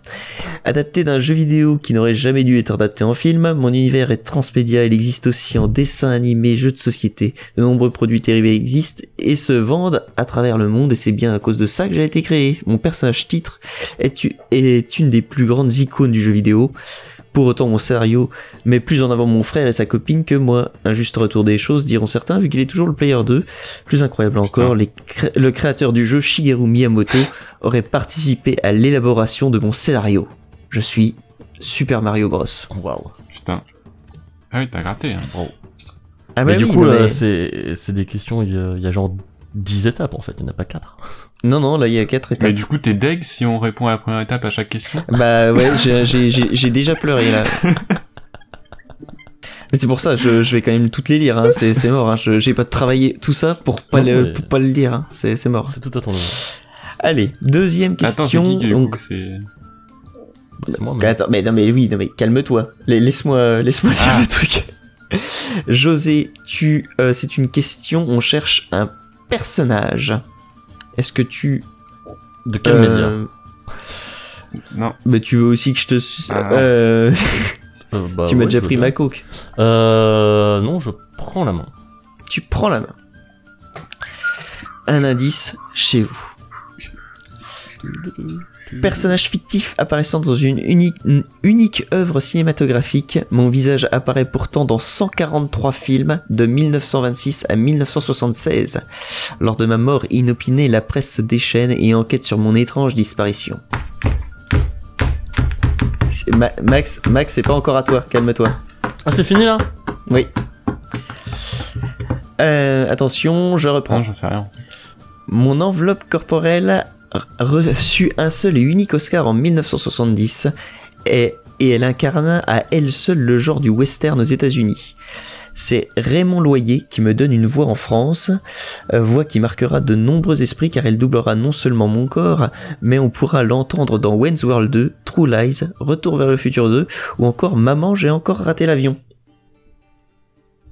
S1: Adapté d'un jeu vidéo qui n'aurait jamais dû être adapté en film, mon univers est transmédia, il existe aussi en dessin animé, jeux de société. De nombreux produits dérivés existent et se vendent à travers le monde et c'est bien à cause de ça que j'ai été créé. Mon personnage titre est, une des plus grandes icônes du jeu vidéo. Pour autant, mon scénario met plus en avant mon frère et sa copine que moi. Un juste retour des choses, diront certains, vu qu'il est toujours le player 2. Plus incroyable encore, les cré- le créateur du jeu, Shigeru Miyamoto, aurait participé à l'élaboration de mon scénario. Je suis Super Mario Bros.
S3: Waouh.
S2: Putain. Ah oui, t'as gratté. Hein.
S1: Ah
S3: mais
S1: bah
S3: du
S1: oui,
S3: coup,
S1: mais-
S3: c'est c'est des questions, il y, a, il y a genre 10 étapes en fait, il n'y en a pas 4.
S1: non, non, là il y a quatre étapes.
S2: Mais du coup, t'es deg si on répond à la première étape à chaque question?
S1: Bah ouais, j'ai- j'ai j'ai- j'ai déjà pleuré là. Mais c'est pour ça, je, je vais quand même toutes les lire, hein. c'est c'est mort. Hein. Je- J'ai pas travaillé tout ça pour pas,
S3: Non,
S1: le,
S3: mais-
S1: pour pas le lire, hein. c'est c'est mort.
S3: C'est tout à ton.
S1: Allez, deuxième
S2: Attends, c'est
S1: question. donc-
S2: coup c'est...
S3: Bah, c'est moi, mais...
S1: Attends, mais non mais oui, non mais calme-toi. La- Laisse-moi laisse-moi dire
S2: Ah.
S1: le truc. José, tu euh, c'est une question, on cherche un personnage. Est-ce que tu
S3: De quel
S1: euh,
S3: média
S2: Non.
S1: Mais tu veux aussi que je te
S2: Ah.
S1: euh,
S3: bah,
S1: tu m'as
S3: ouais,
S1: déjà pris
S3: bien.
S1: ma coke.
S3: Euh. Non, je prends la main.
S1: Tu prends la main. Un indice chez vous. Personnage fictif apparaissant dans une unique, une unique œuvre cinématographique, mon visage apparaît pourtant dans 143 films de 1926 à 1976. Lors de ma mort inopinée, la presse se déchaîne et enquête sur mon étrange disparition. Ma- Max, Max, c'est pas encore à toi, calme-toi.
S3: Ah, c'est fini là?
S1: Oui. Euh, attention, je reprends.
S2: Non, j'en sais rien.
S1: Mon enveloppe corporelle reçu un seul et unique Oscar en 1970 et, et elle incarna à elle seule le genre du western aux États-Unis. C'est Raymond Loyer qui me donne une voix en France, euh, voix qui marquera de nombreux esprits car elle doublera non seulement mon corps, mais on pourra l'entendre dans Wayne's World 2, True Lies, Retour vers le futur 2 ou encore Maman j'ai encore raté l'avion.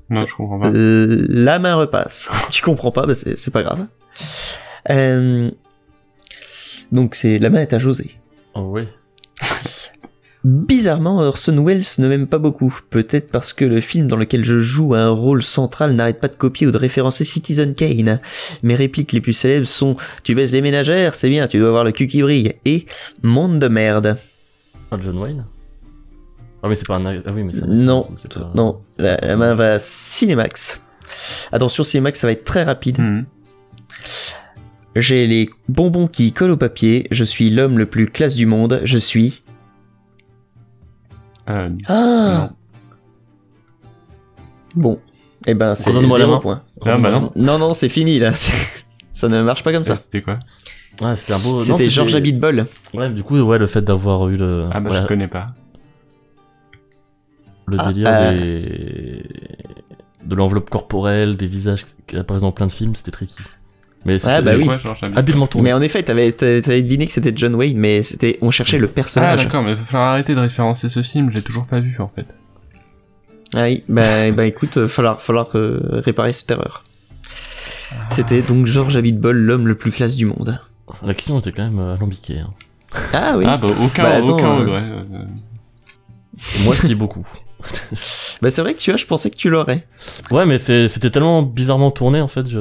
S2: Non, je comprends pas.
S1: Euh, la main repasse. tu comprends pas, bah c'est c'est pas grave. Euh, donc c'est la main est à José.
S3: Oh, oui.
S1: Bizarrement, Orson Welles ne m'aime pas beaucoup. Peut-être parce que le film dans lequel je joue un rôle central n'arrête pas de copier ou de référencer Citizen Kane. Mes répliques les plus célèbres sont Tu baises les ménagères, c'est bien, tu dois avoir le cul qui brille. Et Monde de merde.
S3: Ah, John Wayne? Ah, mais c'est pas un. Ah oui, mais c'est un-
S1: Non,
S3: c'est pas-
S1: Non, la, la main va à Cinemax. Attention, Cinemax, ça va être très rapide.
S2: Mhm.
S1: J'ai les bonbons qui collent au papier. Je suis l'homme le plus classe du monde. Je suis.
S2: Euh,
S1: Ah Bon. Eh ben, c'est
S3: Redonne-moi la main.
S1: point.
S2: Ah, bah non.
S1: Non, non, c'est fini là. Ça ne marche pas comme ça.
S2: ça, c'était quoi
S3: Ah, c'était un beau. non,
S1: C'était Georges Abitbol.
S3: Ouais, du coup, ouais, le fait d'avoir eu le.
S2: Ah bah
S3: ouais,
S2: je connais pas.
S3: le
S1: Ah,
S3: délire
S1: euh.
S3: des. de l'enveloppe corporelle, des visages qui apparaissent dans plein de films, c'était tricky. Mais c'était
S1: Ah, bah
S2: C'est
S1: oui.
S2: quoi,
S3: habilement tourné.
S1: Mais en effet, t'avais t'avais- t'avais deviné que c'était John Wayne, mais c'était on cherchait le
S2: Ah
S1: personnage.
S2: d'accord, mais il va falloir arrêter de référencer ce film, j'ai toujours pas vu en fait.
S1: Ah oui, bah, bah écoute, euh, falloir, falloir euh, réparer cette erreur. C'était donc Georges Abitbol, l'homme le plus classe du monde.
S3: La question était quand même euh, alambiquée. Hein.
S1: Ah oui.
S2: Ah bah aucun,
S1: Bah, attends,
S2: aucun
S1: euh,
S2: regret. euh,
S3: Moi, c'est beaucoup.
S1: Bah c'est vrai que tu vois, je pensais que tu l'aurais.
S3: Ouais, mais c'est- c'était tellement bizarrement tourné en fait, je.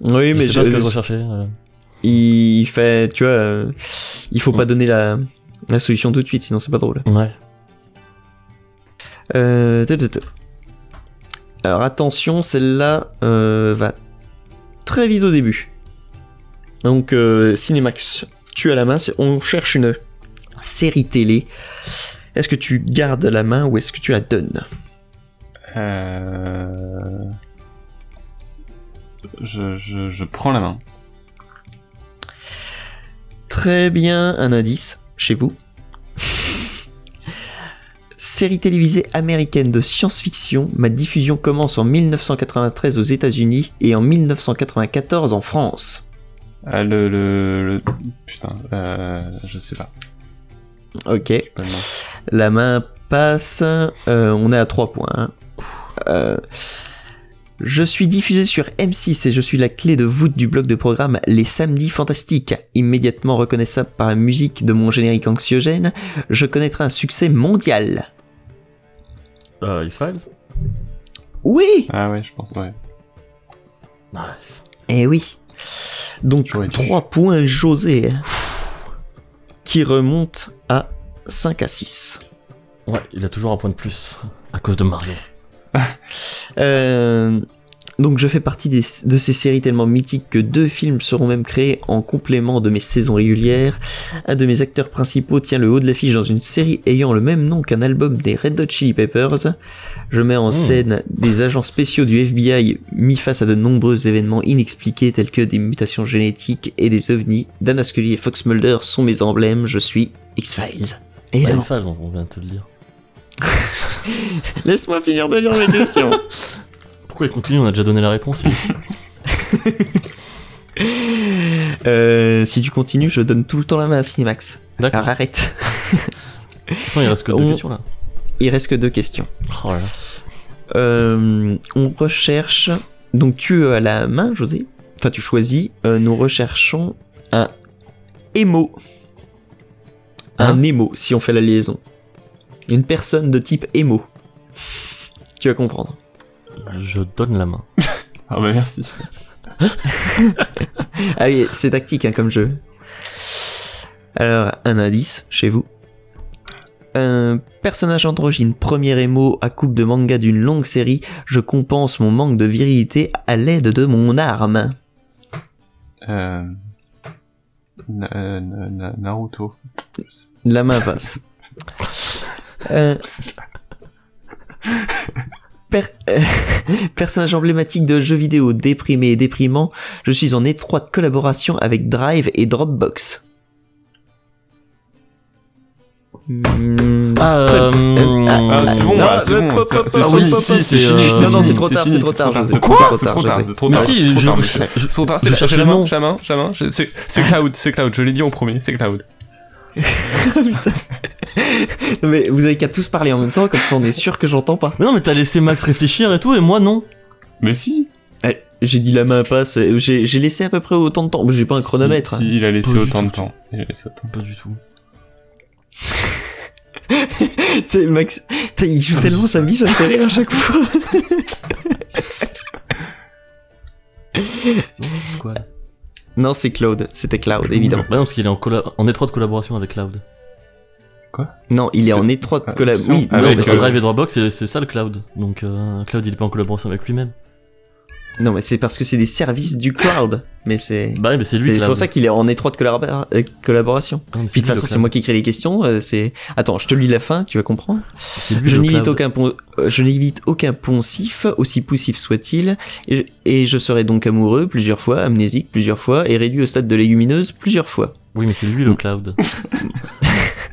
S1: Oui,
S3: je
S1: mais
S3: sais pas ce que je recherchais. euh.
S1: il fait, tu vois, euh, il faut pas donner la, la solution tout de suite, sinon c'est pas drôle.
S3: Ouais.
S1: Euh, tut, tut, tut. Alors attention, celle-là euh, va très vite au début. Donc euh, Cinemax, tu as la main, on cherche une série télé. Est-ce que tu gardes la main ou est-ce que tu la donnes?
S2: Euh... Je, je, je prends la main.
S1: Très bien, un indice chez vous. Série télévisée américaine de science-fiction, ma diffusion commence en 1993 aux États-Unis et en 1994 en France.
S2: Ah, le, le, le- Putain, euh, je sais pas.
S1: Ok,
S2: Pas
S1: la main passe, euh, on est à 3 points. hein. Je suis diffusé sur M6 et je suis la clé de voûte du bloc de programme Les Samedis Fantastiques. Immédiatement reconnaissable par la musique de mon générique anxiogène, je connaîtrai un succès mondial.
S3: Euh, X-Files
S1: Oui
S2: Ah ouais, je pense, ouais.
S3: Nice.
S1: Eh oui. Donc
S2: J'aurais dû.
S1: 3 points José. Qui remonte à 5 à 6.
S3: Ouais, il a toujours un point de plus à cause de Mario.
S1: Euh, donc je fais partie des- de ces séries tellement mythiques que deux films seront même créés en complément de mes saisons régulières. Un de mes acteurs principaux tient le haut de l'affiche dans une série ayant le même nom qu'un album des Red Hot Chili Peppers. Je mets en
S3: Mmh.
S1: scène des agents spéciaux du FBI mis face à de nombreux événements inexpliqués tels que des mutations génétiques et des ovnis. Dana Scully et Fox Mulder sont mes emblèmes. Je suis X-Files.
S3: Ouais,
S1: Évidemment.
S3: X-Files, on on vient de te le dire.
S1: Laisse-moi finir de lire mes questions.
S3: Pourquoi il continue On a déjà donné la réponse.
S1: Euh, si tu continues, je donne tout le temps la main à Cinemax.
S3: D'accord.
S1: Alors arrête.
S3: De toute façon, il reste que deux
S1: On-
S3: questions là.
S1: Il reste que deux questions.
S3: Oh là.
S1: Euh, on recherche. Donc tu as la main, José. Enfin, tu choisis. Euh, nous recherchons un émo. Un
S3: Hein
S1: émo, si on fait la liaison. Une personne de type émo. Tu vas comprendre.
S3: Je donne la main.
S2: Ah bah merci.
S1: Ah oui, c'est tactique hein, comme jeu. Alors, un indice chez vous. Un personnage androgyne, premier émo à coupe de manga d'une longue série, je compense mon manque de virilité à l'aide de mon arme.
S2: Euh... Na- euh, na- na- Naruto.
S1: La main passe. Euh, per- euh, personnage emblématique de jeux vidéo déprimé et déprimant, je suis en étroite collaboration avec Drive et Dropbox. Hmm,
S3: Ah, euh,
S2: Ah, c'est bon,
S1: non,
S2: bah, c'est bon. c'est- si, c'est
S3: euh, non,
S1: trop tard, c'est trop tard, José.
S2: C'est trop
S1: Quoi
S2: tard, c'est trop tard,
S3: Mais si, je-
S2: la- main, la main, la main, c'est c'est Cloud, c'est Cloud, je l'ai dit en premier, c'est Cloud.
S1: Non, mais vous avez qu'à tous parler en même temps, comme ça on est sûr que j'entends pas.
S3: Mais non, mais t'as laissé Max réfléchir et tout, et moi non.
S2: Mais si
S1: Eh, J'ai dit la main passe, euh, j'ai j'ai laissé à peu près autant de temps, mais j'ai pas un chronomètre.
S2: Si, si, il a laissé
S3: Pas du
S2: autant de temps. Il a laissé autant.
S3: Pas du tout.
S1: Tu sais, Max, putain, il joue tellement sa vie, ça me fait rire à chaque fois.
S3: Non, c'est quoi
S1: Non, c'est Cloud, c'était Cloud, évidemment.
S3: Bah non, parce qu'il est en, colla- en étroite collaboration avec Cloud.
S1: Non, il est en étroite
S2: Ah,
S1: collaboration. Oui,
S2: avec,
S1: non,
S3: non, mais Drive et Dropbox, c'est c'est ça le Cloud. Donc euh, Cloud, il est pas en collaboration avec lui-même.
S1: Non, mais c'est parce que c'est des services du cloud. Mais c'est.
S3: Bah oui, mais c'est lui
S1: C'est pour ça qu'il est en étroite collabora- euh, collaboration.
S3: Ah,
S1: Puis de toute façon, c'est moi qui écris les questions. euh, C'est. Attends, je te lis la fin, tu vas comprendre. Je n'évite aucun, pon- euh, je n'évite aucun poncif, aussi poussif soit-il, et, et je serai donc amoureux plusieurs fois, amnésique plusieurs fois, et réduit au stade de légumineuse plusieurs fois.
S3: Oui, mais c'est lui le Cloud.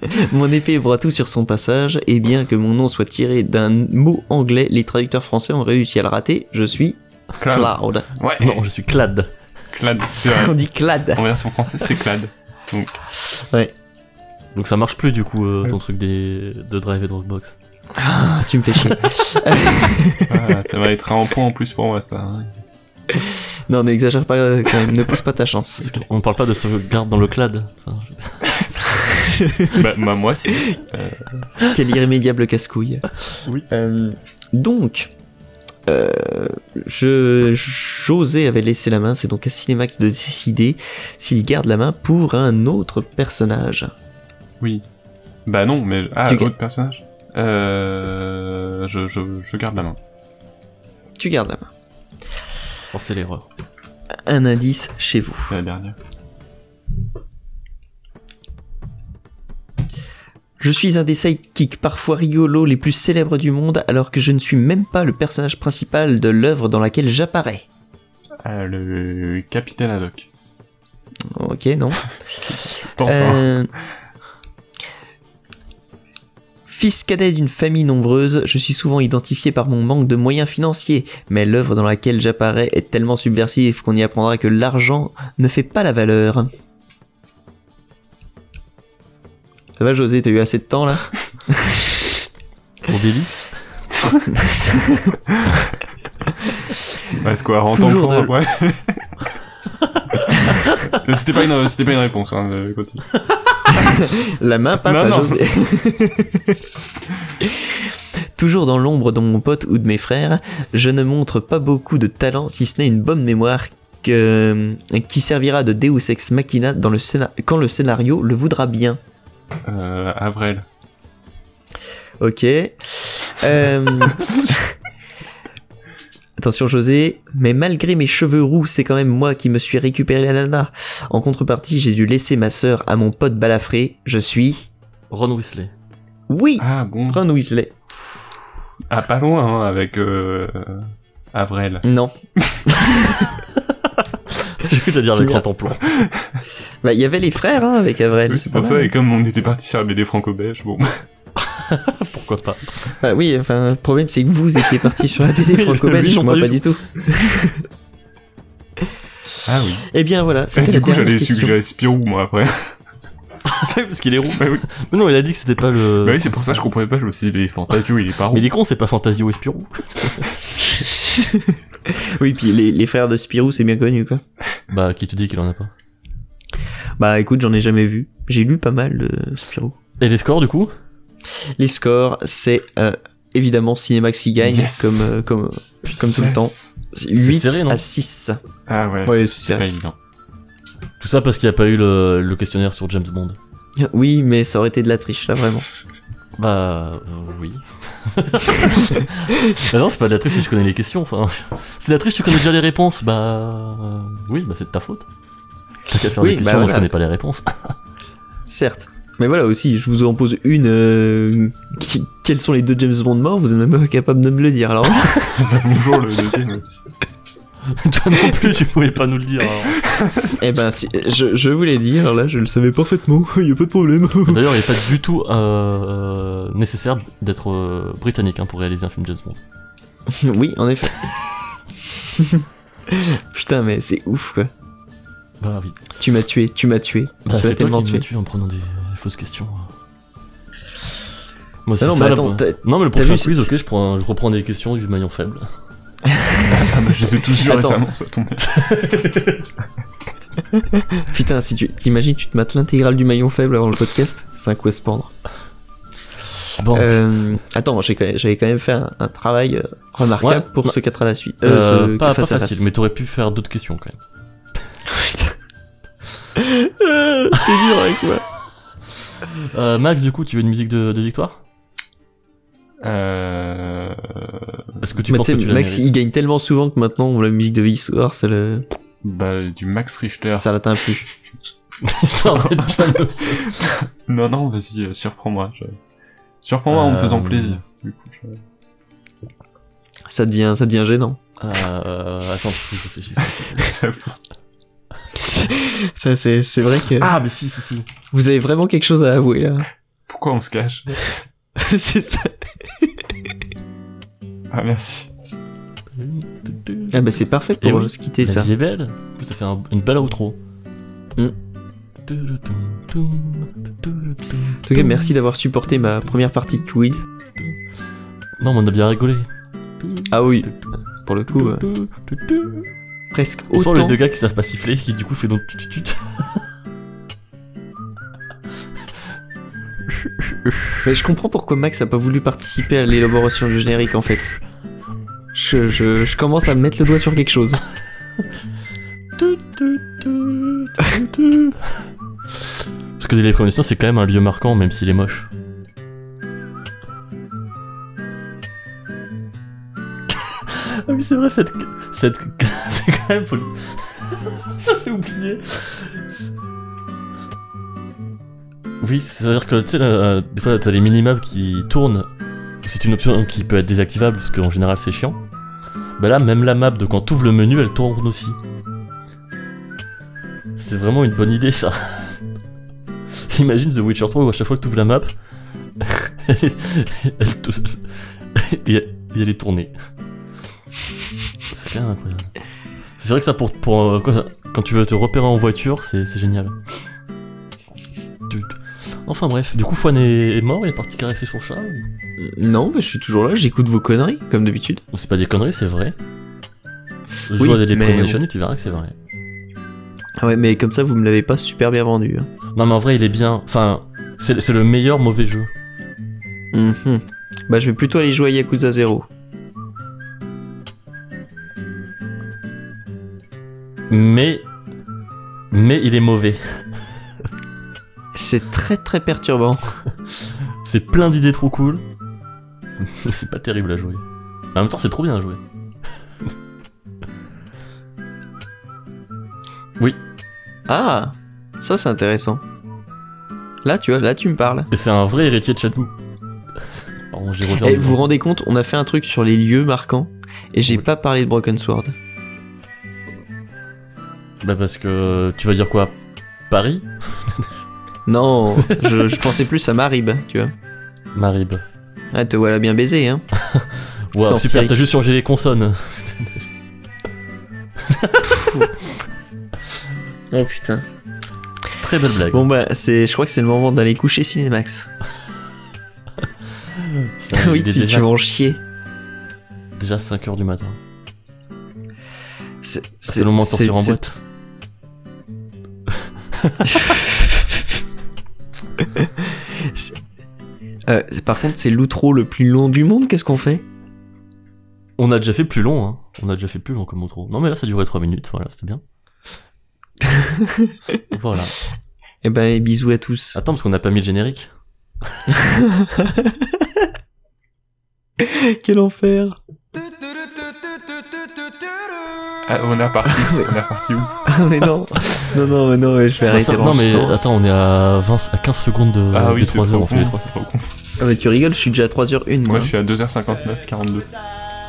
S1: Mon épée broie tout sur son passage, et bien que mon nom soit tiré d'un mot anglais, les traducteurs français ont réussi à le rater, je suis
S2: Cloud.
S1: Cloud.
S2: Ouais,
S3: non, je suis Clad.
S2: Clad, c'est
S1: On
S2: vrai.
S1: dit Clad.
S2: En version française, c'est Clad. Donc,
S3: Donc ça marche plus du coup euh, ton truc des... de Drive et Dropbox.
S1: Ah, tu me fais chier.
S2: ah, ça va être un point en plus pour moi, ça.
S1: non, n'exagère pas, euh, quand même, ne pousse pas ta chance.
S3: Parce qu'on parle pas de sauvegarde dans le Clad. Enfin, je-
S2: bah, bah, moi, si.
S1: Quel irrémédiable casse-couille.
S3: Oui.
S1: Euh, donc, euh, je, José avait laissé la main, c'est donc à Cinemax de décider s'il garde la main pour un autre personnage.
S2: Oui. Bah non, mais... Ah,
S1: Tu
S2: autre personnage? Euh... Je, je, je garde la main.
S1: Tu gardes la main.
S3: que c'est l'erreur.
S1: Un indice chez vous.
S2: C'est la dernière.
S1: Je suis un des sidekicks parfois rigolos les plus célèbres du monde alors que je ne suis même pas le personnage principal de l'œuvre dans laquelle j'apparais.
S2: Ah, le Capitaine Haddock.
S1: Ok, non. Euh, Fils cadet d'une famille nombreuse, je suis souvent identifié par mon manque de moyens financiers, mais l'œuvre dans laquelle j'apparais est tellement subversive qu'on y apprendra que l'argent ne fait pas la valeur. Ça va José, t'as eu assez de temps là
S3: Obélix
S2: Ouais, c'est quoi, en
S1: Toujours
S2: temps
S1: de-
S2: Ouais. c'était pas une, c'était pas une réponse, hein, de côté.
S1: La main passe
S2: Non,
S1: à
S2: non.
S1: José. Toujours dans l'ombre de mon pote ou de mes frères, je ne montre pas beaucoup de talent si ce n'est une bonne mémoire que- qui servira de Deus Ex Machina dans le quand le scénario le voudra bien.
S2: Euh, Avril.
S1: Ok. Euh, Attention José, mais malgré mes cheveux roux, c'est quand même moi qui me suis récupéré la nana. En contrepartie, j'ai dû laisser ma sœur à mon pote balafré. Je suis...
S3: Ron Weasley.
S1: Oui
S2: Ah bon.
S1: Ron Weasley.
S2: Ah, pas loin, hein, avec euh, Avril.
S1: Non.
S3: J'ai cru te dire
S1: l'as.
S3: grand plan.
S1: Bah, il y avait les frères hein, avec Avril.
S2: Oui, c'est pour ça, et comme on était parti sur la BD franco-belge, bon.
S3: Pourquoi pas
S1: Bah oui, enfin, le problème c'est que vous étiez parti sur la BD franco-belge, moi
S3: pas du
S1: tout.
S2: Ah oui.
S1: Eh bien voilà,
S2: Et du coup, j'allais suggérer Spirou, moi, après.
S3: Parce qu'il est roux.
S2: Bah oui.
S3: Mais non, il a dit que c'était pas le.
S2: Bah oui, c'est pour ça que je comprenais pas, je me suis dit, mais Fantasio, il est pas
S3: Mais
S2: rond.
S3: il est con, c'est pas Fantasio et Spirou.
S1: Oui, puis les, les frères de Spirou, c'est bien connu quoi.
S3: Bah, qui te dit qu'il en a pas?
S1: Bah écoute, j'en ai jamais vu. J'ai lu pas mal de Spirou.
S3: Et les scores, du coup?
S1: Les scores, c'est euh, évidemment Cinemax qui gagne,
S2: Yes.
S1: comme, euh, comme, comme tout le temps.
S2: Yes.
S1: 8
S3: serré, non?
S1: à 6.
S2: Ah ouais.
S1: Ouais, c'est
S2: évident.
S3: Tout ça parce qu'il n'y a pas eu le, le questionnaire sur James Bond.
S1: Oui, mais ça aurait été de la triche là, vraiment.
S3: Bah, euh, oui. bah non, c'est pas de la triche si je connais les questions. Enfin, c'est de la triche, tu connais déjà les réponses? Bah, euh, oui, bah c'est de ta faute. T'as qu'à faire
S1: Oui,
S3: des questions,
S1: bah
S3: moi je connais pas les réponses.
S1: Certes. Mais voilà aussi, je vous en pose une. euh, qui- quels sont les deux James Bond morts? Vous êtes même pas capable de me le dire. Alors,
S2: Bonjour, le deuxième.
S3: Toi non plus, tu pouvais pas nous le dire. alors.
S1: eh ben, si, je, je vous l'ai dit. Alors là, je le savais parfaitement. Il y a pas de problème.
S3: D'ailleurs, il est pas du tout euh, nécessaire d'être euh, britannique hein, pour réaliser un film James Bond.
S1: oui, en effet. Putain, mais c'est ouf quoi.
S3: Bah oui.
S1: Tu m'as tué, tu m'as tué.
S3: Bah,
S1: tu m'as
S3: c'est toi
S1: tellement
S3: qui m'as
S1: tué.
S3: tué en prenant des fausses questions. Moi, c'est
S1: non,
S3: ça,
S1: mais
S3: la
S1: attends, t'as-
S3: non, mais le prochain
S1: vu,
S3: quiz,
S1: c'est-
S3: ok, je, prends, je reprends des questions du maillon faible.
S2: Ah bah, je les ai tous récemment, ça tombe.
S1: Putain, si tu t'imagines, tu te mates l'intégrale du maillon faible avant le podcast, c'est un coup à se pendre.
S3: Bon,
S1: Euh, attends, j'avais quand même fait un, un travail euh, remarquable
S3: Ouais,
S1: pour
S3: non.
S1: ce 4 à la suite.
S3: euh,
S1: Euh, ce
S3: pas, facile,
S1: face.
S3: mais t'aurais pu faire d'autres questions quand même.
S1: C'est dur avec moi.
S3: Euh, Max, du coup, tu veux une musique de, de victoire?
S2: Euh...
S3: Est-ce que tu
S1: Mais
S3: penses que tu
S1: Max, il gagne tellement souvent que maintenant, la musique de Victoire, ça, le...
S2: Bah, du Max Richter.
S1: ça l'atteint plus.
S3: Histoire d'être bien le-
S2: Non, non, vas-y, euh, surprends-moi. je- Surprends-moi en me faisant
S3: Euh,
S2: plaisir. Du coup, je-
S1: Ça devient, ça devient gênant.
S3: Euh, attends, je réfléchisse.
S1: Ça, c'est, c'est vrai que
S3: Ah, mais si, si, si.
S1: vous avez vraiment quelque chose à avouer là.
S2: Pourquoi on se cache?
S1: C'est ça.
S2: Ah, merci.
S1: Ah bah c'est parfait
S3: Eh
S1: pour
S3: oui.
S1: euh, se quitter
S3: La
S1: ça.
S3: vie est belle. Ça fait un- une belle outro.
S1: Hmm. En tout cas, merci d'avoir supporté ma première partie de quiz.
S3: Non, mais on a bien rigolé.
S1: Ah oui, pour le coup, euh, presque
S3: On sent les deux gars qui savent pas siffler, qui du coup fait donc tut.
S1: Mais je comprends pourquoi Max a pas voulu participer à l'élaboration du générique en fait. Je, je, je commence à me mettre le doigt sur quelque chose.
S3: Parce que les prémonitions, c'est quand même un lieu marquant, même s'il est moche. Ah oui, c'est vrai, cette... cette... c'est quand même poli. J'avais oublié. Oui, c'est-à-dire que, tu sais, des fois, t'as les minimaps qui tournent. C'est une option qui peut être désactivable, parce qu'en général, c'est chiant. Bah là, même la map de quand t'ouvres le menu, elle tourne aussi. C'est vraiment une bonne idée ça. Imagine The Witcher 3 où à chaque fois que tu ouvres la map, elle, est, elle est tournée. C'est incroyable. Vrai que ça, pour, pour, euh, quand, tu veux te repérer en voiture, c'est génial. Enfin bref, du coup, Fouane est, mort, il est parti caresser son chat. ou-
S1: Non, mais je suis toujours là, j'écoute vos conneries, comme d'habitude.
S3: C'est pas des conneries, c'est vrai.
S1: Oui,
S3: Joue à des Premonition et tu verras que c'est vrai.
S1: Ah ouais, mais comme ça, vous me l'avez pas super bien vendu. hein.
S3: Non, mais en vrai, il est bien. Enfin, c'est c'est le meilleur mauvais jeu.
S1: Mhm. Bah, je vais plutôt aller jouer à Yakuza 0.
S3: Mais. Mais il est mauvais.
S1: C'est très très perturbant.
S3: C'est plein d'idées trop cool. C'est pas terrible à jouer. En même temps, c'est trop bien à jouer.
S1: Ah, ça c'est intéressant. Là, tu vois, là tu me parles.
S3: Et c'est un vrai héritier de. Pardon, j'ai
S1: Et
S3: disant-
S1: vous vous rendez compte, on a fait un truc sur les lieux marquants et j'ai
S3: Oui.
S1: pas parlé de Broken Sword.
S3: Bah parce que tu vas dire quoi? Paris?
S1: Non, je, je pensais plus à Marib, tu vois.
S3: Marib.
S1: Ah, te voilà bien baisé, hein.
S3: Wow,
S1: Sans
S3: super, t'as juste changé les consonnes.
S1: Oh putain.
S3: Très belle blague.
S1: Bon bah, c'est, je crois que c'est le moment d'aller coucher Cinémax.
S3: Putain,
S1: oui, tu,
S3: déjà,
S1: tu vas en chier.
S3: déjà 5h du matin.
S1: C'est,
S3: C'est le moment de sortir en boîte.
S1: Euh, par contre, c'est l'outro le plus long du monde, qu'est-ce qu'on fait?
S3: On a déjà fait plus long, hein. On a déjà fait plus long comme outro. Non mais là ça durait 3 minutes, voilà, c'était bien. voilà.
S1: Eh ben, les bisous à tous.
S3: Attends, parce qu'on n'a pas mis le générique.
S1: Quel enfer
S2: Ah, on est reparti. on est reparti où
S1: Ah mais non Non, non, mais non, mais je vais
S3: Ah,
S1: arrêter
S3: ça- non mais attends, on est à 20, à 15 secondes de,
S2: Ah
S3: des
S2: oui, c'est
S3: 3
S2: trop
S3: heures, on fait les
S2: con.
S3: 3
S2: c'est trop con.
S1: Ah mais tu rigoles, je suis déjà à 3h01 moi.
S2: Moi, je suis à 2h59, 42.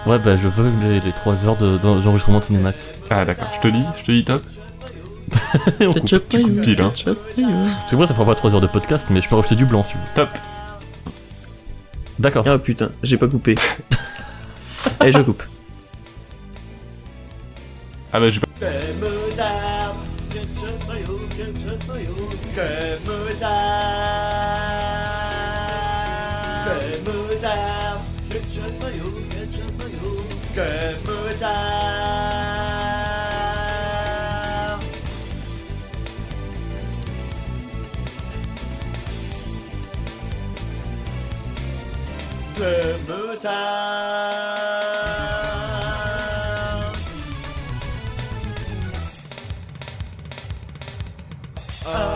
S3: Ouais, bah je veux les, les 3 heures de- de- d'enregistrement de Cinemax.
S2: Ah, d'accord. Je te dis, je te dis top.
S3: On coupe.
S2: Tu coupes pile, hein.
S3: C'est vrai, ça fera pas 3 heures de podcast, mais je peux rajouter du blanc si tu veux.
S2: Top.
S3: D'accord.
S1: Ah putain, j'ai pas coupé. Allez, je coupe.
S2: Ah bah, j'ai pas.
S5: Ah